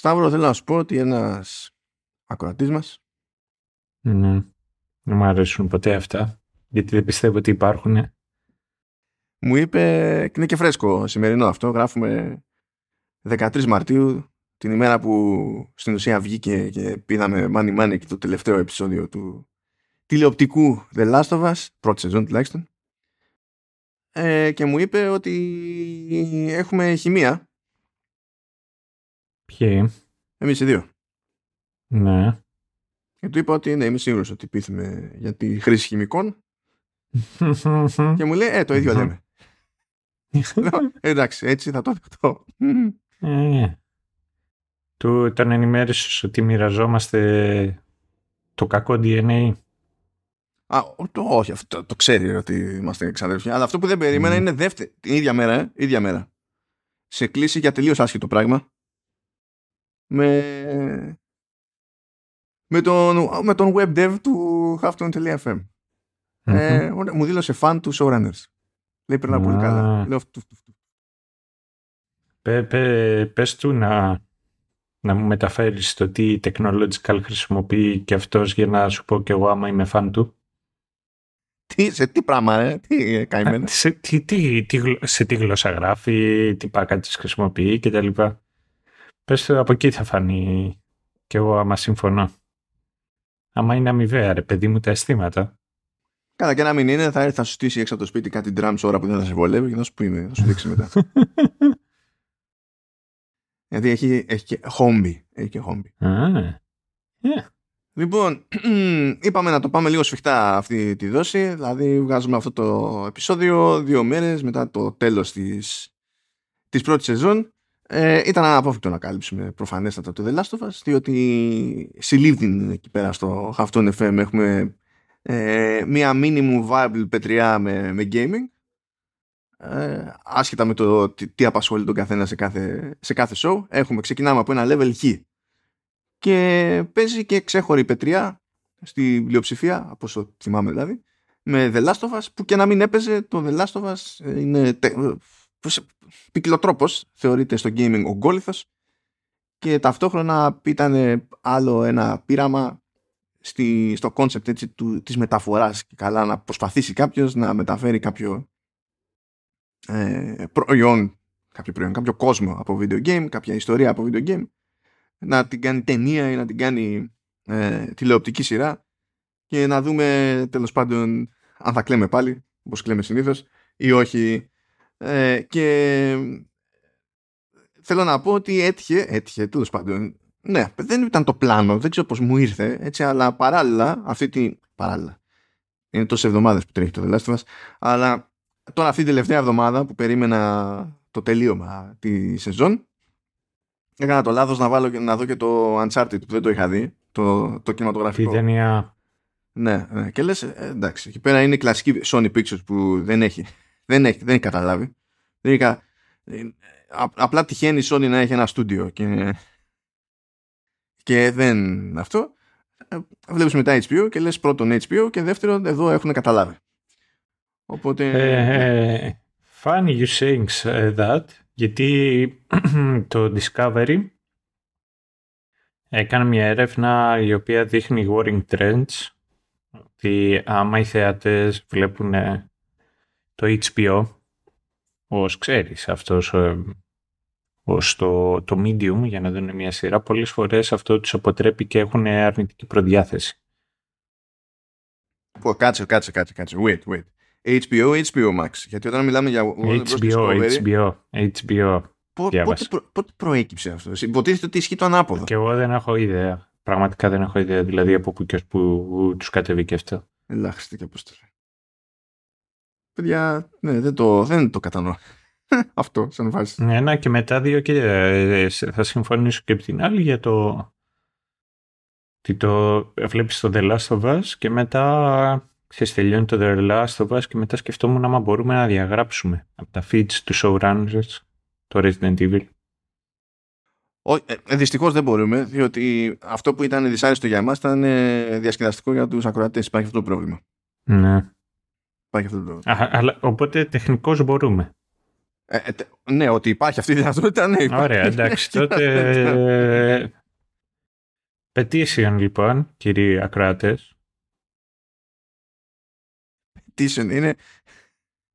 Σταύρο, θέλω να σου πω ότι ένας ακροατής μας Ναι. Δεν μου αρέσουν ποτέ αυτά. Γιατί δεν πιστεύω ότι υπάρχουν. μου είπε, και είναι και φρέσκο σημερινό αυτό, γράφουμε 13 Μαρτίου, την ημέρα που στην ουσία βγήκε και πήραμε Money Money και το τελευταίο επεισόδιο του τηλεοπτικού The Last of Us, πρώτη σεζόν τουλάχιστον. Ε, και μου είπε ότι έχουμε χημεία, Ποιοι; εμείς οι δύο. Ναι. Και του είπα ότι ναι, είμαι σίγουρος ότι πείθουμε για τη χρήση χημικών και μου λέει, ε, το ίδιο λέμε. Λέω, Εντάξει, έτσι θα το δεχτώ. Ε, του τον ενημέρωσες ότι μοιραζόμαστε το κακό DNA. Α, το, όχι, αυτό το ξέρει ότι είμαστε ξαδέρφια. Αλλά αυτό που δεν περίμενα Μμμ. είναι δεύτερη, την ίδια μέρα, ε, ίδια μέρα. Σε κλείσει για τελείως άσχετο πράγμα. Με, με, τον, με τον web dev του halftone.fm. Ε, ωραία, μου δήλωσε fan του showrunners. Λέει περνά πολύ Α. καλά. Λέω, «Φτου, φτου, φτου». Πε, πε, πες του να, να μου μεταφέρεις το τι technological χρησιμοποιεί και αυτός για να σου πω και εγώ άμα είμαι φαν του. Τι, σε τι πράγμα, ρε, τι ε, καημένο. Α, σε, τι, τι, τι, γλω- σε τι γλώσσα γράφει, τι packages χρησιμοποιεί κτλ. Πες του από εκεί θα φανεί και εγώ άμα συμφωνώ. Άμα είναι αμοιβαία ρε παιδί μου τα αισθήματα. Καλά και να μην είναι, θα έρθει θα σου στήσει έξω από το σπίτι κάτι drums ώρα που δεν θα σε βολεύει και θα σου πει, θα σου δείξει μετά. Γιατί έχει, έχει και χόμπι. Έχει και χόμπι. Α, ε, Λοιπόν, είπαμε να το πάμε λίγο σφιχτά αυτή τη δόση. Δηλαδή βγάζουμε αυτό το επεισόδιο δύο μέρες μετά το τέλος της, της πρώτης σεζόν. Ε, ήταν αναπόφευκτο να κάλυψουμε προφανέστατα το The Last of Us διότι συλλήβδην εκεί πέρα στο Halftone FM έχουμε ε, μία minimum viable πετριά με, με gaming. Ε, άσχετα με το τι, τι απασχολεί τον καθένα σε κάθε, σε κάθε show έχουμε, ξεκινάμε από ένα level χ. Και παίζει και ξέχωρη πετριά στη πλειοψηφία, από όσο θυμάμαι δηλαδή, με The Last of Us, που και να μην έπαιζε το The Last of Us ε, είναι τε, ε, πώς- ποικιλοτρόπος, θεωρείται στο gaming ο γκόλιθος και ταυτόχρονα ήταν άλλο ένα πείραμα στη, στο concept έτσι, του, της μεταφοράς. Και καλά να προσπαθήσει κάποιος να μεταφέρει κάποιο ε, προϊόν, κάποιο προϊόν, κάποιο κόσμο από video game, κάποια ιστορία από video game να την κάνει ταινία ή να την κάνει ε, τηλεοπτική σειρά και να δούμε τέλος πάντων αν θα κλαίμε πάλι όπως κλαίμε συνήθως ή όχι ε, και θέλω να πω ότι έτυχε, έτυχε τέλος πάντων ναι, δεν ήταν το πλάνο, δεν ξέρω πώς μου ήρθε έτσι, αλλά παράλληλα αυτή τη παράλληλα είναι τόσες εβδομάδες που τρέχει το The Last of Us αλλά τώρα αυτή την τελευταία εβδομάδα που περίμενα το τελείωμα τη σεζόν έκανα το λάθος να, βάλω, και- να δω και το Uncharted που δεν το είχα δει το, το Τη κινηματογραφικό ταινία. ναι, ναι. Και λες, ε, εντάξει, εκεί πέρα είναι η κλασική Sony Pictures που δεν έχει, δεν έχει, δεν έχει καταλάβει. Δεν έχει, κα- ε, α- απλά τυχαίνει η Sony να έχει ένα στούντιο και, και δεν αυτό. Ε, Βλέπεις μετά HBO και λες πρώτον HBO και δεύτερον εδώ έχουν καταλάβει. Οπότε... Ε, ε, funny you saying that, γιατί το Discovery έκανε μια έρευνα η οποία δείχνει warring trends ότι άμα οι θεατές βλέπουν ε, το HBO ως ξέρεις αυτός ε, ως το, το medium για να δουν μια σειρά πολλές φορές αυτό τους αποτρέπει και έχουν αρνητική προδιάθεση. Πω, κάτσε, κάτσε, κάτσε, κάτσε. Wait, wait. HBO, HBO Max. Γιατί όταν μιλάμε για Warner Bros. HBO, Discovery, HBO, HBO. πο- πότε, διάβασα. προ- πότε προέκυψε αυτό; Υποτίθεται ότι ισχύει το ανάποδο. Και εγώ δεν έχω ιδέα. Πραγματικά δεν έχω ιδέα. Δηλαδή από πού και ως που τους κατεβήκε αυτό. Ελάχιστη και απόσταση. Παιδιά, ναι, δεν το, δεν το κατανοώ. Αυτό, σαν βάση. Ένα και μετά δύο και ε, θα συμφωνήσω και από την άλλη για το ότι το βλέπεις το The Last of Us και μετά ξέρεις, τελειώνει το The Last of Us και μετά σκεφτόμουν άμα μπορούμε να διαγράψουμε από τα feeds του showrunners το Resident Evil. Ε, ε, Δυστυχώς δεν μπορούμε, διότι αυτό που ήταν δυσάρεστο για εμάς ήταν ε, διασκεδαστικό για τους ακροατές. Υπάρχει αυτό το πρόβλημα. Ναι. Υπάρχει αυτό το πρόβλημα. Α, αλλά, οπότε τεχνικώς μπορούμε. Ε, ε, ναι, ότι υπάρχει αυτή η δυνατότητα, ναι. Υπάρχει. Ωραία, εντάξει, τότε... Petition, λοιπόν, κύριοι ακράτες. Petition είναι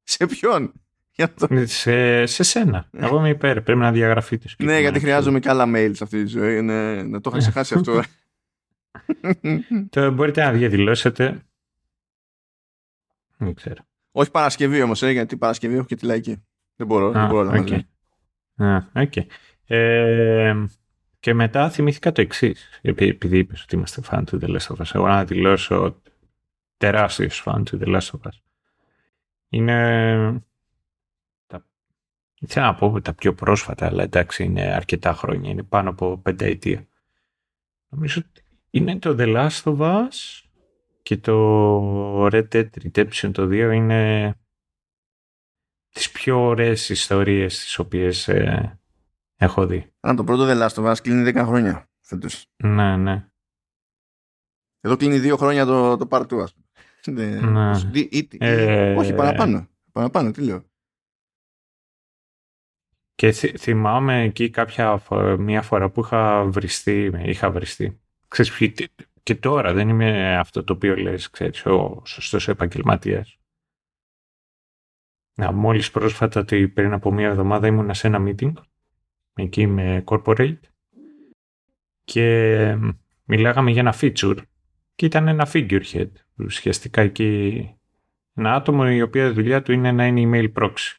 σε ποιον; Για το... σε, σε σένα. Εγώ είμαι υπέρ. Πρέπει να διαγραφεί το Ναι, γιατί χρειάζομαι και άλλα mail σε αυτή τη ζωή. Ναι, να το είχα ξεχάσει αυτό. το μπορείτε να διαδηλώσετε. Δεν ξέρω. Όχι Παρασκευή όμως, ε, γιατί Παρασκευή έχω και τη λαϊκή. Δεν μπορώ, δεν μπορώ να okay. Α, okay. ε, και μετά θυμήθηκα το εξής. Επειδή είπες ότι είμαστε φαν του The Last of Us, εγώ να δηλώσω τεράστιος φαν του The Last of Us. Είναι. Τα... Θέλω να πω τα πιο πρόσφατα, αλλά εντάξει είναι αρκετά χρόνια. Είναι πάνω από πενταετία. Νομίζω ότι είναι το The Last of Us και το Red Dead Redemption το 2 είναι τις πιο ωραίες ιστορίες τις οποίες ε, έχω δει. Αν το πρώτο The Last of Us κλείνει 10 χρόνια φέτος. Ναι, ναι. Εδώ κλείνει 2 χρόνια το, το Part 2 ας πούμε. Ναι. Ε, όχι παραπάνω. Παραπάνω, τι λέω. Και θυμάμαι εκεί κάποια μία φορά που είχα βριστεί, είχα βριστεί. Ξέρεις, και τώρα δεν είμαι αυτό το οποίο λες, ξέρεις, ο σωστός επαγγελματίας. Να, μόλις πρόσφατα πριν από μία εβδομάδα ήμουνα σε ένα meeting εκεί με corporate και μιλάγαμε για ένα feature και ήταν ένα figurehead. Ουσιαστικά εκεί ένα άτομο η οποία δουλειά του είναι να είναι email proxy.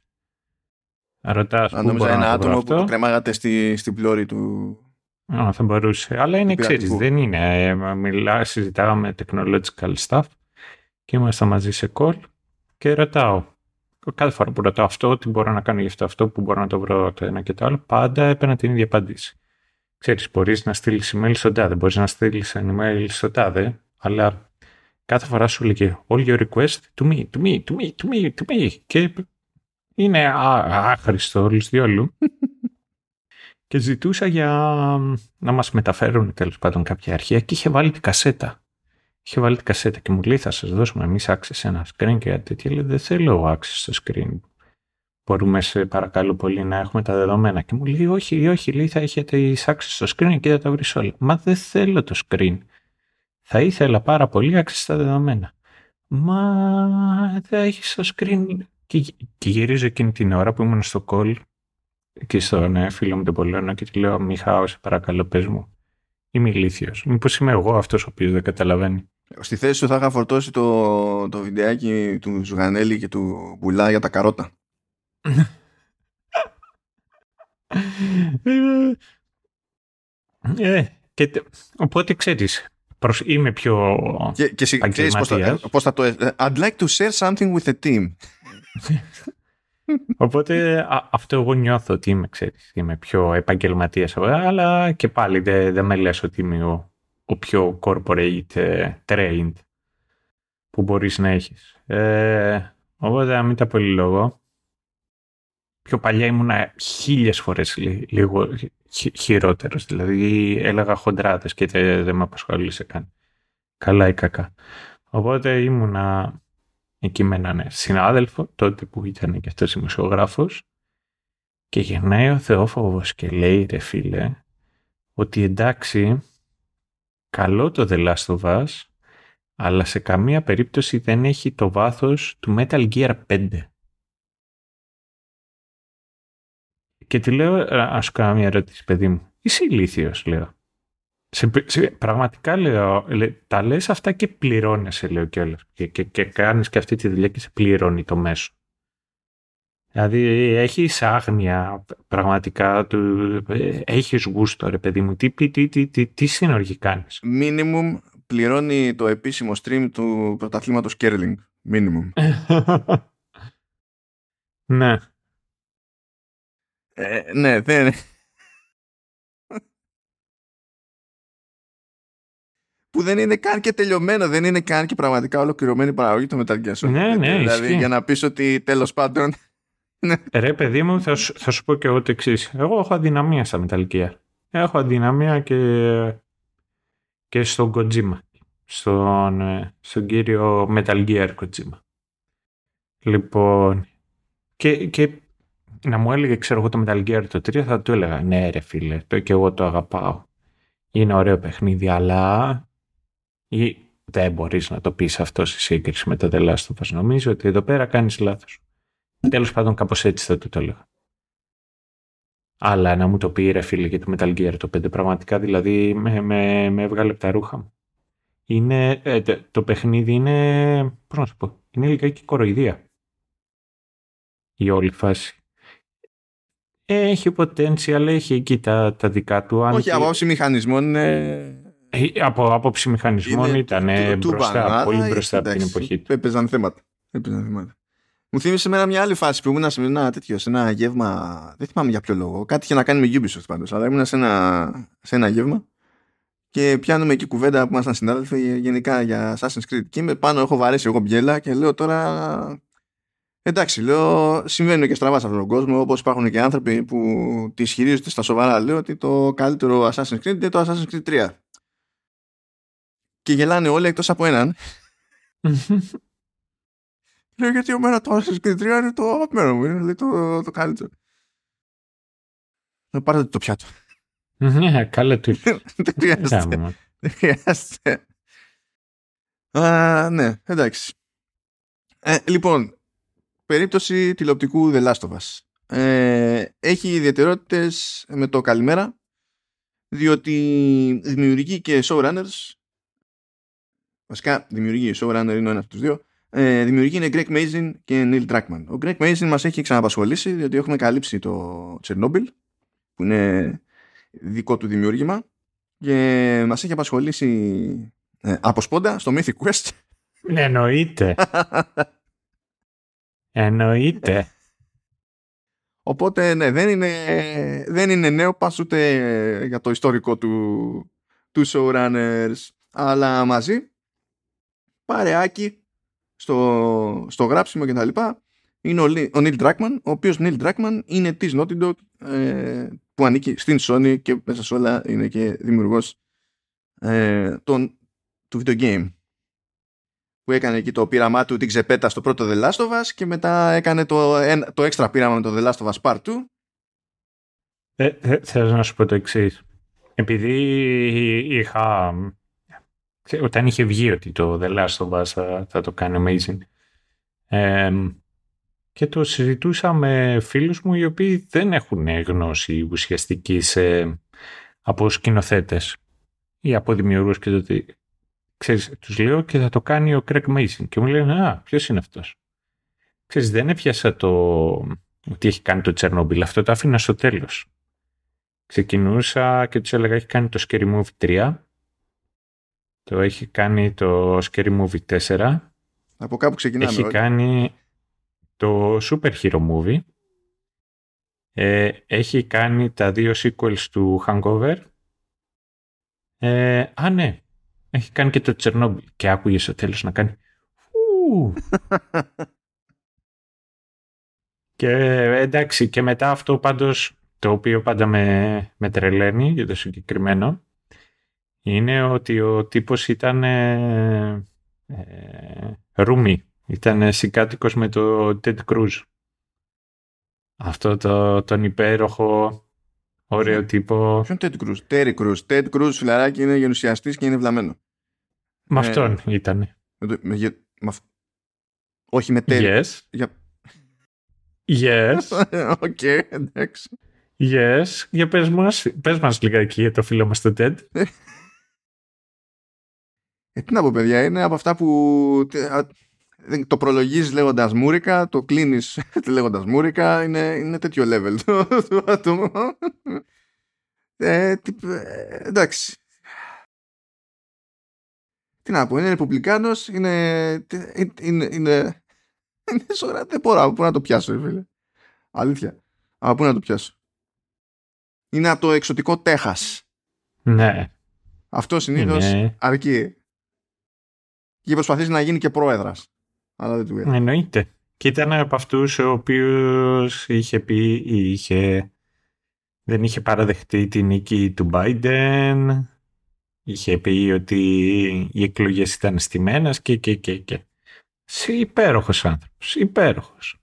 Ρωτάς Αν νόμιζα ένα άτομο που το κρεμάγατε στη, στην πλώρη του. Α, θα μπορούσε. Αλλά είναι, ξέρεις, δεν είναι. Ε, μιλά, συζητάγαμε technological stuff και ήμασταν μαζί σε call και ρωτάω. Κάθε φορά που ρωτάω αυτό, τι μπορώ να κάνω γι' αυτό, αυτό που μπορώ να το βρω το ένα και το άλλο, πάντα έπαιρνα την ίδια απάντηση. Ξέρεις, μπορείς να στείλεις email στον τάδε, μπορείς να στείλεις email στον τάδε, αλλά κάθε φορά σου λέγε all your request to me, to me, to me, to me, to me. Και είναι άχρηστο όλους διόλου. και ζητούσα για να μας μεταφέρουν τέλος πάντων κάποια αρχεία και είχε βάλει την κασέτα. Είχε βάλει την κασέτα και μου λέει θα σας δώσουμε εμείς access ένα screen και τέτοια. Λέει δεν θέλω access στο screen. Μπορούμε σε παρακαλώ πολύ να έχουμε τα δεδομένα. Και μου λέει όχι, όχι, λέει θα έχετε access στο screen και θα τα βρεις όλα. Μα δεν θέλω το screen. Θα ήθελα πάρα πολύ άξιση στα δεδομένα. Μα δεν έχει το screen. Και, και γυρίζω εκείνη την ώρα που ήμουν στο call και στον ναι, φίλο μου τον Πολώνα και του λέω Μιχάω, σε παρακαλώ πες μου. Είμαι ηλίθιος. Μήπως είμαι εγώ αυτός ο οποίος δεν καταλαβαίνει. Στη θέση σου θα είχα φορτώσει το, το βιντεάκι του Ζουγανέλη και του Μπουλά για τα καρότα. ε, και, οπότε ξέρεις, προς, είμαι πιο και, και πώς θα, πώς θα το... I'd like to share something with the team. Οπότε αυτό εγώ νιώθω ότι είμαι, ξέρεις, είμαι πιο επαγγελματίας, αλλά και πάλι δεν δε με λες ότι είμαι ο, ο πιο corporate uh, trained που μπορείς να έχεις. Ε, οπότε, να μην τα πολύ λόγο, πιο παλιά ήμουν χίλιες φορές λίγο χειρότερος. Δηλαδή έλεγα χοντράδες και δεν δε με απασχολήσε καν. Καλά ή κακά. Οπότε ήμουνα εκεί με έναν συνάδελφο, τότε που ήταν και αυτός δημοσιογράφος, και γυρνάει ο Θεόφοβος και λέει ρε φίλε, ότι εντάξει, καλό το The Last of Us, αλλά σε καμία περίπτωση δεν έχει το βάθος του Metal Gear 5. Και τη λέω, α σου κάνω μια ερώτηση, παιδί μου. Είσαι ηλίθιος, λέω. Σε, σε, πραγματικά λέω, τα λες αυτά και πληρώνεσαι, λέω κιόλας. Και, και, και κάνεις και αυτή τη δουλειά και σε πληρώνει το μέσο. Δηλαδή έχεις άγνοια πραγματικά, του, έχεις γούστο ρε παιδί μου, τι, τι, τι, τι, τι, τι σύνορχη κάνεις; Minimum πληρώνει το επίσημο stream του πρωταθλήματος Κέρλινγκ. Minimum. ναι. Ε, ναι, δεν... που δεν είναι καν και τελειωμένο, δεν είναι καν και πραγματικά ολοκληρωμένη παραγωγή του Metal Gear Ναι, ναι, Δηλαδή για να πεις ότι τέλος πάντων... Ναι. ρε παιδί μου, θα σου, θα σου πω και εγώ το εξής. Εγώ έχω αδυναμία στα Metal Gear. Έχω αδυναμία και, και στον Kojima. Στον, ε, στον κύριο Metal Gear Kojima. Λοιπόν, και, και να μου έλεγε, ξέρω εγώ, το Metal Gear το 3, θα του έλεγα, ναι ρε φίλε, το και εγώ το αγαπάω. Είναι ωραίο παιχνίδι, αλλά ή δεν μπορείς να το πεις αυτό σε σύγκριση με το The Last of Us. Νομίζω ότι εδώ πέρα κάνεις λάθος. Τέλος πάντων, κάπως έτσι θα του το έλεγα. Αλλά να μου το πει ρε φίλε για το Metal Gear το 5, πραγματικά δηλαδή με, με, με έβγαλε από τα ρούχα μου. Είναι, ε, το, παιχνίδι είναι, πώς να σου πω, είναι λιγάκι κοροϊδία. Η όλη φάση. Έχει potential, έχει εκεί τα, τα δικά του. Όχι, από άποψη μηχανισμών ε, από άποψη μηχανισμών ήταν μπροστά, πολύ μπροστά από την εποχή του. Έπαιζαν θέματα. Έπαιζαν θέματα. Μου θύμισε εμένα μια άλλη φάση που ήμουν σε ένα τέτοιο, σε ένα γεύμα. Δεν θυμάμαι για ποιο λόγο. Κάτι είχε να κάνει με Ubisoft πάντως. Αλλά ήμουν σε ένα, σε ένα γεύμα και πιάνουμε εκεί κουβέντα που ήμασταν συνάδελφοι γενικά για Assassin's Creed. Και είμαι πάνω, έχω βαρέσει εγώ μπιέλα και λέω τώρα. Εντάξει, λέω, συμβαίνει και στραβά σε αυτόν τον κόσμο. Όπως υπάρχουν και άνθρωποι που τη ισχυρίζονται στα σοβαρά. Λέω ότι το καλύτερο Assassin's Creed είναι το Assassin's Creed 3. Και γελάνε όλοι εκτός από έναν. Λέω γιατί ο μένα το Assassin's Creed 3 είναι το αγαπημένο μου, είναι το, το καλύτερο. Να πάρετε το πιάτο. Ναι, καλά του Δεν χρειάζεται. Δεν χρειάζεται. ναι, εντάξει. Ε, λοιπόν, περίπτωση τηλεοπτικού The Last of Us. Ε, έχει ιδιαιτερότητες με το καλημέρα διότι δημιουργεί και showrunners βασικά δημιουργεί showrunner είναι ο ένας από τους δύο ε, δημιουργεί είναι Greg Mazin και Neil Druckmann. Ο Greg Mazin μας έχει ξαναπασχολήσει διότι έχουμε καλύψει το Chernobyl που είναι δικό του δημιούργημα και μας έχει απασχολήσει ε, από σπόντα στο Mythic Quest. Ναι, εννοείται. εννοείται. Οπότε ναι, δεν είναι, δεν είναι νέο πας ούτε για το ιστορικό του, του showrunners αλλά μαζί παρεάκι στο, στο γράψιμο και τα λοιπά. Είναι ο, ο Neil Druckmann, ο οποίος Neil Druckmann είναι της Naughty Dog ε, που ανήκει στην Sony και μέσα σε όλα είναι και δημιουργός ε, τον, του video game. Που έκανε εκεί το πείραμά του την ξεπέτα στο πρώτο The Last of Us και μετά έκανε το, το έξτρα πείραμα με το The Last of Us Part 2 ε, ε, θέλω να σου πω το εξής. Επειδή είχα όταν είχε βγει ότι το The Last of Us θα, θα το κάνει amazing ε, και το συζητούσα με φίλους μου οι οποίοι δεν έχουν γνώση ουσιαστική σε, από σκηνοθέτες ή από δημιουργούς και το τι. Ξέρεις, τους λέω και θα το κάνει ο Craig Mason και μου λένε «Α, ποιος είναι αυτός». Ξέρεις, δεν έπιασα το ότι έχει κάνει το Chernobyl, αυτό το άφηνα στο τέλος. Ξεκινούσα και τους έλεγα έχει κάνει το Scary Movie 3, το έχει κάνει το Scary Movie 4, από κάπου ξεκινάμε. Έχει κάνει το Super Hero Movie. Ε, έχει κάνει τα δύο sequels του Hangover. Ε, α, ναι. Έχει κάνει και το Chernobyl. Και άκουγες στο τέλος να κάνει και εντάξει, και μετά αυτό πάντως, το οποίο πάντα με, με τρελαίνει για το συγκεκριμένο, είναι ότι ο τύπος ήταν ε, ε ρούμι. Ήταν συγκάτοικος με το Ted Cruz. Αυτό το, τον υπέροχο ωραίο τύπο. Ποιον Ted Cruz, Terry Cruz. Ted Cruz φιλαράκι είναι γενουσιαστής και είναι βλαμμένο. Με ε, αυτόν ήταν. Με, με, με, όχι με Terry. Yes. Για... Yes. Οκ, okay, εντάξει. Yes. Για πες μας, πες μας λιγάκι για το φίλο μας το Ted. Ε, τι να πω παιδιά, είναι από αυτά που το προλογίζεις λέγοντας μούρικα, το κλείνεις λέγοντας μούρικα, είναι, είναι τέτοιο level του άτομο. Ε, εντάξει. Τι να πω, είναι ρεπουμπλικάνος, είναι, είναι, είναι, είναι σωρά, δεν μπορώ από πού να το πιάσω, φίλε. Αλήθεια. Από πού να το πιάσω. Είναι από το εξωτικό Τέχας. Ναι. Αυτό συνήθως αρκεί. Και προσπαθήσει να γίνει και πρόεδρας αλλά δεν του Εννοείται. Και ήταν από αυτούς ο οποίος είχε πει είχε, δεν είχε παραδεχτεί την νίκη του Biden. Είχε πει ότι οι εκλογές ήταν στημένες και και και και. Είσαι υπέροχος άνθρωπος. Υπέροχος.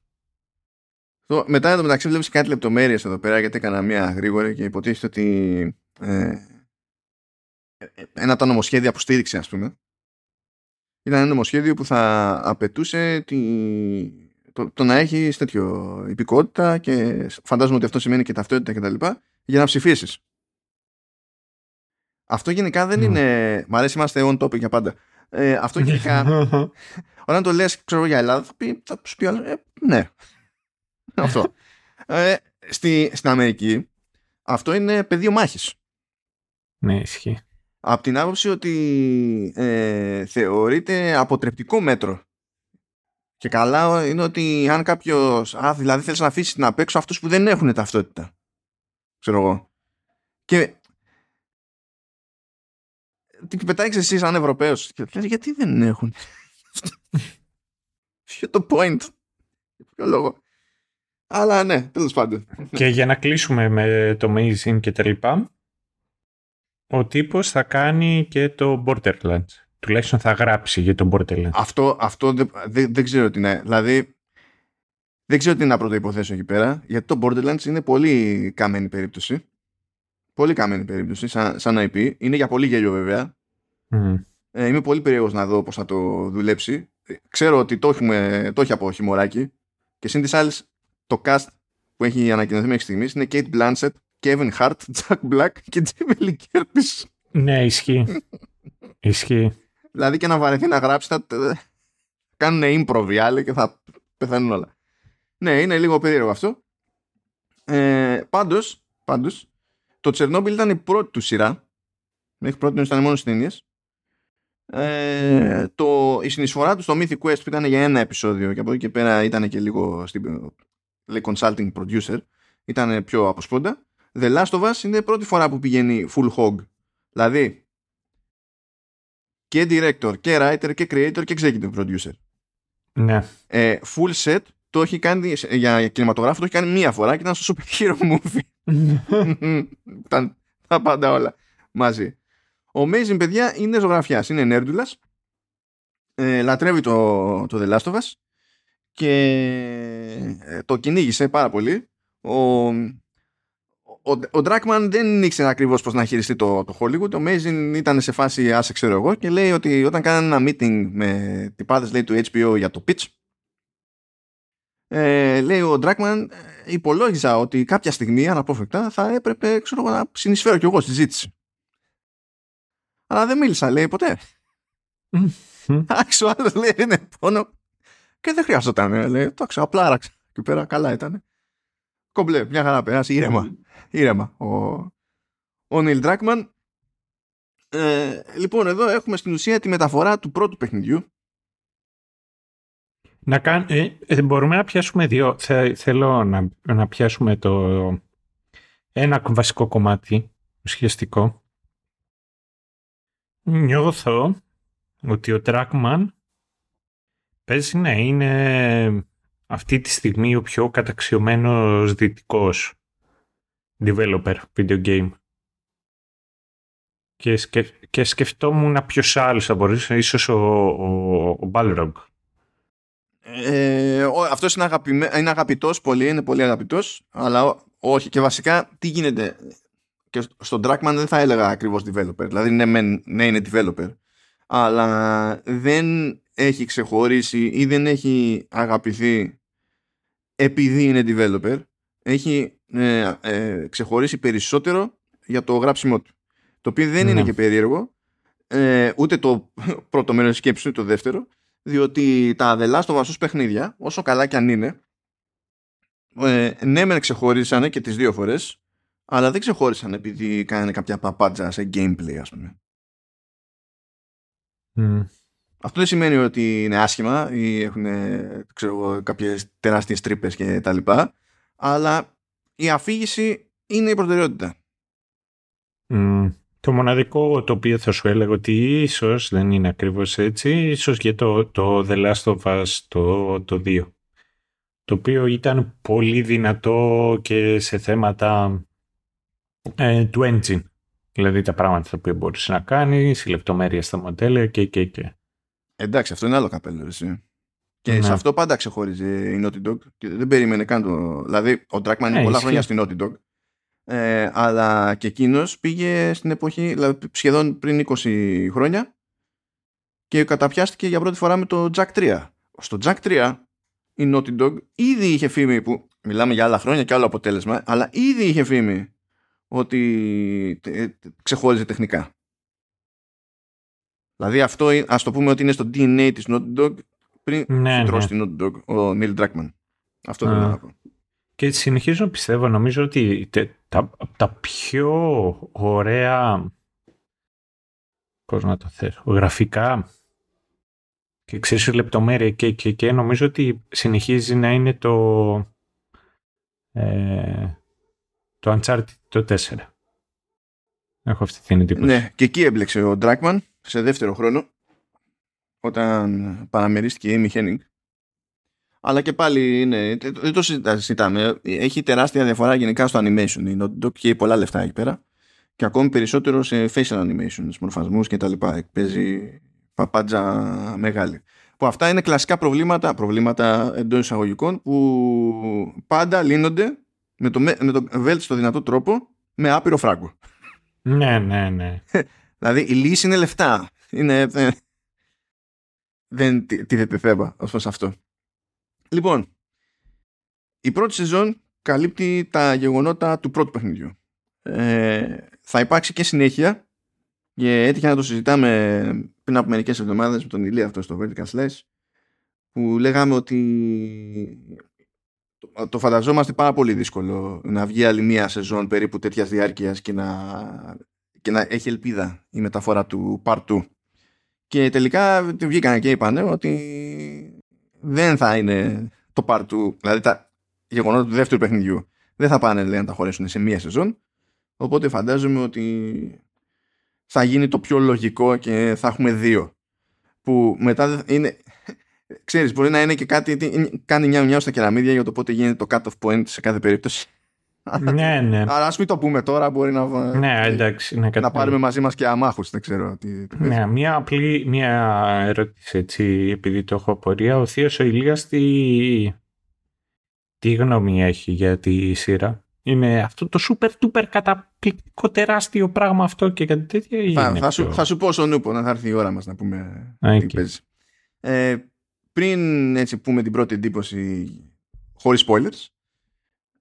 Το, μετά εδώ μεταξύ βλέπεις κάτι λεπτομέρειες εδώ πέρα γιατί έκανα μια γρήγορη και υποτίθεται ότι ε, ένα από τα νομοσχέδια που στήριξε ας πούμε ήταν ένα νομοσχέδιο που θα απαιτούσε τη, το, το να έχει τέτοιο υπηκότητα και φαντάζομαι ότι αυτό σημαίνει και ταυτότητα κτλ. για να ψηφίσεις. Αυτό γενικά δεν είναι. Μ' αρέσει, είμαστε on topic για πάντα. Ε, αυτό γενικά. όταν το λες, ξέρω για Ελλάδα, θα, πει, θα σου πει ε, ναι. αυτό. Ε, στη, στην Αμερική, αυτό είναι πεδίο μάχης. Ναι, ισχύει. Από την άποψη ότι ε, θεωρείται αποτρεπτικό μέτρο. Και καλά είναι ότι αν κάποιος. Α, δηλαδή θέλεις να αφήσεις να παίξω αυτούς που δεν έχουν ταυτότητα. Ξέρω εγώ. Και. Την πετάξεις εσύ σαν Ευρωπαίος. Και λες, γιατί δεν έχουν. Ποιο το point; Ποιο λόγο; Αλλά ναι, τέλος πάντων. Και για να κλείσουμε με το Amazing και τα λοιπά, ο τύπος θα κάνει και το Borderlands. Τουλάχιστον θα γράψει για το Borderlands. Αυτό, αυτό δεν, δεν ξέρω τι είναι. Δηλαδή, δεν ξέρω τι να πρωτοϋποθέσω εκεί πέρα, γιατί το Borderlands είναι πολύ καμένη περίπτωση. Πολύ καμένη περίπτωση, σαν, σαν IP. Είναι για πολύ γέλιο βέβαια. Ε, είμαι πολύ περίεργος να δω πώς θα το δουλέψει. Ξέρω ότι το, έχουμε, το έχει από χειμωράκι και σύν της άλλης το cast που έχει ανακοινωθεί μέχρι στιγμής είναι Kate Blanchett, Kevin Hart, Jack Black και Jamie Lee Curtis. Ναι, ισχύει. ισχύει. Δηλαδή και να βαρεθεί να γράψει θα κάνουν improv οι άλλοι και θα πεθαίνουν όλα. Ναι, είναι λίγο περίεργο αυτό. Ε, πάντως, πάντως, το Τσερνόμπιλ ήταν η πρώτη του σειρά. Μέχρι πρώτη ήταν μόνο στις ταινίες. Ε, το, η συνεισφορά του στο Mythic Quest που ήταν για ένα επεισόδιο και από εκεί και πέρα ήταν και λίγο στην, λέει consulting producer ήταν πιο αποσπόντα The Last of Us είναι η πρώτη φορά που πηγαίνει full hog. Δηλαδή και director και writer και creator και executive producer. Ναι. ε, full set το έχει κάνει για κινηματογράφο το έχει κάνει μία φορά και ήταν στο super hero movie. Ήταν τα πάντα όλα μαζί. Ο Amazing παιδιά είναι ζωγραφιάς είναι νέρντουλας. Ε, λατρεύει το, το The Last of Us. Και ε, το κυνήγησε πάρα πολύ. Ο, ο, ο Dragman δεν ήξερε ακριβώς πώς να χειριστεί το, το Hollywood. Ο Amazing ήταν σε φάση άσε ξέρω εγώ και λέει ότι όταν κάνανε ένα meeting με τυπάδες λέει, του HBO για το pitch ε, λέει ο Dragman ε, υπολόγιζα ότι κάποια στιγμή αναπόφευκτα θα έπρεπε ξέρω, να συνεισφέρω κι εγώ στη ζήτηση. Αλλά δεν μίλησα λέει ποτέ. Άξιο άλλος λέει είναι πόνο και δεν χρειαζόταν. Λέει, εντάξει, απλά άραξα. Εκεί πέρα καλά ήταν. Κομπλέ, μια χαρά περάσει. Ήρεμα. Ήρεμα. Ο, ο Νίλ Ντράκμαν. Ε, λοιπόν, εδώ έχουμε στην ουσία τη μεταφορά του πρώτου παιχνιδιού. Να κάν, ε, ε, μπορούμε να πιάσουμε δύο. θέλω να, να πιάσουμε το ένα βασικό κομμάτι ουσιαστικό. Νιώθω ότι ο Τράκμαν παίζει να είναι αυτή τη στιγμή ο πιο καταξιωμένος δυτικός developer video game. Και, σκεφ, και σκεφτόμουν ποιος άλλος θα μπορούσε, ίσως ο, ο, ο Balrog. Ε, αυτός είναι, αγαπημέ, είναι αγαπητός πολύ, είναι πολύ αγαπητός, αλλά όχι. Και βασικά τι γίνεται, και στον Dragman δεν θα έλεγα ακριβώς developer, δηλαδή ναι, ναι είναι developer, αλλά δεν έχει ξεχωρίσει ή δεν έχει αγαπηθεί επειδή είναι developer έχει ε, ε, ξεχωρίσει περισσότερο για το γράψιμό του. Το οποίο δεν είναι ναι. και περίεργο ε, ούτε το πρώτο μέρος σκέψης ούτε το δεύτερο διότι τα The Last παιχνίδια όσο καλά και αν είναι ε, ναι μεν ξεχώρισαν και τις δύο φορές αλλά δεν ξεχώρισαν επειδή κάνανε κάποια παπάντζα σε gameplay ας πούμε αυτό δεν σημαίνει ότι είναι άσχημα ή έχουν ξέρω, κάποιες τεράστιες τρύπες και τα λοιπά, αλλά η αφήγηση είναι η προτεραιότητα. Το μοναδικό το οποίο θα σου έλεγα ότι ίσως δεν είναι ακριβώς έτσι, ίσως για το, το The Last of Us το, το 2, το οποίο ήταν πολύ δυνατό και σε θέματα ε, του engine. Δηλαδή τα πράγματα τα οποία μπορείς να κάνεις, η λεπτομέρεια στα μοντέλα και, και, και. Εντάξει, αυτό είναι άλλο καπέλο, εσύ. Και Ναι. σε αυτό πάντα ξεχώριζε η Naughty Dog και δεν περίμενε καν το. Δηλαδή, ο Dragman είναι Ε, πολλά ισχύει. χρόνια στην Naughty Dog. Ε, αλλά και εκείνος πήγε στην εποχή, δηλαδή σχεδόν πριν 20 χρόνια και καταπιάστηκε για πρώτη φορά με το Jack 3. Στο Jack 3 η Naughty Dog ήδη είχε φήμη που μιλάμε για άλλα χρόνια και άλλο αποτέλεσμα αλλά ήδη είχε φήμη ότι ε, ξεχώριζε τεχνικά. Δηλαδή αυτό ε, ας το πούμε ότι είναι στο DNA της Naughty Dog πριν Ναι, φυτρώσει ναι. την Naughty Dog ο Neil Druckmann. Αυτό Α. θέλω να πω. Και συνεχίζω να πιστεύω, νομίζω ότι τε- τα, τα πιο ωραία, πώς να το θέσω, γραφικά και ξέρεις λεπτομέρεια και, και, και νομίζω ότι συνεχίζει να είναι το, ε, το Uncharted το 4. Έχω αυτή την εντύπωση. Ναι, και εκεί έμπλεξε ο Druckmann σε δεύτερο χρόνο όταν παραμερίστηκε η Amy Henning. Αλλά και πάλι είναι, δεν το συζητά- συζητάμε. Έχει τεράστια διαφορά γενικά στο animation. Η Naughty Dog και πολλά λεφτά εκεί πέρα. Και ακόμη περισσότερο σε facial animations, μορφασμούς και τα λοιπά. Παίζει παπάντζα μεγάλη. Που αυτά είναι κλασικά προβλήματα, προβλήματα εντός εισαγωγικών που πάντα λύνονται με το, με το βέλτιστο δυνατό τρόπο με άπειρο φράγκο. ναι, ναι. ναι. Δηλαδή η λύση είναι λεφτά. Είναι, ε, δεν τι- τίθεται θέμα ως προς αυτό. Λοιπόν, η πρώτη σεζόν καλύπτει τα γεγονότα του πρώτου παιχνιδιού. Ε, θα υπάρξει και συνέχεια και έτυχε να το συζητάμε πριν από μερικές εβδομάδες με τον Ηλία αυτό στο Vertical Slash που λέγαμε ότι το, το φανταζόμαστε πάρα πολύ δύσκολο να βγει άλλη μία σεζόν περίπου τέτοιας διάρκειας και να, και να έχει ελπίδα η μεταφορά του Part 2. Και τελικά βγήκαν και είπαν ότι δεν θα είναι το Part 2, δηλαδή τα γεγονότα του δεύτερου παιχνιδιού δεν θα πάνε λέει, να τα χωρέσουν σε μία σεζόν. Οπότε φαντάζομαι ότι θα γίνει το πιο λογικό και θα έχουμε δύο. Που μετά δεν- είναι. Ξέρεις, μπορεί να είναι και κάτι. τι- Κάνει νιάου νιάου στα κεραμίδια για το πότε γίνεται το cut-off point σε κάθε περίπτωση. Ναι, ναι. Αλλά ας μην το πούμε τώρα, μπορεί να, ναι, εντάξει. Ναι, να κατάλαβα. πάρουμε μαζί μας και αμάχους. Δεν ξέρω τι. τι Ναι, μία απλή μία ερώτηση έτσι, επειδή το έχω απορία. Ο Θείος ο Ηλίας τι, τι γνώμη έχει για τη σειρά; Είναι αυτό το super duper καταπληκτικό τεράστιο πράγμα αυτό και κάτι τέτοια ή θα, είναι θα, σου, πιο- θα σου πω στον Νούπο να θα έρθει η ώρα μας να πούμε Α, τι εκεί. παίζει. Ε, πριν έτσι πούμε την πρώτη εντύπωση χωρίς spoilers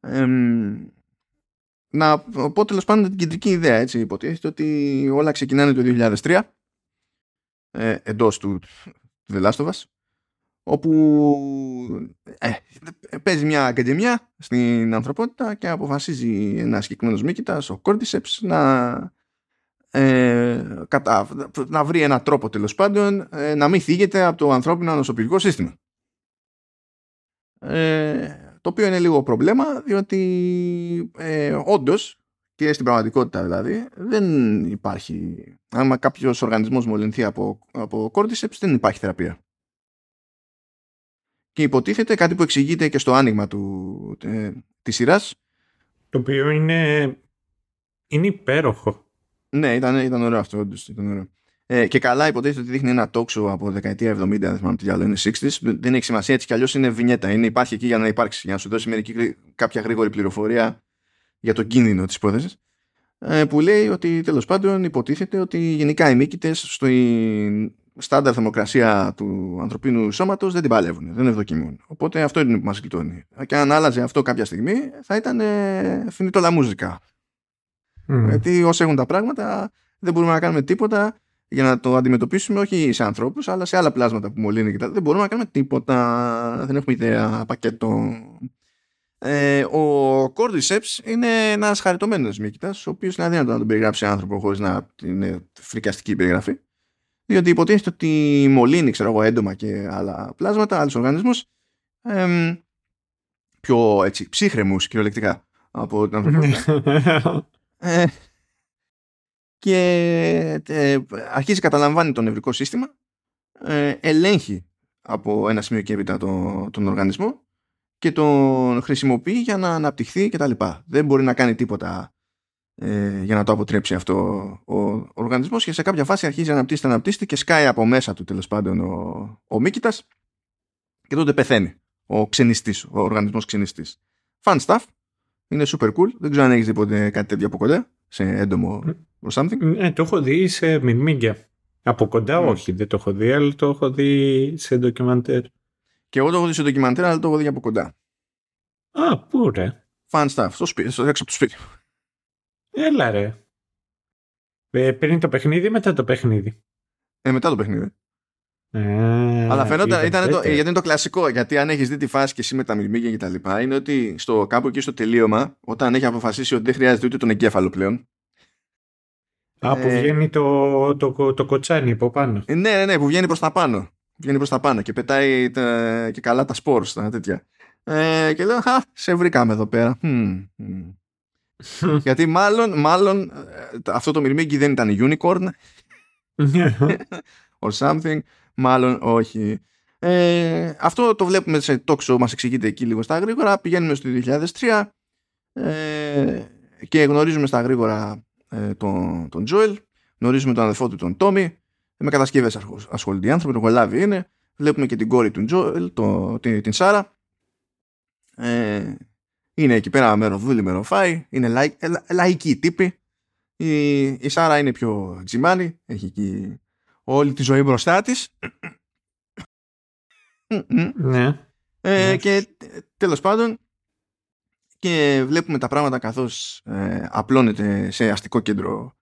εμ, να πω τέλος πάντων την κεντρική ιδέα έτσι υποτίθεται ότι όλα ξεκινάνε το 2003 ε, εντός του, του The Last of Us όπου ε, παίζει μια ακαδημία στην ανθρωπότητα και αποφασίζει ένας συγκεκριμένο μήκητας, ο Cordyceps, να, ε, κατά, να βρει ένα τρόπο τέλος πάντων ε, να μην θίγεται από το ανθρώπινο νοσοποιητικό σύστημα. Ε, το οποίο είναι λίγο πρόβλημα διότι ε, όντως και στην πραγματικότητα δηλαδή δεν υπάρχει άμα κάποιος οργανισμός μολυνθεί από, από Cordyceps δεν υπάρχει θεραπεία και υποτίθεται κάτι που εξηγείται και στο άνοιγμα του, ε, της σειράς Το οποίο είναι, είναι υπέροχο. ναι ήταν, ήταν ωραίο αυτό όντως ήταν ωραίο. Ε, και καλά υποτίθεται ότι δείχνει ένα τόξο από δεκαετία 70 δεν θυμάμαι τι άλλο είναι 60s δεν έχει σημασία έτσι κι αλλιώς είναι βινιέτα είναι, υπάρχει εκεί για να υπάρξει για να σου δώσει μερική, γρή- κάποια γρήγορη πληροφορία για τον κίνδυνο της υπόθεσης ε, που λέει ότι τέλος πάντων υποτίθεται ότι γενικά οι μύκητες στη στάνταρ θερμοκρασία του ανθρωπίνου σώματος δεν την παλεύουν, δεν ευδοκιμούν. Οπότε αυτό είναι που μας γλιτώνει. Και αν άλλαζε αυτό κάποια στιγμή θα ήταν ε, φινιτόλα μουζικά. Μμ. Γιατί όσο έχουν τα πράγματα δεν μπορούμε να κάνουμε τίποτα για να το αντιμετωπίσουμε όχι σε ανθρώπους αλλά σε άλλα πλάσματα που μολύνει και τα... δεν μπορούμε να κάνουμε τίποτα. Δεν έχουμε ιδέα πακέτο. Ε, ο Cordyceps είναι ένας χαριτωμένος μύκητας ο οποίος είναι αδύνατο να τον περιγράψει άνθρωπο χωρίς να είναι φρικαστική περιγραφή. Διότι υποτίθεται ότι μολύνει ξέρω εγώ έντομα και άλλα πλάσματα άλλους οργανισμούς εμ, πιο έτσι ψύχρεμους κυριολεκτικά από την ανθρωπότητα ε, και ε, αρχίζει καταλαμβάνει το νευρικό σύστημα ε, ελέγχει από ένα σημείο και έπειτα τον, τον οργανισμό και τον χρησιμοποιεί για να αναπτυχθεί και τα λοιπά. Δεν μπορεί να κάνει τίποτα ε, για να το αποτρέψει αυτό ο, ο οργανισμός και σε κάποια φάση αρχίζει να αναπτύσσεται, αναπτύσσεται και σκάει από μέσα του τέλος πάντων ο, ο Μίκητας και τότε πεθαίνει ο ξενιστής, ο οργανισμός ξενιστής. Fun stuff. Είναι super cool. Δεν ξέρω αν έχεις δει ποτέ κάτι τέτοιο από κοντά, σε έντομο or something; Ναι, το έχω δει σε μυρμήγκια. Από κοντά όχι, δεν το έχω δει, αλλά το έχω δει σε ντοκιμαντέρ. Και εγώ το έχω δει σε ντοκιμαντέρ, αλλά το έχω δει από κοντά. Α, πού ρε. Fun stuff. Στο σπίτι, στο έξω από το σπίτι. Έλα ρε. Ε, πριν το παιχνίδι μετά το παιχνίδι; Ε, μετά το παιχνίδι. Ε, Αλλά φαινόταν, ήταν ήταν το, τέτοιο. γιατί είναι το κλασικό. Γιατί αν έχεις δει τη φάση και εσύ με τα μυρμήγκια και τα λοιπά, είναι ότι στο, κάπου εκεί στο τελείωμα, όταν έχει αποφασίσει ότι δεν χρειάζεται ούτε τον εγκέφαλο πλέον. Α, που ε, βγαίνει το, το, το, κοτσάνι από πάνω. ε, Ναι, ναι, ναι, που βγαίνει προς τα πάνω. Βγαίνει προς τα πάνω και πετάει τα, και καλά τα σπόρ, τα τέτοια. Ε, και λέω, Χα, σε βρήκαμε εδώ πέρα. Μμμ, μμμ. γιατί μάλλον, μάλλον ε, αυτό το μυρμήγκι δεν ήταν unicorn or something. Μάλλον όχι. Ε, αυτό το βλέπουμε σε talk show, μας εξηγείται εκεί λίγο στα γρήγορα. Πηγαίνουμε στο 2003 ε, και γνωρίζουμε στα γρήγορα ε, τον, τον Joel, γνωρίζουμε τον αδελφό του τον Tommy, με κατασκευές ασχολ- ασχολούνται οι άνθρωποι, τον κολάβι είναι. Βλέπουμε και την κόρη του Joel, το, την, την Σάρα. Ε, είναι εκεί πέρα μεροδούλη, μεροφάι, είναι λαϊ, ε, λα- λαϊκή τύπη. Η, η Σάρα είναι πιο τζιμάνη, έχει εκεί όλη τη ζωή μπροστά της. ναι. Ε, Ναι. Και ε, τέλος πάντων και βλέπουμε τα πράγματα καθώς ε, απλώνεται σε αστικό κέντρο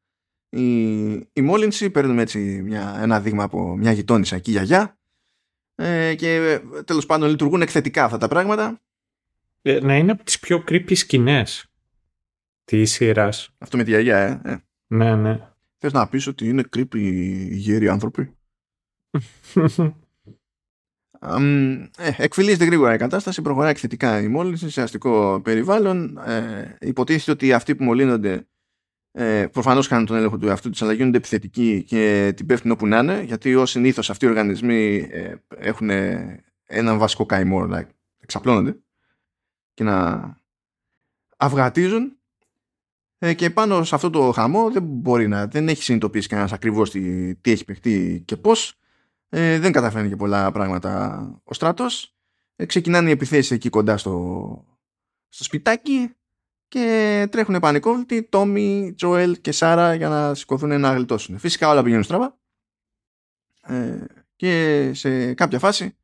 η, η μόλυνση. Παίρνουμε έτσι μια, ένα δείγμα από μια γειτόνισσα εκεί γιαγιά ε, και ε, τέλος πάντων λειτουργούν εκθετικά αυτά τα πράγματα. Ε, να είναι από τις πιο creepy σκηνές της σειράς. Αυτό με τη γιαγιά, ε. ε. Ναι, ναι. Θες να πεις ότι είναι creepy οι γέροι άνθρωποι; Αμ, ε, εκφυλίζεται γρήγορα η κατάσταση, προχωράει εκθετικά η μόλυνση σε αστικό περιβάλλον. Ε, υποτίθεται ότι αυτοί που μολύνονται ε, προφανώς κάνουν τον έλεγχο του εαυτού τους αλλά γίνονται επιθετικοί και την πέφτουν όπου να είναι γιατί ως συνήθως αυτοί οι οργανισμοί ε, έχουν έναν βασικό καημό like, εξαπλώνονται και να αυγατίζουν ε, και πάνω σε αυτό το χαμό δεν μπορεί να δεν έχει συνειδητοποιήσει κανένας ακριβώς τι, τι έχει παιχτεί και πώς. Ε, δεν καταφέρνει και πολλά πράγματα ο στράτος. Ε, ξεκινάνε οι επιθέσεις εκεί κοντά στο, στο σπιτάκι και τρέχουν πανικόβλητοι Τόμι, Τζοέλ και Σάρα για να σηκωθούν να γλιτώσουν. Φυσικά όλα πηγαίνουν στραβά. Ε, και σε κάποια φάση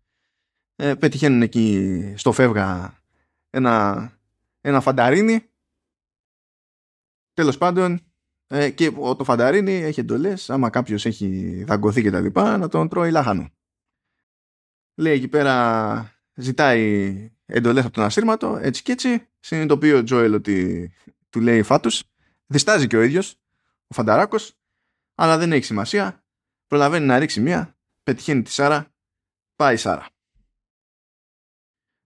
ε, πετυχαίνουν εκεί στο φεύγα ένα, ένα φανταρίνι τέλος πάντων ε, και ο- το φανταρίνι έχει εντολές άμα κάποιος έχει δαγκωθεί και τα λοιπά να τον τρώει λάχανο. Λέει εκεί πέρα ζητάει εντολές από τον ασύρματο έτσι και έτσι. Συνειδητοποιεί ο Τζόελ ότι του λέει φάτους. Διστάζει και ο ίδιος ο φανταράκος αλλά δεν έχει σημασία. Προλαβαίνει να ρίξει μία πετυχαίνει τη Σάρα πάει η Σάρα.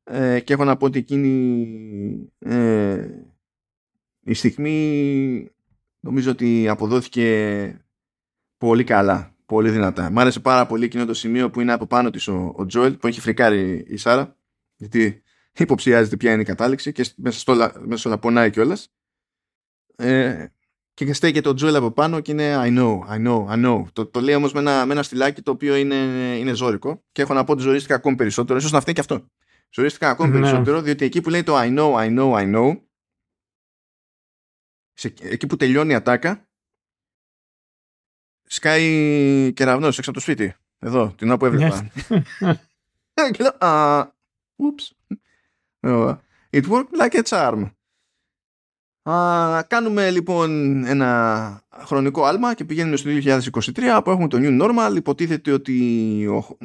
Ε, και έχω να πω ότι εκείνη ε, η στιγμή νομίζω ότι αποδόθηκε πολύ καλά πολύ δυνατά. Μ' άρεσε πάρα πολύ εκείνο το σημείο που είναι από πάνω της ο, ο Τζόελ που έχει φρικάρει η Σάρα γιατί υποψιάζεται ποια είναι η κατάληξη και μέσα στο, όλα- μέσα στο όλα πονάει κιόλας. Ε, και στέκεται ο Τζόελ από πάνω και είναι I know, I know, I know. Το, το λέει όμως με ένα, με ένα στυλάκι το οποίο είναι, είναι ζώρικο και έχω να πω ότι ζορίστηκα ακόμη περισσότερο. Ίσως να φταίει και αυτό. Ζορίστηκα ακόμη Ναι. περισσότερο διότι εκεί που λέει το I know, I know, I know σε, εκεί που τελειώνει η ατάκα σκάει κεραυνός έξω από το σπίτι. Εδώ, την ώρα που έβλεπα. και λέω, α, ούψ. Ε, It worked like a charm. Α, κάνουμε λοιπόν ένα χρονικό άλμα και πηγαίνουμε στο 2023 που έχουμε το New Normal. Υποτίθεται ότι ο-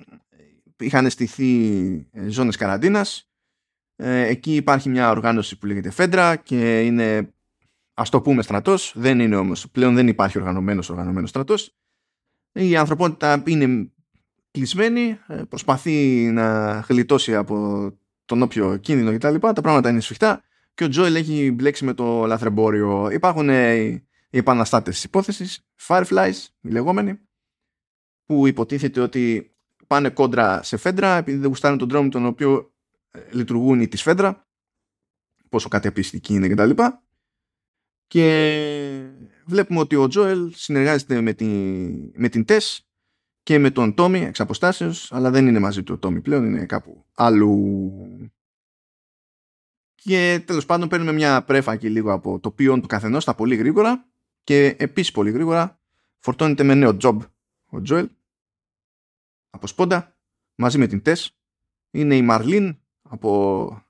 είχαν στηθεί ε, ζώνες καραντίνας. Ε, εκεί υπάρχει μια οργάνωση που λέγεται Φέντρα και είναι ας το πούμε στρατός. Δεν είναι όμως, πλέον δεν υπάρχει οργανωμένος οργανωμένος στρατός. Η ανθρωπότητα είναι κλεισμένη, ε, προσπαθεί να γλιτώσει από τον όποιο κίνδυνο κτλ. Τα, τα πράγματα είναι σφιχτά και ο Τζόελ έχει μπλέξει με το λαθρεμπόριο. Υπάρχουν ε, οι οι επαναστάτες της υπόθεσης, Fireflies, οι λεγόμενοι, που υποτίθεται ότι πάνε κόντρα σε φέντρα επειδή δεν γουστάρουν τον τρόπο με τον οποίο ε, λειτουργούν οι της φέντρα, πόσο κατεπιστικοί είναι κτλ. Και βλέπουμε ότι ο Τζόελ συνεργάζεται με, τη, με την Τες και με τον Τόμι εξ αποστάσεως, αλλά δεν είναι μαζί του ο Τόμι πλέον, είναι κάπου αλλού. Και τέλος πάντων παίρνουμε μια πρέφα και λίγο από το ποιόν του καθενός στα πολύ γρήγορα και επίσης πολύ γρήγορα φορτώνεται με νέο job ο Τζοέλ από σπόντα μαζί με την Τες. Είναι η Μαρλίν από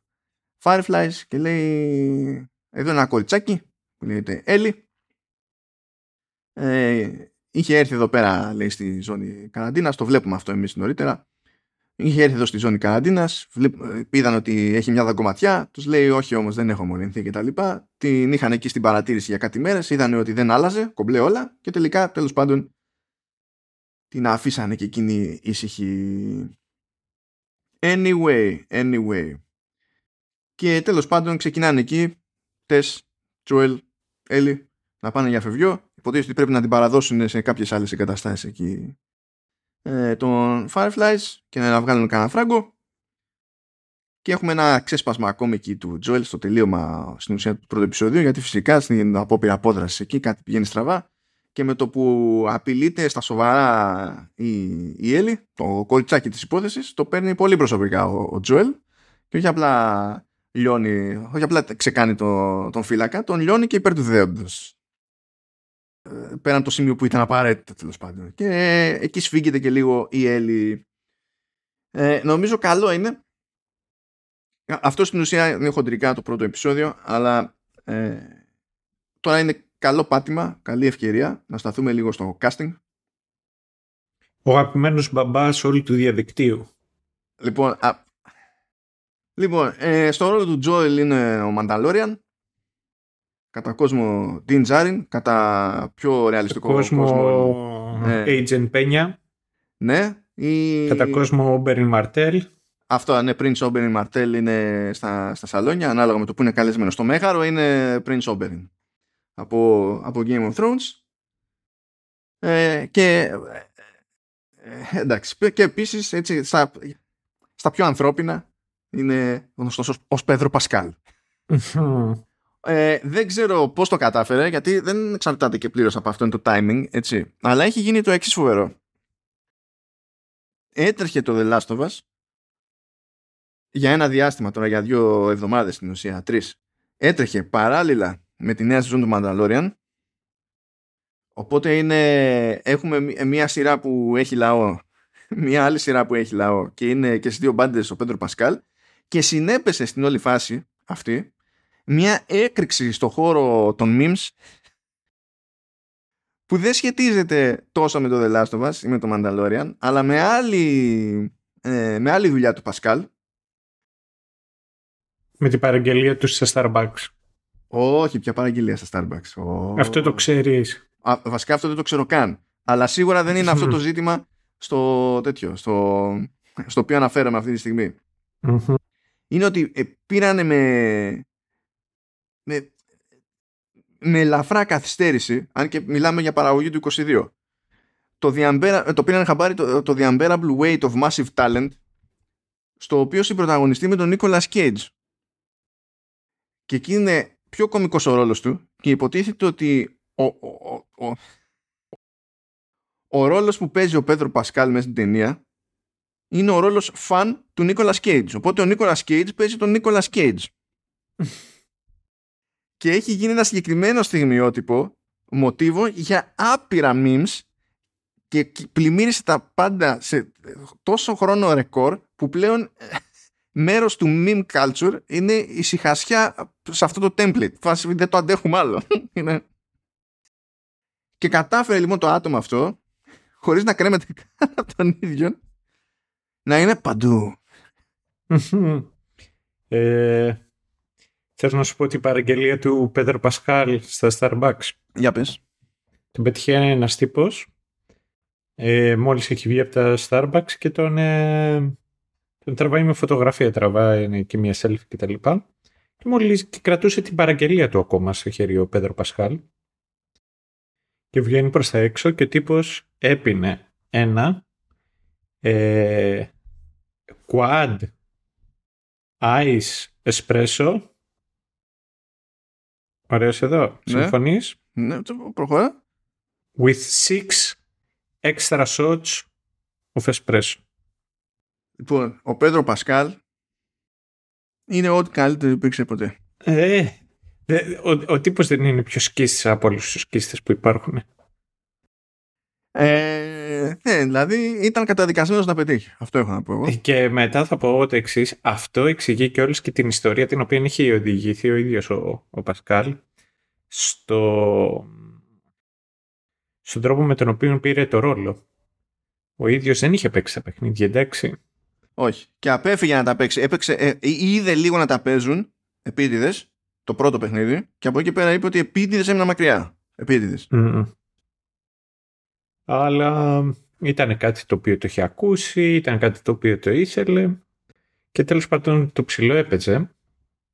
Fireflies και λέει εδώ ένα κοριτσάκι που λέγεται Έλλη. Ε, είχε έρθει εδώ πέρα λέει στη ζώνη καραντίνας, το βλέπουμε αυτό εμείς νωρίτερα. Είχε έρθει εδώ στη ζώνη καραντίνας, είδαν ότι έχει μια δαγκωματιά, τους λέει: Όχι όμως, δεν έχω μολυνθεί κτλ. Την είχαν εκεί στην παρατήρηση για κάτι μέρες, είδαν ότι δεν άλλαζε, κομπλέ όλα και τελικά τέλος πάντων την αφήσανε και εκείνη ήσυχη. Anyway, anyway. Και τέλος πάντων ξεκινάνε εκεί Τε, Τζοέλ, Έλλη να πάνε για φευγιό. Υποτίθεται ότι πρέπει να την παραδώσουν σε κάποιες άλλες εγκαταστάσεις εκεί ε, των Fireflies και να βγάλουν κανένα φράγκο. Και έχουμε ένα ξέσπασμα ακόμη εκεί του Joel στο τελείωμα στην ουσία του πρώτου επεισοδίου, γιατί φυσικά στην απόπειρα απόδρασης εκεί κάτι πηγαίνει στραβά. Και με το που απειλείται στα σοβαρά η, η Έλλη, το κοριτσάκι της υπόθεσης, το παίρνει πολύ προσωπικά ο, ο Joel και όχι απλά λιώνει, όχι απλά ξεκάνει το, τον φύλακα, τον λιώνει και υπέρ του δέοντος πέραν το σημείο που ήταν απαραίτητο τέλος πάντων. Και εκεί σφίγγεται και λίγο η Έλλη. Ε, νομίζω καλό είναι. Αυτό στην ουσία είναι χοντρικά το πρώτο επεισόδιο, αλλά ε, τώρα είναι καλό πάτημα, καλή ευκαιρία να σταθούμε λίγο στο casting. Ο αγαπημένος μπαμπάς όλου του διαδικτύου. Λοιπόν, λοιπόν ε, στο ρόλο του Τζόελ είναι ο Μανταλόριαν κατά κόσμο Dean Jarin, κατά πιο ρεαλιστικό κόσμο, κόσμο ναι. Agent Peña. Ναι. Ή... Κατά κόσμο Oberyn Martell. Αυτό, ναι, Prince Oberyn Martell είναι στα, στα σαλόνια, ανάλογα με το που είναι καλεσμένο. Στο Μέγαρο είναι Prince Oberyn από, από Game of Thrones. Ε, και ε, εντάξει, και επίσης έτσι, στα, στα πιο ανθρώπινα είναι γνωστός ως, ως Πέδρο Πασκάλ. Ε, δεν ξέρω πώς το κατάφερε, γιατί δεν εξαρτάται και πλήρως από αυτό το timing, έτσι. Αλλά έχει γίνει το εξής φοβερό. Έτρεχε το The Last of Us για ένα διάστημα τώρα, για δύο εβδομάδες στην ουσία, τρεις. Έτρεχε παράλληλα με τη νέα σεζόν του Mandalorian. Οπότε είναι, έχουμε μία σειρά που έχει λαό, μία άλλη σειρά που έχει λαό και είναι και στις δύο μπάντες ο Πέντρο Πασκάλ και συνέπεσε στην όλη φάση αυτή μια έκρηξη στο χώρο των memes που δεν σχετίζεται τόσο με το The Last of Us ή με το Mandalorian αλλά με άλλη, ε, με άλλη δουλειά του Πασκάλ με την παραγγελία τους στα Starbucks. Όχι, ποια παραγγελία στα Starbucks. Αυτό το ξέρεις. Α, Βασικά αυτό δεν το ξέρω καν. Αλλά σίγουρα δεν είναι αυτό το ζήτημα στο τέτοιο στο, στο οποίο αναφέρομαι αυτή τη στιγμή είναι ότι ε, πήρανε με με, με ελαφρά καθυστέρηση, αν και μιλάμε για παραγωγή του 22. Το, διαμπέρα, το πήραν χαμπάρι το, το The Unbearable Weight of Massive Talent, στο οποίο συμπροταγωνιστεί με τον Nicolas Cage. Και εκεί είναι πιο κωμικός ο ρόλος του και υποτίθεται ότι ο, ο, ο, ο, ο ρόλος που παίζει ο Πέδρο Πασκάλ μέσα στην ταινία είναι ο ρόλος φαν του Nicolas Cage. Οπότε ο Nicolas Cage παίζει τον Nicolas Cage. και έχει γίνει ένα συγκεκριμένο στιγμιότυπο μοτίβο για άπειρα memes και πλημμύρισε τα πάντα σε τόσο χρόνο ρεκόρ που πλέον ε, μέρος του meme culture είναι η συχασιά σε αυτό το template. Φάση δεν το αντέχουμε άλλο. Και κατάφερε λοιπόν το άτομο αυτό χωρίς να κρέμεται καν από τον ίδιο να είναι παντού. ε, Θέλω να σου πω ότι η παραγγελία του Πέδρο Πασχάλ στα Starbucks. Για πες. Τον πετυχαίνει ένας τύπος. Ε, μόλις έχει βγει από τα Starbucks και τον, ε, τον τραβάει με φωτογραφία. Τραβάει και μια selfie κτλ. Και, και μόλις και κρατούσε την παραγγελία του ακόμα στο χέρι ο Πέδρο Πασχάλ. Και βγαίνει προς τα έξω και ο τύπος έπινε ένα ε, quad ice espresso Ωραίος εδώ. Ναι. Συμφωνείς; Ναι, προχωρά. With six extra shots of espresso. Λοιπόν, ο Πέντρο Πασκάλ είναι ό,τι καλύτερο υπήρξε ποτέ. Ε, ο, ο τύπος δεν είναι πιο σκίστης από όλους τους σκίστες που υπάρχουν. Ε, ναι, δηλαδή ήταν καταδικασμένος να πετύχει. Αυτό έχω να πω εγώ. Και μετά θα πω το εξής. Αυτό εξηγεί και όλες και την ιστορία την οποία είχε οδηγηθεί ο ίδιος ο, ο Πασκάλ στο, στον τρόπο με τον οποίο πήρε το ρόλο. Ο ίδιος δεν είχε παίξει τα παιχνίδια, εντάξει. Όχι. Και απέφυγε να τα παίξει. Έπαιξε, ε, είδε λίγο να τα παίζουν επίτηδες το πρώτο παιχνίδι και από εκεί πέρα είπε ότι επίτηδες έμεινα μακριά. Επίτηδες. Αλλά ήταν κάτι το οποίο το είχε ακούσει, ήταν κάτι το οποίο το ήθελε και τέλος πάντων το ψηλό έπαιζε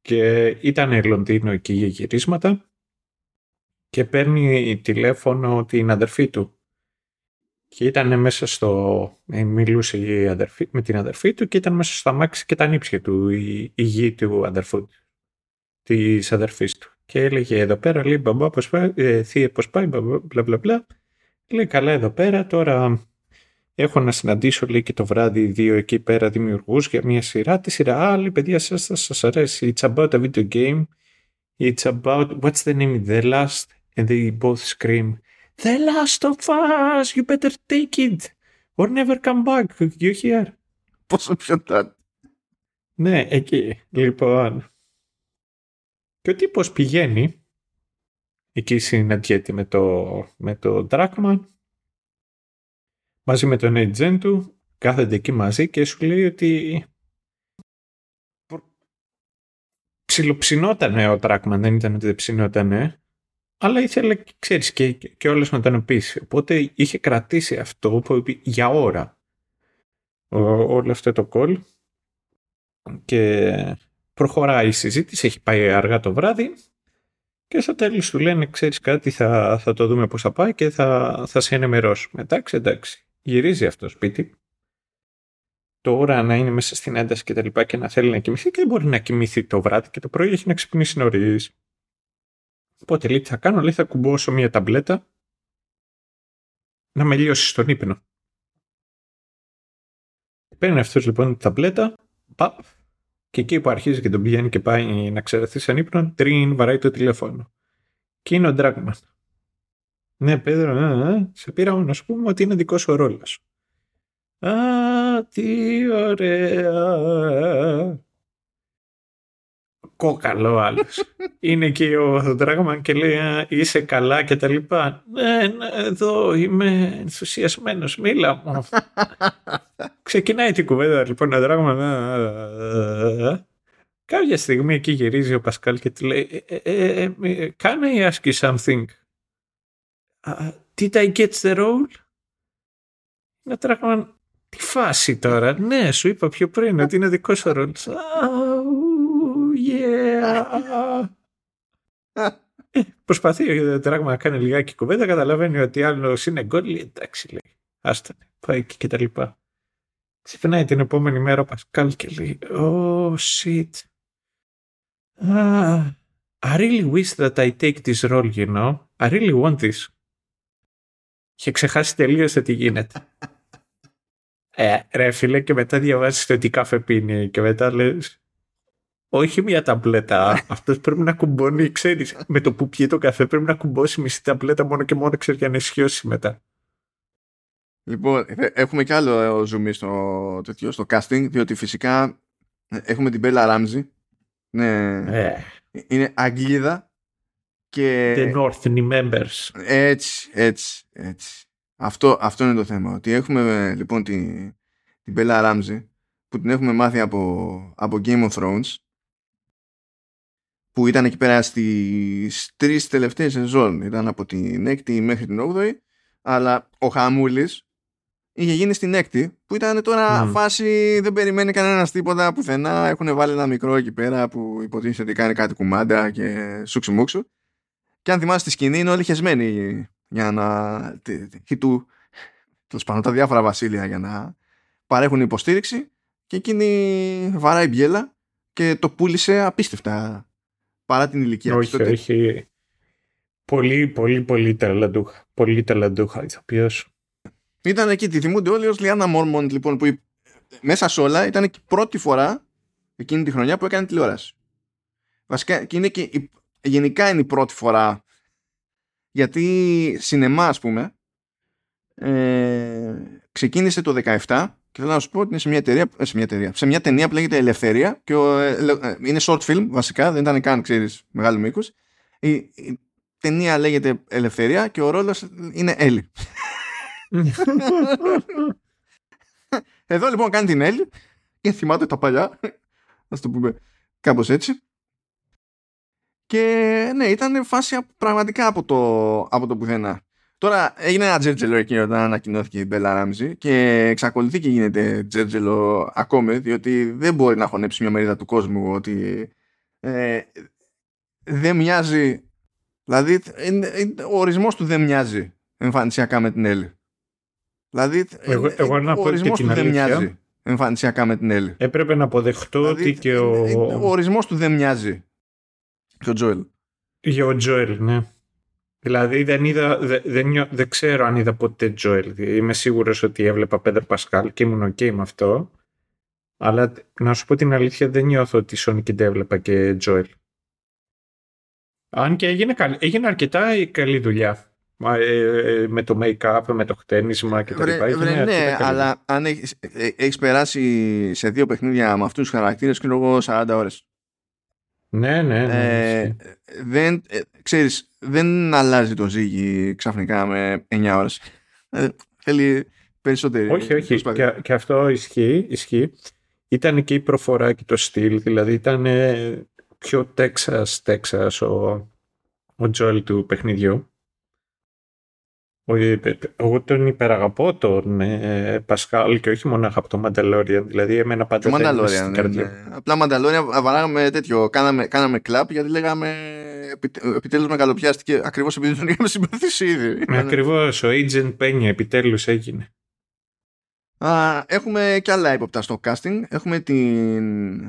και ήταν Λονδίνο εκεί για γυρίσματα και παίρνει τηλέφωνο την αδερφή του και ήταν μέσα στο... Ε, μιλούσε η αδερφή, με την αδερφή του και ήταν μέσα στο αμάξι και τα νύψια του, η, η γη του αδερφού του, της αδερφής του. Και έλεγε εδώ πέρα, λέει μπαμπά πώς πάει, ε, θεία πώς πάει, μπλα μπλα μπλα. Λέει καλά εδώ πέρα, τώρα έχω να συναντήσω λέει και το βράδυ δύο εκεί πέρα δημιουργούς για μια σειρά. Τη σειρά, άλλη παιδιά σας θα σας αρέσει. It's about a video game. It's about, what's the name, The Last, and they both scream. The Last of Us, you better take it or never come back, you hear; Πόσο πιο Ναι, εκεί. Λοιπόν. Και ο τύπος πηγαίνει, εκεί συναντιέται με το, με το Dragman, μαζί με τον agent του, κάθεται εκεί μαζί και σου λέει ότι ψιλοψινότανε ο Dragman, δεν ήταν ότι δεν ψινότανε, αλλά ήθελε, ξέρεις, και, και όλες να τον πείσει. Οπότε είχε κρατήσει αυτό που, για ώρα όλο αυτό το call και προχωράει η συζήτηση, έχει πάει αργά το βράδυ και στο τέλος του λένε, ξέρεις κάτι, θα, θα το δούμε πώς θα πάει και θα, θα σε ενημερώσουμε. Εντάξει, εντάξει. Γυρίζει αυτό σπίτι. Τώρα να είναι μέσα στην ένταση και τα λοιπά και να θέλει να κοιμηθεί και δεν μπορεί να κοιμηθεί το βράδυ και το πρωί έχει να ξυπνήσει νωρίς. Οπότε λέει τι θα κάνω, λέει θα κουμπώσω μια ταμπλέτα να με λιώσει στον ύπνο. Παίρνει αυτός λοιπόν την ταμπλέτα, παπ, και εκεί που αρχίζει και τον πηγαίνει και πάει να ξεραθεί σαν ύπνο, τρίν βαράει το τηλέφωνο. Και είναι ο Ντράγμαν. Ναι, Πέδρο, α, α, σε πήρα να σου πούμε ότι είναι δικός σου ρόλος. Α, τι ωραία κόκαλο άλλος. Είναι και ο Δράγμαν και λέει είσαι καλά και τα λοιπά. Ναι, ναι, εδώ είμαι ενθουσιασμένος, μίλα μου. Ξεκινάει την κουβέντα λοιπόν ο Δράγμαν. Κάποια στιγμή εκεί γυρίζει ο Πασκάλ και του λέει Can I ask you something? Did I get the role? Να τράγμαν τι φάση τώρα. Ναι, σου είπα πιο πριν ότι είναι δικό σου ρόλος yeah. Προσπαθεί ο Τράγμα να κάνει λιγάκι κουβέντα, καταλαβαίνει ότι άλλος είναι γκολ, εντάξει λέει, άστα, πάει και τα λοιπά. Ξυπνάει την επόμενη μέρα ο Πασκάλ και λέει, oh shit. Ah, I really wish that I take this role, you know. I really want this. Είχε ξεχάσει τελείως τι γίνεται. ε, ρε φίλε, και μετά διαβάζεις το τι καφέ πίνει και μετά λες όχι μια ταμπλέτα. Αυτός πρέπει να κουμπώνει, ξέρεις. Με το που πιει το καφέ πρέπει να κουμπώσει μισή ταμπλέτα μόνο και μόνο ξέρεις για να ισχυώσει μετά. Λοιπόν, ε, έχουμε κι άλλο zoom στο, τέτοιο, στο casting, διότι φυσικά ε, έχουμε την Μπέλα Ράμζη. Ναι, ε. Είναι Αγγλίδα και... The North members. Έτσι, έτσι, έτσι. Αυτό, αυτό είναι το θέμα. Ότι έχουμε λοιπόν την, την Μπέλα Ράμζη που την έχουμε μάθει από, από Game of Thrones που ήταν εκεί πέρα στις τρεις τελευταίες σεζόν. Ήταν από την έκτη μέχρι την 8η, αλλά ο Χαμούλης είχε γίνει στην έκτη, που ήταν τώρα mm. φάση, δεν περιμένει κανένας τίποτα πουθενά. Έχουν βάλει ένα μικρό εκεί πέρα που υποτίθεται ότι κάνει κάτι κουμάντα και σούξου μουξου. Και αν θυμάσαι τη σκηνή, είναι όλοι χεσμένοι για να. του. Τέλος πάντων, τα διάφορα βασίλεια για να παρέχουν υποστήριξη. Και εκείνη βαράει μπιέλα και το πούλησε απίστευτα παρά την ηλικία όχι, της. Όχι, Πολύ, πολύ, πολύ ταλαντούχα. Πολύ ταλαντούχα ηθοποιός. Ήταν εκεί, τη θυμούνται όλοι ως Λιάννα Μόρμοντ, λοιπόν, που μέσα σε όλα ήταν και η πρώτη φορά εκείνη τη χρονιά που έκανε τηλεόραση. Βασικά, και είναι και η, γενικά είναι η πρώτη φορά γιατί σινεμά, ας πούμε, ε, ξεκίνησε το 17 και θέλω να σου πω ότι είναι σε μια, εταιρεία, ε, σε μια, εταιρεία, σε μια ταινία που λέγεται Ελευθερία και ο, ε, ε, είναι short film βασικά, δεν ήταν καν, ξέρεις, μεγάλο μήκος. Η, η ταινία λέγεται Ελευθερία και ο ρόλος είναι Έλλη. Εδώ λοιπόν κάνει την Έλλη και θυμάται τα παλιά, να το πούμε κάπως έτσι. Και ναι, ήταν φάση πραγματικά από το, από το πουθενά. Τώρα έγινε ένα τζέρτζελο εκεί όταν ανακοινώθηκε η Μπέλα Ράμζη και εξακολουθεί και γίνεται τζέρτζελο ακόμη διότι δεν μπορεί να χωνέψει μια μερίδα του κόσμου ότι ε, δεν μοιάζει δηλαδή ο ορισμός του δεν μοιάζει εμφανισιακά με την Έλλη. Δηλαδή εγώ, εγώ να ο ορισμός του δεν μοιάζει εμφανισιακά με την Έλλη. Έπρεπε να αποδεχτώ δηλαδή, ότι και ο... Ο ορισμός του δεν μοιάζει και ο Τζόελ. Για ο Τζόελ, ναι. Δηλαδή δεν, είδα, δεν, δεν, ξέρω αν είδα ποτέ Τζόελ. Είμαι σίγουρος ότι έβλεπα Πέντερ Πασκάλ και ήμουν ok με αυτό. Αλλά να σου πω την αλήθεια δεν νιώθω ότι Sonic δεν έβλεπα και Τζόελ. Αν και έγινε, έγινε αρκετά καλή δουλειά. Ε, με το make-up, με το χτένισμα και τα λοιπά. ναι, αλλά αν έχεις, ε, έχεις περάσει σε δύο παιχνίδια με αυτούς τους χαρακτήρες και εγώ 40 ώρες. Ναι, ναι, ναι. Ε, δεν, ε, ξέρεις, δεν αλλάζει το ζύγι ξαφνικά με 9 ώρες. Ε, θέλει περισσότερη. Όχι, όχι. Και, και, αυτό ισχύει, ισχύει. Ήταν και η προφορά και το στυλ. Δηλαδή ήταν πιο Texas, Texas ο, ο Joel του παιχνιδιού. Εγώ τον υπεραγαπώ τον ε, Πασκάλ και όχι μόνο από το Μανταλόριαν. Δηλαδή, εμένα πάντα το Μανταλόριαν. Ναι, ναι. Απλά Μανταλόριαν βαράγαμε τέτοιο. Κάναμε, κάναμε κλαπ γιατί λέγαμε επιτέλους μεγαλοπιάστηκε ακριβώς επειδή τον είχαμε συμπαθήσει ήδη. Ακριβώς. Ο Agent Πένια επιτέλους έγινε. Α, έχουμε και άλλα ύποπτα στο casting. Έχουμε την,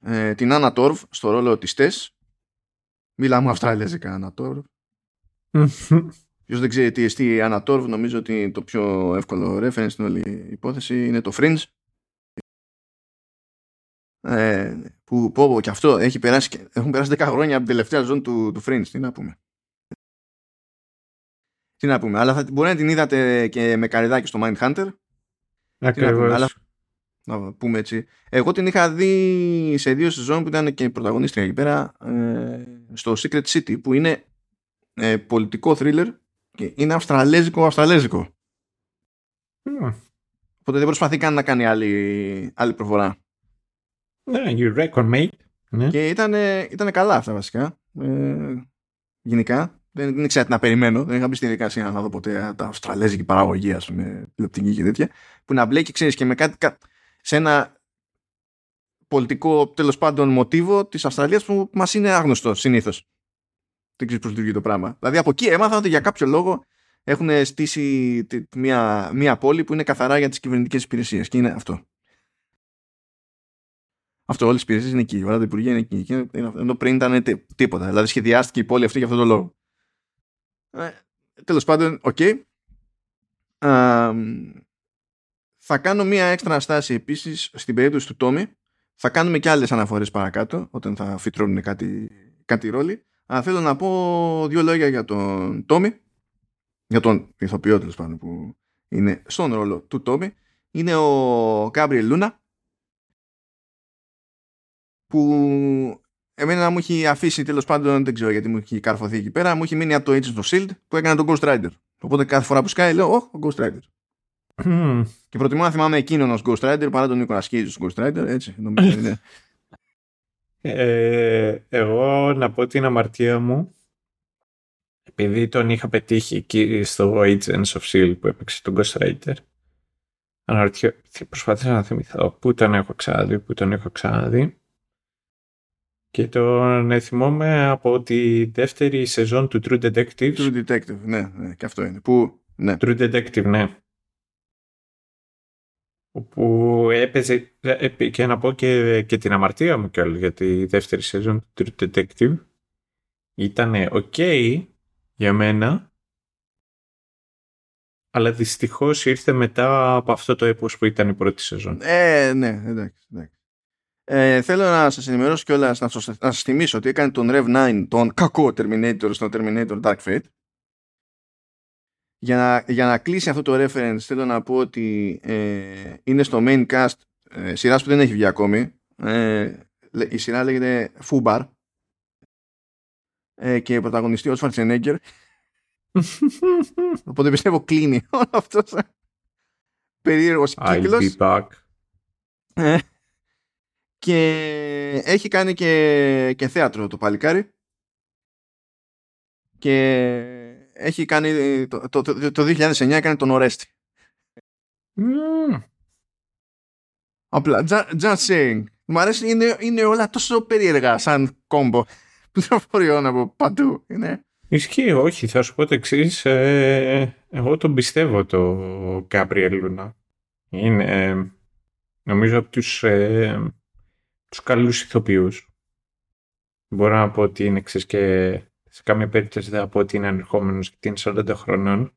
ε, την Άννα Τόρβ στο ρόλο της Τες. Μιλάμε Αυστραλέζικα Άννα Τόρβ. Ποιος δεν ξέρει τι εστί Ανατόρβ, νομίζω ότι το πιο εύκολο reference στην όλη υπόθεση είναι το Fringe. Ε, που πω, πω και αυτό έχει περάσει, έχουν περάσει 10 χρόνια από την τελευταία ζώνη του, του Fringe. Τι να πούμε. Τι να πούμε. Αλλά θα, μπορεί να την είδατε και με καριδάκι στο Mindhunter. Ακριβώς. Αλλά, να πούμε έτσι. Εγώ την είχα δει σε δύο σεζόν που ήταν και πρωταγωνίστρια εκεί πέρα ε, στο Secret City που είναι ε, πολιτικό thriller και είναι αυστραλέζικο, αυστραλέζικο. Mm. Οπότε δεν προσπαθεί καν να κάνει άλλη, άλλη προφορά. Ναι, you reckon, mate. Ναι. Και ήταν, ήταν καλά αυτά βασικά. Ε, γενικά. Δεν, δεν ήξερα τι να περιμένω. Δεν είχα μπει στην δικασία να δω ποτέ τα αυστραλέζικη παραγωγή, ας πούμε, τηλεοπτική και τέτοια. Που να μπλέκει, ξέρεις, και με κάτι. σε ένα πολιτικό τέλος πάντων μοτίβο της Αυστραλίας που μας είναι άγνωστο συνήθως δεν ξέρεις πώς λειτουργεί το πράγμα. Δηλαδή από εκεί έμαθα ότι για κάποιο λόγο έχουν στήσει μια, μια πόλη που είναι καθαρά για τις κυβερνητικές υπηρεσίες. Και είναι αυτό. Αυτό, όλες οι υπηρεσίες είναι εκεί. Όλα τα υπουργεία είναι εκεί. Ενώ πριν ήταν τίποτα. Δηλαδή σχεδιάστηκε η πόλη αυτή για αυτόν τον λόγο. Ε, Τέλος πάντων, οκ. Οκέι. θα κάνω μία έξτρα στάση επίσης στην περίπτωση του Τόμι. Θα κάνουμε και άλλες αναφορές παρακάτω όταν θα φυτρώνουν κάτι, κάτι ρόλοι. Αλλά θέλω να πω δύο λόγια για τον Τόμι, για τον ηθοποιό τέλος πάντων που είναι στον ρόλο του Τόμι. Είναι ο Γκάμπριελ Λούνα, που εμένα μου έχει αφήσει τέλος πάντων, δεν ξέρω γιατί μου έχει καρφωθεί εκεί πέρα, μου έχει μείνει από το Agents of Shield που έκανε τον Ghost Rider. Οπότε κάθε φορά που σκάει λέω, ο Ghost Rider. Και προτιμώ να θυμάμαι εκείνον ως Ghost Rider παρά τον Nicolas Cage ως Ghost Rider, έτσι νομίζω είναι. Ε, εγώ να πω την αμαρτία μου επειδή τον είχα πετύχει εκεί στο Agents of S.H.I.E.L.D. που έπαιξε τον Ghost Rider προσπάθησα να θυμηθώ πού τον έχω ξαναδεί, πού τον έχω ξαναδεί και τον θυμόμαι από τη δεύτερη σεζόν του True Detective. True Detective, ναι, ναι, και αυτό είναι. Που, ναι. True Detective, ναι όπου έπαιζε και να πω και, και την αμαρτία μου κιόλας για τη δεύτερη σεζόν του True Detective ήταν ok για μένα αλλά δυστυχώς ήρθε μετά από αυτό το έπος που ήταν η πρώτη σεζόν. Ε, ναι, εντάξει. εντάξει. Ε, θέλω να σας ενημερώσω κιόλας να, σας, να σας θυμίσω ότι έκανε τον Rev 9 τον κακό Terminator στο Terminator Dark Fate για να, για να κλείσει αυτό το reference θέλω να πω ότι ε, είναι στο main cast ε, σειράς που δεν έχει βγει ακόμη. Ε, η σειρά λέγεται Fubar ε, και πρωταγωνιστή ο Schwarzenegger οπότε πιστεύω κλείνει όλο αυτός. Περίεργος κύκλος. ε, και έχει κάνει και, και θέατρο το παλικάρι. Και έχει κάνει το, το, το, το 2009 έκανε τον Ορέστη. Mm. Απλά, just saying. Μου αρέσει, είναι, είναι όλα τόσο περίεργα σαν κόμπο πληροφοριών από παντού. Είναι. Ισχύει, όχι. Θα σου πω το εξής. Ε, εγώ τον πιστεύω το Γκάμπριελ Λούνα. Είναι, νομίζω, από τους, ε, τους καλούς ηθοποιούς. Μπορώ να πω ότι είναι εξής και σε κάμια περίπτωση δεν θα πω ότι είναι ανερχόμενο γιατί είναι 40 χρονών.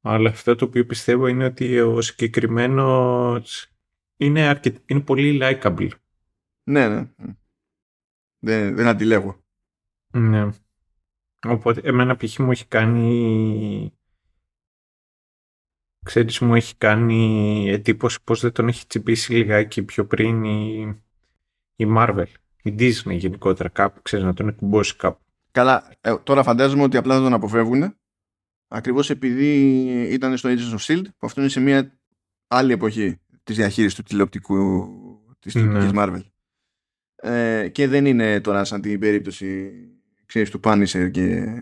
Αλλά αυτό το οποίο πιστεύω είναι ότι ο συγκεκριμένος είναι, αρκετ... είναι πολύ likable. Ναι, ναι. Δεν, δεν αντιλέγω. Ναι. Οπότε εμένα π.χ. μου έχει κάνει ξέρεις μου έχει κάνει εντύπωση πως δεν τον έχει τσιμπήσει λιγάκι πιο πριν η, η Marvel, η Disney γενικότερα κάπου, ξέρεις να τον εκκουμπώσει κάπου. Καλά, ε, τώρα φαντάζομαι ότι απλά θα τον αποφεύγουν ακριβώς επειδή ήταν στο Agents of S.H.I.E.L.D. που αυτό είναι σε μια άλλη εποχή της διαχείρισης του τηλεοπτικού της ναι. Marvel. Ε, και δεν είναι τώρα σαν την περίπτωση ξέρεις, του Punisher και,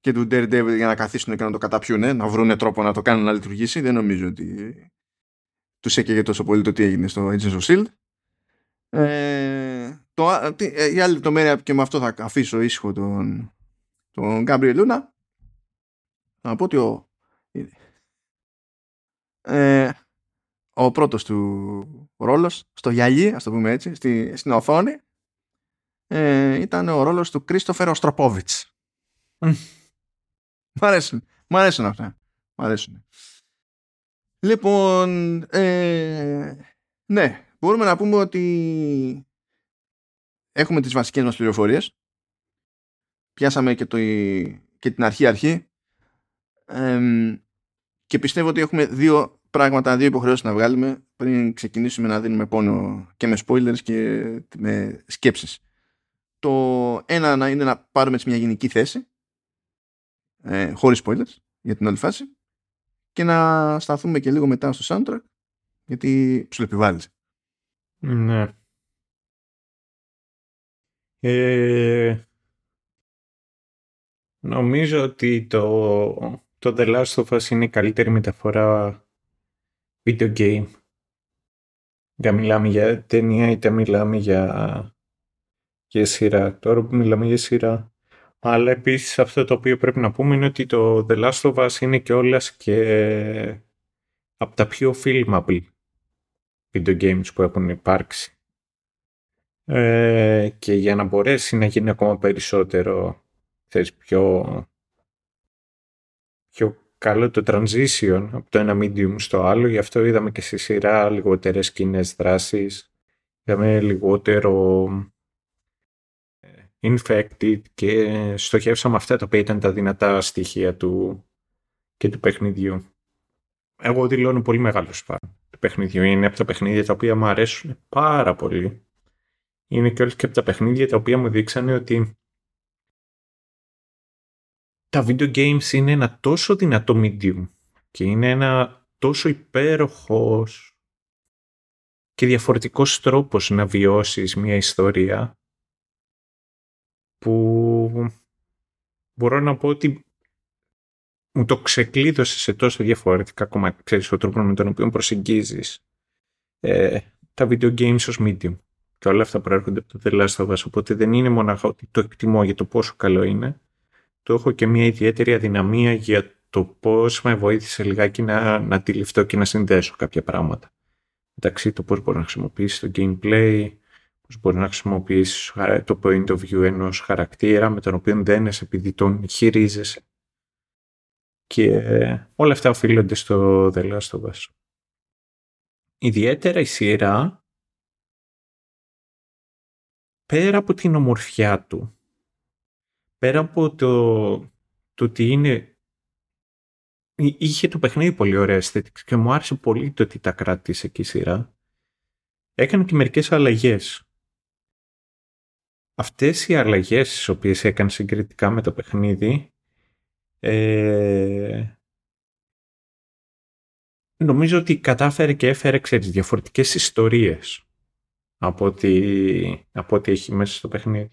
και του Daredevil για να καθίσουν και να το καταπιούν, να βρουν τρόπο να το κάνουν να λειτουργήσει. Δεν νομίζω ότι τους έκαιγε τόσο πολύ το τι έγινε στο Agents of S.H.I.E.L.D. Ε, το, ε, η άλλη λεπτομέρεια και με αυτό θα αφήσω ήσυχο τον, τον Γκάμπριελ Λούνα να πω ότι ο, ε, ο πρώτος του ρόλος στο γυαλί, ας το πούμε έτσι, στη, στην οθόνη ε, ήταν ο ρόλος του Κρίστοφερ Οστροπόβιτς. Μ' αρέσουν. Μ' αρέσουν αυτά. Μ' αρέσουν. Λοιπόν, ε, ναι, μπορούμε να πούμε ότι έχουμε τις βασικές μας πληροφορίες. Πιάσαμε και, το, και την αρχή-αρχή. και πιστεύω ότι έχουμε δύο πράγματα, δύο υποχρεώσεις να βγάλουμε πριν ξεκινήσουμε να δίνουμε πόνο και με spoilers και με σκέψεις. Το ένα να είναι να πάρουμε μια γενική θέση ε, χωρίς spoilers για την όλη φάση και να σταθούμε και λίγο μετά στο soundtrack γιατί σου επιβάλλεις. Ναι. Ε, νομίζω ότι το, το The Last of Us είναι η καλύτερη μεταφορά video game. Δεν μιλάμε για ταινία είτε μιλάμε για, για σειρά. Τώρα που μιλάμε για σειρά. Αλλά επίσης αυτό το οποίο πρέπει να πούμε είναι ότι το The Last of Us είναι και όλας και από τα πιο filmable video games που έχουν υπάρξει. Ε, και για να μπορέσει να γίνει ακόμα περισσότερο θες, πιο, πιο καλό το transition από το ένα medium στο άλλο γι' αυτό είδαμε και στη σειρά λιγότερες κοινές δράσεις είδαμε λιγότερο ε, infected και στοχεύσαμε αυτά τα οποία ήταν τα δυνατά στοιχεία του και του παιχνιδιού. Εγώ δηλώνω πολύ μεγάλο φαν του παιχνιδιού. Είναι από τα παιχνίδια τα οποία μου αρέσουν πάρα πολύ είναι και όλες και από τα παιχνίδια τα οποία μου δείξανε ότι τα video games είναι ένα τόσο δυνατό medium και είναι ένα τόσο υπέροχος και διαφορετικός τρόπος να βιώσεις μια ιστορία που μπορώ να πω ότι μου το ξεκλείδωσε σε τόσο διαφορετικά κομμάτια, ξέρεις, ο τρόπος με τον οποίο προσεγγίζεις ε, τα video games ως medium και όλα αυτά προέρχονται από το The Last of Us. Οπότε δεν είναι μόνο ότι το εκτιμώ για το πόσο καλό είναι. Το έχω και μια ιδιαίτερη αδυναμία για το πώς με βοήθησε λιγάκι να, να αντιληφθώ και να συνδέσω κάποια πράγματα. Εντάξει, το πώς μπορεί να χρησιμοποιήσει το gameplay, πώς μπορεί να χρησιμοποιήσει το point of view ενός χαρακτήρα με τον οποίο δεν είσαι επειδή τον χειρίζεσαι. Και όλα αυτά οφείλονται στο The Last of Us. Ιδιαίτερα η σειρά, πέρα από την ομορφιά του, πέρα από το, το ότι είναι είχε το παιχνίδι πολύ ωραία αισθητική και μου άρεσε πολύ το ότι τα κράτησε εκεί η σειρά. Έκανε και μερικές αλλαγές. Αυτές οι αλλαγές τις οποίες έκανε συγκριτικά με το παιχνίδι ε, νομίζω ότι κατάφερε και έφερε ξέρεις, διαφορετικές ιστορίες από ό,τι, από ό,τι έχει μέσα στο παιχνίδι.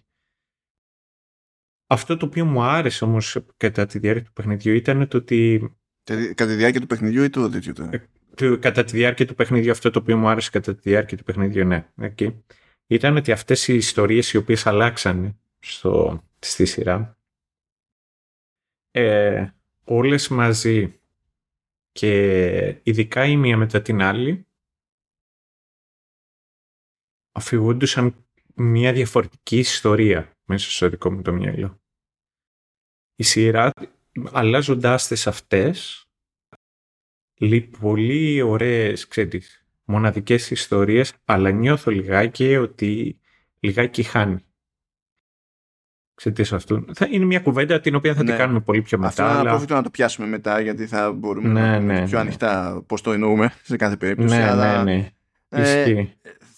Αυτό το οποίο μου άρεσε όμως κατά τη διάρκεια του παιχνιδιού ήταν το ότι Κατά τη διάρκεια του παιχνιδιού ή το τέτοιο ε, Κατά τη διάρκεια του παιχνιδιού, αυτό το οποίο μου άρεσε κατά τη διάρκεια του παιχνιδιού, ναι. Okay. Ήταν ότι αυτές οι ιστορίες οι οποίες αλλάξαν στο, στη σειρά, ε, όλες μαζί και ειδικά η μία μετά την άλλη, αφηγούντουσαν μια διαφορετική ιστορία μέσα στο δικό μου το μυαλό. Η σειρά αλλάζοντάς τις αυτές, πολύ ωραίες, ξέρεις, μοναδικές ιστορίες, αλλά νιώθω λιγάκι ότι λιγάκι χάνει. Ξέρετε αυτού. Θα είναι μια κουβέντα την οποία θα ναι. την κάνουμε πολύ πιο μετά. Αυτό αλλά... να το πιάσουμε μετά γιατί θα μπορούμε ναι, να ναι, πιο ναι. ανοιχτά πώς το εννοούμε σε κάθε περίπτωση. Ναι, αλλά... ναι, ναι. Ε,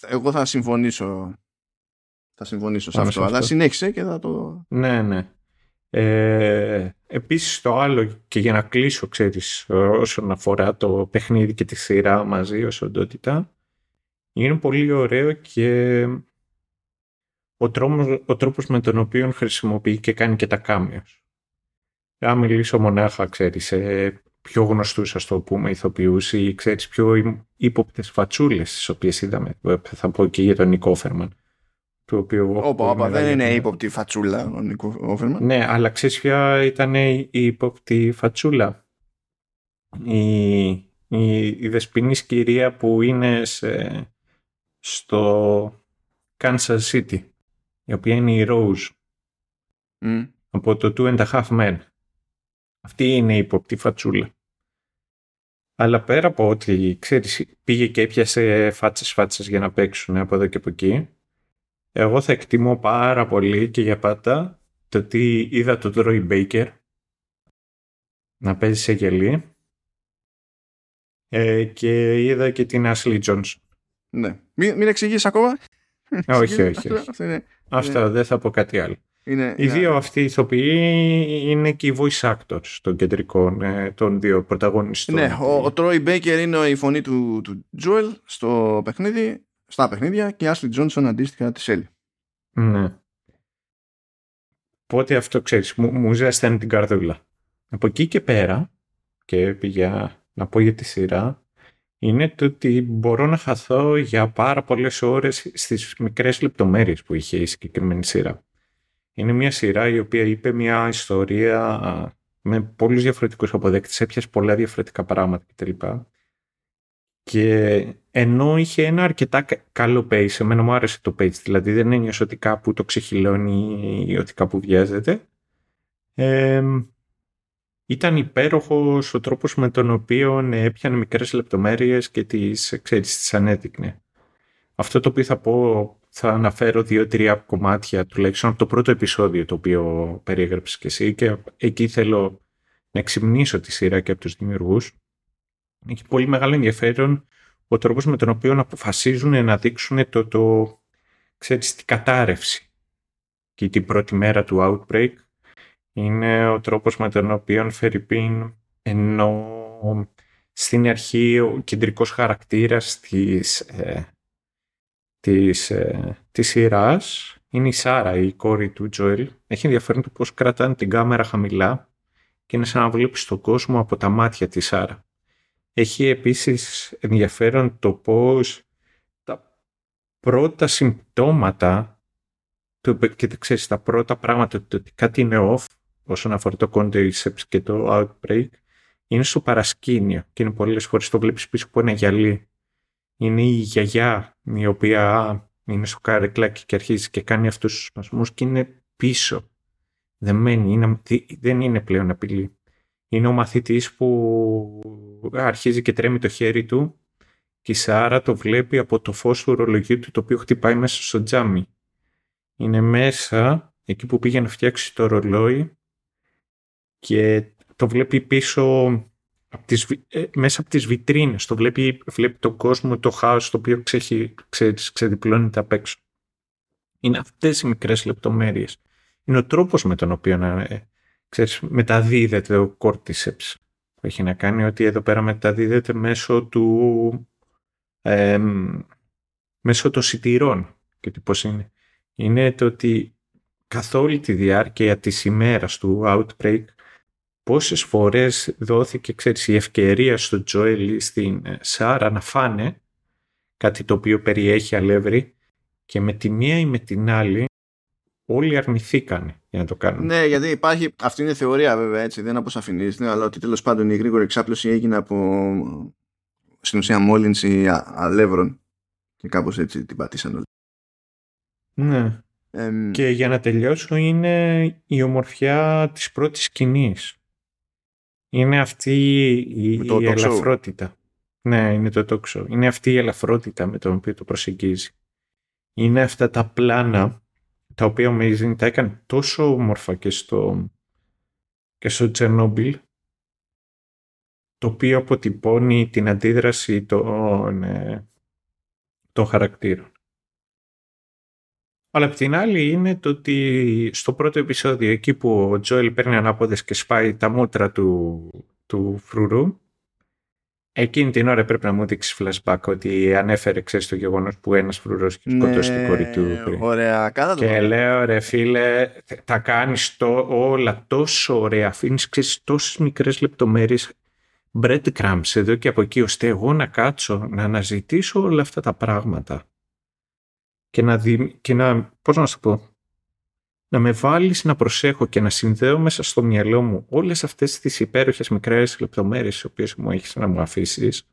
εγώ θα συμφωνήσω θα συμφωνήσω σε αυτό, αλλά συνέχισε και θα το... Ναι, ναι. Ε, επίσης το άλλο και για να κλείσω ξέρεις όσον αφορά το παιχνίδι και τη σειρά μαζί ως οντότητα είναι πολύ ωραίο και ο τρόπος, ο τρόπος με τον οποίο χρησιμοποιεί και κάνει και τα κάμιος. Αν μιλήσω μονάχα, ξέρεις, σε πιο γνωστούς, ας το πούμε, ηθοποιούς ή, ξέρεις, πιο ύποπτες φατσούλες, τις οποίες είδαμε, θα πω και για τον Νικό Φερμαν του οποίου... Όπα, όπα, δεν είναι ύποπτη φατσούλα ο Νίκο Όφερμαν. Ναι, αλλά ξέρεις ποια ήταν η ύποπτη φατσούλα; Η, η, η δεσποινής κυρία που είναι σε, στο Kansas City, η οποία είναι η Rose. Mm. Από το Two and a Half Men. Αυτή είναι η ύποπτη φατσούλα. Αλλά πέρα από ότι, ξέρεις, πήγε και έπιασε φάτσες φάτσες για να παίξουν από εδώ και από εκεί, εγώ θα εκτιμώ πάρα πολύ και για πάντα το ότι είδα τον Troy Baker να παίζει σε γελί ε, και είδα και την Ashley Johnson. Ναι. Μην, μην εξηγείς ακόμα. όχι, όχι. όχι. Αυτό, δεν θα πω κάτι άλλο. Είναι, οι δύο αυτοί ηθοποιοί είναι και οι voice actors των κεντρικών, ε, των δύο πρωταγωνιστών. Ναι, ο, ο Troy Baker είναι η φωνή του, του Joel στο παιχνίδι στα παιχνίδια και η Ashley Johnson αντίστοιχα τη Ellie. Ναι. Οπότε αυτό ξέρεις, μου, μου ζέστανε την καρδούλα. Από εκεί και πέρα, και για να πω για τη σειρά, είναι το ότι μπορώ να χαθώ για πάρα πολλές ώρες στις μικρές λεπτομέρειες που είχε η συγκεκριμένη σειρά. Είναι μια σειρά η οποία είπε μια ιστορία με πολλούς διαφορετικούς αποδέκτες, έπιασε πολλά διαφορετικά πράγματα κτλ. Και ενώ είχε ένα αρκετά καλό pace, εμένα μου άρεσε το pace, δηλαδή δεν ένιωσε ότι κάπου το ξεχυλώνει ή ότι κάπου βιάζεται. Ε, ήταν υπέροχος ο τρόπος με τον οποίο έπιανε μικρές λεπτομέρειες και τις, ξέρεις, τις ανέδεικνε. Αυτό το οποίο θα πω, θα αναφέρω δύο-τρία κομμάτια τουλάχιστον από το πρώτο επεισόδιο το οποίο περιέγραψες και εσύ και εκεί θέλω να εξυμνήσω τη σειρά και από τους δημιουργούς έχει πολύ μεγάλο ενδιαφέρον ο τρόπος με τον οποίο αποφασίζουν να δείξουν το, το ξέρεις, την κατάρρευση. Και την πρώτη μέρα του Outbreak είναι ο τρόπος με τον οποίο Φερρυπίν ενώ στην αρχή ο κεντρικός χαρακτήρας της, ε, της, ε, της σειράς είναι η Σάρα, η κόρη του Τζοέλ. Έχει ενδιαφέρον το πώς κρατάνε την κάμερα χαμηλά και είναι σαν να βλέπεις τον κόσμο από τα μάτια της Σάρα. Έχει επίσης ενδιαφέρον το πώς τα πρώτα συμπτώματα και ξέρεις, τα πρώτα πράγματα το ότι κάτι είναι off όσον αφορά το concept και το outbreak είναι στο παρασκήνιο και είναι πολλές φορές το βλέπεις πίσω από ένα γυαλί. Είναι η γιαγιά η οποία είναι στο καρεκλάκι και αρχίζει και κάνει αυτούς τους σπασμούς και είναι πίσω. Δεν μένει, είναι, δεν είναι πλέον απειλή. είναι ο μαθητής που αρχίζει και τρέμει το χέρι του και η Σάρα το βλέπει από το φως του ρολογιού του το οποίο χτυπάει μέσα στο τζάμι. Είναι μέσα, εκεί που πήγε να φτιάξει το ρολόι και το βλέπει πίσω από τις, ε, μέσα από τις βιτρίνες. Το βλέπει, βλέπει τον κόσμο, το χάος το οποίο ξέχει, ξε, ξεδιπλώνεται απ' έξω. Είναι αυτές οι μικρές λεπτομέρειες. Είναι ο τρόπος με τον οποίο ε, ξέρεις, μεταδίδεται ο κόρτισεψ. Που έχει να κάνει ότι εδώ πέρα μεταδίδεται μέσω του ε, μέσω των σιτηρών. Και τι πώς είναι. Είναι το ότι καθ' όλη τη διάρκεια της ημέρας του outbreak πόσες φορές δόθηκε ξέρεις, η ευκαιρία στο Τζόελ ή στην ε, Σάρα να φάνε κάτι το οποίο περιέχει αλεύρι και με τη μία ή με την άλλη όλοι αρνηθήκαν για να το κάνουν. Ναι, γιατί υπάρχει, αυτή είναι η θεωρία βέβαια έτσι, δεν αποσαφηνίζεται, αλλά ότι τέλος πάντων η γρήγορη εξάπλωση έγινε από στην ουσία μόλυνση αλεύρων και κάπως έτσι την πατήσαν όλοι. Ναι. και για να τελειώσω είναι η ομορφιά της πρώτης σκηνής. Είναι αυτή η, η ελαφρότητα. Ναι, είναι το τόξο. Είναι αυτή η ελαφρότητα με τον οποίο το προσεγγίζει. Είναι αυτά τα πλάνα τα οποία ο Amazing τα έκανε τόσο όμορφα και στο, και στο Τσερνόμπιλ το οποίο αποτυπώνει την αντίδραση των, ε, των χαρακτήρων. Αλλά απ' την άλλη είναι το ότι στο πρώτο επεισόδιο εκεί που ο Τζόελ παίρνει ανάποδες και σπάει τα μούτρα του, του φρουρού Εκείνη την ώρα πρέπει να μου δείξει flashback ότι ανέφερε ξέρεις το γεγονός που ένας φρουρός και σκοτώσει την κόρη του πριν. Ωραία, κάτα το Και λέω ρε φίλε, τα κάνεις το, όλα τόσο ωραία, αφήνεις ξέρεις τόσες μικρές λεπτομέρειες. Breadcrumbs εδώ και από εκεί ώστε εγώ να κάτσω να αναζητήσω όλα αυτά τα πράγματα και να, δι... και να πώς να σου πω, να με βάλεις να προσέχω και να συνδέω μέσα στο μυαλό μου όλες αυτές τις υπέροχες μικρές λεπτομέρειες τις οποίες μου έχεις να μου αφήσεις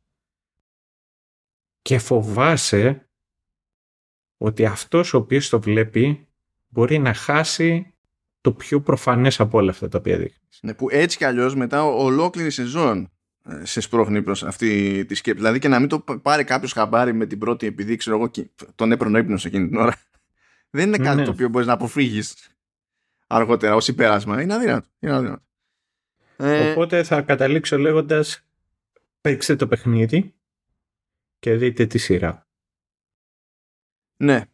και φοβάσαι ότι αυτός ο οποίος το βλέπει μπορεί να χάσει το πιο προφανές από όλα αυτά τα οποία δείχνεις. Ναι, που έτσι κι αλλιώς μετά ολόκληρη σεζόν ε, σε σπρώχνει προς αυτή τη σκέψη. Δηλαδή και να μην το πάρει κάποιος χαμπάρι με την πρώτη επειδή ξέρω εγώ τον έπαιρνε ύπνος εκείνη την ώρα. Δεν είναι κάτι ναι. το οποίο μπορείς να αποφύγεις αργότερα ως υπέρασμα. Είναι αδύνατο. Είναι αδύνατο. Ε... Οπότε θα καταλήξω λέγοντας παίξτε το παιχνίδι και δείτε τη σειρά. Ναι.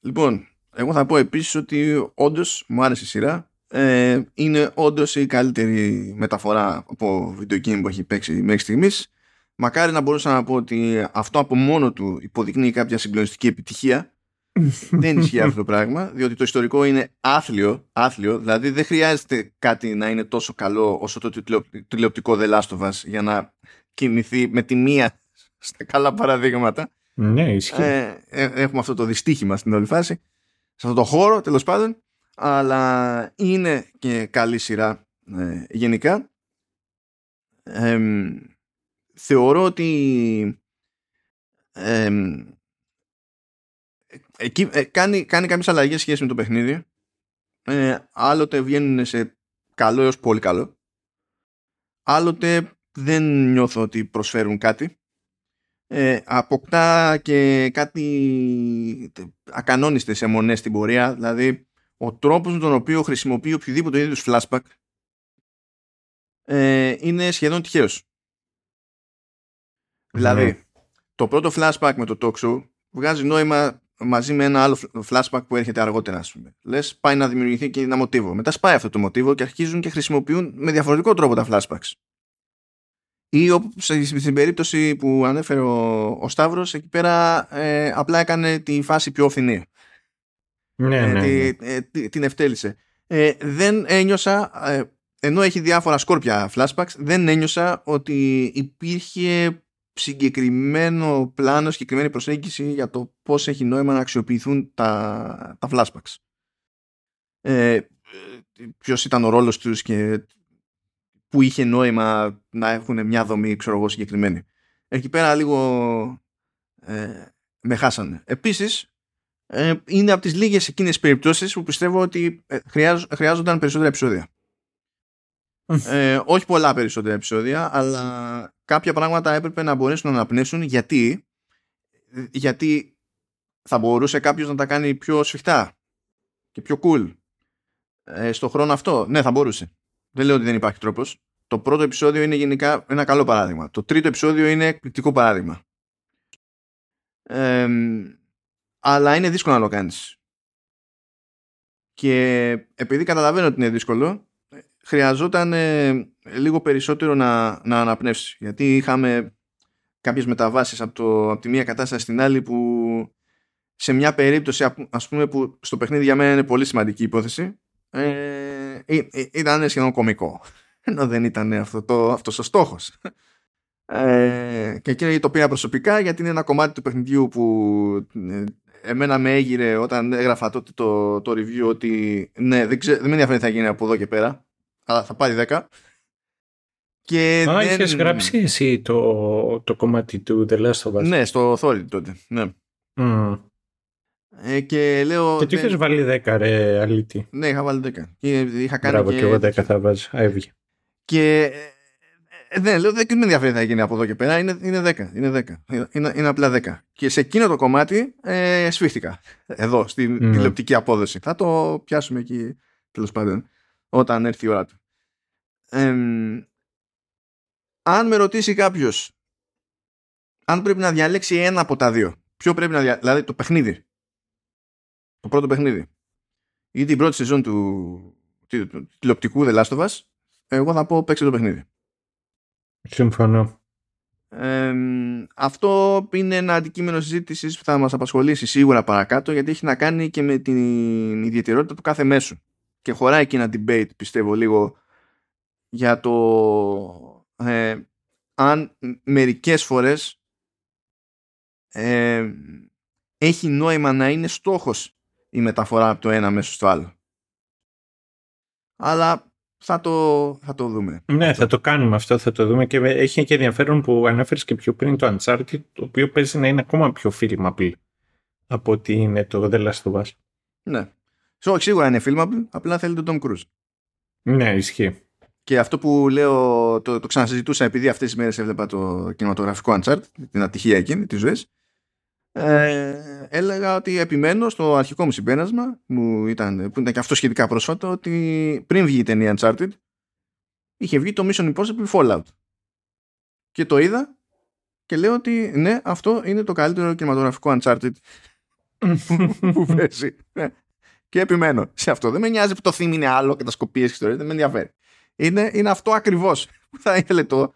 Λοιπόν, εγώ θα πω επίσης ότι όντως μου άρεσε η σειρά ε, είναι όντως η καλύτερη μεταφορά από video game που έχει παίξει μέχρι στιγμής. Μακάρι να μπορούσα να πω ότι αυτό από μόνο του υποδεικνύει κάποια συγκλονιστική επιτυχία. δεν ισχύει αυτό το πράγμα, διότι το ιστορικό είναι άθλιο, άθλιο, δηλαδή δεν χρειάζεται κάτι να είναι τόσο καλό όσο το τηλεοπτικό The Last of Us για να κινηθεί με τη μία στα καλά παραδείγματα. Ναι, ισχύει. Ε, ε, έχουμε αυτό το δυστύχημα στην όλη φάση. Σε αυτό το χώρο, τέλος πάντων αλλά είναι και καλή σειρά ε, γενικά. θεωρώ ότι εκεί, ε, κάνει, κάνει κάποιες αλλαγές σχέση με το παιχνίδι. Ε, άλλοτε βγαίνουν σε καλό έως πολύ καλό. Άλλοτε δεν νιώθω ότι προσφέρουν κάτι. Ε, αποκτά και κάτι ακανόνιστες αιμονές στην πορεία. Δηλαδή ο τρόπος με τον οποίο χρησιμοποιεί οποιοδήποτε είδους flashback ε, είναι σχεδόν τυχαίος. Δηλαδή, ναι. το πρώτο flashback με το talk show βγάζει νόημα μαζί με ένα άλλο flashback που έρχεται αργότερα, ας πούμε. Λες, πάει να δημιουργηθεί και ένα μοτίβο. Μετά σπάει αυτό το μοτίβο και αρχίζουν και χρησιμοποιούν με διαφορετικό τρόπο τα flashbacks. Ή στην περίπτωση που ανέφερε ο, ο Σταύρος, εκεί πέρα ε, απλά έκανε τη φάση πιο φθηνή. Ναι, ε, ναι, ναι. Ε, την ευτέλησε. Ε, δεν ένιωσα, ενώ έχει διάφορα σκόρπια flashbacks, δεν ένιωσα ότι υπήρχε συγκεκριμένο πλάνο, συγκεκριμένη προσέγγιση για το πώς έχει νόημα να αξιοποιηθούν τα, τα flashbacks. Ε, ποιος ήταν ο ρόλος τους και που είχε νόημα να έχουν μια δομή, ξέρω εγώ, συγκεκριμένη. Εκεί πέρα λίγο ε, με χάσανε. Επίσης, ε, είναι από τις λίγες εκείνες περιπτώσεις που πιστεύω ότι ε, χρειάζονταν περισσότερα επεισόδια. ε, όχι πολλά περισσότερα επεισόδια, αλλά κάποια πράγματα έπρεπε να μπορέσουν να αναπνεύσουν γιατί, γιατί θα μπορούσε κάποιος να τα κάνει πιο σφιχτά και πιο cool ε, στο χρόνο αυτό. Ναι, θα μπορούσε. Δεν λέω ότι δεν υπάρχει τρόπος. Το πρώτο επεισόδιο είναι γενικά ένα καλό παράδειγμα. Το τρίτο επεισόδιο είναι εκπληκτικό παράδειγμα. Ε, αλλά είναι δύσκολο να το κάνεις. Και επειδή καταλαβαίνω ότι είναι δύσκολο, χρειαζόταν ε, λίγο περισσότερο να, να αναπνεύσεις. Γιατί είχαμε κάποιες μεταβάσεις από, το, από τη μία κατάσταση στην άλλη που σε μια περίπτωση ας πούμε που στο παιχνίδι για μένα είναι πολύ σημαντική υπόθεση ε, ε, ε ήταν σχεδόν κομικό ενώ δεν ήταν αυτό το, αυτός ο στόχος ε, και εκεί το πήρα προσωπικά γιατί είναι ένα κομμάτι του παιχνιδιού που ε, εμένα με έγειρε όταν έγραφα τότε το, το review ότι ναι δεν, ξέ, δεν με ενδιαφέρει θα γίνει από εδώ και πέρα αλλά θα πάρει 10 και Α, δεν... είχες γράψει εσύ το, το κομμάτι του The Last of Us; Ναι, στο Authority τότε. Ναι. Mm. Ε, και λέω. Και τι είχες βάλει 10, ρε αλήτη. Ναι, είχα βάλει 10. Και είχα κάνει. Μπράβο, και, και εγώ 10 θα βάζω. Έβγε. Και. Ε, ναι, λέω δεν με ενδιαφέρει θα γίνει από εδώ και πέρα. Είναι, είναι 10. Είναι, 10. Είναι, είναι απλά 10. Και σε εκείνο το κομμάτι ε, σφίχτηκα. Εδώ, στην mm. τηλεοπτική απόδοση. Θα το πιάσουμε εκεί τέλος πάντων όταν έρθει η ώρα του. Ε, αν με ρωτήσει κάποιος αν πρέπει να διαλέξει ένα από τα δύο, ποιο πρέπει να διαλέξει, δηλαδή το παιχνίδι, το πρώτο παιχνίδι, ή την πρώτη σεζόν του, τηλεοπτικού The Last of Us, εγώ θα πω παίξε το παιχνίδι. Συμφωνώ. Ε, αυτό είναι ένα αντικείμενο συζήτησης που θα μας απασχολήσει σίγουρα παρακάτω γιατί έχει να κάνει και με την ιδιαιτερότητα του κάθε μέσου και χωράει και ένα debate πιστεύω λίγο για το ε, αν μερικές φορές ε, έχει νόημα να είναι στόχος η μεταφορά από το ένα μέσο στο άλλο. Αλλά θα το, θα το δούμε. Ναι, θα το κάνουμε αυτό, θα το δούμε και έχει και ενδιαφέρον που ανέφερες και πιο πριν το Uncharted, το οποίο παίζει να είναι ακόμα πιο filmable από ότι είναι το The Last of Us. Ναι. So, σίγουρα είναι filmable, απλά θέλει τον Tom Cruise. Ναι, ισχύει. Και αυτό που λέω, το, το ξανασυζητούσα επειδή αυτές τις μέρες έβλεπα το κινηματογραφικό Uncharted, την ατυχία εκείνη της ζωής, ε, έλεγα ότι επιμένω στο αρχικό μου συμπέρασμα που ήταν, που ήταν και αυτό σχετικά πρόσφατο ότι πριν βγει η ταινία Uncharted είχε βγει το Mission Impossible Fallout. Και το είδα και λέω ότι ναι αυτό είναι το καλύτερο κινηματογραφικό Uncharted που παίζει. Ναι. και επιμένω σε αυτό. Δεν με νοιάζει που το theme είναι άλλο και τα σκοπίες και ιστορίες δεν με ενδιαφέρει. Είναι, είναι αυτό ακριβώς που θα ήθελε το,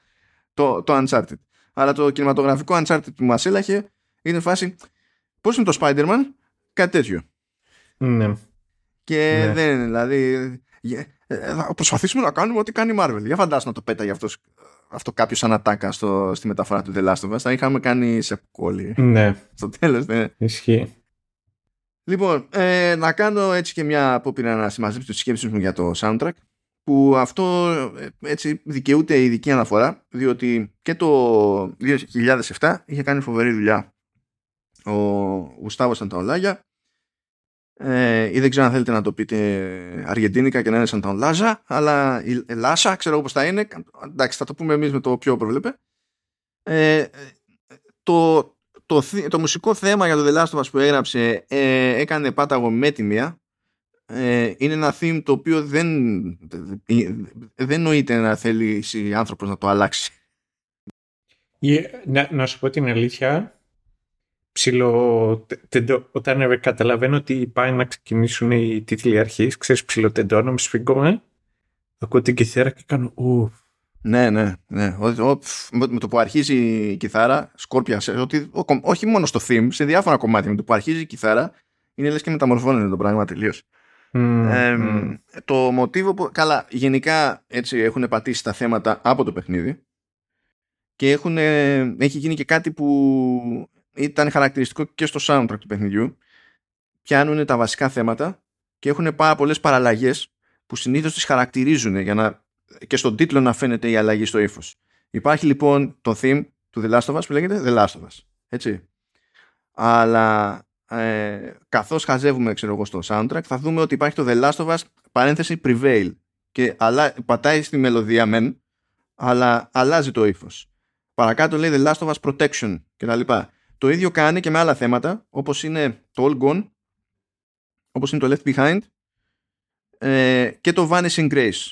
το, το Uncharted. Αλλά το κινηματογραφικό Uncharted που μας έλαχε είναι φάση Πώς είναι το Spider-Man, κάτι τέτοιο. Ναι. Και ναι. δεν είναι, δηλαδή. Ε, θα προσπαθήσουμε να κάνουμε ό,τι κάνει η Marvel. Για φαντάσου να το πέταγε αυτός, αυτό κάποιος σαν ατάκα στο, στη μεταφορά του The Last of Us. Θα είχαμε κάνει σε κόλλη. Ναι. Στο τέλος, ναι. Ισχύει. Λοιπόν, ε, να κάνω έτσι και μια απόπειρα να συμμαζέψω τις σκέψεις μου για το soundtrack που αυτό ε, έτσι δικαιούται ειδική αναφορά διότι και το 2007 είχε κάνει φοβερή δουλειά ο Γουστάβος Σανταολάγια ε, ή δεν ξέρω αν θέλετε να το πείτε αργεντίνικα και να είναι Σανταολάζα αλλά η Λάσα ξέρω πώς θα είναι εντάξει θα το πούμε εμείς με το πιο προβλέπε. Ε, το, το, το, μουσικό θέμα για το The Last of Us που έγραψε ε, έκανε πάταγο με τη μία. Ε, είναι ένα theme το οποίο δεν δεν νοείται να θέλει άνθρωπος να το αλλάξει. Να, να σου πω την αλήθεια ψηλο... όταν καταλαβαίνω ότι πάει να ξεκινήσουν οι τίτλοι αρχής, ξέρεις ψηλοτεντώνω, με σφίγγομαι, ακούω την κιθάρα και κάνω ου. Ναι, ναι, ναι. Ο, ο, με το που αρχίζει η κιθάρα, σκόρπια, ότι, όχι μόνο στο theme, σε διάφορα κομμάτια, με το που αρχίζει η κιθάρα, είναι λες και μεταμορφώνεται το πράγμα τελείως. Mm, ε, mm. Το μοτίβο που, καλά, γενικά έτσι έχουν πατήσει τα θέματα από το παιχνίδι και έχουν, έχει γίνει και κάτι που ήταν χαρακτηριστικό και στο soundtrack του παιχνιδιού. Πιάνουν τα βασικά θέματα και έχουν πάρα πολλές παραλλαγές που συνήθως τις χαρακτηρίζουν για να και στον τίτλο να φαίνεται η αλλαγή στο ύφος. Υπάρχει λοιπόν το theme του The Last of Us που λέγεται The Last of Us. Έτσι. Αλλά ε, καθώς χαζεύουμε ξέρω εγώ στο soundtrack θα δούμε ότι υπάρχει το The Last of Us παρένθεση Prevail και αλλα... πατάει στη μελωδία μεν, αλλά αλλάζει το ύφος. Παρακάτω λέει The Last of Us Protection κτλ. Το ίδιο κάνει και με άλλα θέματα, όπως είναι το All Gone, όπως είναι το Left Behind ε, και το Vanishing Grace.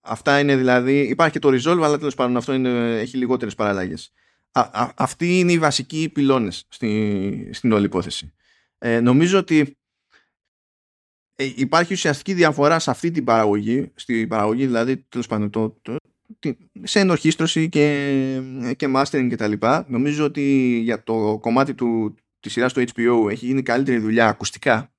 Αυτά είναι δηλαδή, υπάρχει και το Resolve, αλλά τέλος πάντων αυτό είναι, έχει λιγότερες παραλλαγές. αυτοί είναι οι βασικοί πυλώνες στη, στην όλη υπόθεση. Ε, νομίζω ότι ε, υπάρχει ουσιαστική διαφορά σε αυτή την παραγωγή, στη παραγωγή δηλαδή τέλος πάντων το, το, σε ενορχίστρωση και, και mastering και τα λοιπά. Νομίζω ότι για το κομμάτι του, της σειράς του HBO έχει γίνει καλύτερη δουλειά ακουστικά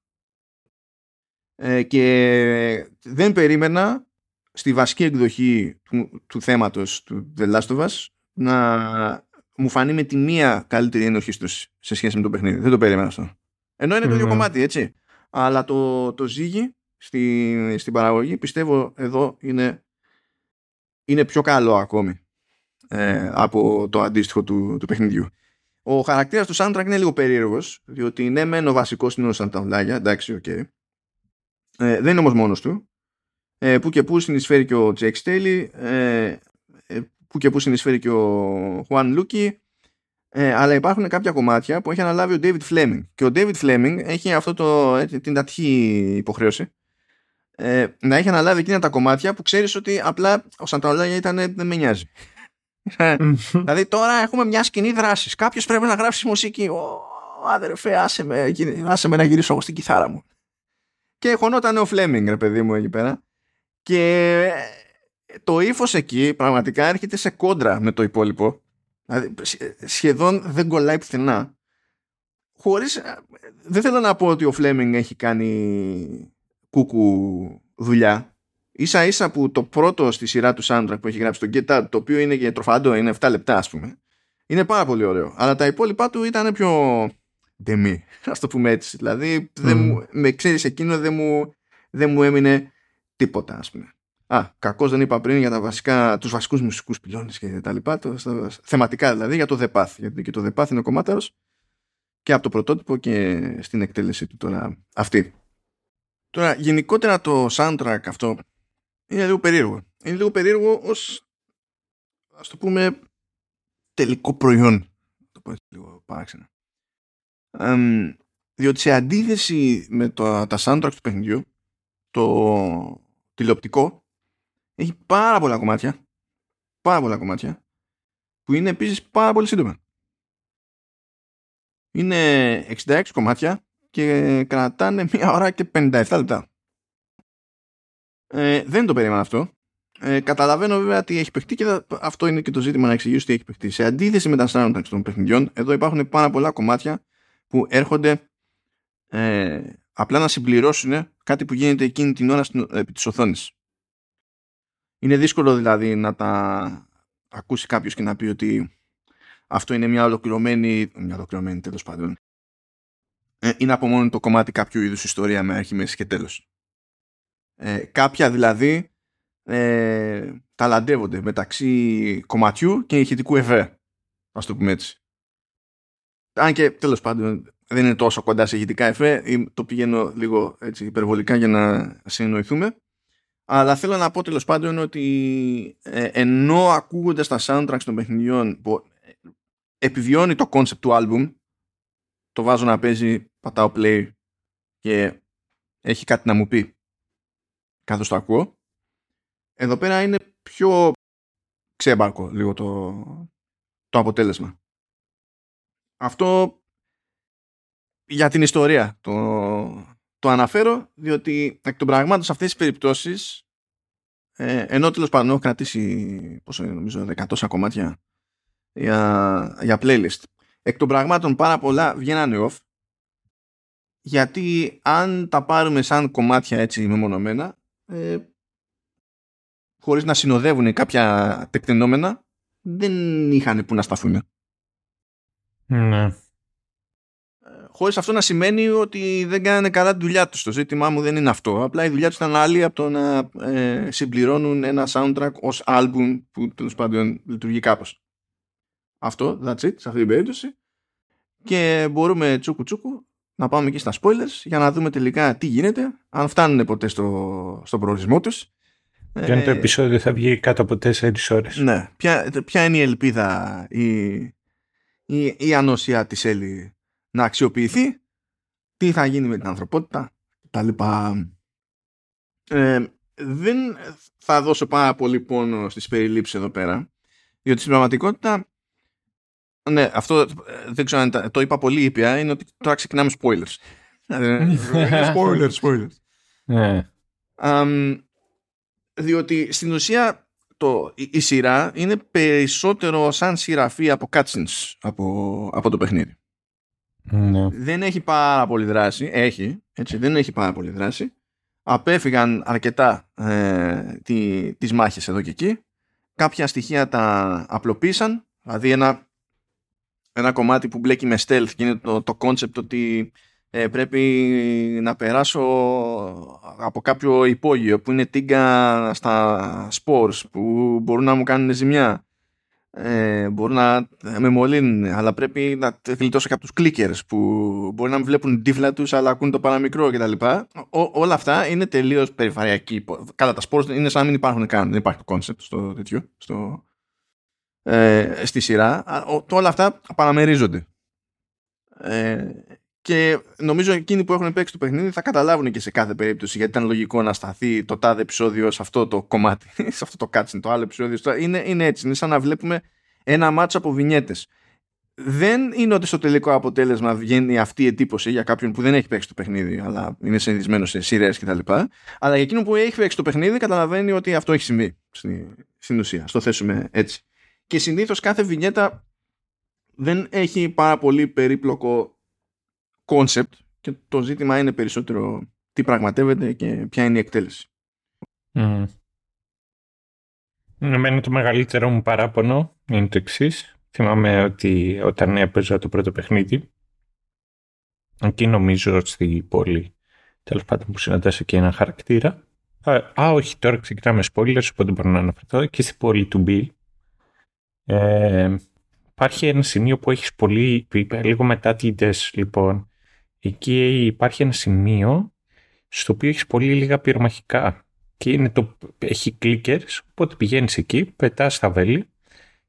ε, και δεν περίμενα στη βασική εκδοχή του, του θέματος του The Last of Us να μου φανεί με τη μία καλύτερη ενορχίστρωση σε σχέση με το παιχνίδι. Δεν το περίμενα αυτό. Ενώ είναι το ίδιο κομμάτι, έτσι. Αλλά το, το ζύγι στη, στην παραγωγή πιστεύω εδώ είναι, είναι πιο καλό ακόμη ε, από το αντίστοιχο του, του παιχνιδιού. Ο χαρακτήρας του soundtrack είναι λίγο περίεργος, διότι ναι μεν ο βασικός είναι ο Santaolalla, εντάξει, οκ. Οκέι. Ε, δεν είναι όμως μόνος του. Ε, που και που συνεισφέρει και ο Jake Staley, ε, ε, που και που συνεισφέρει και ο Juan Luki, ε, αλλά υπάρχουν κάποια κομμάτια που έχει αναλάβει ο David Fleming. Και ο David Fleming έχει αυτό το, έτσι, την τατχή υποχρέωση ε, να έχει αναλάβει εκείνα τα κομμάτια που ξέρεις ότι απλά ο Σανταολάγια ήταν δεν με νοιάζει. δηλαδή τώρα έχουμε μια σκηνή δράσης. Κάποιος πρέπει να γράψει μουσική. Ω, αδερφέ, άσε με, άσε με να γυρίσω εγώ στην κιθάρα μου. Και χωνόταν ο Φλέμινγκ, ρε παιδί μου, εκεί πέρα. Και το ύφος εκεί πραγματικά έρχεται σε κόντρα με το υπόλοιπο. Δηλαδή, σχεδόν δεν κολλάει πουθενά. Χωρίς, δεν θέλω να πω ότι ο Φλέμινγκ έχει κάνει κούκου δουλειά. Ίσα ίσα που το πρώτο στη σειρά του soundtrack που έχει γράψει το Get Out, το οποίο είναι και τροφαντό, είναι 7 λεπτά ας πούμε, είναι πάρα πολύ ωραίο. Αλλά τα υπόλοιπά του ήταν πιο ντεμή, ας το πούμε έτσι. Δηλαδή, δεν μου, με ξέρεις εκείνο δεν μου, δεν μου έμεινε τίποτα ας πούμε. Α, κακώς δεν είπα πριν για τα βασικά, τους βασικούς μουσικούς πυλώνες και τα λοιπά, το, θεματικά δηλαδή για το The Path, γιατί και το The Path είναι ο κομμάταρος και από το πρωτότυπο και στην εκτέλεση του τώρα αυτή. Τώρα, γενικότερα το soundtrack αυτό είναι λίγο περίεργο. Είναι λίγο περίεργο ως, ας το πούμε, τελικό προϊόν. Το πω έτσι λίγο παράξενα. διότι σε αντίθεση με το, τα soundtrack του παιχνιδιού, το τηλεοπτικό έχει πάρα πολλά κομμάτια, πάρα πολλά κομμάτια, που είναι επίσης πάρα πολύ σύντομα. Είναι 66 κομμάτια και κρατάνε μία ώρα και 57 λεπτά. Ε, δεν το περίμενα αυτό. Ε, καταλαβαίνω βέβαια τι έχει παιχτεί και αυτό είναι και το ζήτημα να εξηγήσω τι έχει παιχτεί. Σε αντίθεση με τα soundtracks των παιχνιδιών, εδώ υπάρχουν πάρα πολλά κομμάτια που έρχονται ε, απλά να συμπληρώσουν κάτι που γίνεται εκείνη την ώρα στην, επί της οθόνης. Είναι δύσκολο δηλαδή να τα ακούσει κάποιος και να πει ότι αυτό είναι μια ολοκληρωμένη, μια ολοκληρωμένη τέλος πάντων, ε, είναι από μόνο το κομμάτι κάποιου είδους ιστορία με αρχή, μέση και τέλος. Ε, κάποια δηλαδή ε, ταλαντεύονται μεταξύ κομματιού και ηχητικού εφέ. Ας το πούμε έτσι. Αν και τέλος πάντων δεν είναι τόσο κοντά σε ηχητικά εφέ, το πηγαίνω λίγο έτσι, υπερβολικά για να συνεννοηθούμε. Αλλά θέλω να πω τέλος πάντων ότι ε, ενώ ακούγοντας τα soundtracks των παιχνιδιών που επιβιώνει το concept του album το βάζω να παίζει, πατάω play και έχει κάτι να μου πει καθώς το ακούω. Εδώ πέρα είναι πιο ξέμπαρκο λίγο το, το αποτέλεσμα. Αυτό για την ιστορία το, το αναφέρω διότι εκ των πραγμάτων σε αυτές τις περιπτώσεις ε, ενώ τέλος πάντων έχω κρατήσει πόσο είναι νομίζω 100 κομμάτια για, για playlist εκ των πραγμάτων πάρα πολλά βγαίνανε off γιατί αν τα πάρουμε σαν κομμάτια έτσι μεμονωμένα ε, χωρίς να συνοδεύουν κάποια τεκτενόμενα δεν είχαν που να σταθούν. Ναι. Ε, χωρίς αυτό να σημαίνει ότι δεν κάνανε καλά τη δουλειά τους. Το ζήτημά μου δεν είναι αυτό. Απλά η δουλειά τους ήταν άλλη από το να ε, συμπληρώνουν ένα soundtrack ως album που τέλος πάντων λειτουργεί κάπως. Αυτό, that's it, σε αυτή την περίπτωση. Και μπορούμε τσούκου τσούκου να πάμε εκεί στα spoilers για να δούμε τελικά τι γίνεται, αν φτάνουν ποτέ στο, στον προορισμό τους. Και αν το ε, επεισόδιο θα βγει κάτω από τέσσερις ώρες. Ναι. Ποια, ποια είναι η ελπίδα, η, η, η ανοσία της Έλλη να αξιοποιηθεί, τι θα γίνει με την ανθρωπότητα, τα λοιπά. Ε, δεν θα δώσω πάρα πολύ πόνο στις περιλήψεις εδώ πέρα, διότι στην πραγματικότητα ναι, αυτό ε, δεν ξέρω αν το είπα πολύ ήπια, είναι ότι τώρα ξεκινάμε spoilers. spoilers, spoilers. Ναι. διότι στην ουσία το, η, σειρά είναι περισσότερο σαν σειραφή από cutscenes από, από το παιχνίδι. Ναι. Δεν έχει πάρα πολύ δράση. Έχει, έτσι, δεν έχει πάρα πολύ δράση. Απέφυγαν αρκετά ε, τι, τις μάχες εδώ και εκεί. Κάποια στοιχεία τα απλοποίησαν. Δηλαδή ένα ένα κομμάτι που μπλέκει με stealth και είναι το, το concept ότι ε, πρέπει να περάσω από κάποιο υπόγειο που είναι τίγκα στα spores που μπορούν να μου κάνουν ζημιά ε, μπορούν να με μολύνουν αλλά πρέπει να γλιτώσω και από τους clickers που μπορεί να μην βλέπουν τύφλα τους αλλά ακούν το παραμικρό κτλ. Όλα αυτά είναι τελείως περιφαριακοί. Καλά τα spores είναι σαν να μην υπάρχουν καν. Δεν υπάρχει το concept στο τέτοιο, στο, ε, στη σειρά, το, όλα αυτά παραμερίζονται. Ε, και νομίζω εκείνοι που έχουν παίξει το παιχνίδι θα καταλάβουν και σε κάθε περίπτωση γιατί ήταν λογικό να σταθεί το τάδε επεισόδιο σε αυτό το κομμάτι, σε αυτό το κάτσιν, το άλλο επεισόδιο. Είναι, είναι έτσι, είναι σαν να βλέπουμε ένα μάτσο από βινιέτες. Δεν είναι ότι στο τελικό αποτέλεσμα βγαίνει αυτή η εντύπωση για κάποιον που δεν έχει παίξει το παιχνίδι, αλλά είναι συνηθισμένος σε σειρές κτλ. Αλλά για εκείνον που έχει παίξει το παιχνίδι, καταλαβαίνει ότι αυτό έχει συμβεί στην ουσία. Στο θέσουμε έτσι και συνήθως κάθε βινιέτα δεν έχει πάρα πολύ περίπλοκο concept και το ζήτημα είναι περισσότερο τι πραγματεύεται και ποια είναι η εκτέλεση. Mm. Εμένα το μεγαλύτερο μου παράπονο είναι το εξής. Θυμάμαι ότι όταν έπαιζα το πρώτο παιχνίδι, εκεί νομίζω στη πόλη, τέλος πάντων που συναντάς εκεί ένα χαρακτήρα. Α, όχι, τώρα ξεκινάμε spoilers, οπότε μπορώ να αναφερθώ. Και στην πόλη του Bill, ε, υπάρχει ένα σημείο που έχεις πολύ, λίγο μετά την τες, λοιπόν, εκεί υπάρχει ένα σημείο στο οποίο έχεις πολύ λίγα πυρομαχικά και είναι το, έχει clickers, οπότε πηγαίνεις εκεί, πετάς τα βέλη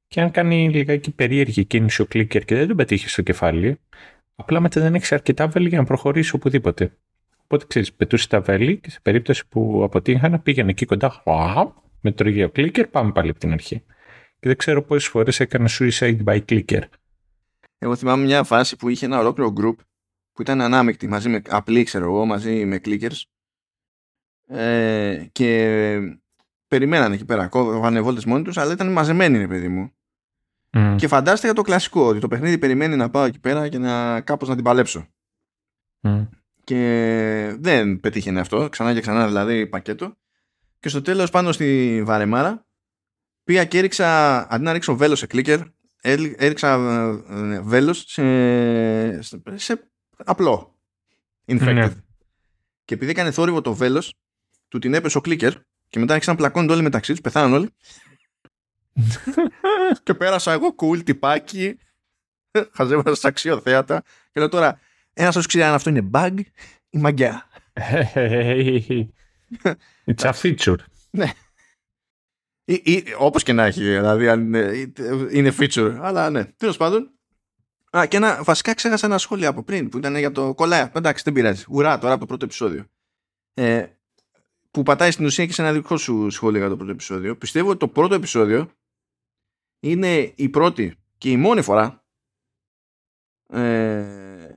και αν κάνει λιγάκι περίεργη κίνηση ο clicker και δεν τον πετύχεις στο κεφάλι, απλά μετά δεν έχεις αρκετά βέλη για να προχωρήσεις οπουδήποτε. Οπότε ξέρεις, πετούσες τα βέλη και σε περίπτωση που αποτύχανα πήγαινε εκεί κοντά, με το ίδιο clicker, πάμε πάλι από την αρχή και δεν ξέρω πόσες φορές έκανε suicide by clicker. Εγώ θυμάμαι μια φάση που είχε ένα ολόκληρο group που ήταν ανάμεικτη μαζί με απλή, ξέρω εγώ, μαζί με clickers ε, και περιμένανε εκεί πέρα, κόβανε βόλτες μόνοι τους, αλλά ήταν μαζεμένοι, ρε παιδί μου. Mm. Και φαντάστηκα το κλασικό, ότι το παιχνίδι περιμένει να πάω εκεί πέρα και να κάπως να την παλέψω. Mm. Και δεν πετύχαινε αυτό, ξανά και ξανά δηλαδή πακέτο. Και στο τέλος πάνω στη βαρεμάρα πήγα και έριξα, αντί να ρίξω βέλος σε κλίκερ, έριξα ε, βέλος σε, σε απλό infected. Ναι. Και επειδή έκανε θόρυβο το βέλος, του την έπεσε ο κλίκερ και μετά άρχισαν να πλακώνονται όλοι μεταξύ τους, πεθάναν όλοι. και πέρασα εγώ cool τυπάκι, χαζεύοντας στα αξιοθέατα και λέω τώρα, ένα σας ξέρει αν αυτό είναι bug ή μαγκιά. It's a feature. Ναι. Ή, ή, όπως και να έχει, δηλαδή αν είναι, είναι feature. Αλλά ναι, τέλος πάντων. Α, και ένα, βασικά ξέχασα ένα σχόλιο από πριν που ήταν για το κολλάι. Εντάξει, δεν πειράζει. Ουρά τώρα από το πρώτο επεισόδιο. Ε, που πατάει στην ουσία και σε ένα δικό σου σχόλιο για το πρώτο επεισόδιο. Πιστεύω ότι το πρώτο επεισόδιο είναι η πρώτη και η μόνη φορά. Ε,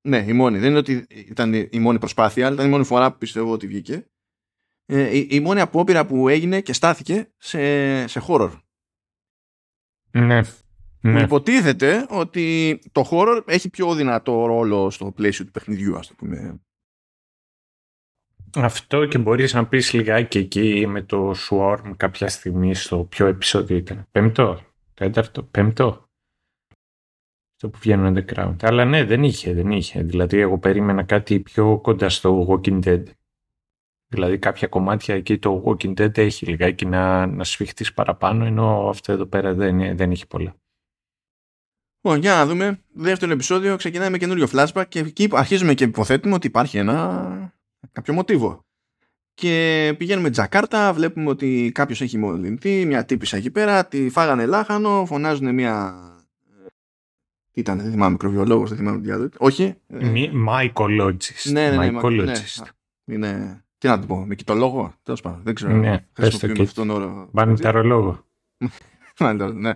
ναι, η μόνη. Δεν είναι ότι ήταν η μόνη προσπάθεια, αλλά ήταν η μόνη φορά που πιστεύω ότι βγήκε ε, η, μόνη απόπειρα που έγινε και στάθηκε σε, σε horror. Ναι. ναι. Υποτίθεται ότι το horror έχει πιο δυνατό ρόλο στο πλαίσιο του παιχνιδιού, ας το πούμε. Αυτό και μπορείς να πεις λιγάκι εκεί με το Swarm κάποια στιγμή στο ποιο επεισόδιο ήταν. Πέμπτο, τέταρτο, πέμπτο. Στο που βγαίνουν underground. Αλλά ναι, δεν είχε, δεν είχε. Δηλαδή εγώ περίμενα κάτι πιο κοντά στο Walking Dead. Δηλαδή κάποια κομμάτια εκεί το Walking Dead έχει λιγάκι να, να σφιχτείς παραπάνω, ενώ αυτό εδώ πέρα δεν, δεν έχει πολλά. Λοιπόν, για να δούμε. Δεύτερο επεισόδιο ξεκινάει με καινούριο flashback και εκεί αρχίζουμε και υποθέτουμε ότι υπάρχει ένα κάποιο μοτίβο. Και πηγαίνουμε Τζακάρτα, βλέπουμε ότι κάποιος έχει μολυνθεί, μια τύπησα εκεί πέρα, τη φάγανε λάχανο, φωνάζουν μια. Τι ήταν, δεν θυμάμαι, μικροβιολόγο, δεν θυμάμαι τι άλλο. Όχι. Mycologist. Ναι, ναι, ναι. Mycologist. ναι. Είναι. Τι να το πω, με κοιτολόγο, τέλος πάντων. Δεν ξέρω. Ναι, πες το και αυτόν τον όρο. Μανιταρολόγο. ναι.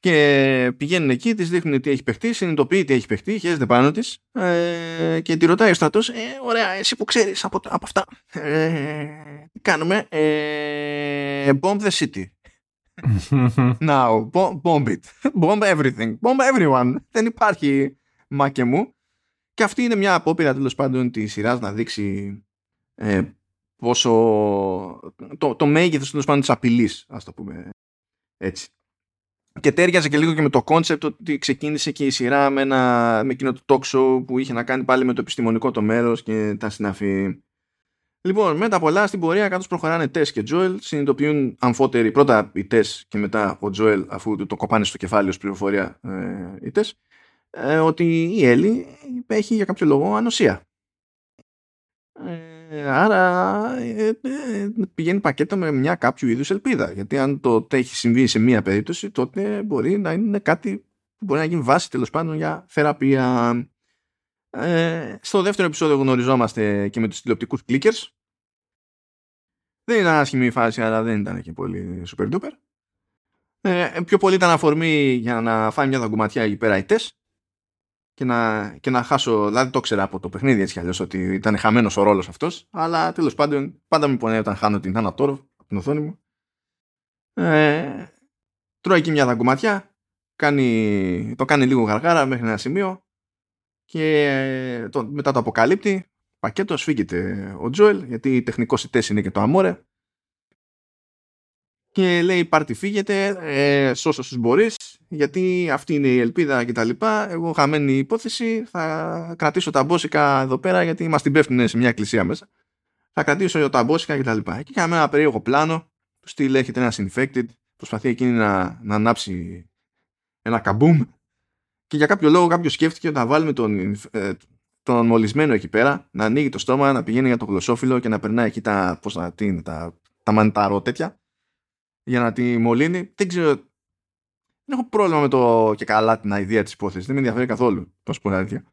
Και πηγαίνουν εκεί, της δείχνουν τι έχει παιχτεί, συνειδητοποιεί τι έχει παιχτεί, χαίρεται πάνω της ε, και τη ρωτάει ο στρατός: ε, Ωραία, εσύ που ξέρεις από, από αυτά. Ε, τι κάνουμε. Ε, bomb the city. Now, bomb it. Bomb everything. Bomb everyone. Δεν υπάρχει μάγκα μου. Και αυτή είναι μια απόπειρα τέλος πάντων της σειράς να δείξει ε, πόσο. το, το μέγεθος τέλος πάντων της απειλής, ας το πούμε έτσι και ταίριαζε και λίγο και με το concept ότι ξεκίνησε και η σειρά με, ένα, με εκείνο το talk show που είχε να κάνει πάλι με το επιστημονικό το μέρος και τα συναφή. Λοιπόν, με τα πολλά στην πορεία κάτω προχωράνε Τες και Τζοέλ, συνειδητοποιούν αμφότεροι πρώτα οι Τες και μετά ο Τζοέλ αφού το κοπάνε στο κεφάλι ως πληροφορία ε, οι Τες, ε, ότι η Έλλη έχει για κάποιο λόγο ανοσία. Ε, άρα ε, ε, πηγαίνει πακέτο με μια κάποιο είδους ελπίδα. Γιατί αν το έχει συμβεί σε μία περίπτωση, τότε μπορεί να είναι κάτι που μπορεί να γίνει βάση τέλος πάντων για θεραπεία. Ε, στο δεύτερο επεισόδιο γνωριζόμαστε και με τους τηλεοπτικούς clickers. Δεν ήταν άσχημη η φάση, αλλά δεν ήταν και πολύ super duper. Ε, πιο πολύ ήταν αφορμή για να φάει μια δαγκωματιά εκεί πέρα οι τεστ και να, και να χάσω. Δηλαδή το ήξερα από το παιχνίδι έτσι κι αλλιώς ότι ήταν χαμένος ο ρόλος αυτός. Αλλά τέλος πάντων πάντα με πονέει όταν χάνω την Άννα Τόροφ από την οθόνη μου. Ε, τρώει εκεί μια δαγκωματιά. Κάνει, το κάνει λίγο γαργάρα μέχρι ένα σημείο. Και το, μετά το αποκαλύπτει. Πακέτο σφίγγεται ο Τζοέλ γιατί τεχνικός η είναι και το αμόρε και λέει πάρτι φύγετε, ε, σώσο όσους μπορείς γιατί αυτή είναι η ελπίδα και τα λοιπά. Εγώ χαμένη υπόθεση θα κρατήσω τα μπόσικα εδώ πέρα γιατί μας την πέφτουν σε μια εκκλησία μέσα. Θα κρατήσω τα μπόσικα και τα λοιπά και είχαμε ένα περίεργο πλάνο. Του στυλ έχετε ένα infected. Προσπαθεί εκείνη να, να ανάψει ένα καμπούμ. Και για κάποιο λόγο κάποιος σκέφτηκε να βάλουμε τον, ε, τον μολυσμένο εκεί πέρα να ανοίγει το στόμα, να πηγαίνει για το γλωσσόφυλλο και να περνάει εκεί τα, πώς τι είναι, τα, τα μανιταρό τέτοια για να τη μολύνει. Δεν ξέρω. Δεν έχω πρόβλημα με το και καλά την ιδέα της υπόθεσης. Δεν με ενδιαφέρει καθόλου. Το πω αλήθεια.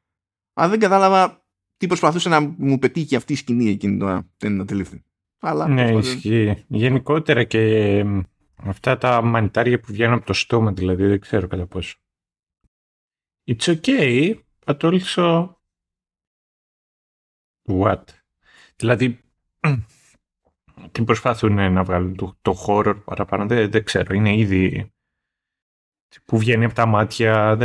Αλλά δεν κατάλαβα τι προσπαθούσε να μου πετύχει αυτή η σκηνή εκείνη τώρα. Δεν αντιλήφθη. Αλλά, ναι, ισχύει. Γενικότερα και αυτά τα μανιτάρια που βγαίνουν από το στόμα, δηλαδή δεν ξέρω κατά πόσο. It's okay, but also what? Δηλαδή τι προσπαθούν να βγάλουν το, το χώρο παραπάνω, δεν, δεν ξέρω. Είναι ήδη που βγαίνει από τα μάτια.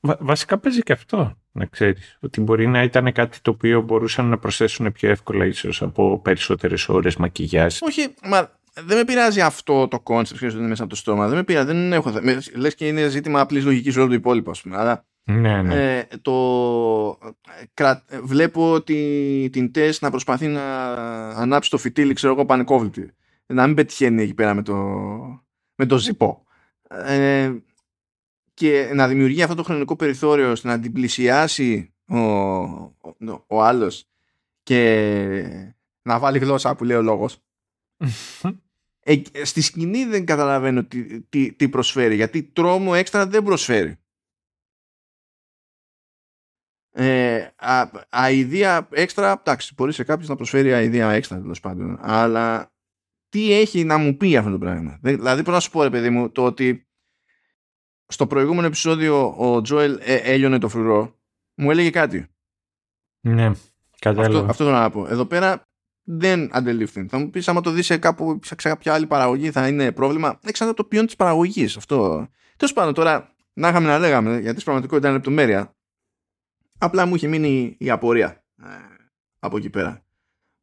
βασικά παίζει και αυτό, να ξέρεις. Ότι μπορεί να ήταν κάτι το οποίο μπορούσαν να προσθέσουν πιο εύκολα ίσως από περισσότερες ώρες μακιγιάζ. Όχι, μα δεν με πειράζει αυτό το concept που είναι μέσα από το στόμα. Δεν με πειράζει, δεν έχω. Λες και είναι ζήτημα απλής λογικής όλου του υπόλοιπου, ας πούμε. Αλλά ναι, ναι. Ε, το, βλέπω ότι την Tess να προσπαθεί να ανάψει το φυτίλι, ξέρω εγώ, πανικόβλητη. Να μην πετυχαίνει εκεί πέρα με το, με το Zippo. Ε, και να δημιουργεί αυτό το χρονικό περιθώριο ώστε να την πλησιάσει ο, ο, ο άλλος και να βάλει γλώσσα που λέει ο λόγος. ε, στη σκηνή δεν καταλαβαίνω τι, τι, τι προσφέρει γιατί τρόμο έξτρα δεν προσφέρει. Ε, αηδία έξτρα, εντάξει, μπορεί σε κάποιο να προσφέρει αηδία έξτρα τέλος πάντων. Αλλά τι έχει να μου πει αυτό το πράγμα; Δηλαδή, πώ να σου πω, ρε παιδί μου, το ότι στο προηγούμενο επεισόδιο ο Τζόελ ε, έλειωνε το φρουρό, μου έλεγε κάτι. Ναι, κατάλαβα. Αυτό, αυτό θέλω να πω. Εδώ πέρα δεν αντελήφθη. Θα μου πεις, άμα το δεις σε, κάπου, σε κάποια άλλη παραγωγή, θα είναι πρόβλημα. Δεν ξέρω το ποιόν της παραγωγής. Αυτό. Τέλος πάντων, τώρα να είχαμε να λέγαμε, γιατί στην πραγματικότητα είναι λεπτομέρεια. Απλά μου είχε μείνει η απορία ε, από εκεί πέρα.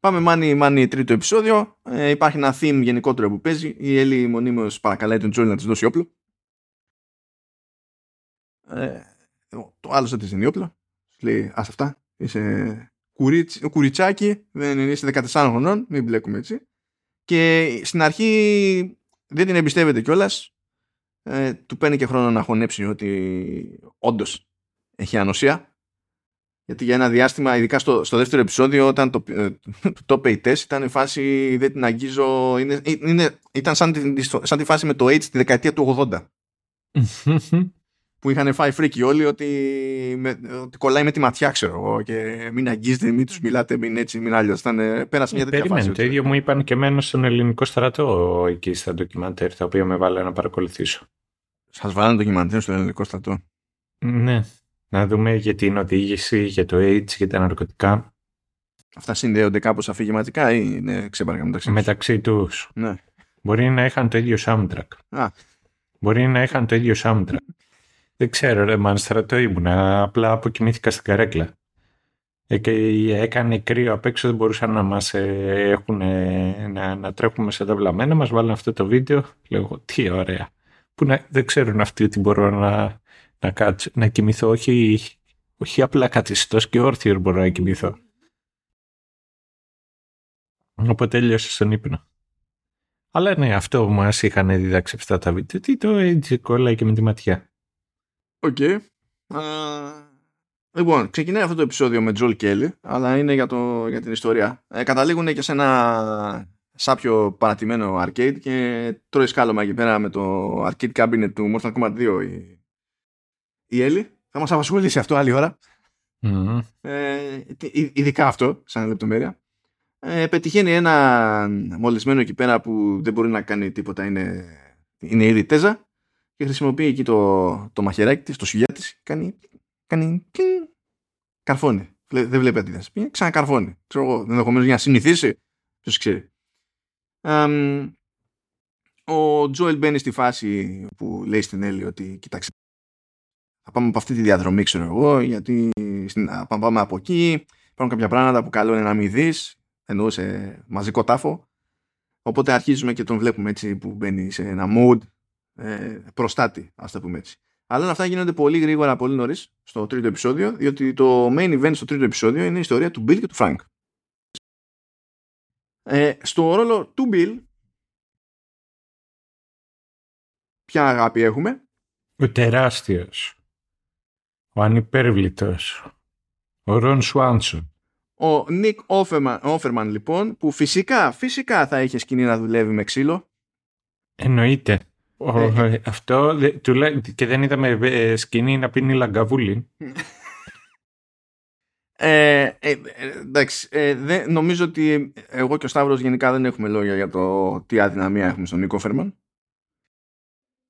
Πάμε μάνι μάνι τρίτο επεισόδιο. Ε, υπάρχει ένα theme γενικότερο που παίζει. Η Έλλη μονίμως παρακαλάει τον Τζόλι να της δώσει όπλο. Ε, το άλλο δεν της δίνει όπλο. Λέει ας αυτά. Είσαι κουρίτσι, κουριτσάκι. Δεν είσαι 14 χρονών. Μην μπλέκουμε έτσι. Και στην αρχή δεν την εμπιστεύεται κιόλας. ε, του παίρνει και χρόνο να χωνέψει ότι όντως έχει ανοσία. Γιατί για ένα διάστημα, ειδικά στο, στο δεύτερο επεισόδιο, όταν το, ε, το top 8 ήταν η φάση δεν την αγγίζω. Είναι, είναι, ήταν σαν τη, σαν τη φάση με το H τη δεκαετία του 80. που είχαν φάει φρίκι όλοι ότι, με, ότι κολλάει με τη ματιά, ξέρω εγώ, και μην αγγίζετε, μην τους μιλάτε, μην έτσι, μην άλλο. Ήταν, πέρασε μια τέτοια φάση. Το ίδιο μου είπαν και εμένα στον ελληνικό στρατό εκεί στα ντοκιμαντέρ, τα οποία με βάλανε να παρακολουθήσω. Σας βάλανε ντοκιμαντέρ στο ελληνικό στρατό. Ναι. Να δούμε για την οδήγηση, για το AIDS, για τα ναρκωτικά. Αυτά συνδέονται κάπως αφηγηματικά ή είναι ξέπαρακα μεταξύ τους; Μεταξύ τους. Ναι. Μπορεί να είχαν το ίδιο soundtrack. Α. Μπορεί να είχαν το ίδιο soundtrack. Δεν ξέρω, ρε, μαν στρατό ήμουν. Απλά αποκοιμήθηκα στην καρέκλα. Ε, και έκανε κρύο απ' έξω, δεν μπορούσαν να μας ε, έχουν, να, να τρέχουμε σε τα βλαμμένα. Μας βάλουν αυτό το βίντεο. Λέω, τι ωραία. Που να, δεν ξέρουν αυτοί ότι μπορώ να, να, κάτσω, να κοιμηθώ. Όχι, όχι απλά καθιστός και όρθιο μπορώ να κοιμηθώ. Οπότε τέλειωσε στον ύπνο. Αλλά ναι, αυτό που μας είχαν διδάξει αυτά τα βίντεο. Τι το έτσι κολλάει και με τη ματιά. Οκ. Okay. λοιπόν, ξεκινάει αυτό το επεισόδιο με Τζολ Κέλλη, αλλά είναι για, το, για την ιστορία. Ε, καταλήγουν και σε ένα σάπιο παρατημένο arcade και τρώει σκάλωμα εκεί πέρα με το arcade cabinet του Mortal Kombat 2 η, η Έλλη. Θα μας απασχολήσει αυτό άλλη ώρα. Mm. Ε, ειδικά αυτό, σαν λεπτομέρεια. Ε, πετυχαίνει ένα μολυσμένο εκεί πέρα που δεν μπορεί να κάνει τίποτα, είναι, είναι ήδη τέζα και χρησιμοποιεί εκεί το, το μαχαιράκι της, το σουγιά της, κάνει, κάνει καρφώνει. Δεν βλέπει αντίδραση. Πήγε ξανακαρφώνει. Ξέρω εγώ, ενδεχομένως για να συνηθίσει. Ποιος ξέρει. ο Τζόελ μπαίνει στη φάση που λέει στην Έλλη ότι κοιτάξτε θα πάμε από αυτή τη διαδρομή ξέρω εγώ γιατί θα πάμε από εκεί υπάρχουν κάποια πράγματα που καλό είναι να μην δεις εννοούσε μαζικό τάφο οπότε αρχίζουμε και τον βλέπουμε έτσι που μπαίνει σε ένα mood ε, προστάτη, ας το πούμε έτσι. Αλλά αυτά γίνονται πολύ γρήγορα, πολύ νωρίς στο τρίτο επεισόδιο, διότι το main event στο τρίτο επεισόδιο είναι η ιστορία του Bill και του Frank. Ε, στο ρόλο του Bill, ποια αγάπη έχουμε; Ο τεράστιος, ο ανυπέρβλητος, ο Ρον Σουάνσον. Ο Νίκ Όφερμαν λοιπόν, που φυσικά, φυσικά θα είχε σκηνή να δουλεύει με ξύλο. Εννοείται. Ε, ε, αυτό και δεν είδαμε ε, σκηνή να πίνει λαγκαβούλη. Ε, ε, εντάξει, ε, νομίζω ότι εγώ και ο Σταύρος γενικά δεν έχουμε λόγια για το τι αδυναμία έχουμε στον Νίκο Φέρμαν.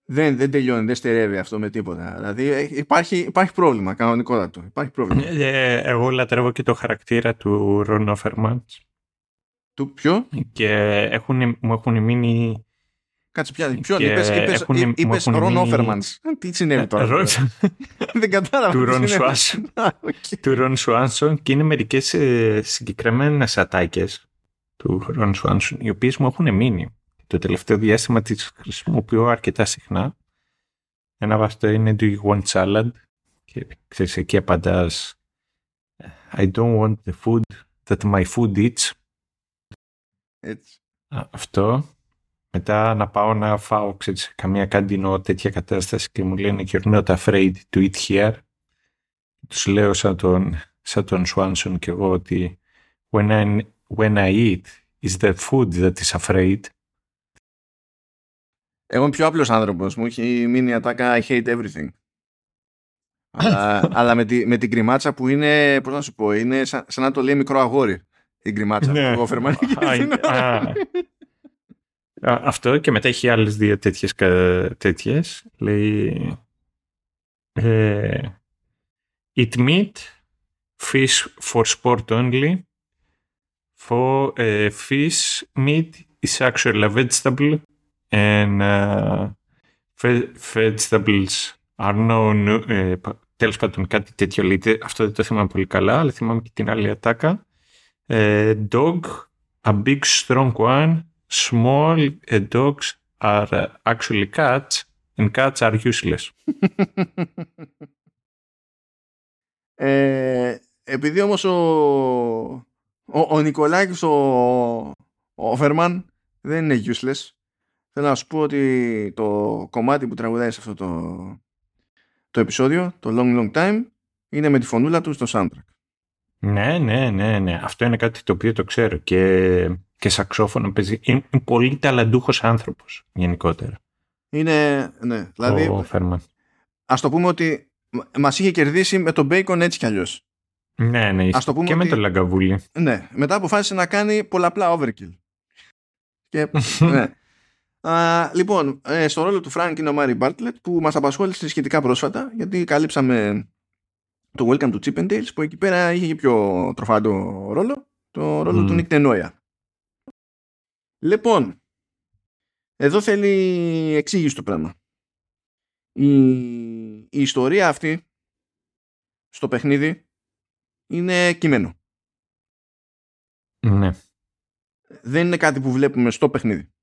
Δεν, δεν τελειώνει, δεν στερεύει αυτό με τίποτα. Δηλαδή υπάρχει, υπάρχει πρόβλημα, κανονικότατο. Υπάρχει πρόβλημα. εγώ λατρεύω και το χαρακτήρα του Ρόνο Φέρμαν. Του ποιο; Και έχουν, μου έχουν μείνει Κάτσε πια. Ποιον είπες, είπες, είπες Ρον Όφερμανς. Τι συνέβη τώρα; Δεν κατάλαβα. Του Ρον Σουάνσον. Του Ρον Σουάνσον και είναι μερικές ε, συγκεκριμένες ατάκες του Ρον Σουάνσον οι οποίες μου έχουν μείνει. Το τελευταίο διάστημα τις χρησιμοποιώ αρκετά συχνά. Ένα από αυτά είναι do you want salad; Και ξέρεις εκεί απαντάς I don't want the food that my food eats. Έτσι. Αυτό μετά να πάω να φάω ξέρεις, καμία καντινό τέτοια κατάσταση και μου λένε you're not afraid to eat here. Τους λέω σαν τον, σαν τον Swanson και εγώ ότι when I, when I eat is the food that is afraid; Εγώ είμαι πιο απλός άνθρωπος. Μου έχει μείνει η ατάκα I hate everything. αλλά, αλλά με, τη, με την κρυμάτσα που είναι, πώς να σου πω, είναι σαν, σαν να το λέει μικρό αγόρι. Η κρυμάτσα ναι. που αυτό και μετά έχει άλλες δύο τέτοιες, τέτοιες. Λέει ε, Eat meat, fish for sport only. For uh, fish meat is actually a vegetable and uh, vegetables are no... Uh, τέλος πάντων κάτι τέτοιο λέει. Αυτό δεν το θυμάμαι πολύ καλά, αλλά θυμάμαι και την άλλη ατάκα. Uh, dog, a big strong one small dogs are actually cats and cats are useless. ε, επειδή όμως ο, ο, ο Νικολάκης ο, ο Φερμάν δεν είναι useless θέλω να σου πω ότι το κομμάτι που τραγουδάει σε αυτό το, το επεισόδιο, το Long Long Time, είναι με τη φωνούλα του στο soundtrack. Ναι, ναι, ναι, ναι. Αυτό είναι κάτι το οποίο το ξέρω και, και σαξόφωνο παίζει. Είναι πολύ ταλαντούχος άνθρωπος γενικότερα. Είναι, ναι, δηλαδή, Ο Φέρμαν. ας το πούμε ότι μας είχε κερδίσει με τον Bacon έτσι κι αλλιώς. Ναι, ναι. Ας το πούμε και με ότι- τον Λαγκαβούλη. Ναι, μετά αποφάσισε να κάνει πολλαπλά overkill. Και, ναι. Α, λοιπόν, ε, στο ρόλο του Frank είναι ο Μάρι Μπάρτλετ που μας απασχόλησε σχετικά πρόσφατα γιατί καλύψαμε το Welcome to Chip and Dales που εκεί πέρα είχε και πιο τροφάντο ρόλο το ρόλο Μμμ. του Nick Tenoya. Λοιπόν, εδώ θέλει εξήγηση το πράγμα. Η, η ιστορία αυτή στο παιχνίδι είναι κείμενο. Ναι. δεν είναι κάτι που βλέπουμε στο παιχνίδι.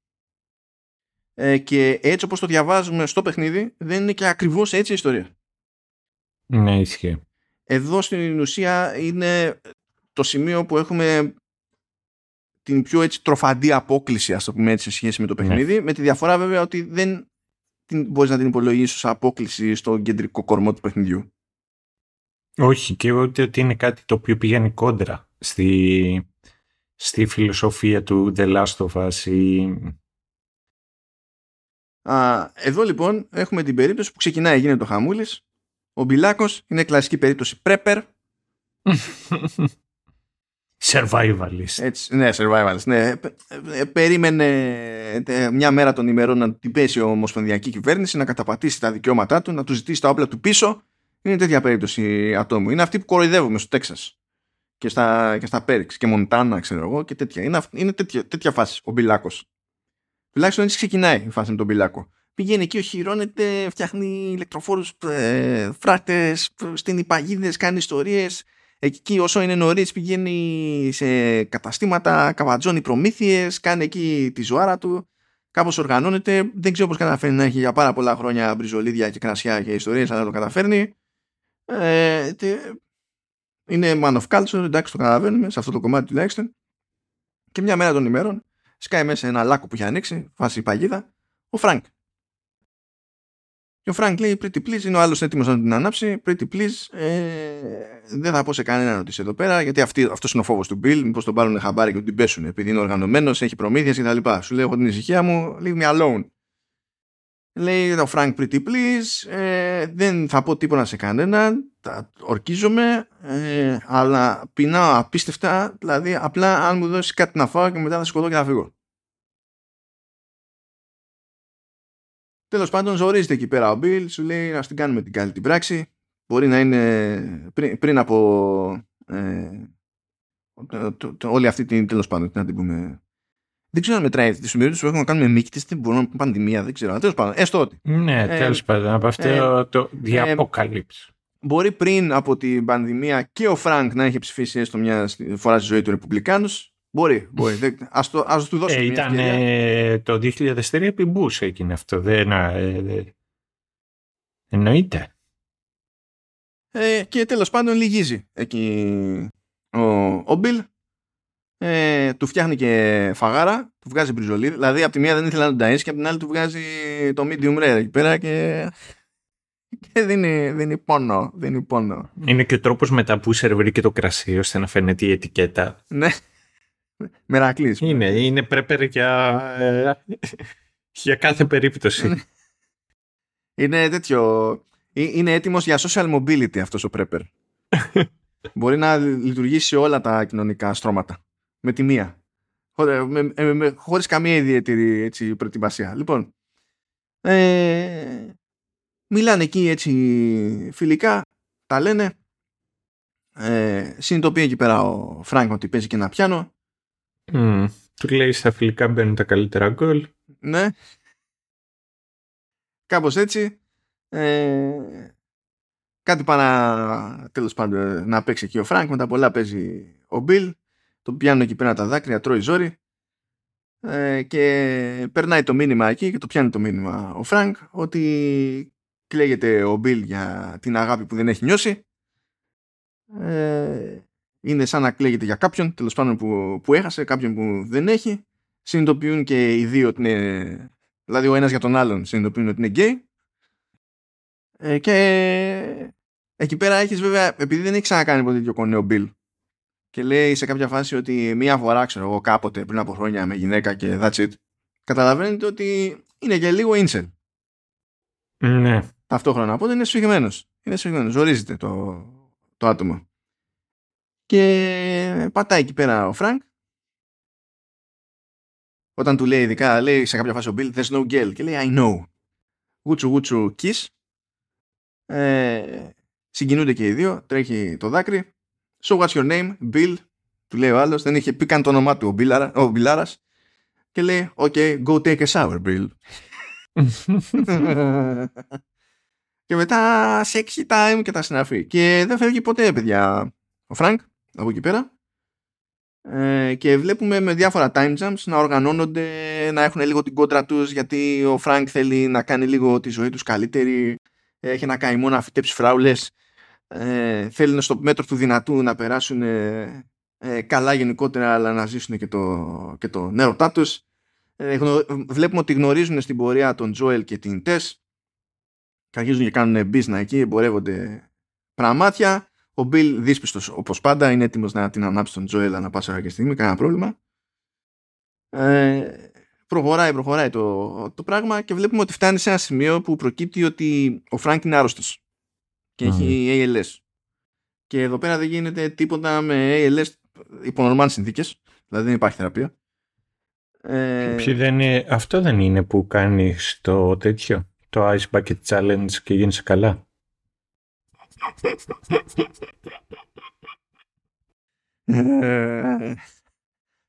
Ε, και έτσι όπως το διαβάζουμε στο παιχνίδι δεν είναι και ακριβώς έτσι η ιστορία. Ναι, ισχύει. Εδώ στην ουσία είναι το σημείο που έχουμε την πιο έτσι τροφαντή απόκληση ας το πούμε έτσι σε σχέση με το παιχνίδι με τη διαφορά βέβαια ότι δεν την, μπορείς να την υπολογίσεις ως απόκληση στο κεντρικό κορμό του παιχνιδιού. Όχι, και ούτε ότι είναι κάτι το οποίο πηγαίνει κόντρα στη, στη φιλοσοφία του The Last of Us ή... Α, εδώ λοιπόν έχουμε την περίπτωση που ξεκινάει γίνεται το χαμούλης ο Μπιλάκος είναι κλασική περίπτωση prepper Survivalist. Έτσι, ναι, survivalist. Ναι. Πε- ε, περίμενε ε, μια μέρα των ημερών να την πέσει η Ομοσπονδιακή Κυβέρνηση, να καταπατήσει τα δικαιώματά του, να του ζητήσει τα όπλα του πίσω. Είναι τέτοια περίπτωση ατόμου. Είναι αυτή που κοροϊδεύουμε στο Τέξας και στα, και στα Πέριξ και Μοντάνα, ξέρω εγώ και τέτοια. Είναι, αυ- είναι τέτοια, τέτοια φάση ο Μπιλάκος. Τουλάχιστον έτσι ξεκινάει η φάση με τον Μπιλάκο. Πηγαίνει εκεί, οχυρώνεται, φτιάχνει ηλεκτροφόρους ε, φράτες, στείνει παγίδες, κάνει ιστορίες. Εκεί όσο είναι νωρίς πηγαίνει σε καταστήματα, καβατζώνει προμήθειες, κάνει εκεί τη ζωάρα του. Κάπως οργανώνεται. Δεν ξέρω πώς καταφέρνει να έχει για πάρα πολλά χρόνια μπριζολίδια και κρασιά και ιστορίες, αλλά το καταφέρνει. Ε, τε- είναι man of culture, εντάξει το καταλαβαίνουμε, σε αυτό το κομμάτι τουλάχιστον. Και μια μέρα των ημέρων σκάει μέσα ένα λάκκο που είχε ανοίξει, φάση παγίδα, ο Frank. Και ο Frank λέει pretty please, είναι ο άλλος έτοιμος να την ανάψει, pretty please, ε, δεν θα πω σε κανέναν ότι είσαι εδώ πέρα, γιατί αυτή, αυτός είναι ο φόβος του Bill, μήπως τον πάρουν χαμπάρι και του την πέσουν, επειδή είναι οργανωμένος, έχει προμήθειες κτλ. Σου λέει έχω την ησυχία μου, leave me alone. Λέει ο Frank pretty please, ε, δεν θα πω τίποτα σε κανέναν, τ' ορκίζομαι, ε, αλλά πεινάω απίστευτα, δηλαδή απλά αν μου δώσεις κάτι να φάω και μετά θα σηκωθώ και θα φύγω. Τέλος πάντων ζορίζεται εκεί πέρα ο Bill, σου λέει να την κάνουμε την καλή την πράξη, μπορεί να είναι πριν, πριν από ε, το, το, το, όλη αυτή την τέλος πάντων, τι να την πούμε, δεν ξέρω αν μετράει τη σημερινή που έχουμε να κάνουμε μύκητες, δεν μπορούμε να πούμε πανδημία, δεν ξέρω. Τέλος πάντων, έστω ότι. Ναι, Ε, τέλος πάντων. Από αυτό ε, το διαποκαλύψει. Μπορεί πριν από την πανδημία και ο Φρανκ να είχε ψηφίσει έστω μια φορά στη ζωή του Ρεπουμπλικάνους. Μπορεί, μπορεί. Δεν- ας, το, ας του δώσουμε Ε, μια ήταν ευκαιρία. ε, το 2003 επί Μπούς έγινε αυτό. Δεν, ε, δε- Εννοείται. Ε, και τέλος πάντων λυγίζει εκεί ο, ο Μπιλ. Ε, του φτιάχνει και φαγάρα, του βγάζει μπριζολίδι. Δηλαδή από τη μία δεν ήθελε να τον ταΐσει και από την άλλη του βγάζει το medium rare εκεί πέρα και, και δίνει, δίνει πόνο. Δίνει πόνο. Είναι και ο τρόπος μετά που σερβίρει και το κρασί ώστε να φαίνεται η ετικέτα. Ναι. Μερακλής. Είναι, είναι πρέπερ για, ε, για κάθε περίπτωση. Είναι τέτοιο. ε- Είναι έτοιμος για social mobility αυτός ο prepper. Μπορεί να λειτουργήσει σε όλα τα κοινωνικά στρώματα. Με τη μία. Χωρί, με, με- με- χωρίς καμία ιδιαίτερη έτσι, προετοιμασία. Λοιπόν, ε, μιλάνε εκεί έτσι φιλικά, τα λένε. Ε, συνειδητοποιεί εκεί πέρα ο Φρανκ ότι παίζει και ένα πιάνο. Μμ. Του λέει στα φιλικά μπαίνουν τα καλύτερα γκολ. Ναι. Κάπως έτσι. Ε, κάτι πάει να, τέλος πάντων, να παίξει εκεί ο Φρανκ. Μετά πολλά παίζει ο Μπιλ. Το πιάνουν εκεί πέρα τα δάκρυα, τρώει ζόρι. Ε, και περνάει το μήνυμα εκεί και το πιάνει το μήνυμα ο Φρανκ ότι κλαίγεται ο Μπιλ για την αγάπη που δεν έχει νιώσει. Ε, είναι σαν να κλαίγεται για κάποιον τέλος πάντων που, που έχασε, κάποιον που δεν έχει συνειδητοποιούν και οι δύο ότι είναι Δηλαδή ο ένας για τον άλλον συνειδητοποιούν ότι είναι γκέι. Ε, και εκεί πέρα έχεις βέβαια, επειδή δεν έχει ξανακάνει ποτέ τέτοιο κονέο Bill και λέει σε κάποια φάση ότι μία φορά ξέρω εγώ κάποτε πριν από χρόνια με γυναίκα και that's it καταλαβαίνετε ότι είναι και λίγο incel. Ναι. Ταυτόχρονα. Οπότε είναι σφιγμένος. Είναι σφιγμένος. Ζορίζεται το, το άτομο. Και πατάει εκεί πέρα ο Φρανκ. Όταν του λέει ειδικά, λέει σε κάποια φάση ο Bill, there's no girl. Και λέει, I know. Γούτσου γούτσου kiss. Ε, συγκινούνται και οι δύο. Τρέχει το δάκρυ. So what's your name, Bill. Του λέει ο άλλος. Δεν είχε πει καν το όνομά του ο, Μπιλάρα, ο Μπιλάρας. Και λέει, OK, go take a shower, Bill. και μετά sexy time και τα συναφή. Και δεν φεύγει ποτέ, παιδιά, ο Φρανκ από εκεί πέρα. Ε, και βλέπουμε με διάφορα time jumps να οργανώνονται, να έχουν λίγο την κόντρα τους γιατί ο Φρανκ θέλει να κάνει λίγο τη ζωή τους καλύτερη έχει να κάνει μόνο να φυτέψει φράουλες ε, θέλουν στο μέτρο του δυνατού να περάσουν ε, καλά γενικότερα αλλά να ζήσουν και το, και το έρωτά τους ε, βλέπουμε ότι γνωρίζουν στην πορεία τον Τζόελ και την Τες και αρχίζουν και κάνουν business εκεί, εμπορεύονται πραγμάτεια. Ο Μπιλ δύσπιστος όπως πάντα είναι έτοιμος να την ανάψει τον Τζόελ ανά πάσα ώρα και στιγμή, κανένα πρόβλημα. Ε, προχωράει, προχωράει το, το πράγμα και βλέπουμε ότι φτάνει σε ένα σημείο που προκύπτει ότι ο Φρανκ είναι άρρωστος και έχει ALS. Και εδώ πέρα δεν γίνεται τίποτα με ALS υπό συνθήκε, συνθήκες, δηλαδή δεν υπάρχει θεραπεία. Ε... Δεν είναι, αυτό δεν είναι που κάνεις το τέτοιο, το Ice Bucket Challenge και γίνεσαι καλά; Ε,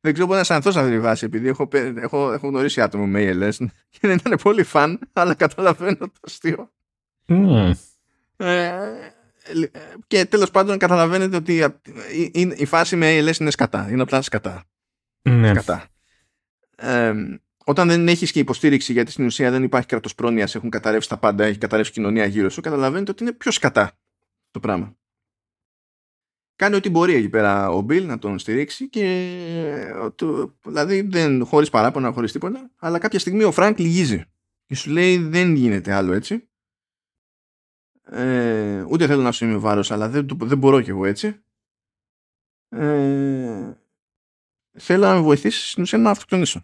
δεν ξέρω πώς να αισθανθώ σε αυτή τη βάση επειδή έχω, έχω, έχω γνωρίσει άτομο με ALS και δεν ήταν πολύ φαν αλλά καταλαβαίνω το αστείο. Ε, και τέλος πάντων καταλαβαίνετε ότι η, φάση με ALS είναι σκατά. Είναι απλά σκατά. Ναι. Σκατά όταν δεν έχεις και υποστήριξη γιατί στην ουσία δεν υπάρχει κράτος πρόνοιας, έχουν καταρρεύσει τα πάντα, έχει καταρρεύσει κοινωνία γύρω σου, καταλαβαίνετε ότι είναι πιο σκατά το πράγμα. Κάνει ό,τι μπορεί εκεί πέρα ο Μπιλ να τον στηρίξει και δηλαδή δεν χωρίς παράπονα, χωρίς τίποτα, αλλά κάποια στιγμή ο Φρανκ λυγίζει και σου λέει δεν γίνεται άλλο έτσι. Ε, ούτε θέλω να σου είμαι βάρος, αλλά δεν, δεν μπορώ κι εγώ έτσι. Ε, θέλω να με βοηθήσεις στην ουσία να αυτοκτονήσω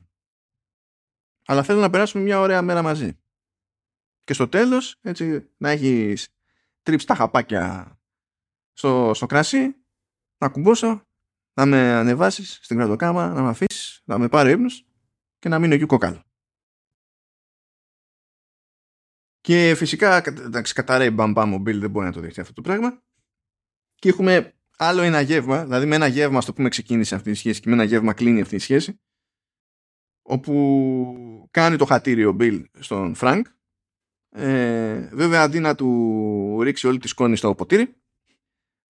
αλλά θέλω να περάσουμε μια ωραία μέρα μαζί. Και στο τέλος, έτσι, να έχεις τρίψει τα χαπάκια στο, στο κρασί, να κουμπώσω, να με ανεβάσεις στην κρατοκάμα, να με αφήσεις, να με πάρει ύπνος και να μείνω εκεί κόκαλο. Και φυσικά, εντάξει, καταραίει μπαμπά μου, Bill δεν μπορεί να το δεχτεί αυτό το πράγμα. Και έχουμε άλλο ένα γεύμα, δηλαδή με ένα γεύμα στο πούμε ξεκίνησε αυτή η σχέση και με ένα γεύμα κλείνει αυτή η σχέση όπου κάνει το χατήρι ο Μπιλ στον Φρανκ ε, βέβαια αντί να του ρίξει όλη τη σκόνη στο ποτήρι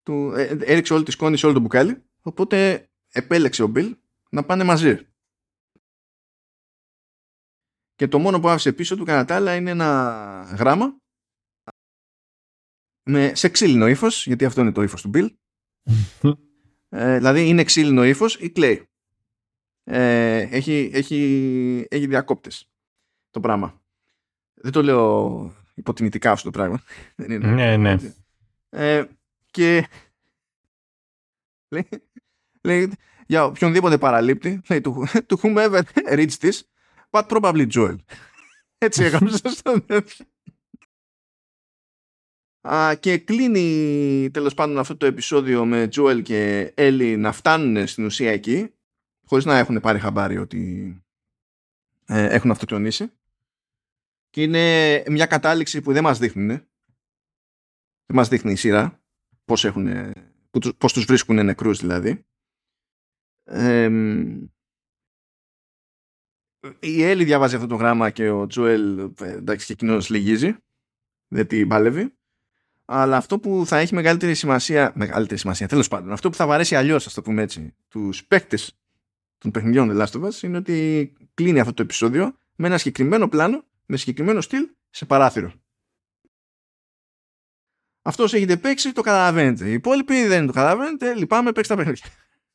του ε, έριξε όλη τη σκόνη σε όλο το μπουκάλι οπότε επέλεξε ο Μπιλ να πάνε μαζί και το μόνο που άφησε πίσω του κατά τα άλλα είναι ένα γράμμα με, σε ξύλινο ύφος, γιατί αυτό είναι το ύφος του Μπιλ ε, δηλαδή είναι ξύλινο ύφος ή κλαίει ε, έχει, έχει, έχει διακόπτες το πράγμα. Δεν το λέω υποτιμητικά αυτό το πράγμα. Ναι, ναι. Ε, και λέει, λέει, για οποιονδήποτε παραλείπτη, λέει, to, to whomever reads this, but probably Joel. Έτσι έγραψε στο Α, και κλείνει τέλος πάντων αυτό το επεισόδιο με Joel και Ellie να φτάνουν στην ουσία εκεί χωρίς να έχουν πάρει χαμπάρι ότι ε, έχουν αυτοκτονήσει. Και είναι μια κατάληξη που δεν μας δείχνουν δεν μας δείχνει η σειρά πώς, έχουν, πώς τους βρίσκουν νεκρούς δηλαδή η Έλλη διαβάζει αυτό το γράμμα και ο Τζουέλ ε, εντάξει και εκείνος λυγίζει δεν την παλεύει αλλά αυτό που θα έχει μεγαλύτερη σημασία μεγαλύτερη σημασία τέλος πάντων αυτό που θα βαρέσει αλλιώς ας το πούμε έτσι τους παίκτες των παιχνιδιών The Last of Us είναι ότι κλείνει αυτό το επεισόδιο με ένα συγκεκριμένο πλάνο, με συγκεκριμένο στυλ σε παράθυρο. Αυτός έχετε παίξει, το καταλαβαίνετε. Οι υπόλοιποι δεν το καταλαβαίνετε, λυπάμαι, παίξτε τα παιχνίδια.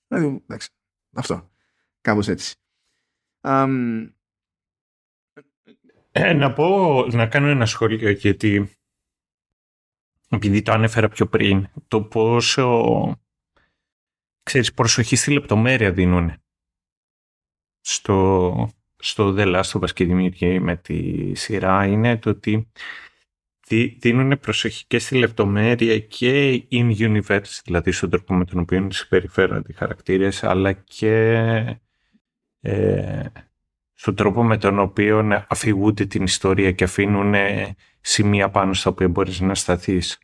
Δηλαδή, εντάξει, αυτό. Κάπως έτσι. Ε, να πω, να κάνω ένα σχόλιο γιατί επειδή το ανέφερα πιο πριν, το πόσο ξέρεις, προσοχή στη λεπτομέρεια δίνουν στο, στο The Last of Us και Δημιουργία με τη σειρά είναι το ότι δίνουν προσοχή και στη λεπτομέρεια και in universe, δηλαδή στον τρόπο με τον οποίο συμπεριφέρονται οι χαρακτήρες, αλλά και ε, στον τρόπο με τον οποίο αφηγούνται την ιστορία και αφήνουν σημεία πάνω στα οποία μπορείς να σταθείς.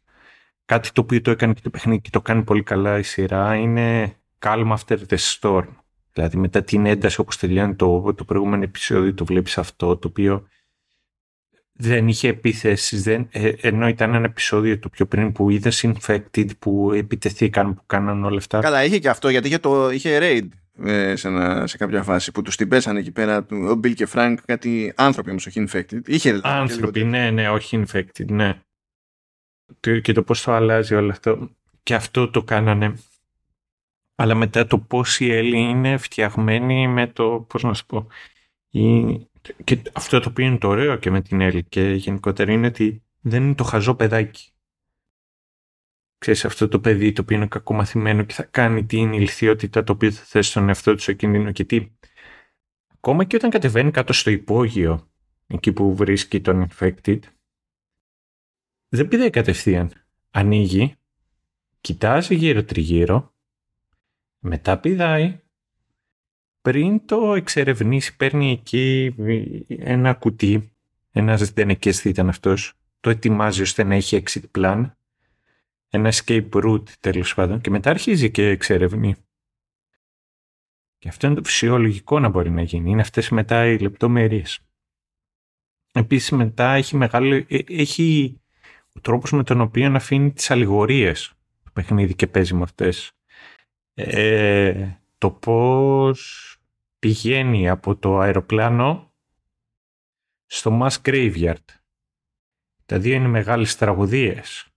Κάτι το οποίο το έκανε και το παιχνίδι και το κάνει πολύ καλά η σειρά είναι calm after the storm. Δηλαδή μετά την ένταση όπως τελειώνει το, το προηγούμενο επεισόδιο το βλέπεις αυτό το οποίο δεν είχε επίθεσεις δεν, ε, ενώ ήταν ένα επεισόδιο το πιο πριν που είδες infected που επιτεθήκαν που κάναν όλα αυτά. Καλά είχε και αυτό γιατί είχε, το, είχε raid ε, σε, ένα, σε κάποια φάση που τους την πέσανε εκεί πέρα ο Bill και Frank κάτι άνθρωποι όμως όχι infected. Είχε, δηλαδή, άνθρωποι ναι ναι όχι infected ναι. Και το πώς το αλλάζει όλο αυτό και αυτό το κάνανε αλλά μετά το πώς η Έλλη είναι φτιαγμένη με το, πώς να σου πω, η... και αυτό το οποίο είναι το ωραίο και με την Έλλη και γενικότερα είναι ότι δεν είναι το χαζό παιδάκι. Ξέρεις, αυτό το παιδί το οποίο είναι κακομαθημένο και θα κάνει την ηλικιότητα το οποίο θα θέσει στον εαυτό του σε κίνδυνο και τι. Ακόμα και όταν κατεβαίνει κάτω στο υπόγειο, εκεί που βρίσκει τον infected, δεν πηδάει κατευθείαν. Ανοίγει, κοιτάζει γύρω τριγύρω μετά πηδάει. Πριν το εξερευνήσει παίρνει εκεί ένα κουτί, ένας ζητενεκές ήταν αυτός, το ετοιμάζει ώστε να έχει exit plan, ένα escape route τέλος πάντων και μετά αρχίζει και εξερευνεί. Και αυτό είναι το φυσιολογικό να μπορεί να γίνει. Είναι αυτές μετά οι λεπτομέρειες. Επίσης μετά έχει μεγάλο... Ε, έχει ο τρόπος με τον οποίο αφήνει τις αλληγορίες το παιχνίδι και παίζει με αυτές ε, το πώς πηγαίνει από το αεροπλάνο στο Mass Graveyard. Τα δύο είναι μεγάλες τραγωδίες.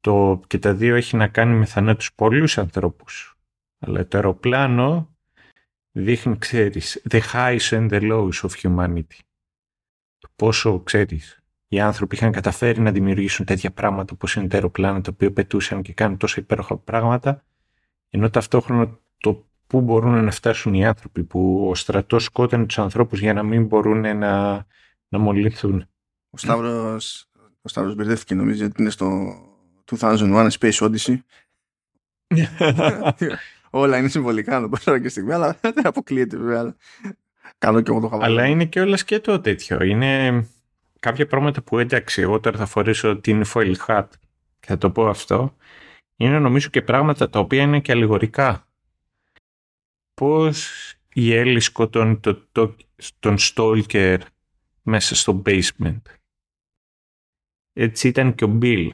Το, και τα δύο έχει να κάνει με θανάτους πολλούς ανθρώπους. Αλλά το αεροπλάνο δείχνει, ξέρεις, the highs and the lows of humanity. Το πόσο, ξέρεις, οι άνθρωποι είχαν καταφέρει να δημιουργήσουν τέτοια πράγματα όπως είναι τα αεροπλάνα τα οποία πετούσαν και κάνουν τόσα υπέροχα πράγματα ενώ ταυτόχρονα το πού μπορούν να φτάσουν οι άνθρωποι, που ο στρατός σκότωνε τους ανθρώπους για να μην μπορούν να, να μολυνθούν. Ο Σταύρος, ο Σταύρος μπερδεύτηκε νομίζω ότι είναι στο 2001 Space Odyssey. όλα είναι συμβολικά εδώ πέρα και στιγμή, αλλά δεν αποκλείεται βέβαια. Κάνω και εγώ το χαβαλό. Αλλά είναι και όλα και το τέτοιο. Είναι κάποια πράγματα που εντάξει, εγώ τώρα θα φορέσω την foil hat και θα το πω αυτό είναι νομίζω και πράγματα τα οποία είναι και αλληγορικά. Πώς η Έλλη σκοτώνει το, το, τον Στόλκερ μέσα στο basement. Έτσι ήταν και ο Bill.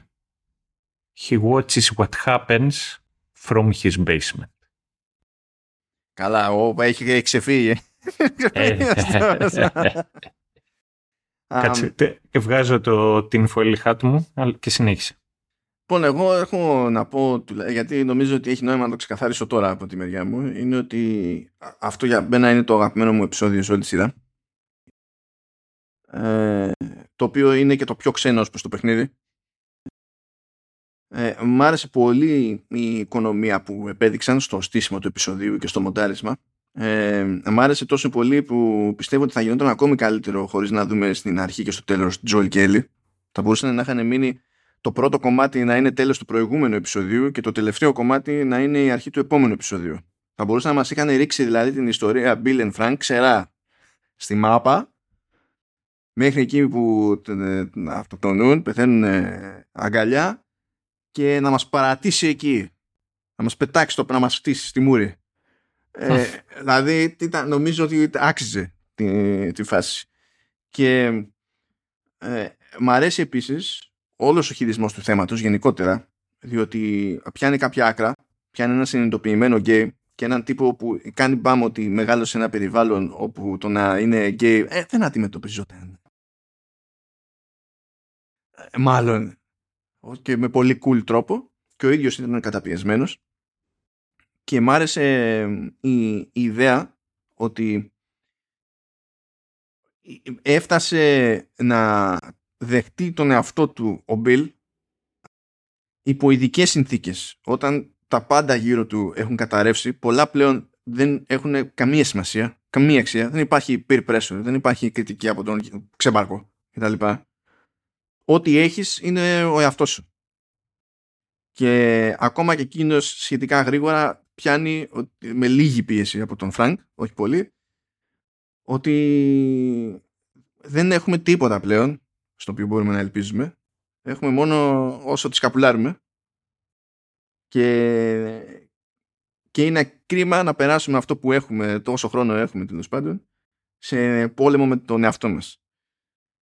He watches what happens from his basement. Καλά, ο, έχει ξεφύγει. Ε. Κάτσε, βγάζω το, την φωλιχά του μου και συνέχισε. Λοιπόν, εγώ έχω να πω, γιατί νομίζω ότι έχει νόημα να το ξεκαθαρίσω τώρα από τη μεριά μου, είναι ότι αυτό για μένα είναι το αγαπημένο μου επεισόδιο σε όλη τη σειρά. Ε, το οποίο είναι και το πιο ξένο προς το παιχνίδι. Ε, μ' άρεσε πολύ η οικονομία που επέδειξαν στο στήσιμο του επεισοδίου και στο μοντάρισμα. Ε, μ' άρεσε τόσο πολύ που πιστεύω ότι θα γινόταν ακόμη καλύτερο χωρίς να δούμε στην αρχή και στο τέλος Τζοελ Κέλλη. Θα μπορούσαν να είχαν μείνει το πρώτο κομμάτι να είναι τέλος του προηγούμενου επεισοδίου και το τελευταίο κομμάτι να είναι η αρχή του επόμενου επεισοδίου. Θα μπορούσαν να μας είχαν ρίξει δηλαδή την ιστορία Bill and Frank ξερά στη μάπα μέχρι εκεί που αυτοκτονούν, πεθαίνουν αγκαλιά και να μας παρατήσει εκεί. Να μας πετάξει το να μας φτύσει στη μούρη. ε, δηλαδή νομίζω ότι άξιζε τη, τη φάση. Και ε, μ' αρέσει επίσης Όλος ο χειρισμός του θέματος γενικότερα, διότι πιάνει κάποια άκρα, πιάνει ένα συνειδητοποιημένο γκέι και έναν τύπο που κάνει μπάμ ότι μεγάλωσε σε ένα περιβάλλον όπου το να είναι γκέι ε, δεν αντιμετωπιζόταν. Ε, μάλλον και με πολύ cool τρόπο και ο ίδιος ήταν καταπιεσμένος και μ' άρεσε η, η ιδέα ότι έφτασε να δεχτεί τον εαυτό του ο Μπιλ υπό ειδικές συνθήκες. Όταν τα πάντα γύρω του έχουν καταρρεύσει, πολλά πλέον δεν έχουν καμία σημασία, καμία αξία. Δεν υπάρχει peer pressure, δεν υπάρχει κριτική από τον ξεμπάρκο κτλ. Ό,τι έχεις είναι ο εαυτός σου. Και ακόμα και εκείνος σχετικά γρήγορα πιάνει με λίγη πίεση από τον Φρανκ, όχι πολύ, ότι δεν έχουμε τίποτα πλέον στο οποίο μπορούμε να ελπίζουμε. Έχουμε μόνο όσο τη σκαπουλάρουμε και, και είναι κρίμα να περάσουμε αυτό που έχουμε, τόσο χρόνο έχουμε τέλος πάντων, σε πόλεμο με τον εαυτό μας.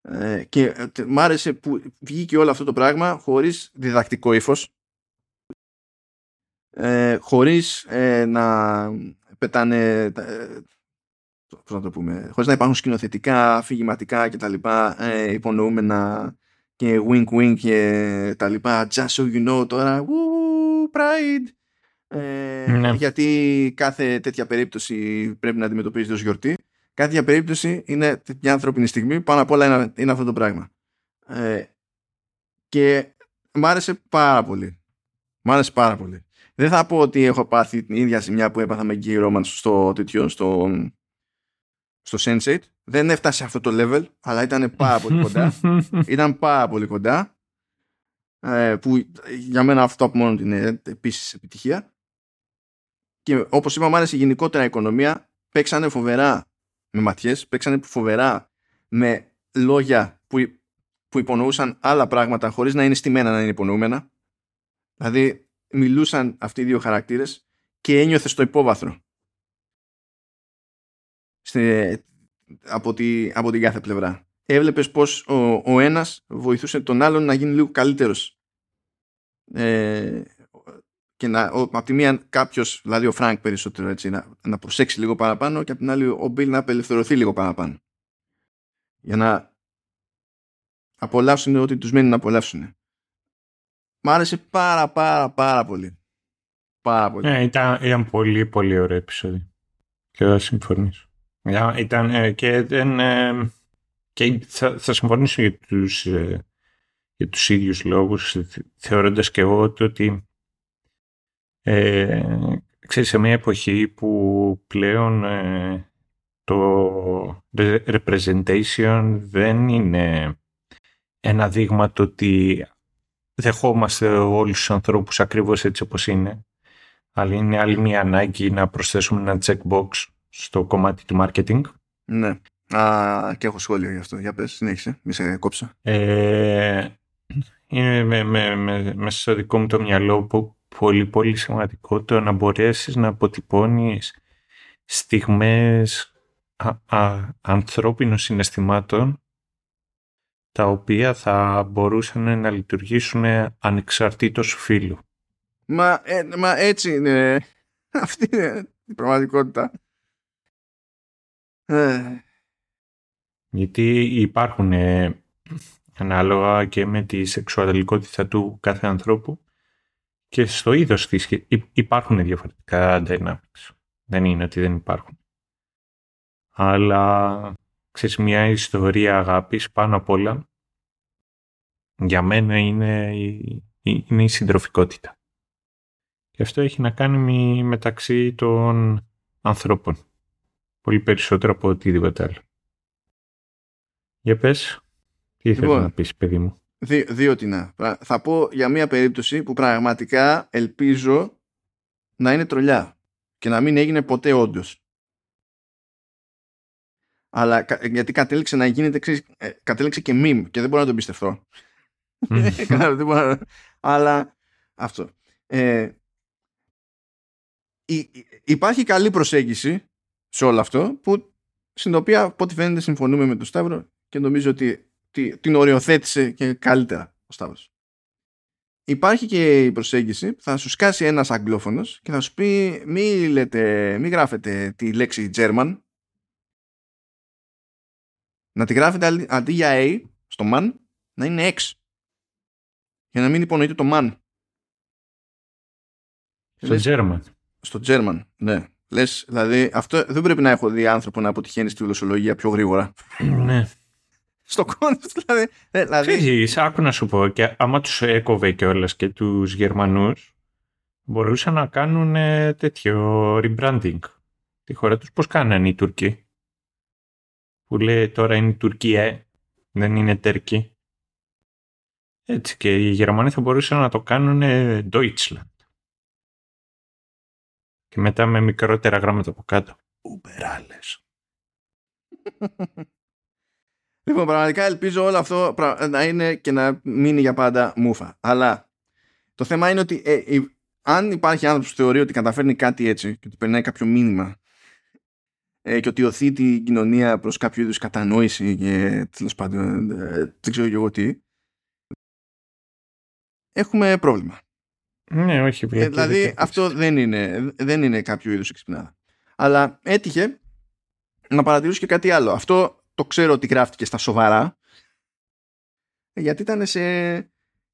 Ε, και ε, μ' άρεσε που βγήκε όλο αυτό το πράγμα χωρίς διδακτικό ύφος. Ε, χωρίς ε, να πετάνε ε, πώς να το πούμε, χωρίς να υπάρχουν σκηνοθετικά, αφηγηματικά και τα λοιπά ε, υπονοούμενα και wink wink και τα λοιπά. Just so you know τώρα woo, pride. Ε, ναι. γιατί κάθε τέτοια περίπτωση πρέπει να αντιμετωπίζεται ως γιορτή κάθε τέτοια περίπτωση είναι μια ανθρώπινη στιγμή πάνω απ' όλα είναι, είναι αυτό το πράγμα ε, και μ' άρεσε πάρα πολύ μ' άρεσε πάρα πολύ δεν θα πω ότι έχω πάθει την ίδια σημεία που έπαθα με Gay Romance στο τέτοιο, στο, στο Sense8. Δεν έφτασε σε αυτό το level, αλλά ήταν πάρα πολύ κοντά. ήταν πάρα πολύ κοντά. Ε, που για μένα αυτό από μόνο είναι επίσης επιτυχία. Και όπως είπα, μου άρεσε γενικότερα η οικονομία. Παίξανε φοβερά με ματιές, παίξανε φοβερά με λόγια που, που υπονοούσαν άλλα πράγματα χωρίς να είναι στημένα να είναι υπονοούμενα. Δηλαδή μιλούσαν αυτοί οι δύο χαρακτήρες και ένιωθε στο υπόβαθρο Στη, από, τη, από την κάθε πλευρά. Έβλεπες πως ο, ο ένας βοηθούσε τον άλλον να γίνει λίγο καλύτερος. Ε, και να, ο, από τη μία κάποιος, δηλαδή ο Φρανκ περισσότερο έτσι, να, να προσέξει λίγο παραπάνω και από την άλλη ο Μπιλ να απελευθερωθεί λίγο παραπάνω. Για να απολαύσουν ό,τι τους μένει να απολαύσουν. Μ' άρεσε πάρα πάρα πάρα πολύ. Πάρα πολύ. Ναι, ήταν, ήταν πολύ πολύ ωραίο επεισόδιο. Και θα συμφωνήσω. Ήταν ε, και, δεν, ε, και θα, θα συμφωνήσω για τους, ε, για τους ίδιους λόγους θεωρώντας και εγώ ότι ε, ξέρεις, σε μια εποχή που πλέον το representation δεν είναι ένα δείγμα το ότι δεχόμαστε όλους τους ανθρώπους ακριβώς έτσι όπως είναι, αλλά είναι άλλη μια ανάγκη να προσθέσουμε ένα checkbox στο κομμάτι του marketing. Ναι. Α, και έχω σχόλιο γι' αυτό. Για πες, συνέχισε. Μη σε κόψα. Ε, είναι με, με, με, μέσα στο δικό μου το μυαλό που πολύ πολύ σημαντικό το να μπορέσεις να αποτυπώνεις στιγμές α, ανθρώπινων συναισθημάτων τα οποία θα μπορούσαν να λειτουργήσουν ανεξαρτήτως φίλου. Μα, ε, μα έτσι είναι. Αυτή είναι η πραγματικότητα. Ε. Γιατί υπάρχουν ε, ανάλογα και με τη σεξουαλικότητα του κάθε ανθρώπου και στο είδος της υπάρχουν διαφορετικά dynamics. Δεν είναι ότι δεν υπάρχουν. Αλλά ξέρεις, μια ιστορία αγάπης πάνω απ' όλα για μένα είναι η, είναι η συντροφικότητα. Και αυτό έχει να κάνει μεταξύ των ανθρώπων. Πολύ περισσότερο από οτιδήποτε άλλο. Για πες, τι ήθελες λοιπόν, να πεις παιδί μου. Δύ, δύο τι Θα πω για μια περίπτωση που πραγματικά ελπίζω να είναι τρολιά και να μην έγινε ποτέ όντως αλλά γιατί κατέληξε να γίνεται, ξέρεις, ε, κατέληξε και μιμ και δεν μπορώ να το εμπιστευτώ. αλλά αυτό. Ε, υπάρχει καλή προσέγγιση σε όλο αυτό που, στην οποία από ό,τι φαίνεται συμφωνούμε με τον Σταύρο και νομίζω ότι την οριοθέτησε και καλύτερα ο Σταύρος. Υπάρχει και η προσέγγιση που θα σου σκάσει ένας αγγλόφωνος και θα σου πει μη, λέτε, μη γράφετε τη λέξη German να τη γράφετε αντί για A στο man να είναι X. Για να μην υπονοείται το man. Στο German. Στο German, ναι. Λες, δηλαδή, αυτό δεν πρέπει να έχω δει άνθρωπο να αποτυχαίνει στη γλωσσολογία πιο γρήγορα. Ναι. Στο concept, δηλαδή. ε, δηλαδή Ξέρεις, άκου να σου πω, και άμα τους έκοβε κιόλας και τους Γερμανούς, μπορούσαν να κάνουν ε, τέτοιο rebranding. Τη χώρα τους πώς κάνανε οι Τουρκοί. Που λέει τώρα είναι Τουρκία, δεν είναι Τέρκη. Έτσι και οι Γερμανοί θα μπορούσαν να το κάνουν ε, Deutschland. Και μετά με μικρότερα γράμματα από κάτω. Ουμπεράλες. Λοιπόν, πραγματικά ελπίζω όλο αυτό πρα- να είναι και να μείνει για πάντα μούφα. Αλλά το θέμα είναι ότι ε, η- αν υπάρχει άνθρωπος που θεωρεί ότι καταφέρνει κάτι έτσι και ότι περνάει κάποιο μήνυμα ε, και ότι οθεί την κοινωνία προς κάποιο είδους κατανόηση και τέλος πάντων ε, δεν ξέρω και εγώ τι έχουμε πρόβλημα. Ναι, όχι. Ε, βλέπει, δηλαδή δεν αυτό δεν είναι, δεν είναι κάποιο είδους εξυπνάδα. Αλλά έτυχε να παρατηρήσω και κάτι άλλο. Αυτό το ξέρω ότι γράφτηκες στα σοβαρά γιατί ήταν σε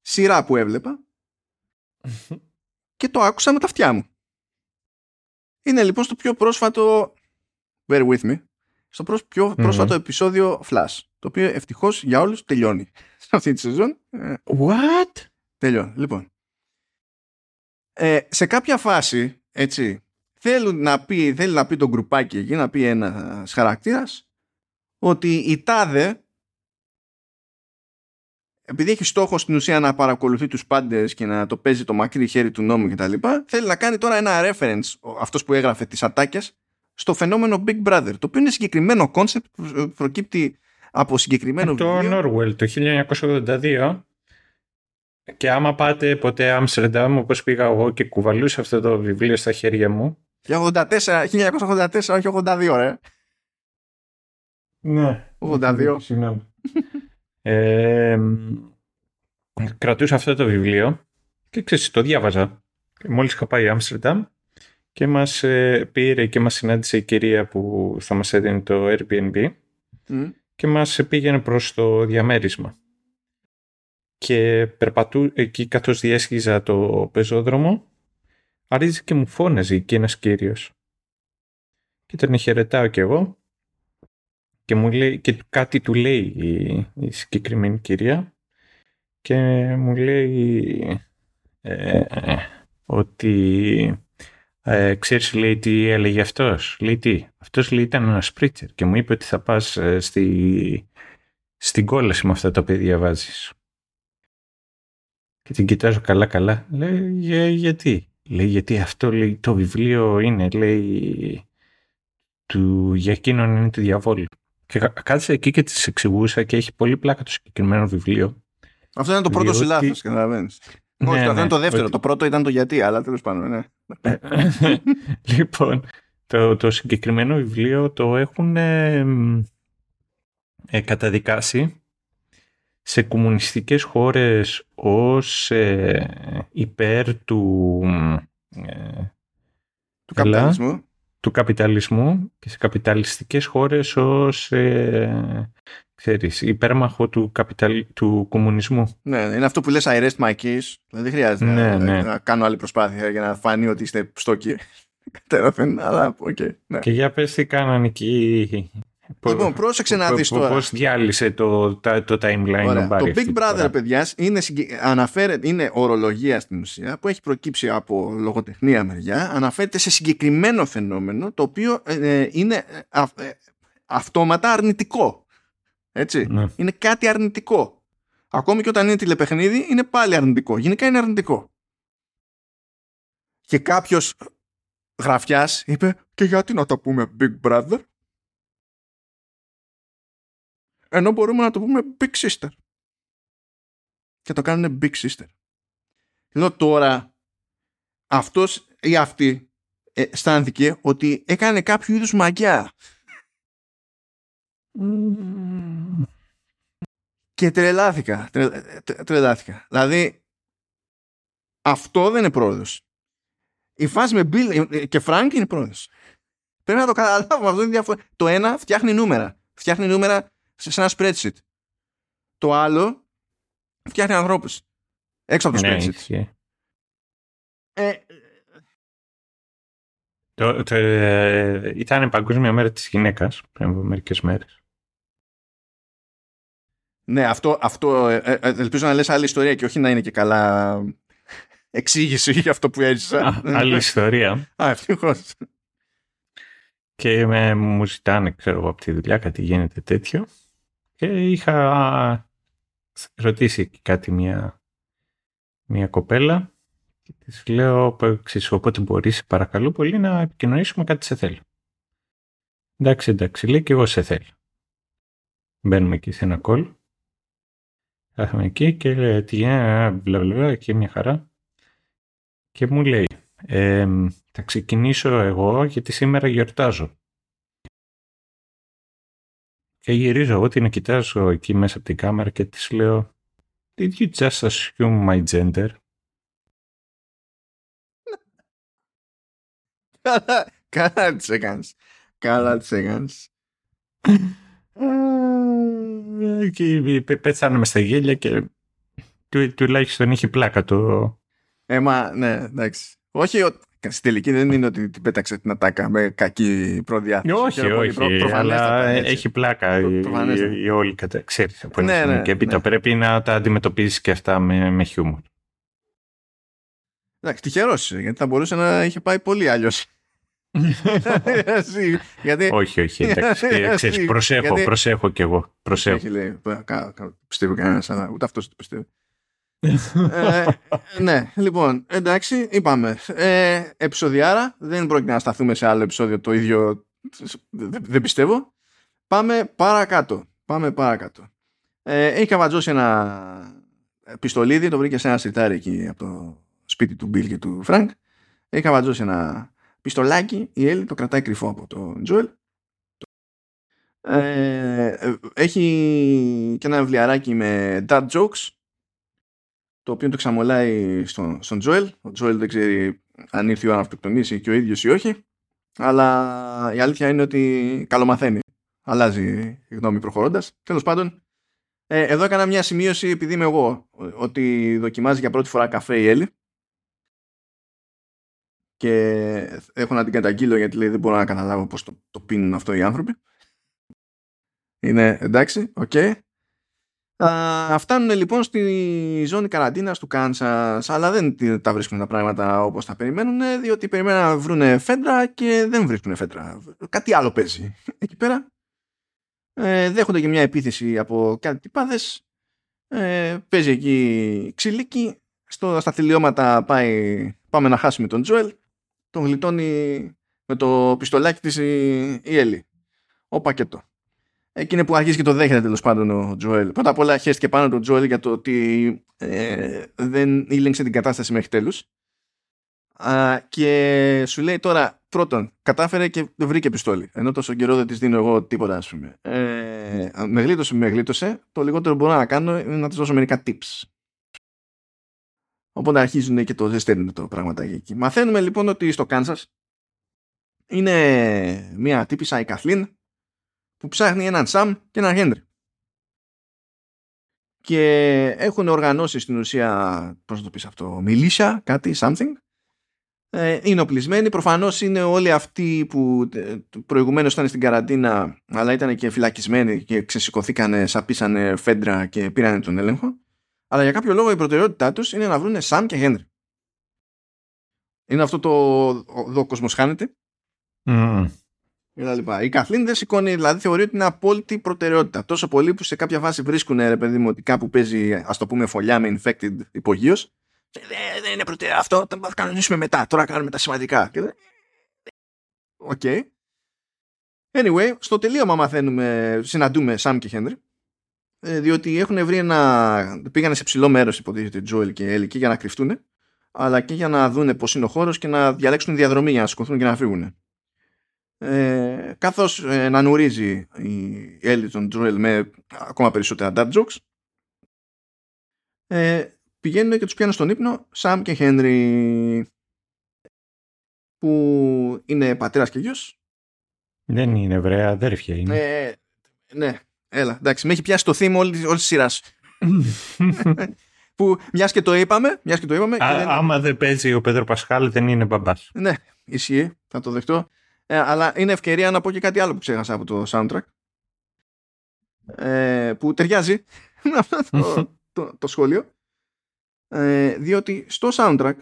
σειρά που έβλεπα και το άκουσα με τα αυτιά μου. Είναι λοιπόν στο πιο πρόσφατο bear with me στο προς- πιο πρόσφατο επεισόδιο Flash το οποίο ευτυχώς για όλους τελειώνει σε αυτή τη σεζόν ε, What? Τελειώνει. Λοιπόν. Ε, σε κάποια φάση, έτσι, θέλουν να πει, θέλει να πει το γκρουπάκι εκεί, να πει ένας χαρακτήρας ότι η τάδε επειδή έχει στόχο στην ουσία να παρακολουθεί τους πάντες και να το παίζει το μακρύ χέρι του νόμου κτλ. Θέλει να κάνει τώρα ένα reference, ο- αυτός που έγραφε τις ατάκες, στο φαινόμενο Big Brother, το οποίο είναι συγκεκριμένο concept που προκύπτει από συγκεκριμένο Το βιβλίο. Norwell το 1982 και άμα πάτε ποτέ Άμστερνταμ όπως πήγα εγώ και κουβαλούσα αυτό το βιβλίο στα χέρια μου Και 84, 1984, όχι 82 ρε. Ναι. 82. Συγγνώμη. ε, κρατούσα αυτό το βιβλίο και ξέρεις, το διάβαζα. Και Μόλις είχα πάει Άμστερνταμ και μας ε, πήρε και μας συνάντησε η κυρία που θα μας έδινε το Airbnb Μμ. και μας πήγαινε προς το διαμέρισμα. Και περπατού εκεί καθώς διέσχιζα το πεζόδρομο άρχισε και μου φώναζε εκεί ένας κύριος. Και τον χαιρετάω κι εγώ και, μου λέει, και κάτι του λέει η, η συγκεκριμένη κυρία και μου λέει ε, ότι ε, ξέρεις λέει τι έλεγε αυτός λέει τι αυτός λέει ήταν ένας σπρίτσερ και μου είπε ότι θα πας ε, στη, στην κόλαση με αυτά τα οποία διαβάζεις. Και την κοιτάζω καλά καλά. Λέει «Για- γιατί λέει γιατί αυτό λέει, το βιβλίο είναι λέει του, για εκείνον είναι του διαβόλου και κα- κάθισα εκεί και τη εξηγούσα και έχει πολύ πλάκα το συγκεκριμένο βιβλίο Αυτό είναι το πρώτο σου Διότι- λάθο, καταλαβαίνεις. Ναι, Όχι, αυτό ναι, είναι το δεύτερο. ότι- Το πρώτο ήταν το γιατί, αλλά τέλος πάντων, ναι. λοιπόν, το, το συγκεκριμένο βιβλίο το έχουν ε, μ, ε, καταδικάσει σε κομμουνιστικές χώρες ως ε, υπέρ του, μ, ε, Του Καλά. καπιταλισμού. Του καπιταλισμού και σε καπιταλιστικές χώρες ως ε, ξέρεις, υπέρμαχο του, καπιταλ, του κομμουνισμού. Ναι, είναι αυτό που λες I rest my case. Δηλαδή δεν χρειάζεται Ναι, να, ναι. να κάνω άλλη προσπάθεια για να φανεί ότι είστε στόκοι. Κατέρωθεν, αλλά οκ. ναι. Και για πες τι κάνανε εκεί. Λοιπόν, πρόσεξε να δεις τώρα. Πώς διάλυσε το, τα- το timeline Ωραία. ο Μπάρι Το αυτή Big τη Brother, φορά. παιδιά, είναι, συγκε- αναφέρεται, είναι ορολογία στην ουσία που έχει προκύψει από λογοτεχνία μεριά. Αναφέρεται σε συγκεκριμένο φαινόμενο το οποίο ε, ε, είναι ε, αυ- ε, αυτόματα αρνητικό. Έτσι. Ναι. Είναι κάτι αρνητικό. Ακόμη και όταν είναι τηλεπαιχνίδι είναι πάλι αρνητικό. Γενικά είναι αρνητικό. Και κάποιος γραφιάς είπε και γιατί να το πούμε Big Brother ενώ μπορούμε να το πούμε Big Sister. Και το κάνουν Big Sister. Λέω τώρα αυτός ή αυτή ε, αισθάνθηκε ότι έκανε κάποιο είδους μαγιά και τρελάθηκα. Τρε- τρε- τρελάθηκα. Δηλαδή αυτό δεν είναι πρόοδος. Η φάση με Bill και Frank είναι πρόοδος. Πρέπει να το καταλάβουμε. Αυτό είναι διαφορετικό. Το ένα φτιάχνει νούμερα. Φτιάχνει νούμερα σε σε ένα spreadsheet. Το άλλο φτιάχνει ανθρώπους. Έξω από το Ναι, spreadsheet. ισχύει. Ε, Το, το, ε, ήταν Παγκόσμια Μέρα της Γυναίκας πριν από μερικές μέρες. Ναι, αυτό, αυτό ε, ε, ελπίζω να λες άλλη ιστορία και όχι να είναι και καλά εξήγηση για αυτό που έζησα. άλλη ιστορία. Α, ευτυχώς. Και με, μου ζητάνε, ξέρω εγώ, από τη δουλειά κάτι γίνεται τέτοιο. Και είχα ρωτήσει κάτι μια, μια κοπέλα και της λέω, ξέρεις, οπότε μπορείς παρακαλώ πολύ να επικοινωνήσουμε κάτι σε θέλω. Εντάξει, εντάξει, λέει και εγώ σε θέλω. Μπαίνουμε εκεί σε ένα call. Κάθομαι εκεί και λέει τι γίνεται, μπλα μπλα, εκεί μια χαρά. Και μου λέει, ε, θα ξεκινήσω εγώ γιατί σήμερα γιορτάζω. Και γυρίζω εγώ την κοιτάζω εκεί μέσα από την κάμερα και της λέω Did you just assume my gender? Καλά, καλά τις έκανες. Καλά τις έκανες. και πέθαναμε στα γέλια και του, τουλάχιστον είχε πλάκα το... Ε, μα, ναι, εντάξει. Όχι, στην τελική δεν είναι ότι την πέταξε την ατάκα με κακή προδιάθεση. Όχι, όχι, προ, αλλά έχει πλάκα η, η, όλη κατα... Ξέρεις, από ναι, ναι, και έπειτα ναι. πρέπει να τα αντιμετωπίζεις και αυτά με, με χιούμορ. Εντάξει, τυχερός γιατί θα μπορούσε να είχε πάει πολύ αλλιώς. γιατί... Όχι, όχι, εντάξει, ξέρεις, προσέχω, γιατί... προσέχω κι εγώ. Προσέχω. Όχι, λέει, πιστεύω κανένας, αλλά ούτε αυτός το πιστεύει ε, ναι, λοιπόν, εντάξει, είπαμε. Ε, επεισοδιάρα, δεν πρόκειται να σταθούμε σε άλλο επεισόδιο το ίδιο, δεν πιστεύω. Πάμε παρακάτω. Πάμε παρακάτω. Ε, έχει καβατζώσει ένα πιστολίδι, το βρήκε σε ένα συρτάρι εκεί από το σπίτι του Μπιλ και του Φρανκ. Έχει καβατζώσει ένα πιστολάκι, η Έλι το κρατάει κρυφό από τον Τζόελ. Ε, έχει και ένα βιβλιαράκι με dad jokes το οποίο το ξαμολάει στον, στον Τζοέλ. Ο Τζοέλ δεν ξέρει αν ήρθε η ώρα να αυτοκτονήσει και ο ίδιος ή όχι. Αλλά η αλήθεια είναι ότι καλομαθαίνει. Αλλάζει η γνώμη προχωρώντας. Τέλος πάντων, ε, εδώ έκανα μια σημείωση επειδή είμαι εγώ ότι δοκιμάζει για πρώτη φορά καφέ η Έλλη και έχω να την καταγγείλω γιατί λέει δεν μπορώ να καταλάβω πώς το, το πίνουν αυτό οι άνθρωποι. Είναι εντάξει, OK. Okay. Α, φτάνουν λοιπόν στη ζώνη καραντίνας του Κάνσας αλλά δεν τα βρίσκουν τα πράγματα όπως τα περιμένουν διότι περιμένουν να βρουν FEDRA και δεν βρίσκουν FEDRA. Κάτι άλλο παίζει εκεί πέρα. Ε, δέχονται και μια επίθεση από κάτι τυπάδες. Ε, παίζει εκεί ξυλίκι. Στο, στα τελειώματα πάει, πάμε να χάσουμε τον Τζοέλ. Τον γλιτώνει με το πιστολάκι της η, η Έλλη. Ο πακέτο. Εκείνη που αρχίζει και το δέχεται τέλος πάντων ο Τζοέλ. Πρώτα απ' όλα χαίρεστηκε πάνω τον Τζοέλ για το ότι ε, δεν ήλεγξε την κατάσταση μέχρι τέλους. Και σου λέει τώρα, πρώτον, κατάφερε και βρήκε πιστόλι. Ενώ τόσο καιρό δεν της δίνω εγώ τίποτα, ας πούμε. Ε, με γλίτωσε, με γλίτωσε. Το λιγότερο που μπορώ να κάνω είναι να της δώσω μερικά tips. Οπότε αρχίζουν και το ζεσταίνουν το πραγματάκι εκεί. Μαθαίνουμε λοιπόν ότι στο Κάνσας είναι μια τύπησα η Καθλίν που ψάχνει έναν Σαμ και έναν Χέντρι. Και έχουν οργανώσει στην ουσία, πώς να το πεις αυτό, μιλίσια, κάτι, something. Ε, είναι οπλισμένοι. Προφανώς είναι όλοι αυτοί που ε, προηγουμένως ήταν στην καραντίνα, αλλά ήταν και φυλακισμένοι και ξεσηκωθήκανε, σαπίσανε φέντρα και πήραν τον έλεγχο. Αλλά για κάποιο λόγο η προτεραιότητά τους είναι να βρουν Σαμ και Χένρι. Είναι αυτό το «Εδώ κόσμος χάνεται». Mm η Καθλίν δεν σηκώνει, δηλαδή θεωρεί ότι είναι απόλυτη προτεραιότητα. Τόσο πολύ που σε κάποια φάση βρίσκουν, ρε παιδί μου, ότι κάπου παίζει, ας το πούμε, φωλιά με infected υπογείως. Δεν είναι προτεραιότητα αυτό, θα το κανονίσουμε μετά. Τώρα κάνουμε τα σημαντικά. OK. Okay. Anyway, στο τελείωμα μαθαίνουμε, συναντούμε Σαμ και Χένρι. Ε, διότι έχουν βρει ένα. πήγανε σε ψηλό μέρος, υποτίθεται, Τζόελ και Έλλη, και για να κρυφτούν, αλλά και για να δούνε πώς είναι ο χώρος και να διαλέξουν διαδρομή για να σηκωθούν και να φύγουν ε, καθώς ε, να νουρίζει η Έλλη των Τζουέλ με ακόμα περισσότερα dad jokes ε, πηγαίνουν και τους πιάνουν στον ύπνο Σαμ και Χένρι που είναι πατέρας και γιος. Δεν είναι βρέα αδέρφια είναι. Ε, ναι έλα εντάξει με έχει πιάσει το θύμα όλη, όλης της σειράς. Που μιας και το είπαμε, μιας και το είπαμε Α, δεν... άμα δεν παίζει ο Πέδρο Πασχάλ δεν είναι μπαμπάς. Ναι ισχύει, θα το δεχτώ. Ε, αλλά είναι ευκαιρία να πω και κάτι άλλο που ξέχασα από το soundtrack. Ε, που ταιριάζει με αυτό το, το, το σχόλιο. Ε, διότι στο soundtrack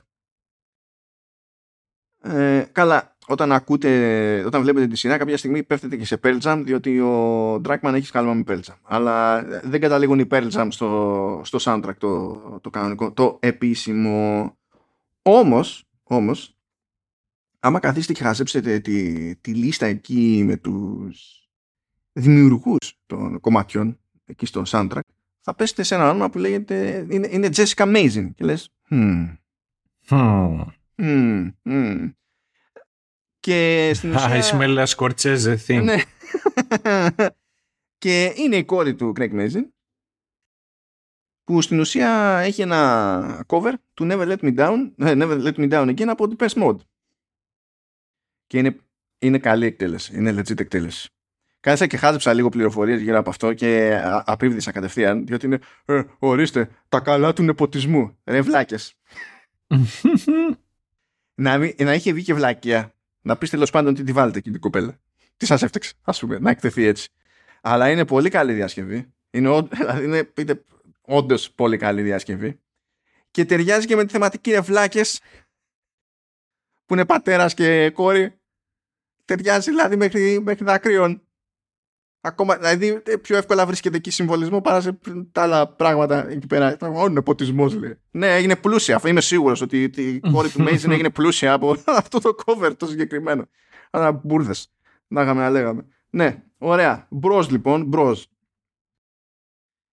ε, καλά, όταν ακούτε, όταν βλέπετε τη σειρά κάποια στιγμή πέφτετε και σε Pearl Jam διότι ο Dragman έχει σκάλμα με Pearl Jam αλλά δεν καταλήγουν οι Pearl Jam στο, στο soundtrack το, το κανονικό, το επίσημο όμως, όμως άμα καθίσετε και χαζέψετε τη, τη λίστα εκεί με τους δημιουργούς των κομματιών εκεί στο soundtrack θα πέσετε σε ένα όνομα που λέγεται είναι, είναι Jessica Amazing και λες hmm. Hmm. Mm, mm. Και στην ουσία... I smell a Scorsese thing. Ναι. και είναι η κόρη του Craig Mazin που στην ουσία έχει ένα cover του Never Let Me Down Never Let Me Down again από την Best Mode. Και είναι, είναι καλή εκτέλεση. Είναι legit εκτέλεση. Κάθισα και χάζεψα λίγο πληροφορίες γύρω από αυτό και απίβδησα κατευθείαν, διότι είναι. Ε, ορίστε, τα καλά του νεποτισμού. Ρε βλάκες. να, να είχε βγει και βλάκια. Να πεις τέλος πάντων τι τη βάλετε εκεί την κοπέλα. Τι σας έφταξε, ας πούμε, να εκτεθεί έτσι. Αλλά είναι πολύ καλή διασκευή. Είναι, δηλαδή είναι, είναι όντως πολύ καλή διασκευή. Και ταιριάζει και με τη θεματική ρευλάκε που είναι πατέρας και κόρη. Ταιριάζει δηλαδή μέχρι, μέχρι δακρύων. Ακόμα, δηλαδή πιο εύκολα βρίσκεται εκεί συμβολισμό παρά σε τα άλλα πράγματα εκεί πέρα. Ο νεποτισμός λέει. Ναι, έγινε πλούσια. Αφού είμαι σίγουρος ότι η κόρη του Μέιζιν έγινε πλούσια από αυτό το cover το συγκεκριμένο. Αλλά μπουρδες. Να είχαμε να λέγαμε. Ναι, ωραία. Μπρος λοιπόν, μπρος.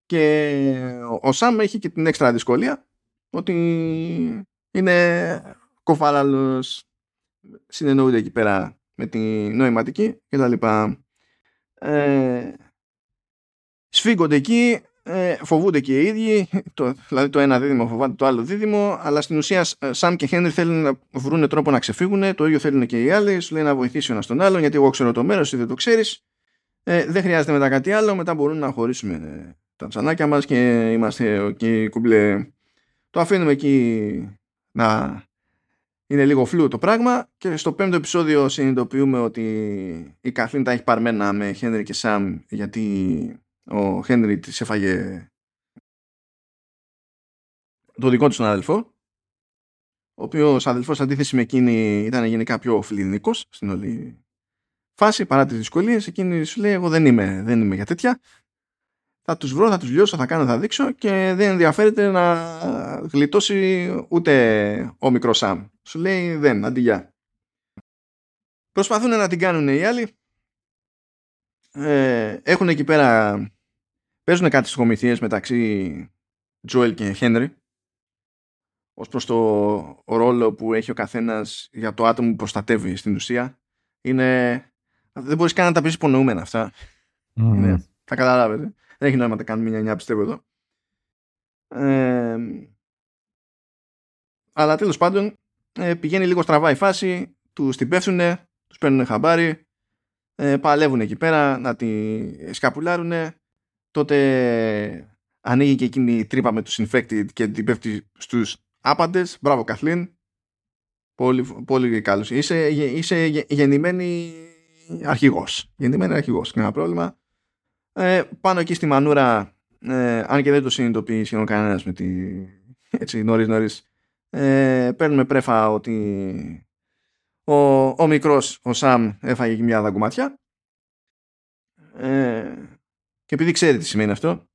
Και ο Σάμ έχει και την έξτρα δυσκολία ότι είναι κοφάλαλος. Συνεννοούνται εκεί πέρα με τη νοηματική κτλ ε, σφίγγονται εκεί, ε, φοβούνται και οι ίδιοι, το, δηλαδή το ένα δίδυμο φοβάται το άλλο δίδυμο, αλλά στην ουσία Σαμ και Χένρι θέλουν να βρουν τρόπο να ξεφύγουν, το ίδιο θέλουν και οι άλλοι, σου λέει να βοηθήσει ο ένας τον άλλον, γιατί εγώ ξέρω το μέρος, εσύ δεν το ξέρεις. Ε, δεν χρειάζεται μετά κάτι άλλο, μετά μπορούν να χωρίσουμε ε, τα τσανάκια μας και είμαστε okay, κουμπλέ. Το αφήνουμε εκεί να είναι λίγο φλού το πράγμα και στο πέμπτο επεισόδιο συνειδητοποιούμε ότι η Καθλίν τα έχει παρμένα με Χένρι και Σαμ γιατί ο Χένρι της έφαγε το δικό του αδελφό ο οποίος αδελφός αντίθεση με εκείνη ήταν γενικά πιο φιλινικός στην όλη φάση παρά τις δυσκολίες εκείνη σου λέει εγώ δεν είμαι, δεν είμαι για τέτοια θα τους βρω, θα τους λιώσω, θα κάνω, θα δείξω και δεν ενδιαφέρεται να γλιτώσει ούτε ο μικρός Σαμ. Σου λέει δεν, αντί Προσπαθούν να την κάνουν οι άλλοι. Ε, έχουν εκεί πέρα, παίζουν κάτι στις κομιθίες μεταξύ Τζοέλ και Χένρι ως προς το ρόλο που έχει ο καθένας για το άτομο που προστατεύει στην ουσία. Είναι, δεν μπορείς καν να τα πεις υπονοούμενα αυτά. Mm. Είναι, θα καταλάβετε. Δεν έχει νόημα να τα κάνουμε μια νιά πιστεύω εδώ. Ε, αλλά τέλος πάντων ε, πηγαίνει λίγο στραβά η φάση, του την πέφτουν, τους παίρνουν χαμπάρι, ε, παλεύουν εκεί πέρα να τη σκαπουλάρουν. Τότε ανοίγει και εκείνη η τρύπα με τους infected και την πέφτει στους άπαντες. Μπράβο Καθλίν. Πολύ, πολύ καλός. Είσαι, είσαι γεννημένη αρχηγός. Γεννημένη αρχηγός. Κανένα πρόβλημα. Ε, πάνω εκεί στη μανούρα, ε, αν και δεν το συνειδητοποιεί σχεδόν κανένας με τη. έτσι νωρίς νωρίς. Ε, παίρνουμε πρέφα ότι ο, ο μικρός, ο Σαμ, έφαγε μια δαγκωματιά. Ε, και επειδή ξέρει τι σημαίνει αυτό,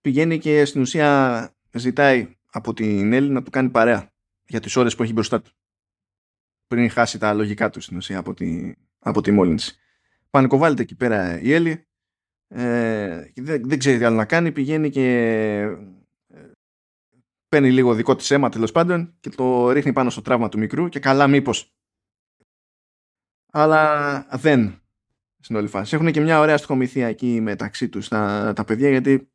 πηγαίνει και στην ουσία ζητάει από την Έλλη να του κάνει παρέα για τις ώρες που έχει μπροστά του. Πριν χάσει τα λογικά του στην ουσία από τη, από τη μόλυνση πανικοβάλλεται εκεί πέρα η Έλλη ε, δεν, δεν ξέρει τι άλλο να κάνει πηγαίνει και ε, παίρνει λίγο δικό της αίμα τέλος πάντων και το ρίχνει πάνω στο τραύμα του μικρού και καλά μήπως αλλά δεν στην όλη φάση. Έχουν και μια ωραία στοιχομηθεία εκεί μεταξύ τους τα, τα παιδιά γιατί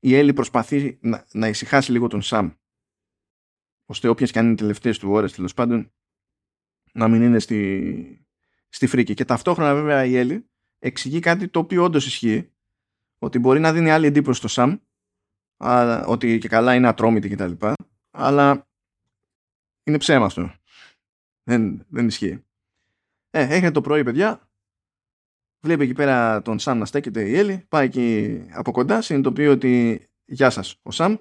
η Έλλη προσπαθεί να, να ησυχάσει λίγο τον Σαμ ώστε όποιες και αν είναι οι τελευταίες του ώρες τέλος πάντων να μην είναι στη, στη φρίκη. Και ταυτόχρονα βέβαια η Έλλη εξηγεί κάτι το οποίο όντως ισχύει. Ότι μπορεί να δίνει άλλη εντύπωση στο Σαμ, ότι και καλά είναι ατρόμητη κτλ. Αλλά είναι ψέμα αυτό. Δεν, δεν ισχύει. Ε, έχετε το πρωί, παιδιά. Βλέπει εκεί πέρα τον Σαμ να στέκεται η Έλλη. Πάει εκεί από κοντά. Συνειδητοποιεί ότι γεια σας, ο Σαμ.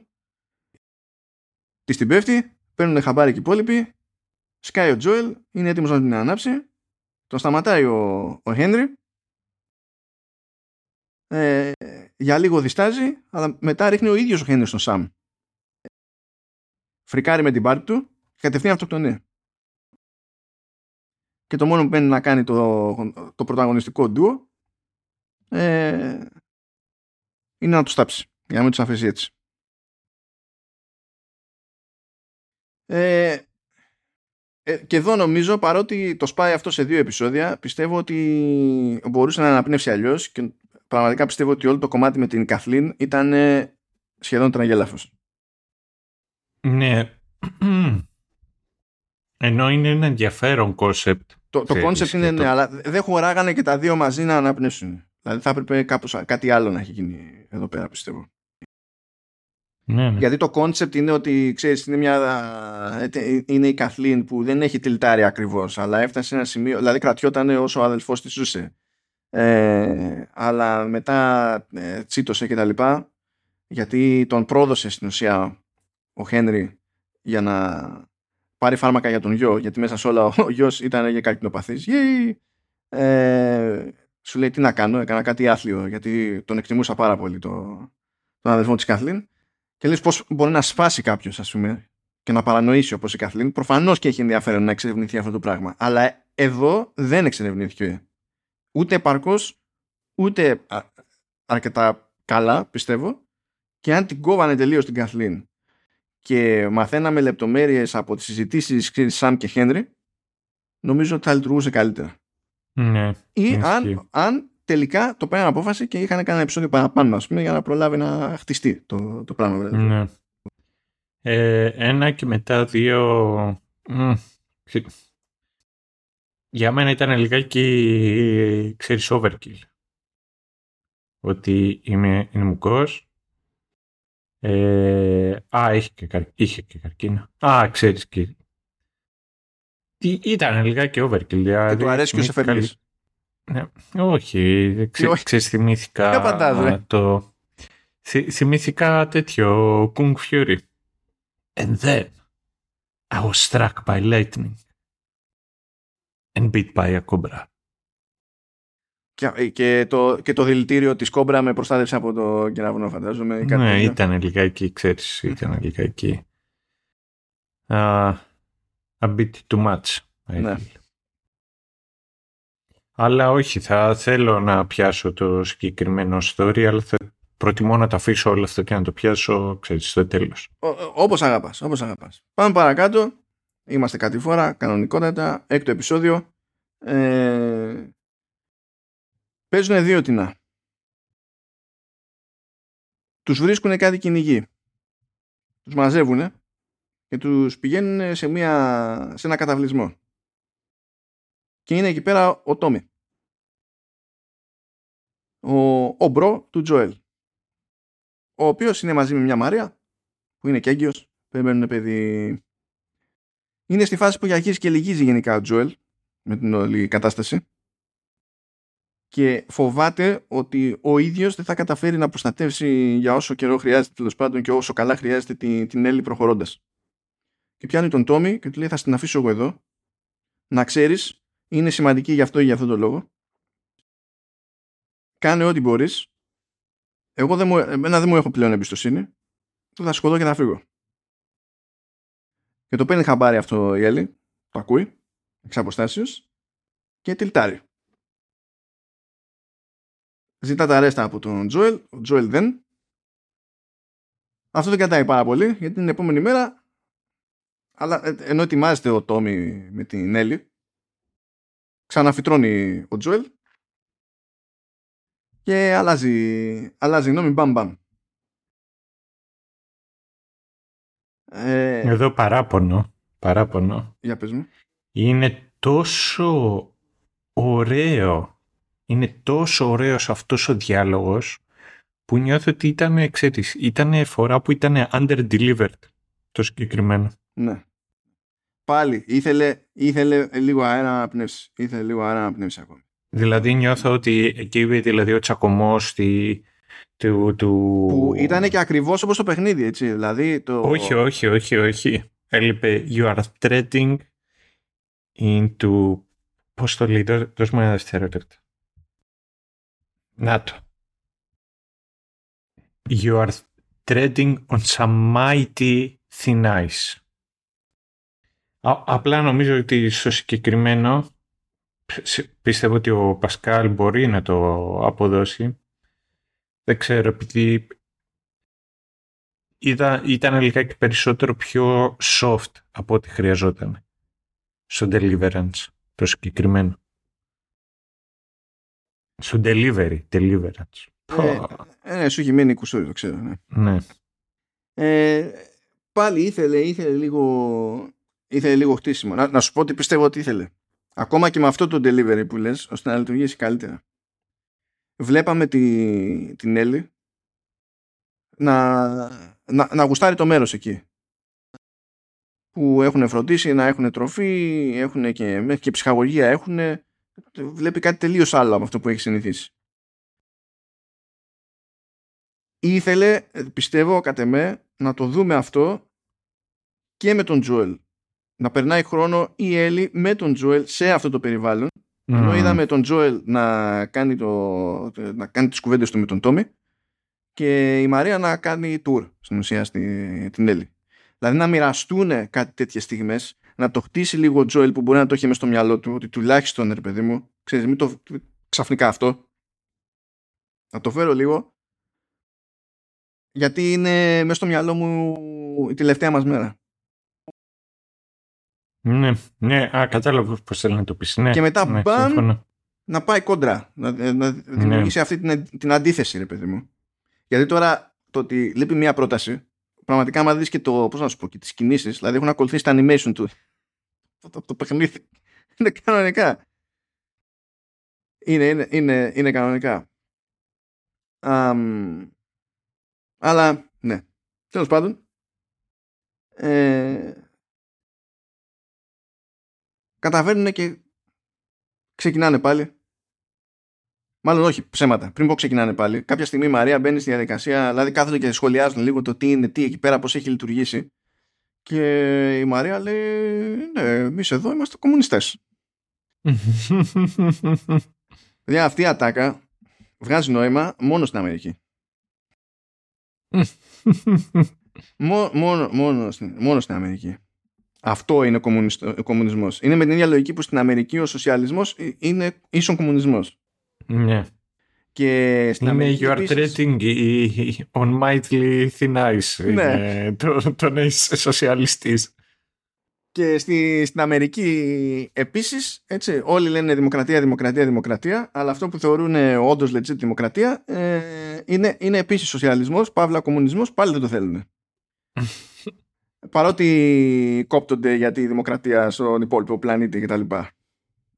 Της την πέφτει. Παίρνουν χαμπάρι και οι υπόλοιποι. Σκάει ο Τζόελ. Είναι έτοιμος να την ανάψει. Τον σταματάει ο, ο Χένρι. Ε, για λίγο διστάζει, αλλά μετά ρίχνει ο ίδιος ο Χένρι στον Σαμ. Φρικάρει με την πάρτη του και κατευθείαν αυτοκτονεί και το μόνο που παίρνει να κάνει το, το πρωταγωνιστικό ντουο ε, είναι να του τάψει για να μην τους αφήσει έτσι. Ε, ε, και εδώ νομίζω παρότι το σπάει αυτό σε δύο επεισόδια πιστεύω ότι μπορούσε να αναπνεύσει αλλιώς και πραγματικά πιστεύω ότι όλο το κομμάτι με την Καθλίν ήταν σχεδόν τραγέλαφος. Ναι. Ενώ είναι ένα ενδιαφέρον concept το, το concept είναι ναι, αλλά δεν χωράγανε και τα δύο μαζί να αναπνεύσουν. Δηλαδή θα έπρεπε κάπως, κάτι άλλο να έχει γίνει εδώ πέρα πιστεύω. Ναι, ναι. Γιατί το concept είναι ότι ξέρεις είναι, μια, ε, είναι η Καθλίν που δεν έχει τιλτάρει ακριβώς αλλά έφτασε σε ένα σημείο, δηλαδή κρατιόταν όσο ο αδελφός της ζούσε. Ε, αλλά μετά ε, τσίτωσε και τα λοιπά γιατί τον πρόδωσε στην ουσία ο Χένρι για να πάρει φάρμακα για τον γιο, γιατί μέσα σε όλα ο γιος ήταν για καρκινοπαθής. Ε, σου λέει τι να κάνω, έκανα κάτι άθλιο, γιατί τον εκτιμούσα πάρα πολύ το, τον αδελφό της Καθλίν. Και λες πώς μπορεί να σπάσει κάποιος, ας πούμε, και να παρανοήσει όπως η Καθλίν. Προφανώς και έχει ενδιαφέρον να εξερευνηθεί αυτό το πράγμα. Αλλά εδώ δεν εξερευνήθηκε. Ούτε επαρκώς, ούτε αρκετά καλά, πιστεύω. Και αν την κόβανε τελείως την Καθλίν και μαθαίναμε λεπτομέρειες από τις συζητήσεις Σαμ και Χένρι νομίζω ότι θα λειτουργούσε καλύτερα. Ναι, Ή αν, αν τελικά το πέραν απόφαση και είχαν κάνει ένα επεισόδιο παραπάνω ας πούμε, για να προλάβει να χτιστεί το, το πράγμα. Δηλαδή. Ναι. Ε, ένα και μετά δύο... Για μένα ήταν λιγάκι, ξέρεις, overkill. Ότι είμαι, είναι μουκός, ε, α, είχε και, καρ... είχε και καρκίνο. Α, ξέρεις και... Ήταν λιγάκι overkill. Δηλαδή, και του αρέσει και ο Σεφερλής. Ναι, όχι, ξέ, ξέρεις, θυμήθηκα το... Θυμήθηκα τέτοιο Kung Fury. And then I was struck by lightning and bit by a cobra. Και, το, και το δηλητήριο της κόμπρα με προστάτευσε από το κεραυνό φαντάζομαι. ναι, ήταν λιγάκι, ξέρεις, ήταν λιγάκι. Uh, a bit too much. Ναι. Αλλά όχι, θα θέλω να πιάσω το συγκεκριμένο story, αλλά θα προτιμώ να τα αφήσω όλα αυτά και να το πιάσω, ξέρεις, στο τέλος. όπως αγαπάς, όπως αγαπάς. Πάμε παρακάτω. Είμαστε κάτι φορά, κανονικότατα, έκτο επεισόδιο. Ε, Παίζουν δύο τεινά. Τους βρίσκουν κάτι κυνηγοί. Τους μαζεύουν και τους πηγαίνουν σε, μια, σε ένα καταβλισμό. Και είναι εκεί πέρα ο Τόμι. Ο, ο bro του Τζοέλ. Ο οποίος είναι μαζί με μια Μάρια που είναι και έγκυος. Περιμένουν παιδί. Είναι στη φάση που για αρχίσει και λυγίζει γενικά ο Τζοέλ με την όλη κατάσταση. Και φοβάται ότι ο ίδιος δεν θα καταφέρει να προστατεύσει για όσο καιρό χρειάζεται τέλος πάντων και όσο καλά χρειάζεται την, την Έλλη προχωρώντας. Και πιάνει τον Τόμι και του λέει θα την αφήσω εγώ εδώ. Να ξέρεις είναι σημαντική γι' αυτό ή για αυτόν τον λόγο. Κάνε ό,τι μπορείς. Εγώ δεν μου, εμένα δεν μου έχω πλέον εμπιστοσύνη. Του θα σκοτώ και θα φύγω. Και το παίρνει χαμπάρι αυτό η Έλλη, το ακούει, εξ αποστάσεως και τυλτάρει. Ζητά τα ρέστα από τον Τζόελ. Ο Τζόελ δεν. Αυτό δεν κατάει πάρα πολύ γιατί την επόμενη μέρα αλλά ε, ενώ ετοιμάζεται ο Τόμι με την Έλλη ξαναφυτρώνει ο Τζόελ και αλλάζει, αλλάζει γνώμη μπαμ μπαμ. Ε, Εδώ παράπονο, παράπονο. Για πες μου. Είναι τόσο ωραίο είναι τόσο ωραίος αυτός ο διάλογος που νιώθω ότι ήταν, ξέρεις, ήταν φορά που ήταν under-delivered το συγκεκριμένο. Ναι. πάλι ήθελε, ήθελε λίγο αέρα να πνεύσει. Ήθελε λίγο αέρα να πνεύσει ακόμη. Δηλαδή νιώθω ότι εκεί δηλαδή ο τσακωμός του, του... Που ήταν και ακριβώς όπως το παιχνίδι, έτσι. Δηλαδή το... Όχι, όχι, όχι, όχι. Έλειπε You are threading into... Πώς το λέει, δώσ' μου ένα δευτερόλεπτο. Να το. You are treading on some mighty thin ice. απλά νομίζω ότι στο συγκεκριμένο πιστεύω ότι ο Πασκάλ μπορεί να το αποδώσει. Δεν ξέρω, επειδή είδα, ήταν λιγάκι περισσότερο πιο soft από ό,τι χρειαζόταν στο Deliverance, το συγκεκριμένο. Στο Delivery, Deliverance. Ε, ε, ναι, σου έχει μείνει κουσούρι, το ξέρω. Ναι. ναι. Ε, πάλι ήθελε, ήθελε λίγο, ήθελε λίγο χτίσιμο. Να, να σου πω ότι πιστεύω ότι ήθελε. Ακόμα και με αυτό το delivery που λες, ώστε να λειτουργήσει καλύτερα. Βλέπαμε τη, την Έλλη να, να, να γουστάρει το μέρος εκεί. Που έχουν φροντίσει να έχουν τροφή, έχουν και, μέχρι και ψυχαγωγία έχουν. Βλέπει κάτι τελείως άλλο από αυτό που έχει συνηθίσει. Ήθελε, πιστεύω, κατ' εμέ, να το δούμε αυτό και με τον Τζουέλ να περνάει χρόνο η Έλλη με τον Τζόελ σε αυτό το περιβάλλον. Mm. Ενώ είδαμε τον Τζόελ να κάνει, το, να κάνει τις κουβέντες του με τον Τόμι και η Μαρία να κάνει tour στην ουσία στη, την Έλλη. Δηλαδή να μοιραστούν κάτι τέτοιες στιγμές, να το χτίσει λίγο ο Τζόελ που μπορεί να το έχει μέσα στο μυαλό του, ότι τουλάχιστον ρε παιδί μου, ξέρεις, μην το ξαφνικά αυτό. Να το φέρω λίγο, γιατί είναι μέσα στο μυαλό μου η τελευταία μας μέρα. Ναι, ναι, α, κατάλαβα πώς θέλει να το πεις. Ναι, και μετά ναι, μπαμ, να πάει κόντρα. Να, να ναι. δημιουργήσει αυτή την, την αντίθεση, ρε παιδί μου. Γιατί τώρα το ότι λείπει μία πρόταση, πραγματικά, άμα δεις και το, πώς να σου πω, και τις κινήσεις, δηλαδή έχουν ακολουθήσει τα animation του. Το, το, παιχνίδι. Είναι κανονικά. Είναι, είναι, είναι, είναι κανονικά. Um, αλλά, ναι. Τέλος πάντων. Ε, καταφέρνουν και ξεκινάνε πάλι. Μάλλον όχι, ψέματα. Πριν πω ξεκινάνε πάλι, κάποια στιγμή η Μαρία μπαίνει στη διαδικασία, δηλαδή κάθονται και σχολιάζουν λίγο το τι είναι, τι εκεί πέρα, πώς έχει λειτουργήσει. Και η Μαρία λέει: Ναι, εμείς εδώ είμαστε κομμουνιστές. δηλαδή αυτή η ατάκα βγάζει νόημα μόνο στην Αμερική. μόνο, μόνο, μόνο στην Αμερική. Αυτό είναι ο κομμουνισμός. Είναι με την ίδια λογική που στην Αμερική ο σοσιαλισμός είναι ίσον κομμουνισμός. Ναι. Και στην είναι Αμερική, you are treating on mightily thin ice. Ναι. Είναι το, το να είσαι σοσιαλιστής. Και στη, στην Αμερική επίσης, έτσι, όλοι λένε δημοκρατία, δημοκρατία, δημοκρατία, αλλά αυτό που θεωρούν όντως legit δημοκρατία ε, είναι, είναι επίσης σοσιαλισμός, παύλα κομμουνισμός, πάλι δεν το θέλουν. παρότι κόπτονται για τη δημοκρατία στον υπόλοιπο πλανήτη κτλ.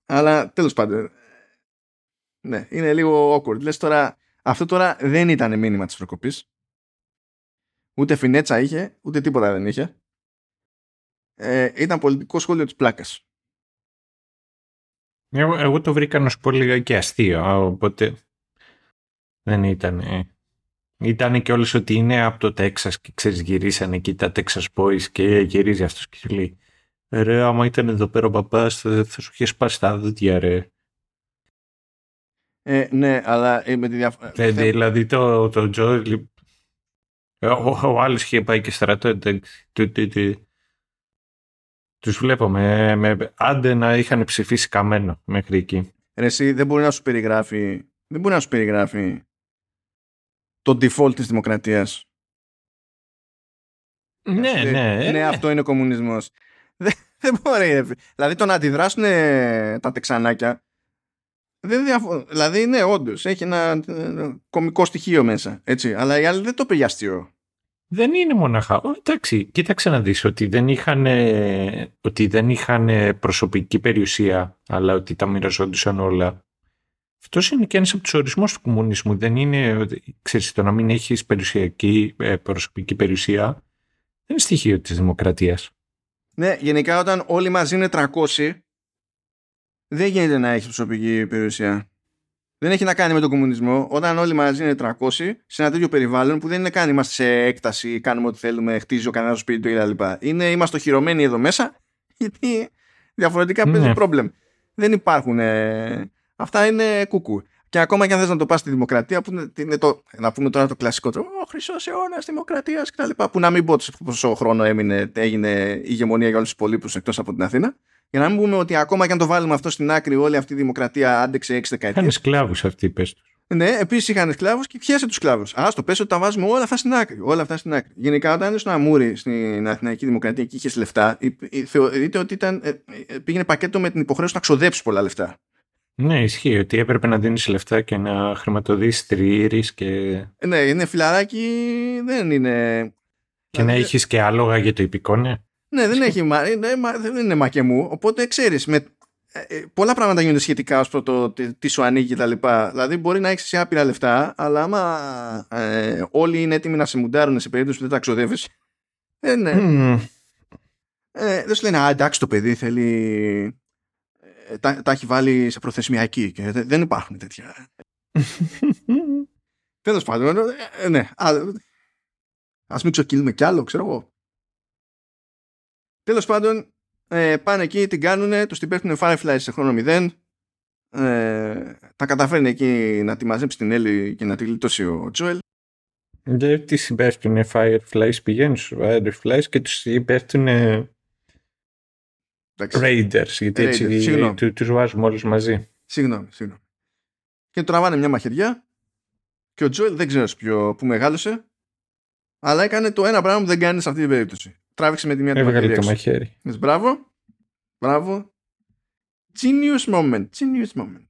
Αλλά τέλος πάντων, ναι, είναι λίγο awkward. Λες τώρα, αυτό τώρα δεν ήταν μήνυμα της προκοπής. Ούτε φινέτσα είχε, ούτε τίποτα δεν είχε. Ε, ήταν πολιτικό σχόλιο της πλάκας. Εγώ, εγώ το βρήκα να σου πω λίγα και αστείο, οπότε δεν ήταν ήταν και όλες ότι είναι από το Τέξας και ξέρεις γυρίσανε εκεί τα Texas Boys και γυρίζει αυτός και σου λέει ρε άμα ήταν εδώ πέρα ο παπάς θα, θα σου είχε σπάσει τα δόντια ρε. Ε, ναι, αλλά ε, με τη διαφορά. Ε, δηλαδή το, το Τζο, ο, ο άλλος είχε πάει και στρατό. Τους βλέπω με, με, άντε να είχαν ψηφίσει καμένο μέχρι εκεί. Ρε εσύ δεν μπορεί να σου περιγράφει, δεν μπορεί να σου περιγράφει το default της δημοκρατίας. Ναι, ναι. Ναι, ναι, αυτό είναι ο κομμουνισμός. Δεν, δεν μπορεί. Δηλαδή το να αντιδράσουν τα τεξανάκια δεν διαφο... Δηλαδή, ναι, όντως έχει ένα ε, κομικό στοιχείο μέσα. Έτσι. Αλλά οι άλλοι δεν το πήγε αστείο. Δεν είναι μοναχά. εντάξει, κοίταξε να δεις ότι δεν είχαν, ότι δεν είχαν προσωπική περιουσία, αλλά ότι τα μοιραζόντουσαν όλα. Αυτός είναι και ένας από τους ορισμούς του κομμουνισμού. Δεν είναι, ξέρεις, το να μην έχεις περιουσιακή, ε, προσωπική περιουσία, δεν είναι στοιχείο της δημοκρατίας. Ναι, γενικά όταν όλοι μαζί είναι 300 δεν γίνεται να έχεις προσωπική περιουσία. Δεν έχει να κάνει με τον κομμουνισμό. Όταν όλοι μαζί είναι 300 σε ένα τέτοιο περιβάλλον που δεν είναι καν είμαστε σε έκταση, κάνουμε ό,τι θέλουμε, χτίζει ο κανένας σπίτι του κτλ. Είναι είμαστε οχυρωμένοι εδώ μέσα, γιατί διαφορετικά παίζει Ναι. πρόβλημα. Δεν υπάρχουν. ε, αυτά είναι κουκού. Και ακόμα και αν θες να το πας στη δημοκρατία, που είναι- είναι το, να πούμε τώρα το κλασικό τρόπο, Ο χρυσός αιώνας δημοκρατίας κτλ. Που να μην πω πόσο χρόνο έμεινε, έγινε ηγεμονία για όλους τους υπολείπους εκτός από την Αθήνα. Για να μην πούμε ότι ακόμα και αν το βάλουμε αυτό στην άκρη, όλη αυτή η δημοκρατία άντεξε 6 δεκαετίες. Είχαν σκλάβους αυτοί, πες τους. Ναι, επίσης είχαν σκλάβους και πιάσε τους σκλάβους. Α το πέσω ότι τα βάζουμε όλα αυτά στην άκρη. Όλα αυτά στην άκρη. Γενικά, όταν ήσουν αμούρι στην Αθηναϊκή Δημοκρατία και είχες λεφτά, ε, ε, θεωρείται ότι ήταν, ε, ε, πήγαινε πακέτο με την υποχρέωση να ξοδέψει πολλά λεφτά. Ναι, ισχύει ότι έπρεπε να δίνεις λεφτά και να χρηματοδοτήσεις τριήρη και, Ε, Ναι, είναι φιλαράκι, δεν είναι. και να Δηλαδή, έχεις και άλογα για το υπηκό, ναι. Ναι, δεν έχει. μα- είναι- μα- δεν είναι μακεμού. Οπότε ξέρεις, με, ε, ε, πολλά πράγματα γίνονται σχετικά ως προς το τι, τι σου ανοίγει κτλ. Δηλαδή, μπορεί να έχεις άπειρα λεφτά, αλλά άμα ε, όλοι είναι έτοιμοι να σε μουντάρουν σε περίπτωση που δεν τα ξοδεύεις. Ε, ναι. Μμμ. Ε, δεν σου λένε, Α, εντάξει, το παιδί θέλει. Ε, τα, τα έχει βάλει σε προθεσμιακή και δεν, δεν υπάρχουν τέτοια. Τέλος πάντων, ε, ε, ναι. Α μην ξεκινήσουμε κι άλλο, ξέρω εγώ. Τέλος πάντων, ε, πάνε εκεί, την κάνουνε, τους την πέφτουν Fireflies σε χρόνο 0. Ε, τα καταφέρνει εκεί να τη μαζέψει την Έλλη και να τη γλιτώσει ο Τζόελ. Δεν τις συμπέφτουν Fireflies, πηγαίνουν στου Fireflies και τους συμπέφτουν Εντάξει, Raiders, γιατί Raiders, έτσι συγγνώμη. του, τους βάζουμε όλους μαζί. Συγγνώμη, συγγνώμη. Και τραβάνε μια μαχαιριά και ο Τζόελ δεν ξέρω σε ποιο που μεγάλωσε, αλλά έκανε το ένα πράγμα που δεν κάνει σε αυτή την περίπτωση. Τράβηξε με τη μία τη Έβγαλε μαχαιριά το έξω. μαχαίρι. Λες, μπράβο, μπράβο. Genius moment, genius moment.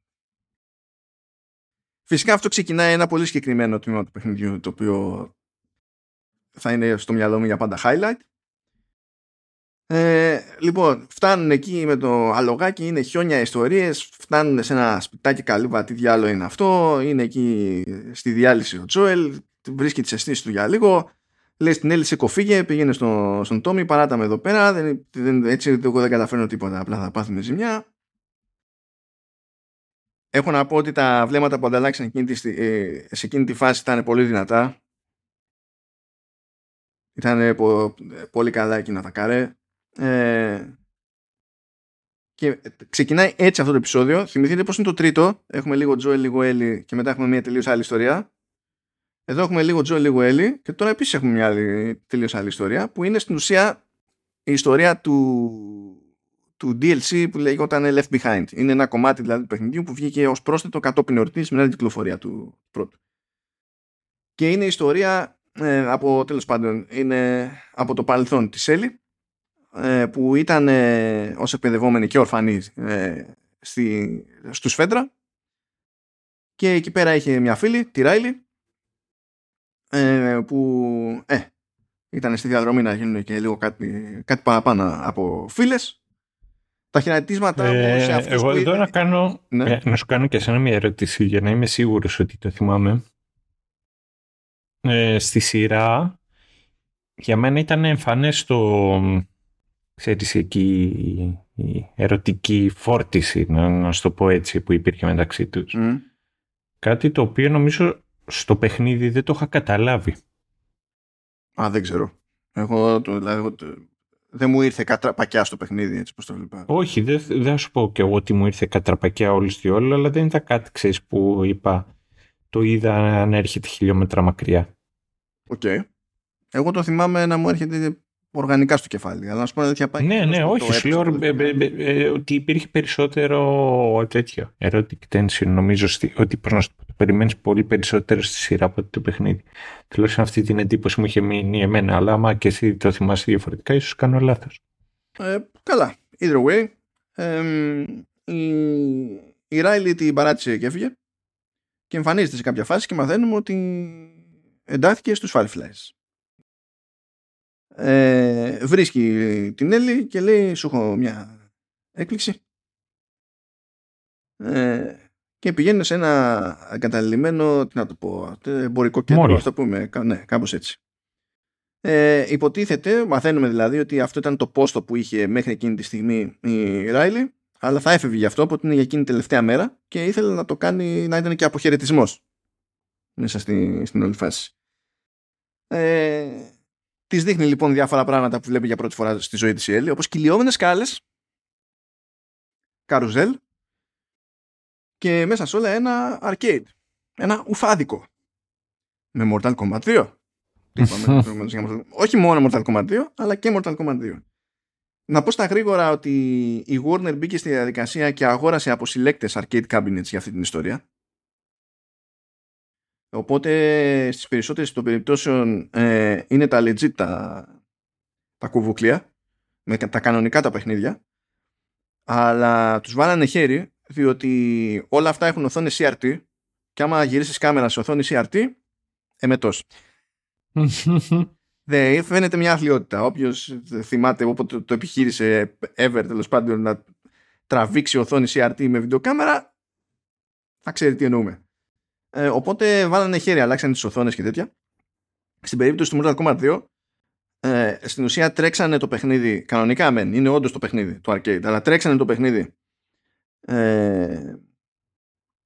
Φυσικά αυτό ξεκινάει ένα πολύ συγκεκριμένο τμήμα του παιχνιδιού, το οποίο θα είναι στο μυαλό μου για πάντα highlight. Ε, λοιπόν, φτάνουν εκεί με το αλογάκι, είναι χιόνια ιστορίες, φτάνουν σε ένα σπιτάκι καλύβα, τι διάλογο είναι αυτό, είναι εκεί στη διάλυση ο Τζόελ, βρίσκει τις αισθήσεις του για λίγο, λέει στην Έλλη κοφίγε, πήγαινε στο, στον Τόμι, παράτα με εδώ πέρα, δεν, δεν, έτσι εγώ δεν καταφέρνω τίποτα, απλά θα πάθουμε ζημιά. Έχω να πω ότι τα βλέμματα που ανταλλάξαν εκείνη τη, στι- ε, σε εκείνη τη φάση ήταν πολύ δυνατά. Ήταν πο- πολύ καλά εκείνα τα καρέ. Ε, και ξεκινάει έτσι αυτό το επεισόδιο. Θυμηθείτε πως είναι το τρίτο; Έχουμε λίγο Τζόελ, λίγο Έλλη και μετά έχουμε μια τελείως άλλη ιστορία. Εδώ έχουμε λίγο Τζόελ, λίγο Έλλη και τώρα επίσης έχουμε μια άλλη, τελείως άλλη ιστορία που είναι στην ουσία η ιστορία του, του DLC που λέγονταν Left Behind. Είναι ένα κομμάτι δηλαδή του παιχνιδιού που βγήκε ως πρόσθετο κατόπιν εορτής μετά την κυκλοφορία του πρώτου. Και είναι η ιστορία ε, από τέλος πάντων είναι από το παρελθόν της Έλλη ε, που ήταν ε, ως εκπαιδευόμενη και ορφανή ε, στη, στους Φέντρα και εκεί πέρα είχε μια φίλη, τη Ράιλι ε, που ε, ήταν στη διαδρομή να γίνουν και λίγο κάτι, κάτι παραπάνω από φίλες τα χαιρετίσματα μου σε Ε, αυτούς εγώ που εδώ είδα- να, κάνω, Ναι. ε, να σου κάνω και εσένα μια ερώτηση για να είμαι σίγουρος ότι το θυμάμαι. Ε, στη σειρά για μένα ήταν εμφανές το ξέρεις εκεί η- η ερωτική φόρτιση να, να σου το πω έτσι που υπήρχε μεταξύ τους. Μμ. Κάτι το οποίο νομίζω στο παιχνίδι δεν το είχα καταλάβει. Α, δεν ξέρω. Εγώ, το, δηλαδή, εγώ το- δεν μου ήρθε κατραπακιά στο παιχνίδι, έτσι πως το βλέπα. Όχι, δεν δεν θα σου πω και εγώ ότι μου ήρθε κατραπακιά όλης τη όλη, αλλά δεν ήταν κάτι ξέρεις, που είπα το είδα να έρχεται χιλιόμετρα μακριά. Οκ. Εγώ το θυμάμαι να μου έρχεται οργανικά στο κεφάλι. Αλλά να σου πω αλήθεια πάει. Ναι, ναι, το όχι, σου λέω έπαιξα. ε, ε, ε, ε, ότι υπήρχε περισσότερο τέτοιο. Erotic tension, νομίζω στη- ότι πώς να σου το πω, το περιμένεις πολύ περισσότερο στη σειρά από το παιχνίδι. Τουλάχιστον αυτή την εντύπωση μου είχε μείνει εμένα, αλλά άμα και εσύ το θυμάσαι διαφορετικά, ίσως κάνω λάθος. Ε, καλά. Either way. εμ, η, η Ράιλι την παράτησε και έφυγε. Και εμφανίζεται σε κάποια φάση και μαθαίνουμε ότι εντάχθηκε στους Fireflies. Ε, βρίσκει την Έλλη και λέει σου έχω μια έκπληξη ε, και πηγαίνει σε ένα εγκαταλειμμένο τι να το πω, εμπορικό κέντρο Μόλι. ας το πούμε, κα- ναι, κάπως έτσι Ε, υποτίθεται, μαθαίνουμε δηλαδή ότι αυτό ήταν το πόστο που είχε μέχρι εκείνη τη στιγμή η Ράιλι, αλλά θα έφευγε γι' αυτό, οπότε είναι για εκείνη την τελευταία μέρα και ήθελε να το κάνει, να ήταν και αποχαιρετισμός μέσα στη, στην όλη φάση. Ε, της δείχνει λοιπόν διάφορα πράγματα που βλέπει για πρώτη φορά στη ζωή της η Έλλη, όπως κυλιόμενες σκάλες, καρουζέλ και μέσα σε όλα ένα arcade. Ένα ουφάδικο. Με Mortal Kombat 2. Όχι μόνο Mortal Kombat 2, αλλά και Mortal Kombat 2. Να πω στα γρήγορα ότι η Warner μπήκε στη διαδικασία και αγόρασε από συλλέκτες arcade cabinets για αυτή την ιστορία. Οπότε στις περισσότερες των περιπτώσεων ε, είναι τα legit τα, τα κουβουκλία με τα κανονικά τα παιχνίδια αλλά τους βάλανε χέρι διότι όλα αυτά έχουν οθόνη CRT και άμα γυρίσεις κάμερα σε οθόνη CRT εμετός. Δεν φαίνεται μια αθλειότητα. Όποιος θυμάται όποτε το επιχείρησε ever τέλος πάντων να τραβήξει οθόνη CRT με βιντεοκάμερα, θα ξέρει τι εννοούμε. Ε, οπότε βάλανε χέρι, αλλάξανε τις οθόνες και τέτοια. Στην περίπτωση του Mortal Kombat 2, ε, στην ουσία τρέξανε το παιχνίδι, κανονικά μεν, είναι όντως το παιχνίδι του arcade, αλλά τρέξανε το παιχνίδι ε,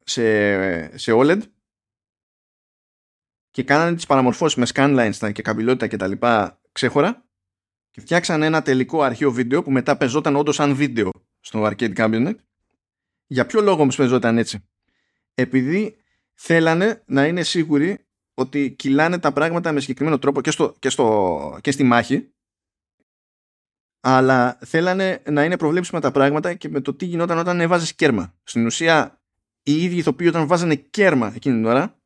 σε, σε OLED και κάνανε τις παραμορφώσεις με scanlines και καμπυλότητα και τα λοιπά ξέχωρα και φτιάξανε ένα τελικό αρχείο βίντεο που μετά πεζόταν όντως σαν βίντεο στο arcade cabinet. Για ποιο λόγο όμως πεζόταν έτσι; Επειδή θέλανε να είναι σίγουροι ότι κυλάνε τα πράγματα με συγκεκριμένο τρόπο και, στο, και, στο, και στη μάχη αλλά θέλανε να είναι προβλέψιμα τα πράγματα και με το τι γινόταν όταν έβαζες κέρμα. Στην ουσία οι ίδιοι ηθοποιοί όταν βάζανε κέρμα εκείνη την ώρα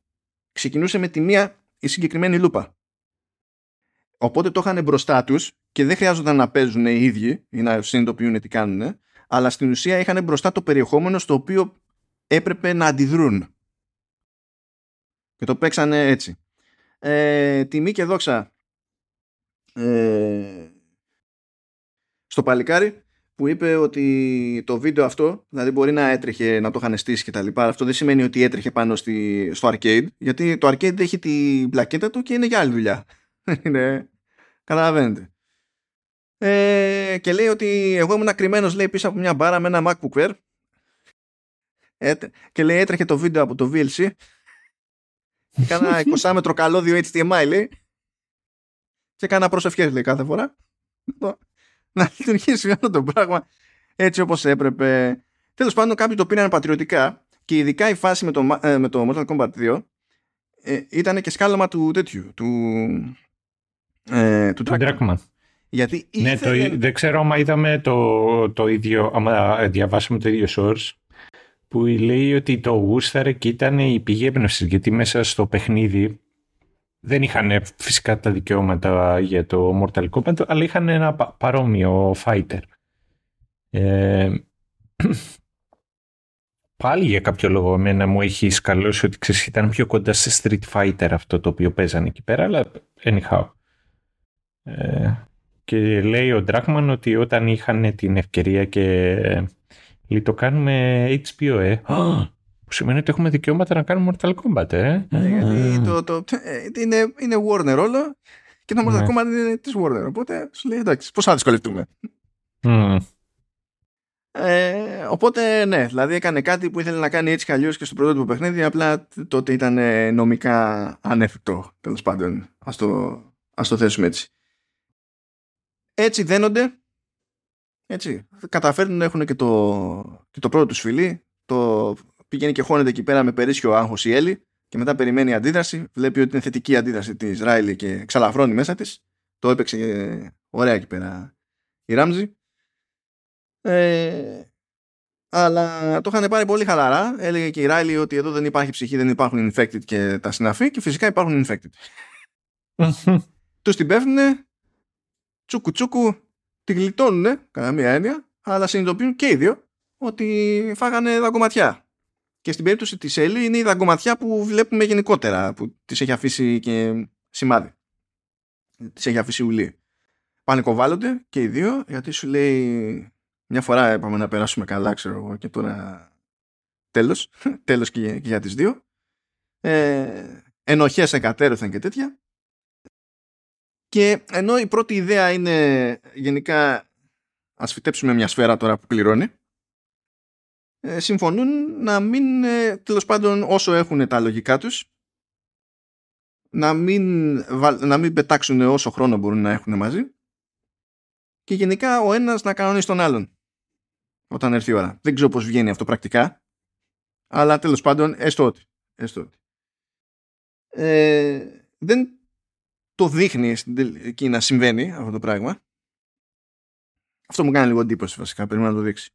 ξεκινούσε με τη μία η συγκεκριμένη λούπα. Οπότε το είχαν μπροστά τους και δεν χρειάζονταν να παίζουν οι ίδιοι ή να συνειδητοποιούν τι κάνουν αλλά στην ουσία είχαν μπροστά το περιεχόμενο στο οποίο έπρεπε να αντιδρούν. Και το παίξανε έτσι. Ε, τιμή και δόξα ε, στο παλικάρι που είπε ότι το βίντεο αυτό, δηλαδή μπορεί να έτρεχε να το είχαν στήσει και τα λοιπά, αυτό δεν σημαίνει ότι έτρεχε πάνω στη, στο arcade, γιατί το arcade έχει την πλακέτα του και είναι για άλλη δουλειά. είναι, καταλαβαίνετε. Ε, και λέει ότι εγώ ήμουν κρυμμένος λέει πίσω από μια μπάρα με ένα MacBook Air ε, και λέει έτρεχε το βίντεο από το VLC Κάνα 20 μέτρο καλώδιο HDMI λέει. Και κάνα προσευχές λέει κάθε φορά. Να λειτουργήσει αυτό το πράγμα έτσι όπως έπρεπε. Τέλος πάντων κάποιοι το πήραν πατριωτικά και ειδικά η φάση με το, ε, με το Mortal Kombat 2 ε, ήταν και σκάλωμα του τέτοιου, του, ε, του, του Γιατί ναι, το, δεν ξέρω άμα είδαμε το, το ίδιο, άμα διαβάσαμε το ίδιο source, που λέει ότι το γούσταρε και ήταν η πηγή έμπνευση γιατί μέσα στο παιχνίδι δεν είχαν φυσικά τα δικαιώματα για το Mortal Kombat αλλά είχαν ένα παρόμοιο fighter. Ε, πάλι για κάποιο λόγο εμένα μου έχει σκαλώσει ότι ξέρεις, ήταν πιο κοντά σε Street Fighter αυτό το οποίο παίζανε εκεί πέρα αλλά anyhow. Ε, και λέει ο Dragman ότι όταν είχαν την ευκαιρία και Λέει, το κάνουμε HBO, ε. Που σημαίνει ότι έχουμε δικαιώματα να κάνουμε Mortal Kombat, ε. Ναι, γιατί το, το, ε, είναι, είναι Warner όλο και το Mortal ναι. Kombat είναι της Warner. Οπότε σου λέει, εντάξει, πώς θα δυσκολευτούμε. Ε, οπότε ναι, δηλαδή έκανε κάτι που ήθελε να κάνει έτσι κι και στο πρωτότυπο παιχνίδι, απλά τότε ήταν νομικά ανέφικτο, τέλος πάντων. Ας το, ας το θέσουμε έτσι. Έτσι δένονται έτσι, καταφέρνουν να έχουν και το, και το πρώτο τους φιλί. Το πηγαίνει και χώνεται εκεί πέρα με περίσσιο άγχος η Έλλη και μετά περιμένει αντίδραση. Βλέπει ότι είναι θετική αντίδραση της Ράιλι και ξαλαφρώνει μέσα της. Το έπαιξε ωραία εκεί πέρα η Ράμζη. Ε, αλλά το είχαν πάρει πολύ χαλαρά. Έλεγε και η Ράιλι ότι εδώ δεν υπάρχει ψυχή, δεν υπάρχουν infected και τα συναφή και φυσικά υπάρχουν infected. Τους την πέφτουνε τσούκου τσούκου τη γλιτώνουν κατά μία έννοια, αλλά συνειδητοποιούν και οι δύο ότι φάγανε δαγκωματιά. Και στην περίπτωση της Έλλη είναι η δαγκωματιά που βλέπουμε γενικότερα, που της έχει αφήσει και σημάδι. Της έχει αφήσει ουλή. Πανικοβάλλονται και οι δύο, γιατί σου λέει μια φορά είπαμε να περάσουμε καλά, ξέρω εγώ, και τώρα τέλος, τέλος και, για τις δύο. Ε, ενοχές εγκατέρωθαν και τέτοια Και ενώ η πρώτη ιδέα είναι γενικά ας φυτέψουμε μια σφαίρα τώρα που κληρώνει ε, συμφωνούν να μην ε, τέλος πάντων όσο έχουν τα λογικά τους να μην, να μην πετάξουν όσο χρόνο μπορούν να έχουν μαζί και γενικά ο ένας να κανονίσει τον άλλον όταν έρθει η ώρα. Δεν ξέρω πώς βγαίνει αυτό πρακτικά αλλά τέλος πάντων έστω ότι. Έστω ότι. Ε, δεν το δείχνει εκεί να συμβαίνει αυτό το πράγμα. Αυτό μου κάνει λίγο εντύπωση βασικά, πρέπει να το δείξει.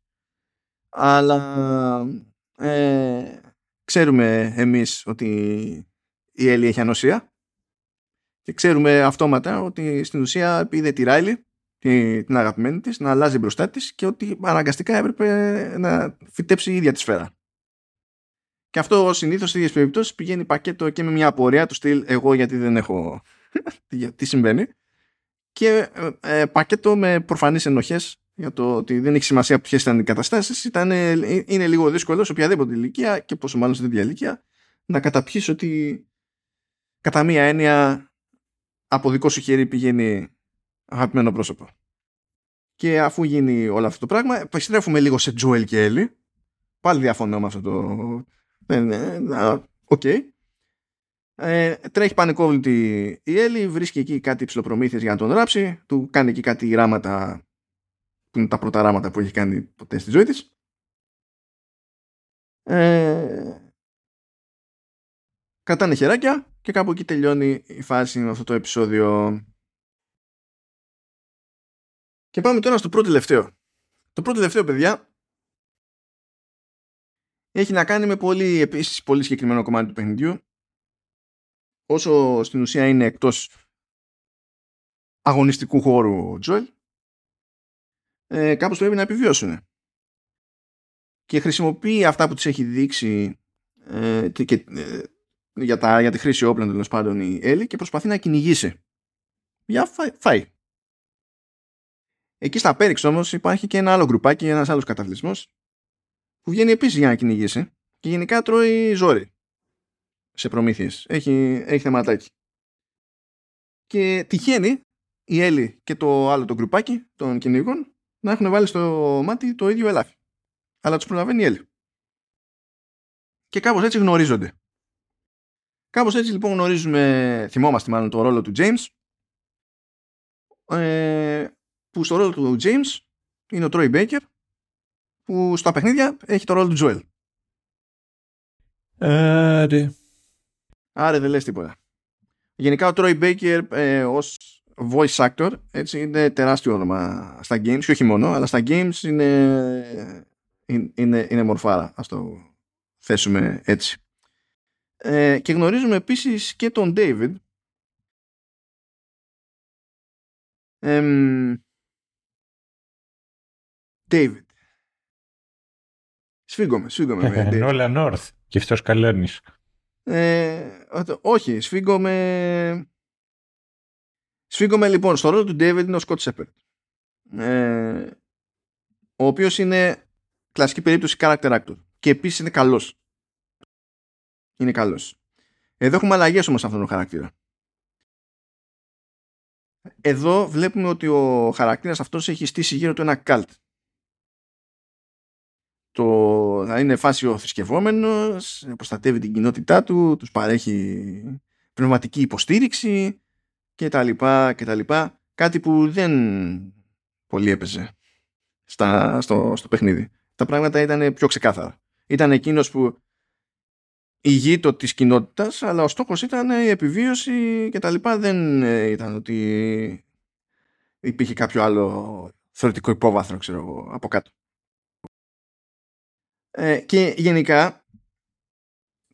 Αλλά ε, ξέρουμε εμείς ότι η Έλλη έχει ανοσία και ξέρουμε αυτόματα ότι στην ουσία είδε τη Ράιλι την αγαπημένη της να αλλάζει μπροστά της και ότι αναγκαστικά έπρεπε να φυτέψει η ίδια τη σφαίρα. Και αυτό συνήθως σε ίδιες περιπτώσεις πηγαίνει πακέτο και με μια απορία του στυλ εγώ γιατί δεν έχω τι συμβαίνει και ε, ε, πακέτο με προφανείς ενοχές για το ότι δεν έχει σημασία ποιες ήταν οι καταστάσεις. Είναι λίγο δύσκολο σε οποιαδήποτε ηλικία και πόσο μάλλον σε τέτοια ηλικία να καταπιείς ότι κατά μία έννοια από δικό σου χέρι πηγαίνει αγαπημένο πρόσωπο. Και αφού γίνει όλο αυτό το πράγμα, επιστρέφουμε λίγο σε Τζουέλ και Έλλη. Πάλι διαφωνώ με αυτό το, ναι, ναι, οκ. Ε, τρέχει πανικόβλητη η Έλλη, βρίσκει εκεί κάτι ψιλοπρομήθειες για να τον ράψει, του κάνει εκεί κάτι ράμματα που είναι τα πρώτα ράμματα που έχει κάνει ποτέ στη ζωή της. Ε, κρατάνε χεράκια και κάπου εκεί τελειώνει η φάση με αυτό το επεισόδιο. Και πάμε τώρα στο πρώτο τελευταίο. Το πρώτο τελευταίο, παιδιά, έχει να κάνει με πολύ, επίσης, πολύ συγκεκριμένο κομμάτι του παιχνιδιού όσο στην ουσία είναι εκτός αγωνιστικού χώρου ο Τζοέλ ε, κάπως πρέπει να επιβιώσουν. Και χρησιμοποιεί αυτά που της έχει δείξει ε, και, ε, για, τα, για τη χρήση όπλων τέλος πάντων η Έλλη και προσπαθεί να κυνηγήσει. Για φάει, φάει. Εκεί στα Πέριξ όμως υπάρχει και ένα άλλο γκρουπάκι, ένας άλλος καταβλισμός που βγαίνει επίσης για να κυνηγήσει και γενικά τρώει ζόρι σε προμήθειες. Έχει, έχει θεματάκι. Και τυχαίνει η Έλλη και το άλλο το γκρουπάκι των κυνηγών να έχουν βάλει στο μάτι το ίδιο ελάφι. Αλλά τους προλαβαίνει η Έλλη. Και κάπως έτσι γνωρίζονται. Κάπως έτσι λοιπόν γνωρίζουμε, θυμόμαστε μάλλον το ρόλο του James ε, που στο ρόλο του James είναι ο Troy Baker που στα παιχνίδια έχει το ρόλο του Joel. Άρε. Άρε δεν λες τίποτα. Γενικά ο Troy Baker ε, ως voice actor έτσι, είναι τεράστιο όνομα στα games και όχι μόνο, αλλά στα games είναι, είναι, είναι μορφάρα. Ας το θέσουμε έτσι. Ε, και γνωρίζουμε επίσης και τον David David Σφίγγομαι, σφίγγομαι. Νόλα Νόρθ. Και αυτός καλώνεις. Ε, όχι, σφίγγομαι... Σφίγγομαι λοιπόν στο ρόλο του David είναι ο Scott Shepard. Ε, ο οποίος είναι κλασική περίπτωση character actor. Και επίσης είναι καλός. Είναι καλός. Εδώ έχουμε αλλαγές όμως σε αυτόν τον χαρακτήρα. Εδώ βλέπουμε ότι ο χαρακτήρας αυτός έχει στήσει γύρω του ένα cult το, θα είναι φάση ο θρησκευόμενος, προστατεύει την κοινότητά του, τους παρέχει πνευματική υποστήριξη και τα λοιπά και τα λοιπά. Κάτι που δεν πολύ έπαιζε στα, στο, στο παιχνίδι. Τα πράγματα ήταν πιο ξεκάθαρα. Ήταν εκείνος που ηγείτο της κοινότητας, αλλά ο στόχος ήταν η επιβίωση και τα λοιπά. Δεν ήταν ότι υπήρχε κάποιο άλλο θεωρητικό υπόβαθρο, ξέρω εγώ, από κάτω. Ε, και γενικά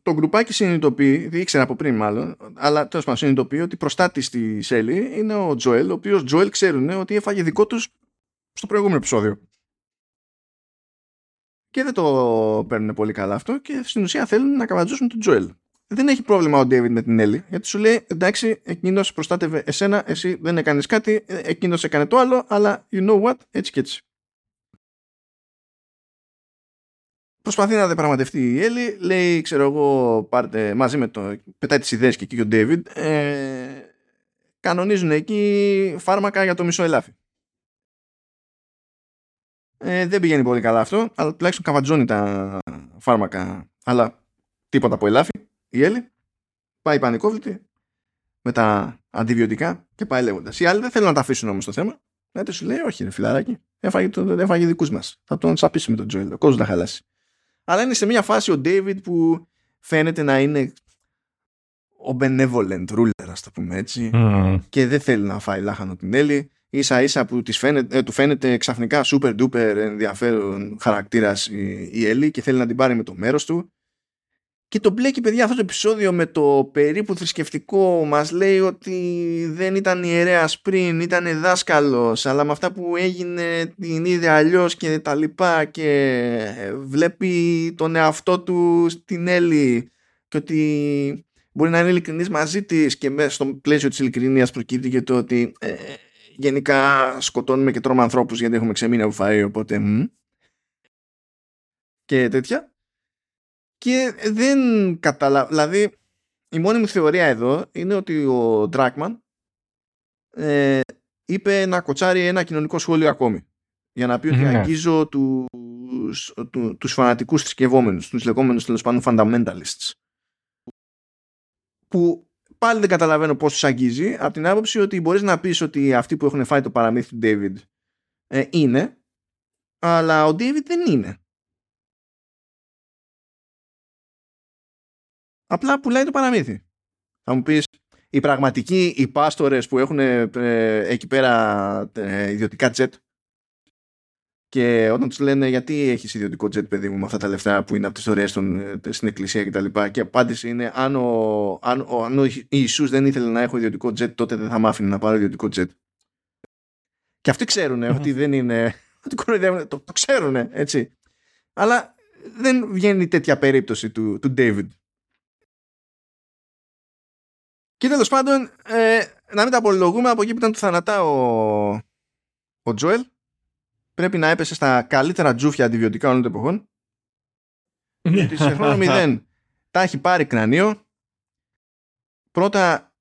το γκρουπάκι συνειδητοποιεί, δεν ήξερα από πριν μάλλον, αλλά τέλος πάντων συνειδητοποιεί ότι προστάτη στη Σέλη είναι ο Τζοέλ, ο οποίος Τζοέλ ξέρουν ότι έφαγε δικό τους στο προηγούμενο επεισόδιο. Και δεν το παίρνουν πολύ καλά αυτό και στην ουσία θέλουν να καβατζώσουν τον Τζοέλ. Δεν έχει πρόβλημα ο Ντέιβιντ με την Έλλη, γιατί σου λέει εντάξει, εκείνος προστάτευε εσένα, εσύ δεν έκανες κάτι, εκείνος έκανε το άλλο, αλλά you know what, έτσι και έτσι. Προσπαθεί να διαπραγματευτεί η Έλλη, λέει, ξέρω εγώ, πάρτε μαζί με το. πετάει τις ιδέες και εκεί ο Ντέιβιντ. Ε, κανονίζουν εκεί φάρμακα για το μισό ελάφι. Ε, δεν πηγαίνει πολύ καλά αυτό, αλλά τουλάχιστον καβατζώνει τα φάρμακα. Αλλά τίποτα από ελάφι, η Έλλη. Πάει πανικόβλητη με τα αντιβιωτικά και πάει λέγοντας. Οι άλλοι δεν θέλουν να τα αφήσουν όμως το θέμα. Ναι, σου λέει, Όχι, ρε φιλαράκι. Έφαγε, το, έφαγε δικούς μας. Θα τον σαπίσουμε τον Τζοέλ. Ο κόσμος θα χαλάσει. Αλλά είναι σε μια φάση ο Ντέιβιντ που φαίνεται να είναι ο benevolent ruler, ας το πούμε έτσι. Και δεν θέλει να φάει λάχανο την Έλλη ίσα ίσα που της φαίνεται, ε, του φαίνεται ξαφνικά super duper ενδιαφέρον χαρακτήρας η, η Έλλη και θέλει να την πάρει με το μέρος του και το μπλέκει παιδιά αυτό το επεισόδιο με το περίπου θρησκευτικό μας λέει ότι δεν ήταν ιερέας πριν, ήταν δάσκαλος αλλά με αυτά που έγινε την είδε αλλιώς και τα λοιπά και βλέπει τον εαυτό του στην Έλλη και ότι μπορεί να είναι ειλικρινής μαζί της και μέσα στο πλαίσιο της ειλικρινίας προκύπτει και το ότι ε, γενικά σκοτώνουμε και τρώμε ανθρώπους γιατί έχουμε ξεμείνει από φαΐ οπότε μ. και τέτοια και δεν καταλαβαίνω δηλαδή η μόνη μου θεωρία εδώ είναι ότι ο Ντράκμαν ε, είπε να κοτσάρει ένα κοινωνικό σχόλιο ακόμη για να πει ότι ναι. αγγίζω τους, του, τους φανατικούς θρησκευόμενους τους λεγόμενους τέλος πάντων fundamentalists που πάλι δεν καταλαβαίνω πώς τους αγγίζει από την άποψη ότι μπορείς να πεις ότι αυτοί που έχουν φάει το παραμύθι του David ε, είναι αλλά ο David δεν είναι. Απλά πουλάει το παραμύθι. Θα μου πεις οι πραγματικοί οι πάστορες που έχουν ε, εκεί πέρα ε, ιδιωτικά τζετ και όταν τους λένε γιατί έχεις ιδιωτικό jet, παιδί μου, με αυτά τα λεφτά που είναι από τις ιστορίε ε, στην εκκλησία κτλ. Και, και απάντηση είναι αν ο, αν, ο, αν ο Ιησούς δεν ήθελε να έχω ιδιωτικό jet, τότε δεν θα μ' άφηνε να πάρω ιδιωτικό jet. Και αυτοί ξέρουν ότι δεν είναι. Ότι το, το ξέρουν, έτσι. Αλλά δεν βγαίνει τέτοια περίπτωση του, του David. Και τέλος πάντων, ε, να μην τα απολογούμε από εκεί που ήταν του θανατά ο, ο Τζοέλ πρέπει να έπεσε στα καλύτερα τζούφια αντιβιωτικά όλων των εποχών. Γιατί σε χρόνο μηδέν τα έχει πάρει κρανίο. Πρώτα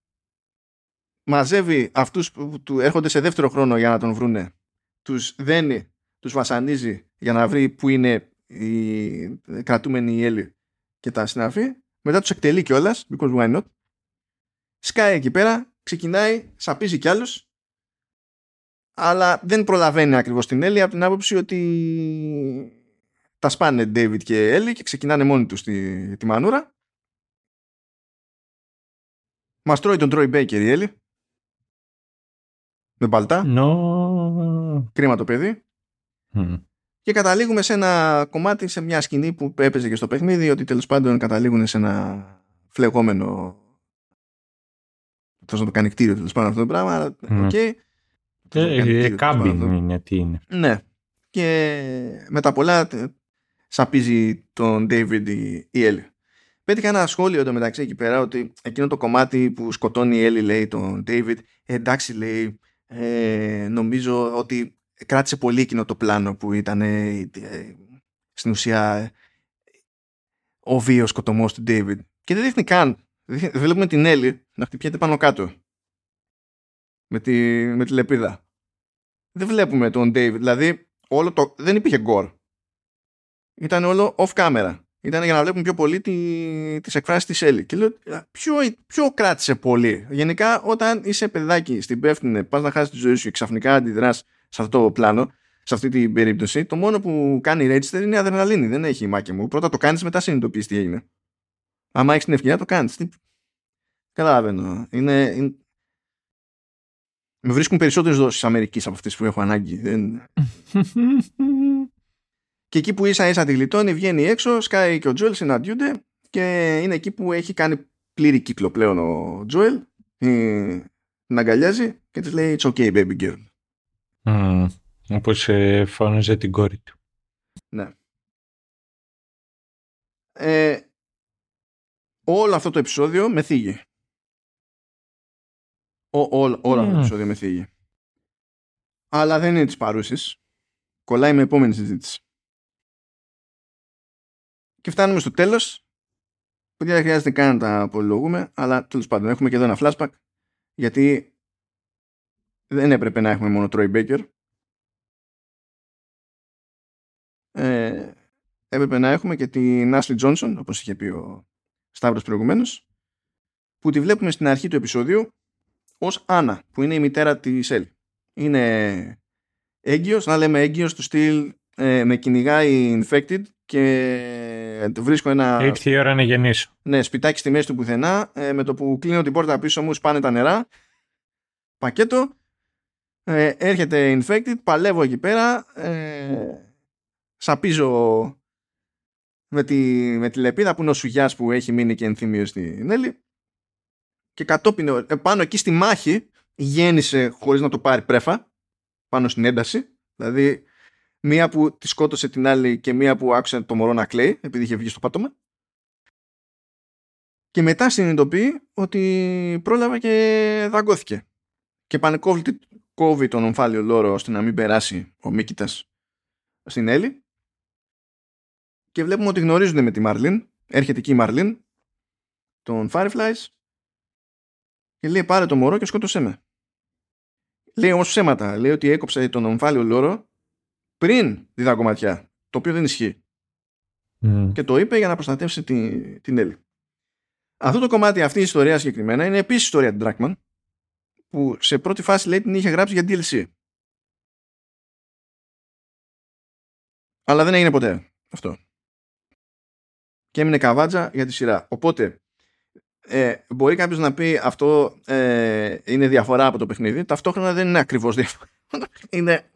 μαζεύει αυτούς που του έρχονται σε δεύτερο χρόνο για να τον βρούνε. Τους δένει, τους βασανίζει για να βρει που είναι οι κρατούμενοι οι Έλλη και τα συναφή. Μετά τους εκτελεί κιόλας, because why not; Σκάει εκεί πέρα, ξεκινάει, σαπίζει κι άλλους αλλά δεν προλαβαίνει ακριβώς την Έλλη από την άποψη ότι τα σπάνε David και Έλλη και ξεκινάνε μόνοι τους τη, τη μανούρα. Μας τρώει τον Troy Baker η Έλλη. Με παλτά. No. Κρίμα το παιδί. Και καταλήγουμε σε ένα κομμάτι, σε μια σκηνή που έπαιζε και στο παιχνίδι, ότι τέλος πάντων καταλήγουν σε ένα φλεγόμενο Θέλω να το κάνει κτίριο τέλος πάντων αυτό το πράγμα. Okay. Ε, κάμπιν είναι, τι είναι. Ναι. Και με τα πολλά σαπίζει τον David η, η Έλλη. Πέτυχα ένα σχόλιο εδώ μεταξύ εκεί πέρα ότι εκείνο το κομμάτι που σκοτώνει η Έλλη λέει τον David ε, εντάξει λέει ε, νομίζω ότι κράτησε πολύ εκείνο το πλάνο που ήταν ε, στην ουσία ο βίος σκοτωμός του David και δεν δείχνει καν βλέπουμε την Έλλη να χτυπιέται πάνω κάτω με τη, με τη λεπίδα. Δεν βλέπουμε τον David. Δηλαδή, όλο το, δεν υπήρχε γκορ. Ήταν όλο off camera. Ήταν για να βλέπουμε πιο πολύ τι, τις εκφράσεις της Έλλη. Και λέω, ποιο, ποιο κράτησε πολύ. Γενικά, όταν είσαι παιδάκι στην πέφτουνε, πας να χάσεις τη ζωή σου και ξαφνικά αντιδράς σε αυτό το πλάνο, σε αυτή την περίπτωση, το μόνο που κάνει register είναι η αδρεναλίνη. Δεν έχει μάκη μου. Πρώτα το κάνεις, μετά συνειδητοποιείς τι έγινε. Άμα έχεις την ευκαιρία, το κάνεις. Τι... Καταλαβαίνω. Είναι, είναι, με βρίσκουν περισσότερες δόσεις Αμερικής από αυτές που έχω ανάγκη. Δεν... και εκεί που ίσα ίσα τη γλιτώνει, βγαίνει έξω, σκάει και ο Τζοέλ συναντιούνται και είναι εκεί που έχει κάνει πλήρη κύκλο πλέον ο Τζοέλ. Ε, την αγκαλιάζει και της λέει It's okay baby girl. Mm, όπως ε, φώναζε την κόρη του. Ναι. Ε, όλο αυτό το επεισόδιο με θίγει όλο αυτό το επεισόδιο με θίγει. Αλλά δεν είναι της παρούσης. Κολλάει με επόμενη συζήτηση. Και φτάνουμε στο τέλος. Που δεν χρειάζεται καν να τα απολογούμε, αλλά τέλος πάντων έχουμε και εδώ ένα flashback. Γιατί δεν έπρεπε να έχουμε μόνο Troy Baker. Ε, έπρεπε να έχουμε και την Ashley Johnson, όπως είχε πει ο Σταύρος προηγουμένως, που τη βλέπουμε στην αρχή του επεισόδιου ως Άννα, που είναι η μητέρα της Ελ. Είναι έγκυος, να λέμε έγκυος του στυλ ε, με κυνηγάει infected και βρίσκω ένα... Ήρθε η ώρα να γεννήσω. Ναι, σπιτάκι στη μέση του πουθενά, ε, με το που κλείνω την πόρτα πίσω μου σπάνε τα νερά, πακέτο, ε, έρχεται infected, παλεύω εκεί πέρα, ε, σαπίζω με τη, με τη λεπίδα που είναι ο Σουγιάς που έχει μείνει και ενθύμιο στη Νέλη και κατόπιν ε, πάνω εκεί στη μάχη γέννησε χωρίς να το πάρει πρέφα πάνω στην ένταση. Δηλαδή μία που τη σκότωσε την άλλη και μία που άκουσε το μωρό να κλαίει επειδή είχε βγει στο πάτωμα. Και μετά συνειδητοποιεί ότι πρόλαβε και δαγκώθηκε. Και πανικόβλητη κόβει τον ομφάλιο λόρο ώστε να μην περάσει ο Μίκητας στην Έλλη και βλέπουμε ότι γνωρίζονται με τη Μαρλίν. Έρχεται εκεί η Μαρλίν των Fireflies και λέει πάρε το μωρό και σκότωσέ με. Λέει όμως ψέματα. Λέει ότι έκοψε τον ομφάλιο λόρο πριν τη δαγκωματιά. Το οποίο δεν ισχύει. Και το είπε για να προστατεύσει την, την Έλλη. Αυτό το κομμάτι, αυτή η ιστορία συγκεκριμένα, είναι επίσης ιστορία του Ντράκμαν που σε πρώτη φάση λέει την είχε γράψει για DLC. Αλλά δεν έγινε ποτέ αυτό και έμεινε καβάτζα για τη σειρά. Οπότε, ε, μπορεί κάποιος να πει αυτό ε, είναι διαφορά από το παιχνίδι. Ταυτόχρονα δεν είναι ακριβώς διαφορά. είναι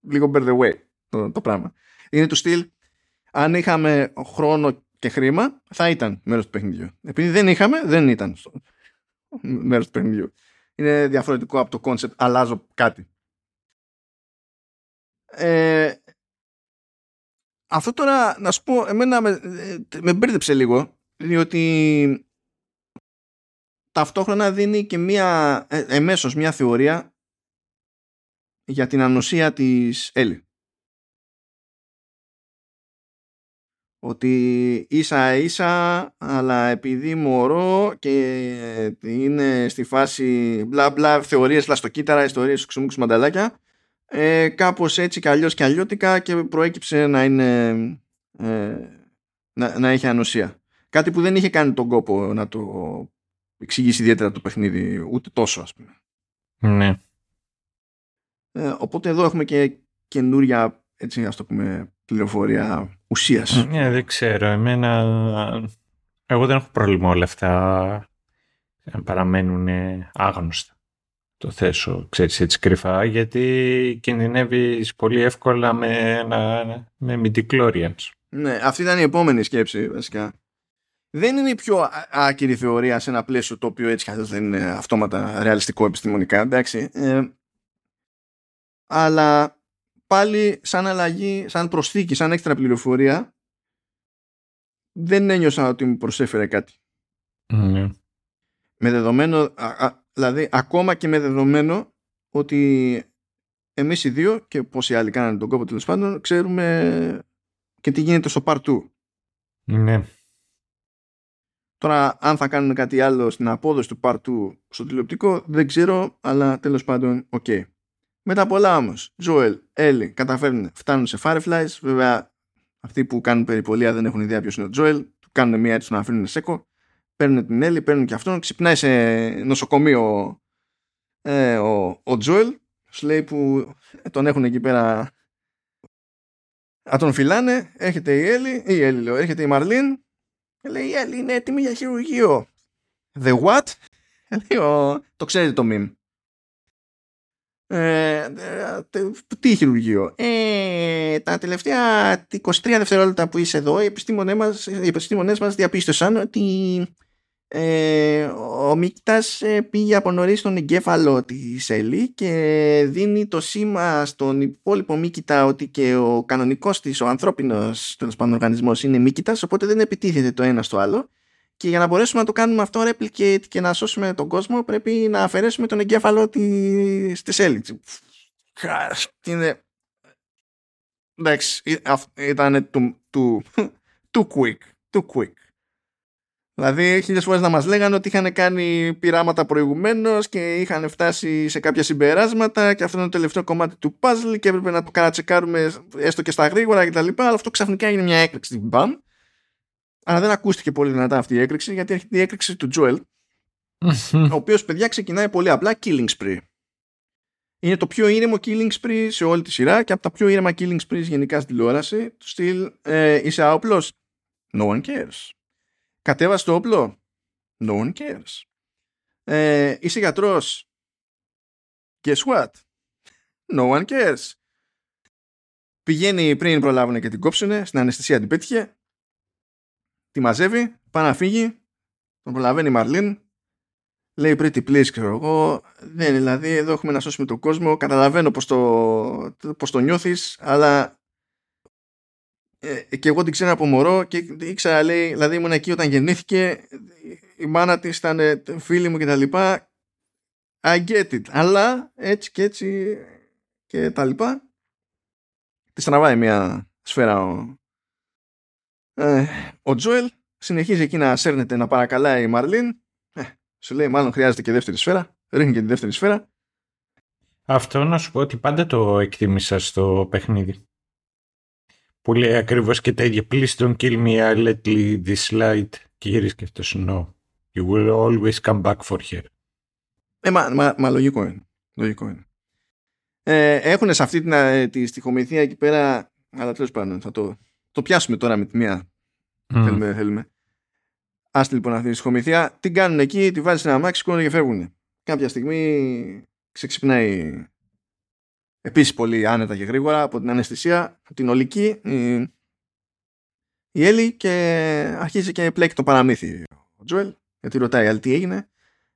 λίγο bear the way το, το πράγμα. Είναι του στυλ, αν είχαμε χρόνο και χρήμα, θα ήταν μέρος του παιχνιδιού. Επειδή δεν είχαμε, δεν ήταν μέρος του παιχνιδιού. Είναι διαφορετικό από το concept, αλλάζω κάτι. Ε, αυτό τώρα να σου πω εμένα με, με μπέρδεψε λίγο διότι ταυτόχρονα δίνει και μία ε, εμέσως μία θεωρία για την ανοσία της Έλλη. Ότι ίσα ίσα αλλά επειδή μωρό και είναι στη φάση μπλα μπλα θεωρίες λαστοκύτταρα, ιστορίες ξουμούξου μανταλάκια ε, κάπως έτσι κι αλλιώς και αλλιώτικα και προέκυψε να είναι ε, να, να έχει ανοσία. Κάτι που δεν είχε κάνει τον κόπο να το εξηγήσει ιδιαίτερα το παιχνίδι, ούτε τόσο ας πούμε. Ναι. Ε, οπότε εδώ έχουμε και καινούρια, έτσι ας το πούμε, πληροφορία ουσίας. Ναι, δεν ξέρω. Εμένα, εγώ δεν έχω πρόβλημα όλα αυτά να παραμένουν άγνωστα το θέσω, ξέρεις, έτσι κρυφά, γιατί κινδυνεύεις πολύ εύκολα με, με midichlorians. Ναι, αυτή ήταν η επόμενη σκέψη, βασικά. Δεν είναι η πιο άκυρη θεωρία σε ένα πλαίσιο το οποίο έτσι καθώς δεν είναι αυτόματα ρεαλιστικό επιστημονικά, εντάξει. Ε, αλλά πάλι σαν αλλαγή, σαν προσθήκη, σαν έξτρα πληροφορία, δεν ένιωσα ότι μου προσέφερε κάτι. Ναι. Με δεδομένο, Δηλαδή, ακόμα και με δεδομένο ότι εμείς οι δύο και πόσοι άλλοι κάνανε τον κόπο τέλος πάντων, ξέρουμε και τι γίνεται στο part 2. Ναι. Τώρα, αν θα κάνουν κάτι άλλο στην απόδοση του part 2 στο τηλεοπτικό, δεν ξέρω, αλλά τέλος πάντων, OK. Okay. Μετά πολλά όμως, Joel, Ellie καταφέρνουν, φτάνουν σε Fireflies. Βέβαια, αυτοί που κάνουν περιπολία δεν έχουν ιδέα ποιος είναι ο Joel. Του κάνουν μία έτσι να αφήνουν σέκο παίρνουν την Έλλη, παίρνουν και αυτόν, ξυπνάει σε νοσοκομείο ε, ο, ο Τζοέλ, σου λέει που τον έχουν εκεί πέρα να τον φυλάνε, έρχεται η Έλλη, η Έλλη λέω, έρχεται η Μαρλίν, και λέει η Έλλη είναι έτοιμη για χειρουργείο. The what? Λέω, το ξέρετε το meme. Ε, τι χειρουργείο; Ε, τα τελευταία 23 δευτερόλεπτα που είσαι εδώ, οι επιστήμονες μας, οι επιστήμονες μας διαπίστωσαν ότι ε, ο Μίκτας ε, πήγε από νωρίς στον εγκέφαλο της Ελή και δίνει το σήμα στον υπόλοιπο Μίκητα ότι και ο κανονικός της, ο ανθρώπινος τέλος πάντων οργανισμός είναι Μίκητας οπότε δεν επιτίθεται το ένα στο άλλο. Και για να μπορέσουμε να το κάνουμε αυτό replicate και να σώσουμε τον κόσμο πρέπει να αφαιρέσουμε τον εγκέφαλο της, της Ελή είναι εντάξει ήταν too, too, too quick too quick Δηλαδή, χίλιες φορές να μας λέγανε ότι είχαν κάνει πειράματα προηγουμένως και είχαν φτάσει σε κάποια συμπεράσματα και αυτό είναι το τελευταίο κομμάτι του puzzle και έπρεπε να το καρατσεκάρουμε έστω και στα γρήγορα κτλ. Αλλά αυτό ξαφνικά έγινε μια έκρηξη. Μπαμ. Αλλά δεν ακούστηκε πολύ δυνατά αυτή η έκρηξη γιατί έρχεται η έκρηξη του Τζοέλ, ο οποίος παιδιά ξεκινάει πολύ απλά killing spree. Είναι το πιο ήρεμο killing spree σε όλη τη σειρά και από τα πιο ήρεμα killing spree γενικά στην τηλεόραση. Του στυλ ε, είσαι άοπλος. No one cares. Κατέβασε το όπλο. No one cares. Ε, είσαι γιατρός. Guess what? No one cares. Πηγαίνει πριν προλάβουν και την κόψουνε, στην αναισθησία την πέτυχε. Τη μαζεύει, πάει να φύγει. Τον προλαβαίνει η Μαρλίν. Λέει pretty please, ξέρω εγώ. Δεν δηλαδή, εδώ έχουμε να σώσουμε τον κόσμο. Καταλαβαίνω πως το, πως το νιώθεις, αλλά ε, και εγώ την ξέρω από μωρό και ήξερα λέει, δηλαδή ήμουν εκεί όταν γεννήθηκε η μάνα της ήταν φίλη μου και τα λοιπά. I get it αλλά έτσι και έτσι και τα λοιπά. Τη τραβάει μια σφαίρα ο, ε, ο Τζόελ συνεχίζει εκεί να σέρνεται να παρακαλάει η Μαρλίν. Ε, σου λέει μάλλον χρειάζεται και δεύτερη σφαίρα ρίχνει και τη δεύτερη σφαίρα. Αυτό να σου πω ότι πάντα το εκτίμησα στο παιχνίδι που λέει ακριβώς και τα ίδια. Please don't kill me, I let this light. Και γυρίζει και αυτός, no. You will always come back for her. Ε, μα, μα, μα λογικό είναι. Λογικό είναι. Ε, έχουν σε αυτή την, ε, τη στοιχομηθεία εκεί πέρα, αλλά τέλος πάντων θα το, το πιάσουμε τώρα με τη μία. Mm. Θέλουμε, θέλουμε. Άστε λοιπόν αυτή τη στοιχομηθεία. Τι κάνουν εκεί, τη βάζεις σε ένα μάξι, και φεύγουν. Κάποια στιγμή ξεξυπνάει επίσης πολύ άνετα και γρήγορα από την αναισθησία, την ολική η, η Έλλη και αρχίζει και πλέκει το παραμύθι ο Τζουέλ γιατί ρωτάει αλλά τι έγινε;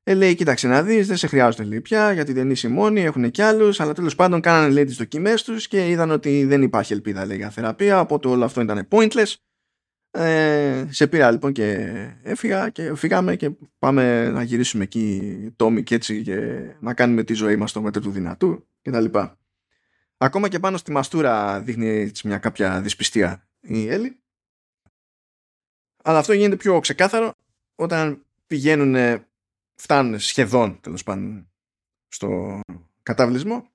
Ε, λέει κοίταξε να δεις δεν σε χρειάζονται λέει πια γιατί δεν είσαι μόνη έχουν κι άλλους αλλά τέλος πάντων κάνανε λέει τις δοκιμές τους και είδαν ότι δεν υπάρχει ελπίδα λέει για θεραπεία οπότε όλο αυτό ήταν pointless ε, σε πήρα λοιπόν και έφυγα και φύγαμε και πάμε να γυρίσουμε εκεί τόμοι και έτσι και να κάνουμε τη ζωή μας στο μέτρο του δυνατού και τα λοιπά. Ακόμα και πάνω στη μαστούρα δείχνει μια κάποια δυσπιστία η Έλλη. Αλλά αυτό γίνεται πιο ξεκάθαρο όταν πηγαίνουν, φτάνουν σχεδόν τέλος πάντων στο καταβλισμό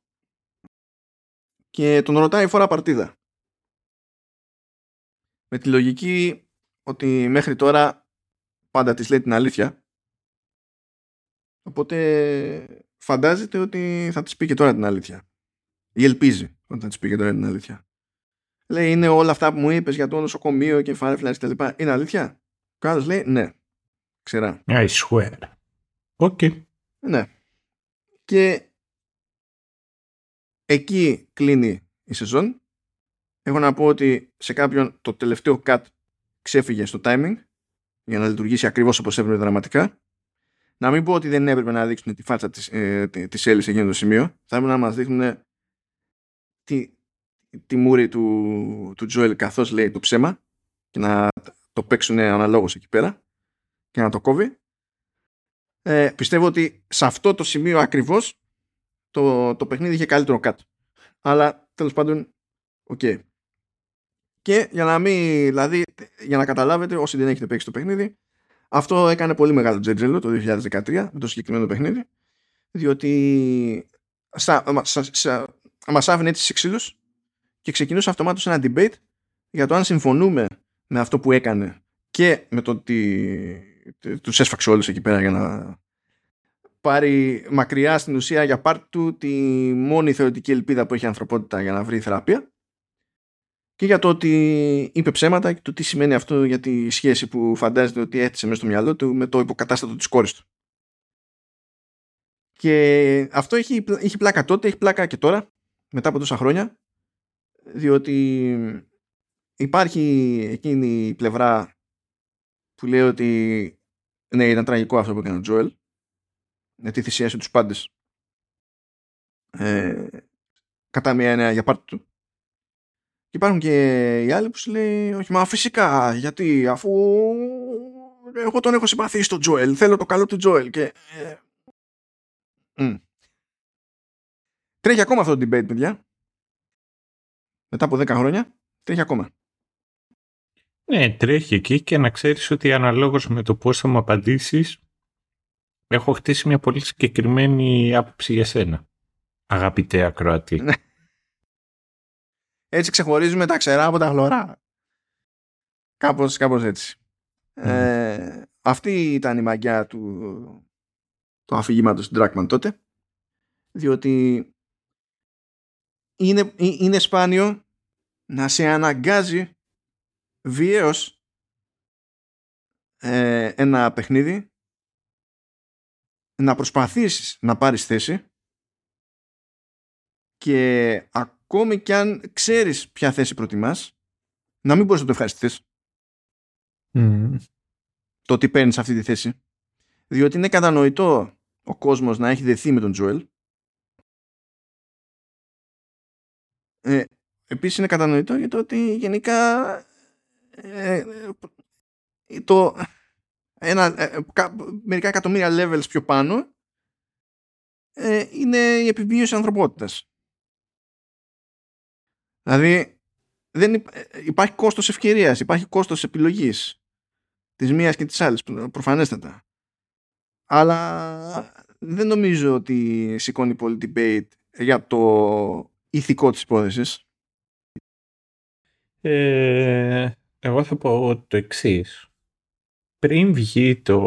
και τον ρωτάει φόρα παρτίδα. Με τη λογική ότι μέχρι τώρα πάντα της λέει την αλήθεια οπότε φαντάζεται ότι θα της πει και τώρα την αλήθεια ή ελπίζει ότι θα της πει τώρα την αλήθεια. Λέει, είναι όλα αυτά που μου είπες για το νοσοκομείο και Fireflies και τα λοιπά. Είναι αλήθεια; Ο άλλος λέει, ναι. Ξερά. I swear. OK. Okay. Ναι. Και εκεί κλείνει η σεζόν. Έχω να πω ότι σε κάποιον το τελευταίο cut ξέφυγε στο timing για να λειτουργήσει ακριβώς όπως έπρεπε δραματικά. Να μην πω ότι δεν έπρεπε να δείξουν τη φάτσα της, ε, της σε εκείνο το σημείο. Θα έπρεπε να μας δείχνουν τη, τη μούρη του, του Τζοέλ καθώς λέει το ψέμα και να το παίξουν αναλόγως εκεί πέρα και να το κόβει. Ε, πιστεύω ότι σε αυτό το σημείο ακριβώς το, το παιχνίδι είχε καλύτερο cut. Αλλά τέλος πάντων, OK. Okay. Και για να μην, δηλαδή, για να καταλάβετε όσοι δεν έχετε παίξει το παιχνίδι, αυτό έκανε πολύ μεγάλο τζέρτζελο το 2013 με το συγκεκριμένο παιχνίδι, διότι στα, στα, μας άφηνε έτσι σε ξύλου και ξεκινούσε αυτομάτως ένα debate για το αν συμφωνούμε με αυτό που έκανε και με το ότι τους έσφαξε όλους εκεί πέρα για να πάρει μακριά στην ουσία για πάρτι του τη μόνη θεωρητική ελπίδα που έχει η ανθρωπότητα για να βρει θεραπεία και για το ότι είπε ψέματα και το τι σημαίνει αυτό για τη σχέση που φαντάζεται ότι έθεσε μέσα στο μυαλό του με το υποκατάστατο της κόρης του. Και αυτό έχει, έχει πλάκα τότε, έχει πλάκα και τώρα μετά από τόσα χρόνια διότι υπάρχει εκείνη η πλευρά που λέει ότι ναι ήταν τραγικό αυτό που έκανε ο Τζόελ γιατί θυσίασε τους πάντες ε, κατά μια έννοια για πάρτι του. Και υπάρχουν και οι άλλοι που σου λέει όχι μα φυσικά γιατί αφού εγώ τον έχω συμπαθήσει στον Τζόελ θέλω το καλό του Τζόελ και ε, Τρέχει ακόμα αυτό το debate, παιδιά. Μετά από 10 χρόνια, τρέχει ακόμα. Ναι, τρέχει εκεί και να ξέρεις ότι αναλόγως με το πώς θα μου απαντήσεις έχω χτίσει μια πολύ συγκεκριμένη άποψη για σένα. Αγαπητέ ακροατή. Ναι. Έτσι ξεχωρίζουμε τα ξερά από τα χλωρά. Κάπως, κάπως έτσι. Ε, αυτή ήταν η μαγιά του, του αφηγήματος του Ντράκμαν τότε. Διότι είναι, είναι σπάνιο να σε αναγκάζει βιαίως ε, ένα παιχνίδι να προσπαθήσεις να πάρεις θέση και ακόμη κι αν ξέρεις ποια θέση προτιμάς να μην μπορείς να το ευχαριστηθείς. Το ότι παίρνεις αυτή τη θέση. Διότι είναι κατανοητό ο κόσμος να έχει δεθεί με τον Τζοέλ ε, επίσης είναι κατανοητό για το ότι γενικά ε, το, ένα, ε, μερικά εκατομμύρια levels πιο πάνω ε, είναι η επιβίωση ανθρωπότητας. Δηλαδή δεν ε, υπάρχει κόστος ευκαιρίας, υπάρχει κόστος επιλογής της μίας και της άλλης προφανέστατα. Αλλά δεν νομίζω ότι σηκώνει πολύ debate για το ηθικό της υπόθεσης. Ε, εγώ θα πω το εξής. Πριν βγει το,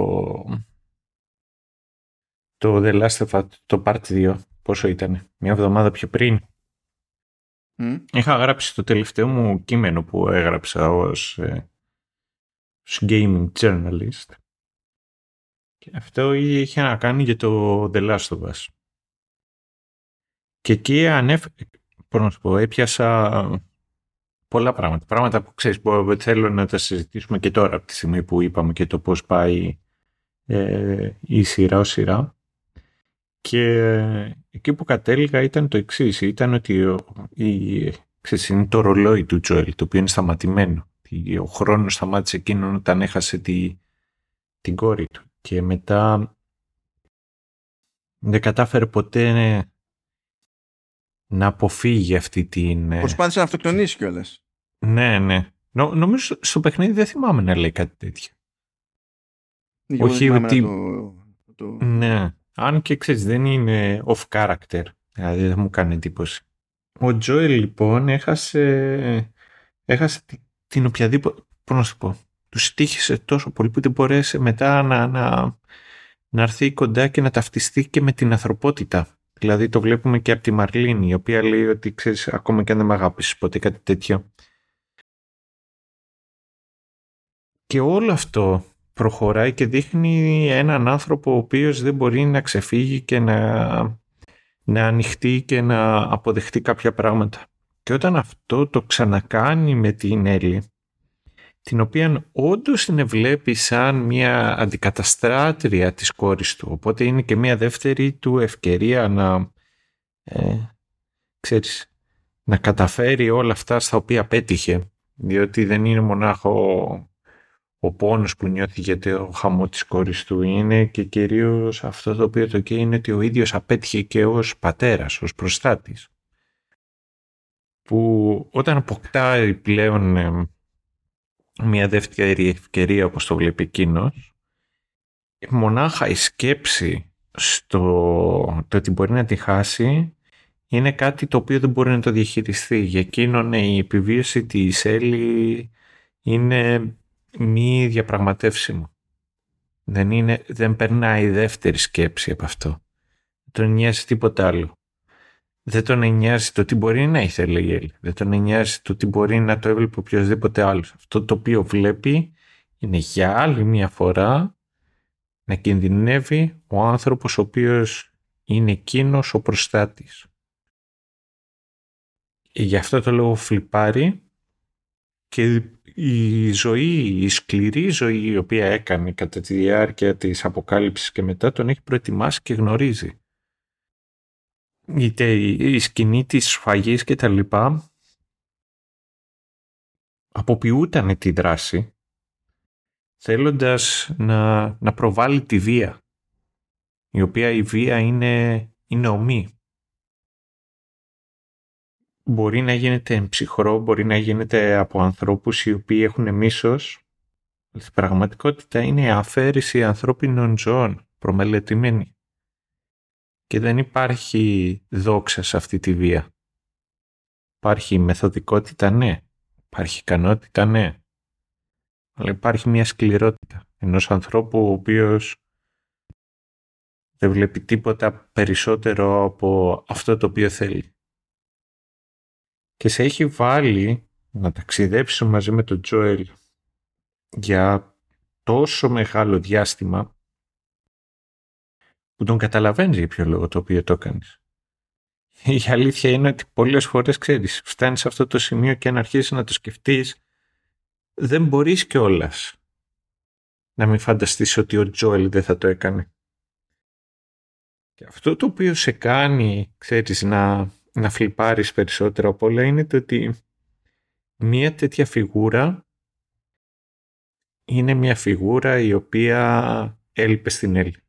το The Last of Us, το Part 2, πόσο ήταν, μια εβδομάδα πιο πριν, είχα γράψει το τελευταίο μου κείμενο που έγραψα ως, ε, ως gaming journalist. Και αυτό είχε να κάνει για το The Last of Us. Και εκεί ανέφερα, πώς να σου πω, έπιασα πολλά πράγματα. Πράγματα που ξέρεις που θέλω να τα συζητήσουμε και τώρα από τη στιγμή που είπαμε και το πώς πάει ε, η σειρά ως σειρά. Και εκεί που κατέληγα ήταν το εξής. Ήταν ότι ο, η, ξέρεις, είναι το ρολόι του Τζοέλ, το οποίο είναι σταματημένο. Ο χρόνος σταμάτησε εκείνον όταν έχασε τη, την κόρη του. Και μετά δεν κατάφερε ποτέ να αποφύγει αυτή την... Ε, Προσπάθησε να αυτοκτονήσει κιόλας. Ναι, ναι. Νο, νομίζω στο παιχνίδι δεν θυμάμαι να λέει κάτι τέτοιο. Όχι ότι... Το, Ναι. Αν και ξέρεις δεν είναι off character. Δηλαδή δεν μου κάνει εντύπωση. Ο Τζόελ λοιπόν έχασε, έχασε την οποιαδήποτε... Πώς να σου πω; Του στήχησε τόσο πολύ που δεν μπορέσει μετά να, να, να έρθει κοντά και να ταυτιστεί και με την ανθρωπότητα. Δηλαδή το βλέπουμε και από τη Μαρλίνη, η οποία λέει ότι ξέρεις, ακόμα και αν δεν με αγάπησες ποτέ κάτι τέτοιο. Και όλο αυτό προχωράει και δείχνει έναν άνθρωπο ο οποίος δεν μπορεί να ξεφύγει και να, να ανοιχτεί και να αποδεχτεί κάποια πράγματα. Και όταν αυτό το ξανακάνει με την Έλλη, την οποία όντως την βλέπει σαν μια αντικαταστράτρια της κόρης του. Οπότε είναι και μια δεύτερη του ευκαιρία να, ε, ξέρεις, να καταφέρει όλα αυτά στα οποία πέτυχε. Διότι δεν είναι μονάχο ο πόνος που νιώθει για το χαμό της κόρης του. Είναι και κυρίως αυτό το οποίο το καίει είναι ότι ο ίδιος απέτυχε και ως πατέρας, ως προστάτης. Που όταν αποκτάει πλέον ε, μια δεύτερη ευκαιρία όπως το βλέπει εκείνος. μονάχα η σκέψη στο το ότι μπορεί να τη χάσει είναι κάτι το οποίο δεν μπορεί να το διαχειριστεί. Για εκείνον η επιβίωση της Έλλη είναι μη διαπραγματεύσιμο. Δεν, είναι, δεν περνάει η δεύτερη σκέψη από αυτό. Δεν τον νοιάζει τίποτα άλλο. Δεν τον νοιάζει το τι μπορεί να ήθελε η Έλλη. Δεν τον νοιάζει το τι μπορεί να το έβλεπε οποιοδήποτε άλλος. Αυτό το οποίο βλέπει είναι για άλλη μια φορά να κινδυνεύει ο άνθρωπος ο οποίος είναι εκείνος ο προστάτης. Γι' αυτό το λόγο φλιπάρει και η ζωή, η σκληρή ζωή η οποία έκανε κατά τη διάρκεια της αποκάλυψης και μετά τον έχει προετοιμάσει και γνωρίζει είτε η σκηνή της σφαγής και τα λοιπά αποποιούταν τη δράση θέλοντας να, να προβάλλει τη βία η οποία η βία είναι, είναι ομή. μπορεί να γίνεται ψυχρό, μπορεί να γίνεται από ανθρώπους οι οποίοι έχουν μίσος. Στην πραγματικότητα είναι αφαίρεση ανθρώπινων ζώων, προμελετημένη. Και δεν υπάρχει δόξα σε αυτή τη βία. Υπάρχει μεθοδικότητα, ναι. Υπάρχει ικανότητα, ναι. Αλλά υπάρχει μια σκληρότητα ενός ανθρώπου ο οποίος δεν βλέπει τίποτα περισσότερο από αυτό το οποίο θέλει. Και σε έχει βάλει να ταξιδέψει μαζί με τον Τζόελ για τόσο μεγάλο διάστημα που τον καταλαβαίνεις για ποιο λόγο το οποίο το έκανες. Η αλήθεια είναι ότι πολλές φορές ξέρεις, φτάνεις σε αυτό το σημείο και αν αρχίσεις να το σκεφτείς, δεν μπορείς κιόλας να μην φανταστείς ότι ο Τζόελ δεν θα το έκανε. Και αυτό το οποίο σε κάνει, ξέρεις, να, να φλιπάρεις περισσότερο από όλα είναι το ότι μία τέτοια φιγούρα είναι μια φιγούρα η οποία έλειπε στην Έλλη.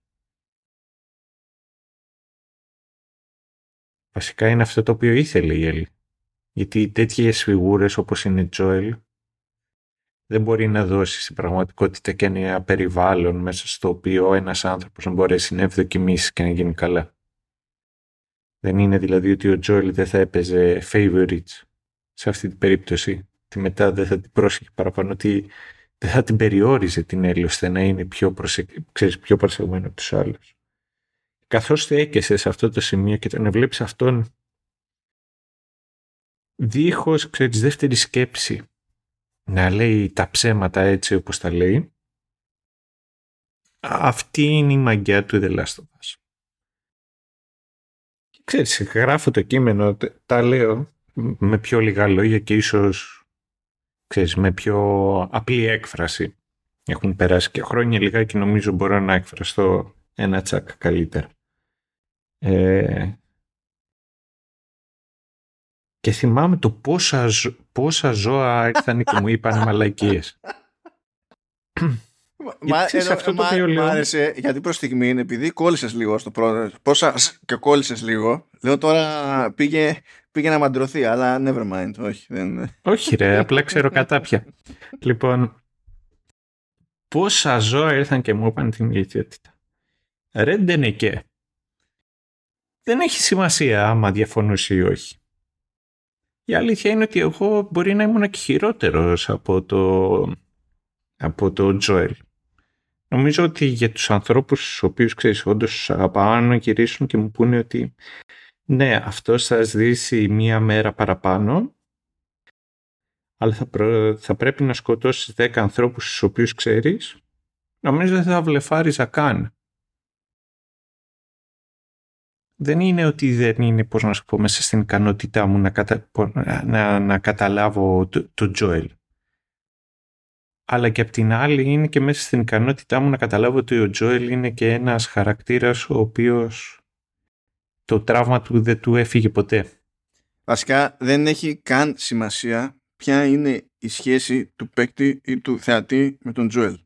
Βασικά είναι αυτό το οποίο ήθελε η Έλλη. Γιατί τέτοιες φιγούρες όπως είναι Τζόελ δεν μπορεί να δώσει στην πραγματικότητα και ένα περιβάλλον μέσα στο οποίο ένας άνθρωπος να μπορέσει να ευδοκιμήσει και να γίνει καλά. Δεν είναι δηλαδή ότι ο Τζόελ δεν θα έπαιζε favorites σε αυτή την περίπτωση. Τη μετά δεν θα την πρόσεχε παραπάνω ότι δεν θα την περιόριζε την Έλλη ώστε να είναι πιο, προσε... ξέρεις, πιο προσεγμένο από τους άλλους. Καθώς στέκεσαι σε αυτό το σημείο και τον βλέπεις αυτόν δίχως, ξέρεις, δεύτερης σκέψη να λέει τα ψέματα έτσι όπως τα λέει, αυτή είναι η μαγιά του The Last of Us. Ξέρεις, γράφω το κείμενο, τα λέω με πιο λίγα λόγια και ίσως ξέρεις, με πιο απλή έκφραση. Έχουν περάσει και χρόνια λιγάκι νομίζω μπορώ να εκφραστώ ένα τσακ καλύτερα. Ε, και θυμάμαι το πόσα, πόσα ζώα ήρθαν και μου είπαν μαλακίες. Μα, ενώ, αυτό το οποίο λέω... άρεσε γιατί προς στιγμή είναι επειδή κόλλησες λίγο στο πρώτο πόσα και κόλλησες λίγο λέω τώρα πήγε, πήγε να μαντρωθεί αλλά never mind όχι, δεν... όχι ρε απλά ξέρω κατάπια λοιπόν πόσα ζώα ήρθαν και μου είπαν την ιδιότητα ρέντενε και δεν έχει σημασία άμα διαφωνούσε ή όχι η αλήθεια είναι ότι εγώ μπορεί να ήμουν και χειρότερος από το, από το Τζοέλ. Νομίζω ότι για τους ανθρώπους τους οποίους ξέρεις όντως αγαπάω να γυρίσουν και μου πούνε ότι ναι αυτός θα ζήσει μία μέρα παραπάνω αλλά θα, θα πρέπει να σκοτώσεις 10 ανθρώπους στους οποίους ξέρεις νομίζω δεν θα βλεφάριζα καν δεν είναι ότι δεν είναι, πώς να σου πω, μέσα στην ικανότητά μου να, να, να καταλάβω το Τζόελ. Αλλά και απ' την άλλη είναι και μέσα στην ικανότητά μου να καταλάβω ότι ο Τζόελ είναι και ένας χαρακτήρας ο οποίος το τραύμα του δεν του έφυγε ποτέ. Βασικά δεν έχει καν σημασία ποια είναι η σχέση του παίκτη ή του θεατή με τον Τζόελ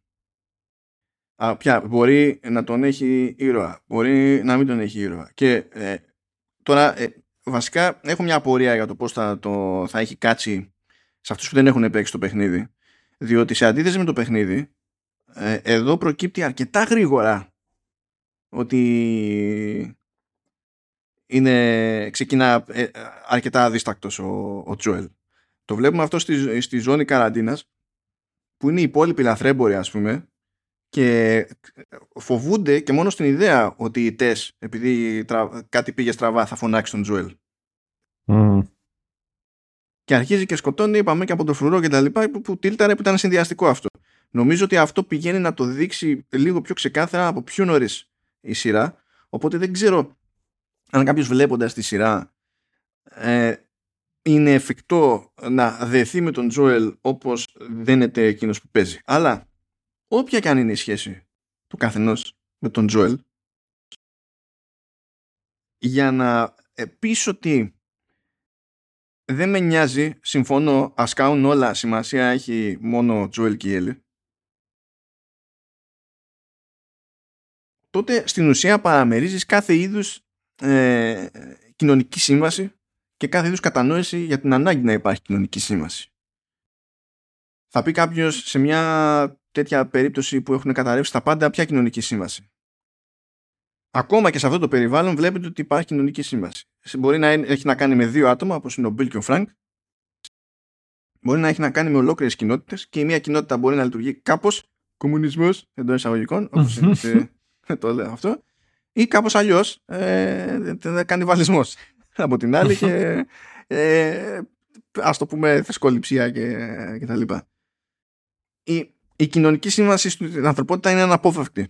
α, πια, μπορεί να τον έχει ήρωα, μπορεί να μην τον έχει ήρωα. Και ε, τώρα ε, βασικά έχω μια απορία για το πώς θα, το, θα έχει κάτσει σε αυτούς που δεν έχουν παίξει το παιχνίδι. Διότι σε αντίθεση με το παιχνίδι, ε, εδώ προκύπτει αρκετά γρήγορα ότι είναι, ξεκινά ε, αρκετά αδίστακτος ο, ο Τζοέλ. Το βλέπουμε αυτό στη, στη ζώνη καραντίνας που είναι οι υπόλοιποι λαθρέμποροι ας πούμε και φοβούνται και μόνο στην ιδέα ότι οι Τες επειδή κάτι πήγε στραβά θα φωνάξει τον Τζουέλ. Και αρχίζει και σκοτώνει είπαμε και από το φρουρό και τα λοιπά που, που τίλταρε που ήταν συνδυαστικό αυτό. Νομίζω ότι αυτό πηγαίνει να το δείξει λίγο πιο ξεκάθαρα από πιο νωρίς η σειρά. Οπότε δεν ξέρω αν κάποιος βλέποντας τη σειρά ε, είναι εφικτό να δεθεί με τον Τζόελ όπως δένεται εκείνος που παίζει. Αλλά όποια και αν είναι η σχέση του καθενός με τον Τζοέλ για να πεις ότι δεν με νοιάζει, συμφωνώ, ας κάνουν όλα, σημασία έχει μόνο ο Τζοέλ και η Έλλη. Τότε στην ουσία παραμερίζεις κάθε είδους ε, κοινωνική σύμβαση και κάθε είδους κατανόηση για την ανάγκη να υπάρχει κοινωνική σύμβαση. Θα πει κάποιος σε μια τέτοια περίπτωση που έχουν καταρρεύσει τα πάντα, ποια κοινωνική σύμβαση; Ακόμα και σε αυτό το περιβάλλον βλέπετε ότι υπάρχει κοινωνική σύμβαση. Μπορεί να έχει να κάνει με δύο άτομα, όπως είναι ο Μπιλ και ο Φρανκ. Μπορεί να έχει να κάνει με ολόκληρες κοινότητες και η μία κοινότητα μπορεί να λειτουργεί κάπως κομμουνισμός εντός εισαγωγικών, όπως είναι το λέω αυτό, ή κάπως αλλιώς ε, κανιβαλισμός από την άλλη και ε, ας το πούμε θρησκοληψία και, και τα λοιπά. Η, η κοινωνική σύμβαση στην ανθρωπότητα είναι αναπόφευκτη.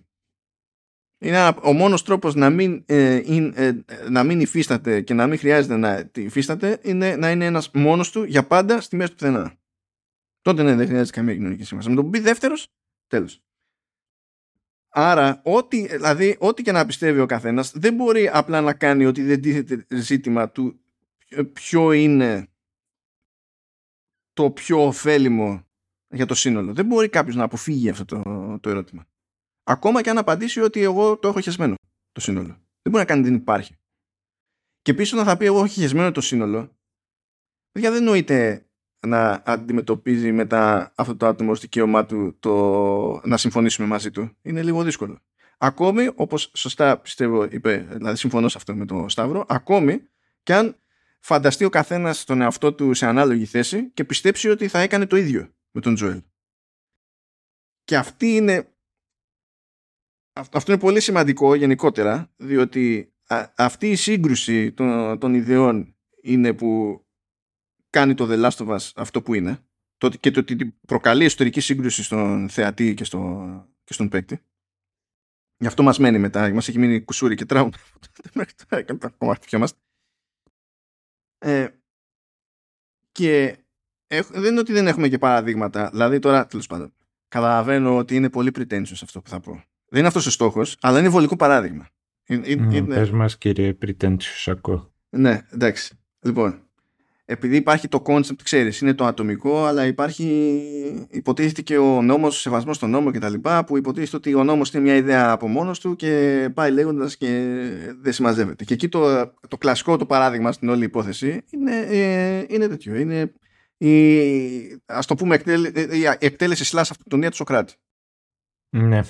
Είναι ο μόνος τρόπος να μην, ε, ε, να μην υφίσταται και να μην χρειάζεται να υφίσταται είναι να είναι ένας μόνος του για πάντα στη μέση του πουθενά. Τότε ναι, δεν χρειάζεται καμία κοινωνική σύμβαση. Με τον πει δεύτερος, τέλος. Άρα, ό,τι, δηλαδή, ό,τι και να πιστεύει ο καθένας δεν μπορεί απλά να κάνει ότι δεν τίθεται ζήτημα του ποιο είναι το πιο ωφέλιμο για το σύνολο. Δεν μπορεί κάποιος να αποφύγει αυτό το, το ερώτημα. Ακόμα και αν απαντήσει ότι εγώ το έχω χεσμένο το σύνολο. Δεν μπορεί να κάνει δεν υπάρχει. Και πίσω να θα πει εγώ έχω χεσμένο το σύνολο, παιδιά δεν νοείται να αντιμετωπίζει μετά αυτό το άτομο στο δικαίωμά του το να συμφωνήσουμε μαζί του. Είναι λίγο δύσκολο. Ακόμη, όπως σωστά πιστεύω είπε, δηλαδή συμφωνώ σε αυτό με τον Σταύρο, ακόμη και αν φανταστεί ο καθένας τον εαυτό του σε ανάλογη θέση και πιστέψει ότι θα έκανε το ίδιο με τον Τζοέλ. Και αυτή είναι αυτό είναι πολύ σημαντικό γενικότερα, διότι αυτή η σύγκρουση των, των ιδεών είναι που κάνει το The Last of Us αυτό που είναι το, και το ότι προκαλεί εσωτερική σύγκρουση στον θεατή και, στο, και στον παίκτη. Γι' αυτό μας μένει μετά, μας έχει μείνει κουσούρι και τραύμα μέχρι τώρα και τα κομμάτια μας. Ε, και δεν είναι ότι δεν έχουμε και παραδείγματα. Δηλαδή τώρα, τέλος πάντων, καταλαβαίνω ότι είναι πολύ pretentious αυτό που θα πω. Δεν είναι αυτός ο στόχος, αλλά είναι βολικό παράδειγμα. Είναι, mm, Πες μας κύριε pretentious ακούω. Ναι, εντάξει. Λοιπόν, επειδή υπάρχει το concept, ξέρεις, είναι το ατομικό, αλλά υπάρχει, υποτίθεται και ο νόμος, ο σεβασμός στον νόμο κτλ. που υποτίθεται ότι ο νόμος είναι μια ιδέα από μόνος του και πάει λέγοντας και δεν συμμαζεύεται. Και εκεί το, το κλασικό το παράδειγμα στην όλη υπόθεση είναι, ε, είναι τέτοιο. Είναι η, ας το πούμε, η εκτέλεση σλάς αυτοκτονία του Σοκράτη. Ναι.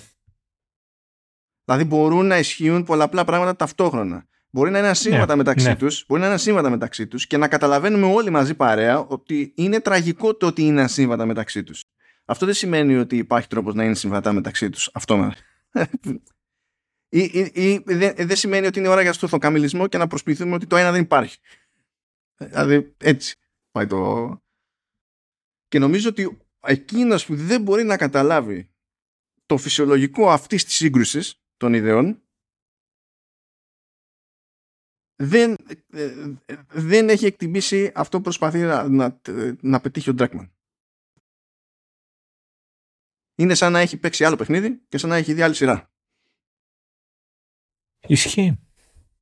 Δηλαδή μπορούν να ισχύουν πολλαπλά πράγματα ταυτόχρονα. Μπορεί να είναι ασύμβατα ναι, μεταξύ ναι. τους, μπορεί να είναι ασύμβατα μεταξύ τους και να καταλαβαίνουμε όλοι μαζί παρέα ότι είναι τραγικό το ότι είναι ασύμβατα μεταξύ τους. Αυτό δεν σημαίνει ότι υπάρχει τρόπος να είναι συμβατά μεταξύ τους. Αυτό ή, ή, ή δεν, σημαίνει ότι είναι ώρα για στοθοκαμιλισμό και να προσποιηθούμε ότι το ένα δεν υπάρχει. Δηλαδή έτσι πάει το... Και νομίζω ότι εκείνος που δεν μπορεί να καταλάβει το φυσιολογικό αυτής της σύγκρουσης των ιδεών δεν, ε, δεν έχει εκτιμήσει αυτό που προσπαθεί να, να, να πετύχει ο Ντράκμαν. Είναι σαν να έχει παίξει άλλο παιχνίδι και σαν να έχει δει άλλη σειρά. Ισχύει.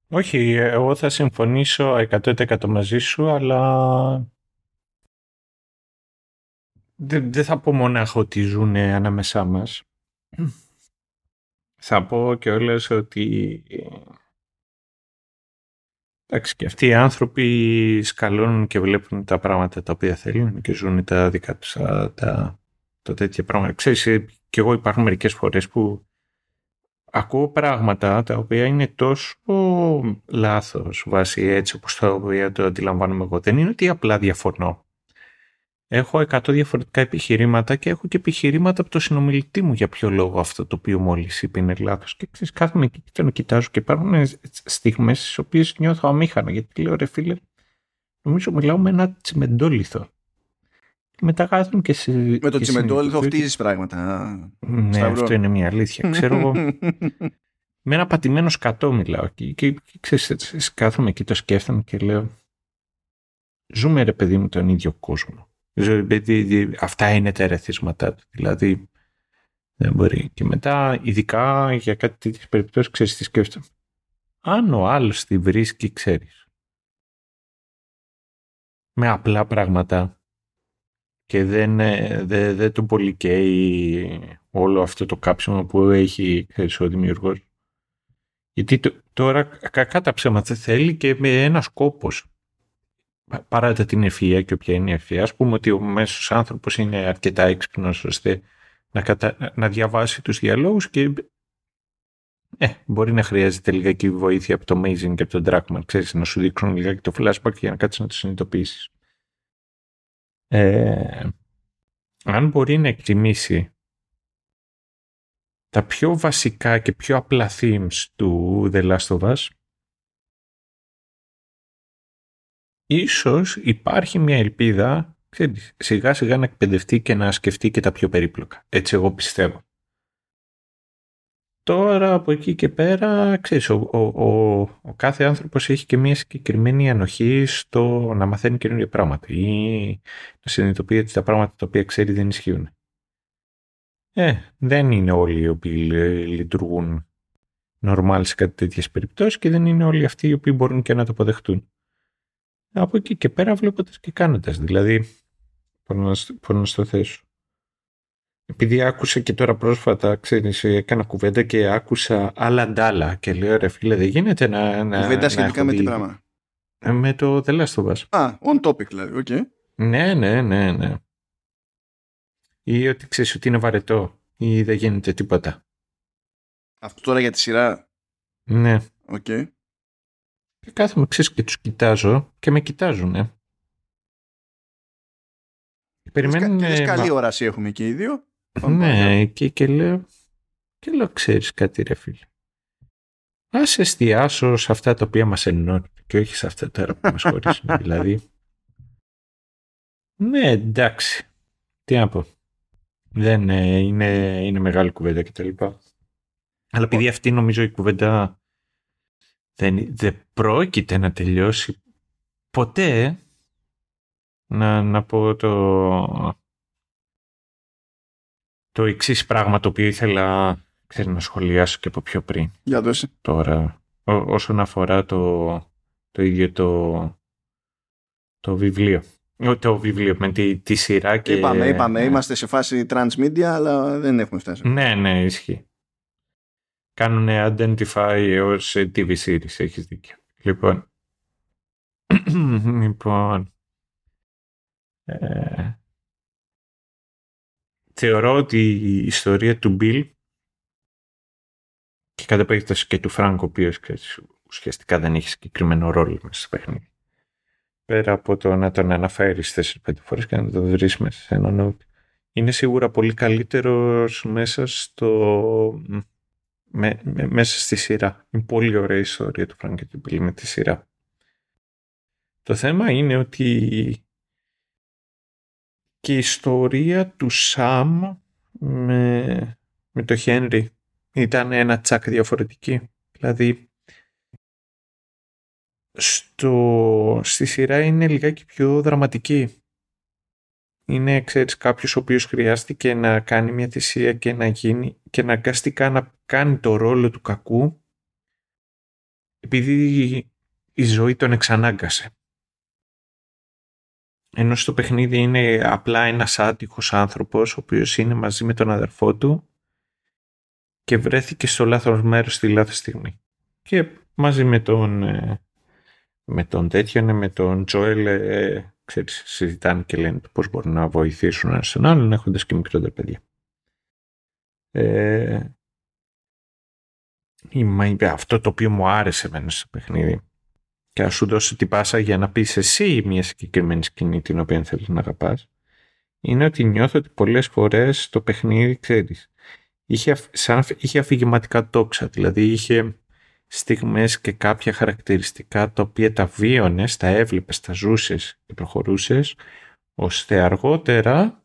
Όχι, εγώ θα συμφωνήσω 100% μαζί σου, αλλά δεν, δεν θα πω μονάχα ότι ζουν ανάμεσά μας. Θα πω και όλες ότι Εντάξει, και αυτοί οι άνθρωποι σκαλώνουν και βλέπουν τα πράγματα τα οποία θέλουν και ζουν τα δικά τους τα, τα, τέτοια πράγματα. Ξέρεις, ε, και εγώ υπάρχουν μερικές φορές που ακούω πράγματα τα οποία είναι τόσο λάθος βάσει έτσι όπως το, το αντιλαμβάνομαι εγώ. Δεν είναι ότι απλά διαφωνώ έχω 100 διαφορετικά επιχειρήματα και έχω και επιχειρήματα από το συνομιλητή μου για ποιο λόγο αυτό το οποίο μόλις είπε είναι λάθος. Και ξέρεις, κάθομαι εκεί και τον κοιτάζω και υπάρχουν στιγμές στις οποίες νιώθω αμήχανο. Γιατί λέω ρε φίλε, νομίζω μιλάω με ένα τσιμεντόλιθο. Και μετά κάθομαι και σε. Με το τσιμεντόλιθο φτύζει πράγματα. Ναι, αυτό είναι μια αλήθεια. Ξέρω εγώ. με ένα πατημένο σκατό μιλάω και, και, και ξέρεις, κάθομαι εκεί το σκέφτομαι και λέω ζούμε ρε παιδί μου τον ίδιο κόσμο Αυτά είναι τα ερεθίσματά του. Δηλαδή δεν μπορεί. Και μετά, ειδικά για κάτι τέτοιες περιπτώσεις, ξέρεις τι σκέφτομαι. Αν ο άλλος τη βρίσκει, ξέρεις. Με απλά πράγματα και δεν, ε, δεν, δεν τον πολυκαίει όλο αυτό το κάψιμο που έχει ξέρεις, ο δημιουργός. Γιατί τώρα κακά τα ψέματα θέλει και με ένα σκόπος παράτα την ευφυΐα και όποια είναι η ευφυΐα, ας πούμε ότι ο μέσος άνθρωπος είναι αρκετά έξυπνος ώστε να, κατα... να διαβάσει τους διαλόγους και ε, μπορεί να χρειάζεται λιγάκι βοήθεια από το Amazing και από τον Dragman, ξέρεις, να σου δείξουν λιγάκι το flashback για να κάτσεις να το συνειδητοποιήσεις. Ε, αν μπορεί να εκτιμήσει τα πιο βασικά και πιο απλά themes του The Last of Us, ίσως υπάρχει μια ελπίδα ξέρεις, σιγά σιγά να εκπαιδευτεί και να σκεφτεί και τα πιο περίπλοκα. Έτσι εγώ πιστεύω. Τώρα από εκεί και πέρα, ξέρεις, ο, ο, ο, ο κάθε άνθρωπος έχει και μια συγκεκριμένη ανοχή στο να μαθαίνει καινούργια πράγματα ή να συνειδητοποιεί ότι τα πράγματα τα οποία ξέρει δεν ισχύουν. Ε, δεν είναι όλοι οι οποίοι λειτουργούν normal σε κάτι τέτοιες περιπτώσεις και δεν είναι όλοι αυτοί οι οποίοι μπορούν και να το αποδεχτούν. Από εκεί και πέρα βλέποντας και κάνοντας. Δηλαδή, πώς να στο θέσω. Επειδή άκουσα και τώρα πρόσφατα, ξέρεις, έκανα κουβέντα και άκουσα άλλα ντάλα και λέω ρε φίλε δεν γίνεται να... να κουβέντα σχετικά με τι πράγμα; Ε, με το The Last of Us. Α, on topic δηλαδή, OK. Okay. Ναι, ναι, ναι, ναι. Ή ότι ξέρεις ότι είναι βαρετό ή δεν γίνεται τίποτα. Αυτό τώρα για τη σειρά; Ναι. OK. Okay. Και κάθομαι, ξέρεις, και τους κοιτάζω και με κοιτάζουν, Περιμένουν... Και καλή όραση έχουμε και οι δύο. Ναι, και, και λέω, και λέω, ξέρεις κάτι ρε φίλε. Ας εστιάσω σε αυτά τα οποία μας ενώνουν και όχι σε αυτά τώρα που μας χωρίσουν. δηλαδή, ναι, εντάξει. Τι να πω. Δεν ε, είναι, είναι μεγάλη κουβέντα κτλ. Αλλά επειδή αυτή νομίζω η κουβέντα δεν, δεν πρόκειται να τελειώσει ποτέ, να, να πω το, το εξής πράγμα το οποίο ήθελα ξέρω, να σχολιάσω και από πιο πριν. Για δώσε. Τώρα, ό, όσον αφορά το, το ίδιο το, το βιβλίο. Το βιβλίο με τη, τη σειρά και... Είπαμε, είπαμε, ναι. είμαστε σε φάση transmedia, αλλά δεν έχουμε φτάσει. Ναι, ναι, ισχύει. Κάνουν identify ως TV series, έχεις δίκιο. Λοιπόν, λοιπόν, ε, θεωρώ ότι η ιστορία του Bill και κατά περίπτωση και του Φράγκ, ο οποίος ουσιαστικά δεν έχει συγκεκριμένο ρόλο μέσα στο παιχνίδι. Πέρα από το να τον αναφέρεις 4-5 φορές και να τον βρεις μέσα σε ένα note. Είναι σίγουρα πολύ καλύτερος μέσα στο. Με, με, μέσα στη σειρά. Είναι πολύ ωραία η ιστορία του Φράγκ και του Bill με τη σειρά. Το θέμα είναι ότι και η ιστορία του Σαμ με, με το Χένρι ήταν ένα τσακ διαφορετική. Δηλαδή, στο, στη σειρά είναι λιγάκι πιο δραματική. Είναι, ξέρεις, κάποιος ο οποίος χρειάστηκε να κάνει μια θυσία και να γίνει και να αγκαστικά να κάνει το ρόλο του κακού επειδή η ζωή τον εξανάγκασε. Ενώ στο παιχνίδι είναι απλά ένας άτυχος άνθρωπος ο οποίος είναι μαζί με τον αδερφό του και βρέθηκε στο λάθος μέρος στη λάθος στιγμή. Και μαζί με τον, ε, με τον τέτοιον, με τον Τζόελ, ε, ξέρεις, συζητάνε και λένε πώς μπορούν να βοηθήσουν ένας τον άλλον έχοντας και μικρότερα παιδιά. Ε, αυτό το οποίο μου άρεσε εμένα στο παιχνίδι και να σου δώσω την πάσα για να πεις εσύ μια συγκεκριμένη σκηνή την οποία θέλεις να αγαπάς, είναι ότι νιώθω ότι πολλές φορές το παιχνίδι, ξέρεις, είχε, σαν, είχε αφηγηματικά τόξα, δηλαδή είχε στιγμές και κάποια χαρακτηριστικά τα οποία τα βίωνες, τα έβλεπες, τα ζούσες και προχωρούσες, ώστε αργότερα,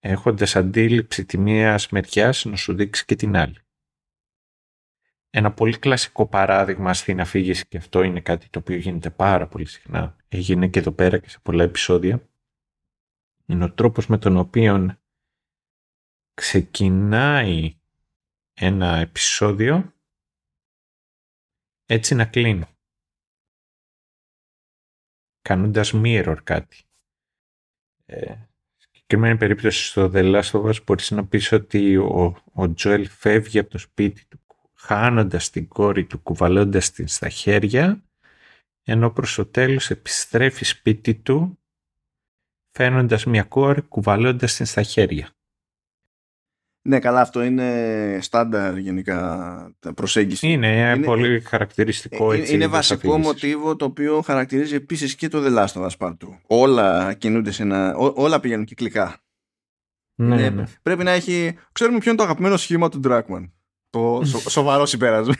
έχοντας αντίληψη τη μία μεριά να σου δείξει και την άλλη. Ένα πολύ κλασικό παράδειγμα στην αφήγηση και αυτό είναι κάτι το οποίο γίνεται πάρα πολύ συχνά. Έγινε και εδώ πέρα και σε πολλά επεισόδια. Είναι ο τρόπος με τον οποίο ξεκινάει ένα επεισόδιο έτσι να κλείνει. Κάνοντας mirror κάτι. Ε, συγκεκριμένη περίπτωση στο The Last of Us μπορείς να πεις ότι ο, ο Joel φεύγει από το σπίτι του χάνοντας την κόρη του, κουβαλώντας την στα χέρια ενώ προς το τέλος επιστρέφει σπίτι του φαίνοντας μια κόρη κουβαλώντας την στα χέρια. Ναι, καλά, αυτό είναι στάνταρ γενικά προσέγγιση. Είναι, είναι πολύ χαρακτηριστικό ε, έτσι. Είναι βασικό μοτίβο το οποίο χαρακτηρίζει επίσης και το The Last of Us Part 2. Όλα κινούνται σε ένα... Ό, όλα πηγαίνουν κυκλικά. Ναι, είναι, ναι. Πρέπει να έχει... Ξέρουμε ποιο είναι το αγαπημένο σχήμα του Dragman. Το σο, σοβαρό συμπέρασμα.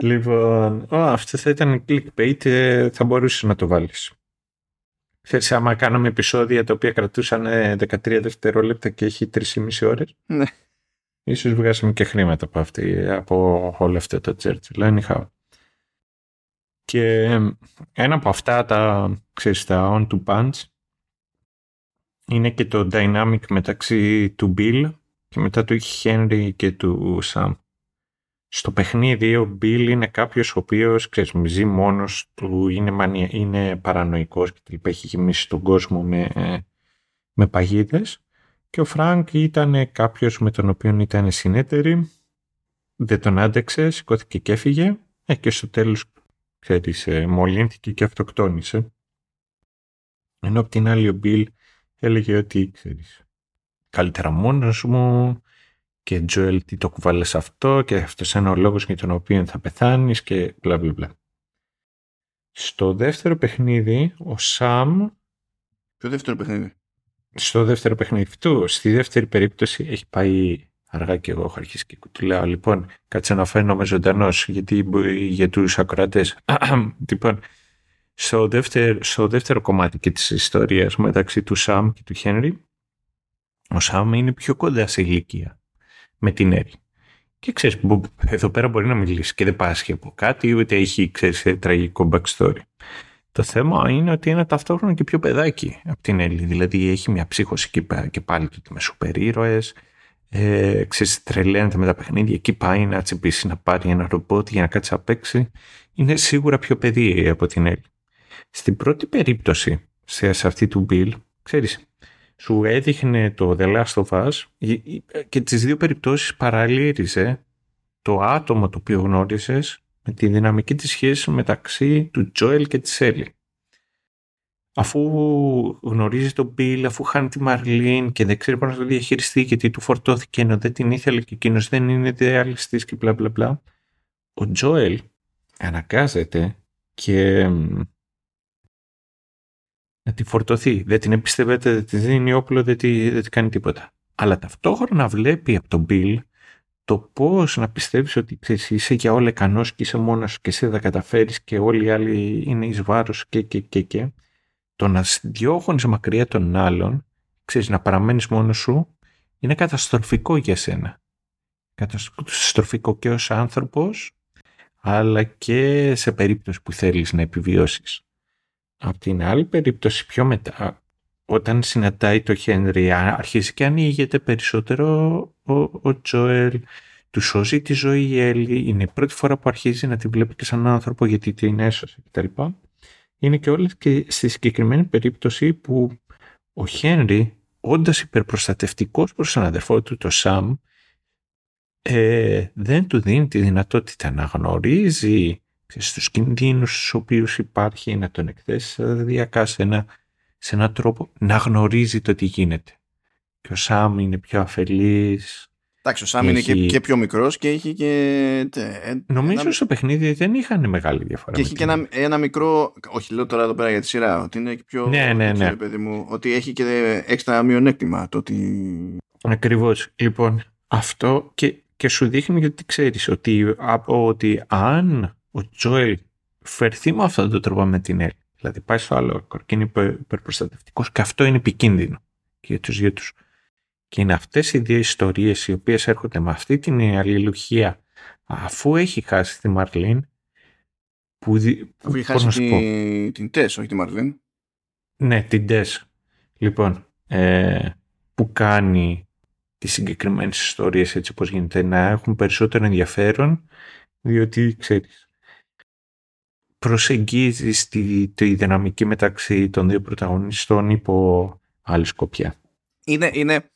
λοιπόν, αυτό θα ήταν clickbait, ε, θα μπορούσες να το βάλεις. Ξέρεις, άμα κάναμε επεισόδια τα οποία κρατούσαν 13 ε, δευτερόλεπτα και έχει 3,5 ώρες, ναι. ίσως βγάσαμε και χρήματα από, αυτή, από όλο αυτό το Churchill. Anyhow. Και ένα από αυτά τα, ξέρεις, τα one-two punch είναι και το dynamic μεταξύ του Bill και μετά του Henry και του Sam στο παιχνίδι ο Bill είναι κάποιος ο οποίος ξέρεις, ζει μόνος του, είναι, μανια, είναι παρανοϊκός και τελικά έχει γεμίσει τον κόσμο με, με παγίδες και ο Φρανκ ήταν κάποιος με τον οποίο ήταν συνέταιροι, δεν τον άντεξε, σηκώθηκε και έφυγε ε, και στο τέλος ξέρεις, ε, μολύνθηκε και αυτοκτόνησε. Ενώ από την άλλη ο Bill έλεγε ότι ξέρεις, καλύτερα μόνος μου, και Τζοέλ τι το κουβάλες αυτό και αυτό είναι ο λόγος για τον οποίο θα πεθάνεις και μπλα μπλα μπλα. Στο δεύτερο παιχνίδι ο Σαμ Ποιο δεύτερο παιχνίδι; Στο δεύτερο παιχνίδι του, στη δεύτερη περίπτωση έχει πάει αργά και εγώ έχω αρχίσει και του λέω λοιπόν κάτσε να φαίνομαι ζωντανός γιατί για τους ακροατές. Λοιπόν στο δεύτερο, στο δεύτερο κομμάτι και της ιστορίας μεταξύ του Σαμ και του Χένρι ο Σαμ είναι πιο κοντά σε ηλικία με την Έρη. Και ξέρεις, εδώ πέρα μπορεί να μιλήσει και δεν πάσχει από κάτι, ούτε έχει, ξέρεις, τραγικό backstory. Το θέμα είναι ότι είναι ταυτόχρονα και πιο παιδάκι από την Έλλη. Δηλαδή έχει μια ψύχωση και, και πάλι του με σούπερ ήρωες, ε, ξέρεις, τρελαίνεται με τα παιχνίδια, εκεί πάει να τσιπήσει να πάρει ένα ρομπότ για να κάτσει να παίξει. Είναι σίγουρα πιο παιδί από την Έλλη. Στην πρώτη περίπτωση, σε, σε αυτή του Bill, ξέρεις, σου έδειχνε το The Last of Us και τις δύο περιπτώσεις παραλύριζε το άτομο το οποίο γνώρισες με τη δυναμική της σχέσης μεταξύ του Τζόελ και της Έλλη. Αφού γνωρίζεις τον Μπιλ, αφού χάνει τη Μαρλίν και δεν ξέρει πώς να το διαχειριστεί γιατί του φορτώθηκε ενώ δεν την ήθελε και εκείνος δεν είναι ιδεαλιστής και μπλα μπλα μπλα, ο Τζόελ αναγκάζεται και να τη φορτωθεί. Δεν την εμπιστεύεται, δεν τη δίνει όπλο, δεν τη, δεν τη κάνει τίποτα. Αλλά ταυτόχρονα βλέπει από τον Bill το πώς να πιστεύεις ότι ξέρεις, είσαι για όλα ικανός και είσαι μόνος και εσύ θα καταφέρεις και όλοι οι άλλοι είναι εις βάρος και, και, και, και. Το να διώχνεις μακριά των άλλων, ξέρεις, να παραμένεις μόνος σου, είναι καταστροφικό για σένα. Καταστροφικό και ως άνθρωπος, αλλά και σε περίπτωση που θέλεις να επιβιώσεις. Από την άλλη περίπτωση πιο μετά, όταν συναντάει το Χένρι, αρχίζει και ανοίγεται περισσότερο ο, ο Τζοέλ, του σώζει τη ζωή η Έλλη, είναι η πρώτη φορά που αρχίζει να τη βλέπει και σαν άνθρωπο γιατί την έσωσε κτλ. Είναι και όλες και στη συγκεκριμένη περίπτωση που ο Χένρι, όντας υπερπροστατευτικός προς τον αδερφό του, το Σαμ, ε, δεν του δίνει τη δυνατότητα να γνωρίζει στους κινδύνους στους οποίους υπάρχει να τον εκθέσει σταδιακά σε, ένα, σε έναν τρόπο να γνωρίζει το τι γίνεται. Και ο Σάμ είναι πιο αφελής. Εντάξει, ο Σάμ είναι και, πιο μικρός και έχει και... Ε, Νομίζω ένα... στο παιχνίδι δεν είχαν μεγάλη διαφορά. Και έχει και ένα, ένα μικρό... Όχι, λέω τώρα εδώ πέρα για τη σειρά, ότι είναι και πιο... Ναι, ναι, ναι. Παιδί μου, ότι έχει και έξτρα μειονέκτημα το ότι... Ακριβώς. Λοιπόν, αυτό και, και σου δείχνει γιατί ξέρεις ότι, ότι αν ο Τζόελ φερθεί με αυτόν τον τρόπο με την Έλλη. Δηλαδή πάει στο άλλο και είναι υπερπροστατευτικός και αυτό είναι επικίνδυνο για τους δύο τους. Και είναι αυτές οι δύο ιστορίες οι οποίες έρχονται με αυτή την αλληλουχία αφού έχει χάσει τη Μαρλίν. Που, αφού έχει χάσει τη, την Τες, όχι τη Μαρλίν. Ναι, την Τες. Λοιπόν, ε, που κάνει τις συγκεκριμένες ιστορίες έτσι όπως γίνεται να έχουν περισσότερο ενδιαφέρον διότι ξέρεις προσεγγίζεις τη, τη δυναμική μεταξύ των δύο πρωταγωνιστών υπό άλλη σκοπιά. Είναι, είναι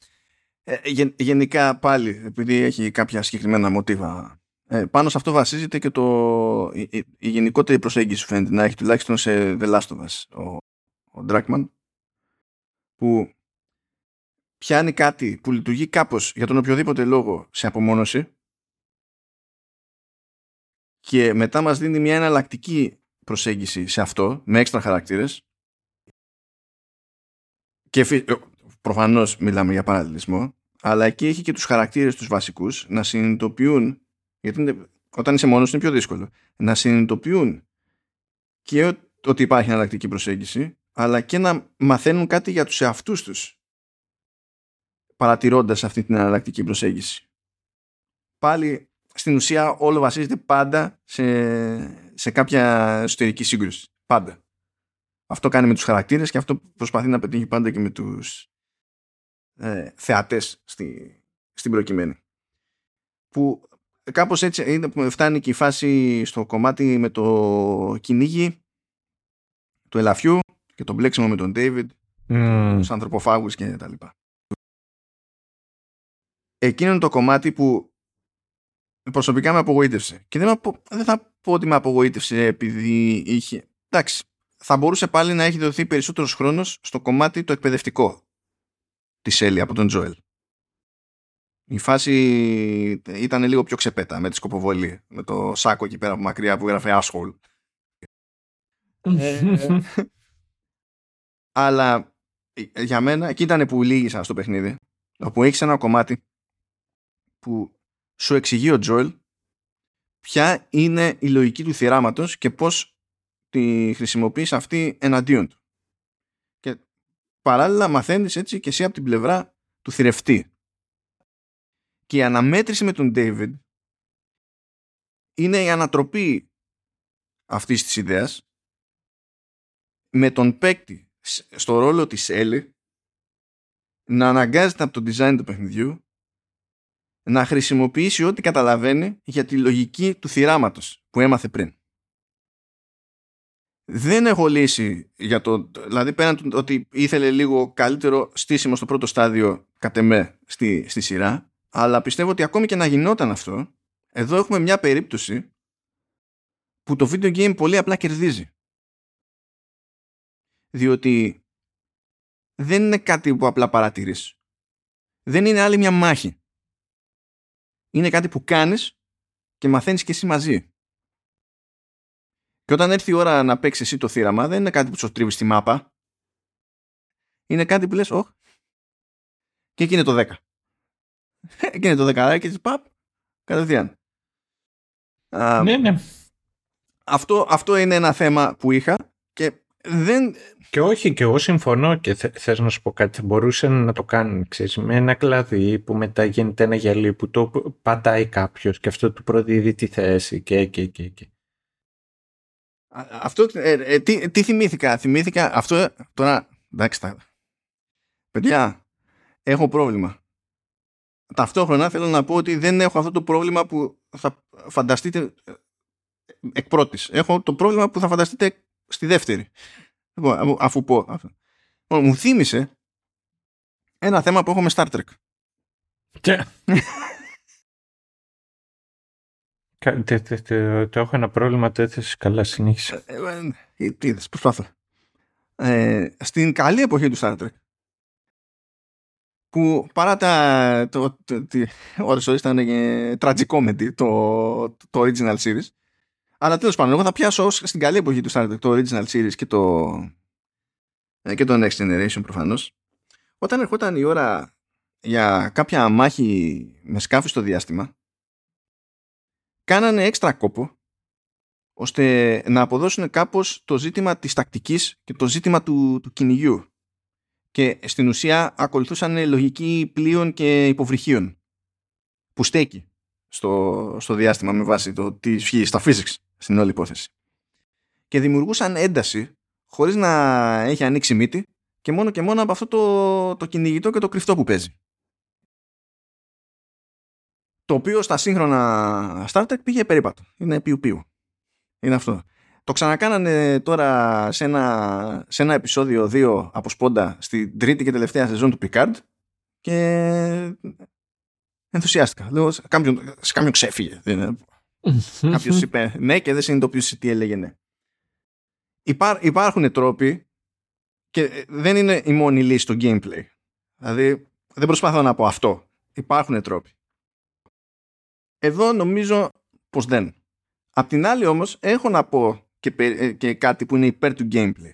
ε, γενικά πάλι, επειδή έχει κάποια συγκεκριμένα μοτίβα Ε, πάνω σε αυτό βασίζεται και το, η, η, η γενικότερη προσέγγιση φαίνεται να έχει τουλάχιστον σε The Last of Us ο, ο Dragman που πιάνει κάτι που λειτουργεί κάπως για τον οποιοδήποτε λόγο σε απομόνωση και μετά μας δίνει μια εναλλακτική προσέγγιση σε αυτό με έξτρα χαρακτήρες και ε, προφανώς μιλάμε για παραλληλισμό αλλά εκεί έχει και τους χαρακτήρες τους βασικούς να συνειδητοποιούν γιατί όταν είσαι μόνος είναι πιο δύσκολο να συνειδητοποιούν και ότι υπάρχει εναλλακτική προσέγγιση αλλά και να μαθαίνουν κάτι για τους εαυτούς τους παρατηρώντας αυτή την εναλλακτική προσέγγιση. Πάλι στην ουσία όλο βασίζεται πάντα σε, σε κάποια εσωτερική σύγκρουση. Πάντα. Αυτό κάνει με τους χαρακτήρες και αυτό προσπαθεί να πετύχει πάντα και με τους ε, θεατές στη, στην προκειμένη. Που κάπως έτσι είναι, φτάνει και η φάση στο κομμάτι με το κυνήγι του ελαφιού και το μπλέξιμο με τον David, mm. τους ανθρωποφάγους και τα λοιπά. Εκείνο είναι το κομμάτι που προσωπικά με απογοήτευσε. Και δεν, δεν θα πω ότι με απογοήτευσε επειδή είχε... Εντάξει, θα μπορούσε πάλι να έχει δοθεί περισσότερος χρόνος στο κομμάτι το εκπαιδευτικό της Έλλη από τον Τζόελ. Η φάση ήταν λίγο πιο ξεπέτα με τη σκοποβολή. Με το σάκο εκεί πέρα από μακριά που έγραφε asshole. ε, αλλά για μένα εκεί ήταν που λύγησα στο παιχνίδι. Όπου έχει ένα κομμάτι που σου εξηγεί ο Τζόελ ποια είναι η λογική του θυράματος και πώς τη χρησιμοποιείς αυτή εναντίον του. Και παράλληλα μαθαίνεις έτσι και εσύ από την πλευρά του θηρευτή. Και η αναμέτρηση με τον David είναι η ανατροπή αυτής της ιδέας με τον παίκτη στο ρόλο της Έλλη να αναγκάζεται από το design του παιχνιδιού να χρησιμοποιήσει ό,τι καταλαβαίνει για τη λογική του θυράματος που έμαθε πριν. Δεν έχω λύση για το... Δηλαδή πέραν ότι ήθελε λίγο καλύτερο στήσιμο στο πρώτο στάδιο κατ' εμέ στη, στη σειρά αλλά πιστεύω ότι ακόμη και να γινόταν αυτό εδώ έχουμε μια περίπτωση που το video game πολύ απλά κερδίζει. Διότι δεν είναι κάτι που απλά παρατηρείς. Δεν είναι άλλη μια μάχη είναι κάτι που κάνεις και μαθαίνεις και εσύ μαζί. Και όταν έρθει η ώρα να παίξεις εσύ το θύραμα, δεν είναι κάτι που σου τρίβει στη μάπα. Είναι κάτι που λες, όχ, και εκεί είναι το 10. εκεί είναι το 10 και έτσι παπ, κατευθείαν. Ναι, ναι. Αυτό, αυτό είναι ένα θέμα που είχα και δεν... Και όχι, και εγώ συμφωνώ και θε, θες να σου πω κάτι, θα μπορούσε να το κάνουν, ξέρεις, με ένα κλαδί που μετά γίνεται ένα γυαλί που το πατάει κάποιος και αυτό του προδίδει τη θέση και και και και. Αυτό, ε, ε, τι, τι θυμήθηκα, θυμήθηκα αυτό τώρα, εντάξει τα, παιδιά, έχω πρόβλημα. Ταυτόχρονα θέλω να πω ότι δεν έχω αυτό το πρόβλημα που θα φανταστείτε ε, εκ πρώτης. Έχω το πρόβλημα που θα φανταστείτε στη δεύτερη. Λοιπόν, αφού πω αυτό. Λοιπόν, μου θύμισε ένα θέμα που έχω με Star Trek. Και... Το έχω ένα πρόβλημα, το έθεσες καλά, συνέχισε. Ε, ε, ε, τι είδες, προσπάθω. στην καλή εποχή του Star Trek, που παρά τα το, το, το, ώρες ώρες ήταν τραγικόμεντι το, το original series αλλά τέλος πάντων, εγώ θα πιάσω στην καλή εποχή του Star Trek το Original Series και το, ε, και το Next Generation προφανώς. Όταν ερχόταν η ώρα για κάποια μάχη με σκάφη στο διάστημα, κάνανε έξτρα κόπο ώστε να αποδώσουν κάπως το ζήτημα της τακτικής και το ζήτημα του, του κυνηγιού. Και στην ουσία ακολουθούσαν λογική πλοίων και υποβρυχίων που στέκει στο, στο διάστημα με βάση το τι ισχύει στα physics στην όλη υπόθεση. Και δημιουργούσαν ένταση χωρίς να έχει ανοίξει μύτη και μόνο και μόνο από αυτό το, το κυνηγητό και το κρυφτό που παίζει. Το οποίο στα σύγχρονα Star Trek πήγε περίπατο. Είναι πιου πιου. Είναι αυτό. Το ξανακάνανε τώρα σε ένα, σε ένα επεισόδιο 2 από σπόντα στην τρίτη και τελευταία σεζόν του Picard και ενθουσιάστηκα. Λέω, σε κάποιον, σε κάποιον ξέφυγε. Κάποιος είπε ναι και δεν συνειδητοποιούσε τι έλεγε ναι. υπάρχουν τρόποι και δεν είναι η μόνη λύση στο gameplay. Δηλαδή δεν προσπαθώ να πω αυτό. Υπάρχουν τρόποι. Εδώ νομίζω πως δεν. Απ' την άλλη όμως έχω να πω και, ε, και κάτι που είναι υπέρ του gameplay.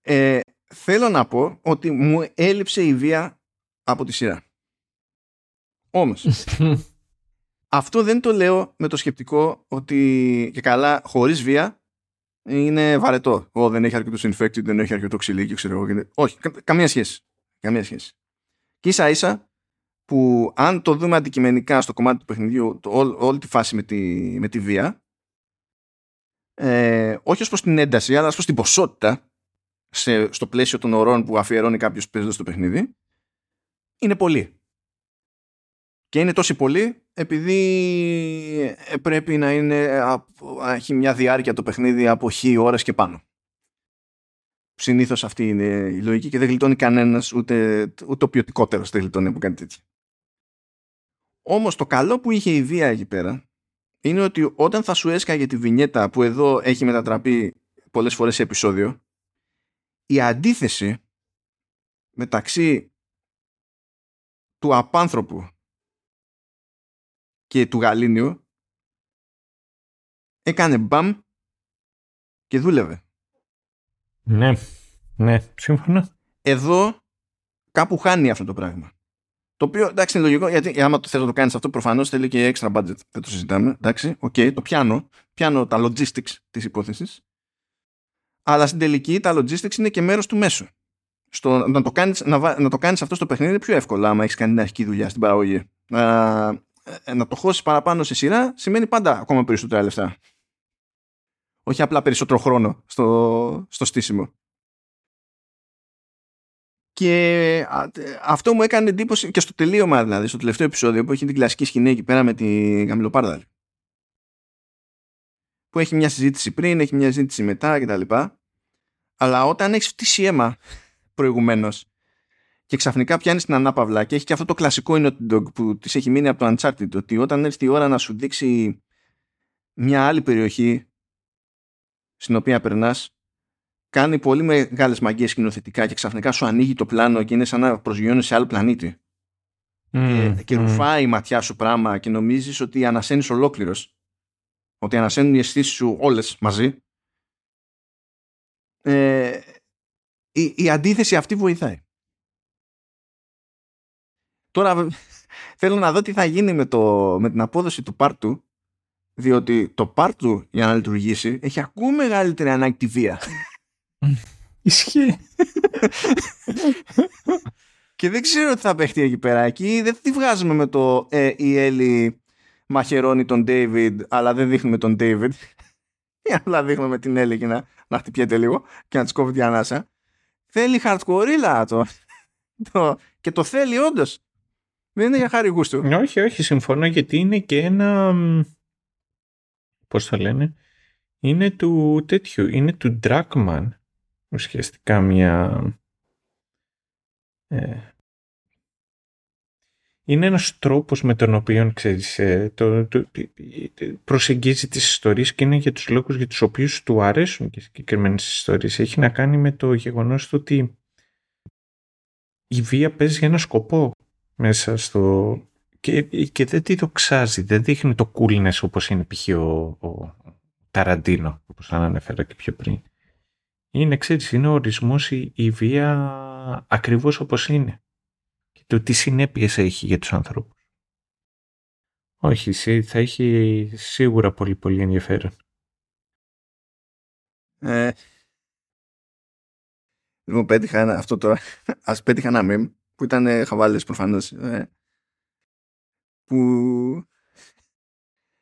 Ε, θέλω να πω ότι μου έλειψε η βία από τη σειρά. Όμως, αυτό δεν το λέω με το σκεπτικό ότι και καλά χωρίς βία είναι βαρετό. Ω, δεν έχει αρκετό infected, δεν έχει αρκετό ξυλίκι, ξέρω εγώ. Όχι, καμία σχέση. Καμία σχέση. Και ίσα ίσα που αν το δούμε αντικειμενικά στο κομμάτι του παιχνιδιού, το, όλη τη φάση με τη, με τη βία, ε, όχι ως προς την ένταση, αλλά ως προς την ποσότητα σε, στο πλαίσιο των ωρών που αφιερώνει κάποιος παίζοντας στο παιχνίδι, είναι πολύ. Και είναι τόσο πολύ επειδή ε, πρέπει να είναι, έχει μια διάρκεια το παιχνίδι από χι ώρες και πάνω. Συνήθως αυτή είναι η λογική και δεν γλιτώνει κανένας, ούτε, ούτε ο ποιοτικότερος δεν γλιτώνει από κάτι τέτοιο. Όμως το καλό που είχε η βία εκεί πέρα είναι ότι όταν θα σου έσκαγε τη βινιέτα που εδώ έχει μετατραπεί πολλές φορές σε επεισόδιο η αντίθεση μεταξύ του απάνθρωπου και του γαλήνιου έκανε μπαμ και δούλευε. Ναι, ναι, σύμφωνοι. Εδώ κάπου χάνει αυτό το πράγμα. Το οποίο εντάξει είναι λογικό, γιατί άμα το θέλω να το κάνεις αυτό, προφανώς θέλει και extra budget. Δεν το συζητάμε. Εντάξει, OK, okay, το πιάνω. Πιάνω τα logistics της υπόθεσης. Αλλά στην τελική τα logistics είναι και μέρος του μέσου. Στο, να, το κάνεις, να, να το κάνεις αυτό στο παιχνίδι είναι πιο εύκολο άμα έχεις κάνει την αρχική δουλειά στην παραγωγή. Να, ε, να το χώσεις παραπάνω σε σειρά σημαίνει πάντα ακόμα περισσότερα λεφτά. Όχι απλά περισσότερο χρόνο στο, στο στήσιμο. Και αυτό μου έκανε εντύπωση και στο τελείωμα δηλαδή, στο τελευταίο επεισόδιο που έχει την κλασική σκηνή εκεί πέρα με τη Γαμιλοπάρδαλη. Που έχει μια συζήτηση πριν, έχει μια συζήτηση μετά κτλ. Αλλά όταν έχεις φτύσει αίμα προηγουμένως και ξαφνικά πιάνεις την ανάπαυλα και έχει και αυτό το κλασικό είναι που της έχει μείνει από το Uncharted ότι όταν έρθει η ώρα να σου δείξει μια άλλη περιοχή στην οποία περνάς κάνει πολύ μεγάλες μαγκέ σκηνοθετικά και ξαφνικά σου ανοίγει το πλάνο και είναι σαν να προσγειώνεις σε άλλο πλανήτη. Mm, και, και mm. ρουφάει η ματιά σου πράγμα και νομίζεις ότι ανασένεις ολόκληρος. Ότι ανασένουν οι αισθήσεις σου όλες μαζί. Ε, η, η αντίθεση αυτή βοηθάει. Τώρα θέλω να δω τι θα γίνει με, το, με την απόδοση του πάρτου διότι το πάρτου για να λειτουργήσει έχει ακόμα μεγαλύτερη ανάγκη τη βία. Ισχύει. και δεν ξέρω τι θα παιχτεί εκεί πέρα. Εκεί δεν τη βγάζουμε με το ε, η Έλλη μαχαιρώνει τον David, αλλά δεν δείχνουμε τον David. Ή απλά δείχνουμε την Έλλη και να, να χτυπιέται λίγο και να της κόβει την ανάσα. Θέλει hardcore το, το. Και το θέλει όντως. Δεν είναι για χάρη γούστου. Όχι, όχι, συμφωνώ γιατί είναι και ένα. Πώς το λένε. Είναι του τέτοιου. Είναι του Dragman ουσιαστικά μια... Ε, είναι ένας τρόπος με τον οποίο ξέρεις, ε, το, το, προσεγγίζει τις ιστορίες και είναι για τους λόγους για τους οποίους του αρέσουν και συγκεκριμένες ιστορίες. Έχει να κάνει με το γεγονός ότι η βία παίζει ένα σκοπό μέσα στο... Και, και δεν τη δοξάζει, δεν δείχνει το coolness όπως είναι π.χ. ο, ο Ταραντίνο, όπως ανέφερα και πιο πριν. Είναι, ξέρεις, είναι ο ορισμός η, η βία ακριβώς όπως είναι. Και το τι συνέπειες έχει για τους ανθρώπους. Όχι, θα έχει σίγουρα πολύ πολύ ενδιαφέρον. Ε, λοιπόν, πέτυχα ένα, αυτό τώρα, ας πέτυχα ένα meme που ήταν ε, χαβάλες προφανώς. Ε, που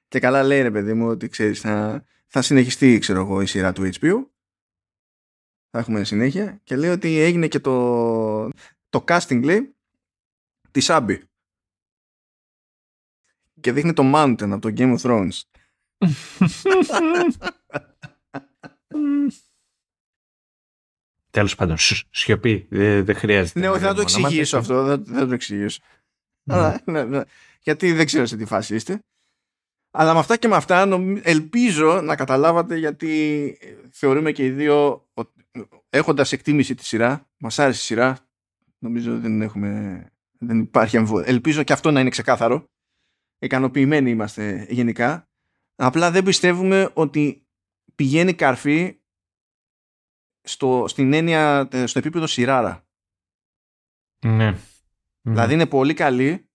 και καλά λέει ρε παιδί μου ότι ξέρεις θα, θα συνεχιστεί ξέρω εγώ η σειρά του HBO θα έχουμε συνέχεια. Και λέει ότι έγινε και το, το casting λέει της Άμπη και δείχνει το Mountain από το Game of Thrones Τέλος πάντων, σιωπή. Δεν δε χρειάζεται. Ναι, θα το εξηγήσω αυτό. Δεν θα το εξηγήσω. Αλλά. Γιατί δεν ξέρω σε τι φάση είστε. Αλλά με αυτά και με αυτά ελπίζω να καταλάβατε γιατί ε, θεωρούμε και οι δύο έχοντας εκτίμηση τη σειρά, μας άρεσε η σειρά, νομίζω δεν έχουμε, δεν υπάρχει αμφιβολία. Ελπίζω και αυτό να είναι ξεκάθαρο. Εκανοποιημένοι είμαστε γενικά. Απλά δεν πιστεύουμε ότι πηγαίνει καρφί στο, στην έννοια, ε, στο επίπεδο σειράρα. Ναι. Δηλαδή είναι πολύ καλή,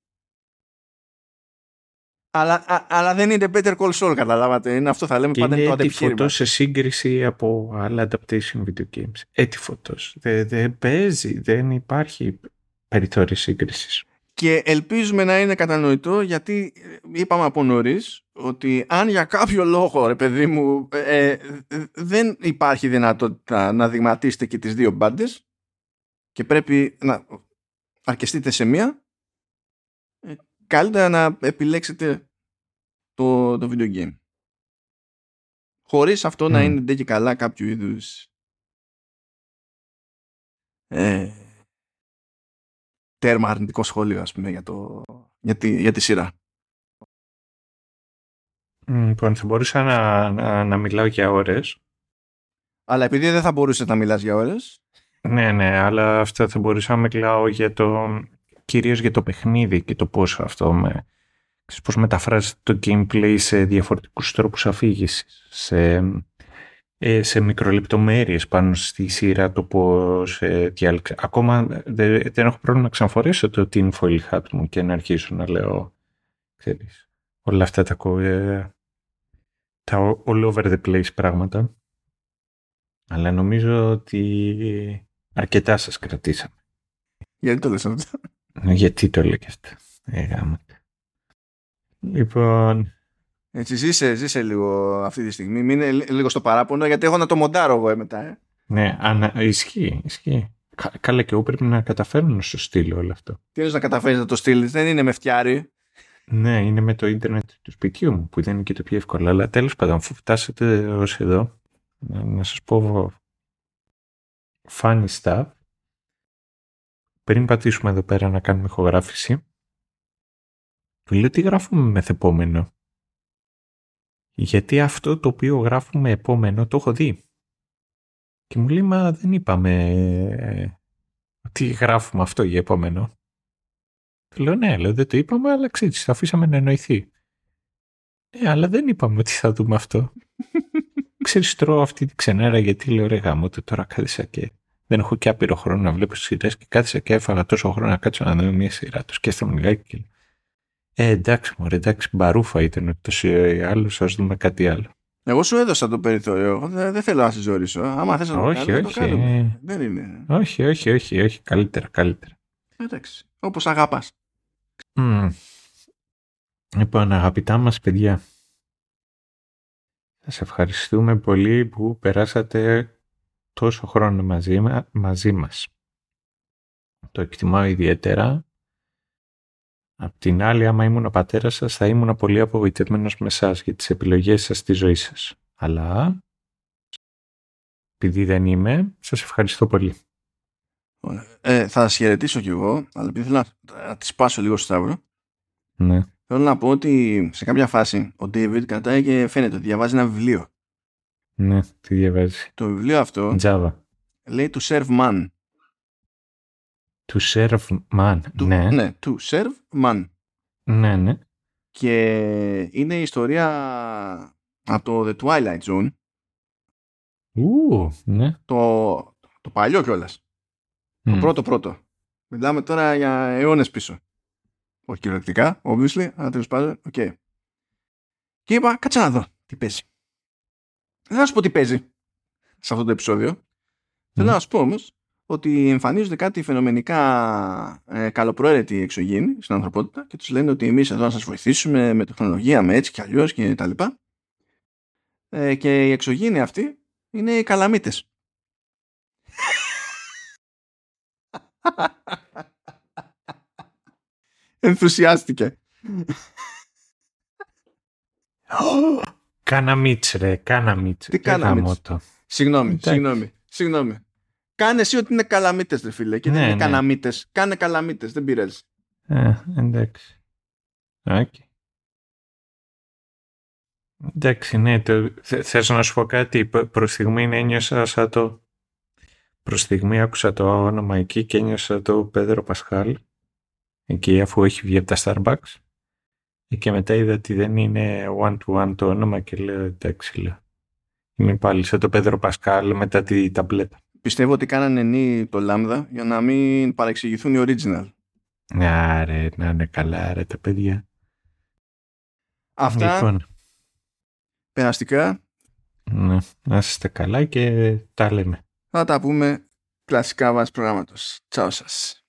αλλά, αλλά δεν είναι Better Call Saul, καταλάβατε. Είναι αυτό θα λέμε πάντα είναι το αντεπιχείρημα. σε σύγκριση από άλλα adaptation video games. Έτοιμο. Δεν δε παίζει, δεν υπάρχει περιθώριο σύγκρισης. Και ελπίζουμε να είναι κατανοητό γιατί ε, είπαμε από νωρίς ότι αν για κάποιο λόγο, ρε παιδί μου, ε, ε, δεν υπάρχει δυνατότητα να δειγματίσετε και τις δύο μπάντες και πρέπει να αρκεστείτε σε μία, καλύτερα να επιλέξετε το, το video game. Χωρίς αυτό να είναι ντε και καλά κάποιο είδους... Ε, τέρμα αρνητικό σχόλιο ας για, το, για, τη, για τη σειρά. Λοιπόν, θα μπορούσα να, να, μιλάω για ώρες. Αλλά επειδή δεν θα μπορούσες να μιλάς για ώρες. Ναι, ναι, αλλά αυτό θα μπορούσα να μιλάω για το, κυρίως για το παιχνίδι και το πώς αυτό με, πώς μεταφράζεται το gameplay σε διαφορετικούς τρόπους αφήγησης, ε, σε μικρολεπτομέρειες πάνω στη σειρά το πώς ε, διάλεξα. Ακόμα δεν, έχω πρόβλημα να ξαναφορέσω το tin foil hat μου και να αρχίσω να λέω ξέρεις, όλα αυτά τα, ε, τα all over the place πράγματα. Αλλά νομίζω ότι αρκετά σας κρατήσαμε. Γιατί το λες αυτό; ναι, Γιατί το λέγεστε. Ε, λοιπόν, έτσι, ζήσε, ζήσε λίγο αυτή τη στιγμή. Μείνε λίγο στο παράπονο, γιατί έχω να το μοντάρω εγώ ε, μετά. Ε. Ναι, ανα... ισχύει, ισχύει. Καλά και εγώ πρέπει να καταφέρουν να σου στείλω όλο αυτό. Τι να καταφέρεις να το στείλεις, δεν είναι με φτιάρι. Ναι, είναι με το ίντερνετ του σπιτιού μου, που δεν είναι και το πιο εύκολο. Αλλά τέλος πάντων, αφού φτάσετε ως εδώ, να σας πω funny stuff. Πριν πατήσουμε εδώ πέρα να κάνουμε ηχογράφηση, του λέω τι γράφουμε μεθεπόμενο; γιατί αυτό το οποίο γράφουμε επόμενο το έχω δει. Και μου λέει, μα δεν είπαμε ε, ότι γράφουμε αυτό για επόμενο. Του λέω, ναι, λέω, δεν το είπαμε, αλλά ξέρεις, το αφήσαμε να εννοηθεί. Ναι, αλλά δεν είπαμε ότι θα δούμε αυτό. ξέρεις, τρώω αυτή τη ξενέρα γιατί λέω, ρε γάμο, τώρα κάθισα και δεν έχω και άπειρο χρόνο να βλέπω σειρές και κάθισα και έφαγα τόσο χρόνο να κάτσω να δω μια σειρά. Το σκέφτομαι λιγάκι και ε, εντάξει, μωρέ, εντάξει, μπαρούφα ήταν ούτως ή άλλως, ας δούμε κάτι άλλο. Εγώ σου έδωσα το περιθώριο. Δεν, θέλω να σε ζωήσω. Άμα θες να το όχι, όχι. Το. Δεν είναι. Όχι, όχι, όχι, όχι. Καλύτερα, καλύτερα. Εντάξει. Όπως αγαπάς. Mm. Λοιπόν, αγαπητά μας παιδιά, σας ευχαριστούμε πολύ που περάσατε τόσο χρόνο μαζί, μαζί μας. Το εκτιμάω ιδιαίτερα Απ' την άλλη, άμα ήμουν ο πατέρας σας, θα ήμουν πολύ απογοητευμένος με εσάς για τις επιλογές σας στη ζωή σας. Αλλά. Επειδή δεν είμαι, σας ευχαριστώ πολύ. Ε, θα σας χαιρετήσω κι εγώ, αλλά επειδή θέλω να, να τη σπάσω λίγο στο Σταύρο. Ναι. Θέλω να πω ότι σε κάποια φάση ο David κρατάει και φαίνεται ότι διαβάζει ένα βιβλίο. Ναι, τι διαβάζει. Το βιβλίο αυτό Java. λέει του Serve Man. To serve man. Ναι. ναι, to serve man. Ναι, ναι. Και είναι η ιστορία από το The Twilight Zone. Ου, ναι. Το, το παλιό κιόλας. Το πρώτο πρώτο. Μιλάμε τώρα για αιώνες πίσω. Όχι κυριολεκτικά, obviously, αλλά τέλος πάντων, οκ. Και είπα, κάτσε να δω τι παίζει. Δεν θα σου πω τι παίζει σε αυτό το επεισόδιο. Mm. Θέλω να σου πω όμως ότι εμφανίζονται κάτι φαινομενικά ε, καλοπροαίρετοι εξωγήινοι στην ανθρωπότητα και τους λένε ότι εμείς εδώ να σας βοηθήσουμε με τεχνολογία, με έτσι και αλλιώς και τα λοιπά. Ε, και η εξωγήινοι αυτή είναι οι καλαμίτες. Ενθουσιάστηκε. Κάνα μίτς ρε, κάνα μίτς. Τι κάνα μίτς; Συγγνώμη, συγγνώμη, συγγνώμη. Κάνε εσύ ότι είναι καλαμίτες, ρε φίλε. Και ναι, δεν είναι ναι. καλαμίτε. Κάνε καλαμίτες, δεν πειράζει. Ε, εντάξει. Okay. Εντάξει, ναι. Το... Να σου πω κάτι; Προς στιγμή ένιωσα σαν το. Προς στιγμή άκουσα το όνομα εκεί και ένιωσα το Πέδρο Πασχάλ. Εκεί αφού έχει βγει από τα Starbucks. Και μετά είδα ότι δεν είναι one-to-one το όνομα και λέω εντάξει, λέω. Είμαι πάλι σαν το Πέδρο Πασκάλ μετά τη ταμπλέτα. Πιστεύω ότι κάνανε νη το Λάμδα για να μην παρεξηγηθούν οι original. Άρε, να είναι καλά ρε τα παιδιά. Αυτά λοιπόν. περαστικά. Ναι, να είστε καλά και τα λέμε. Θα τα πούμε κλασικά βάση προγράμματος. Τσάου σας.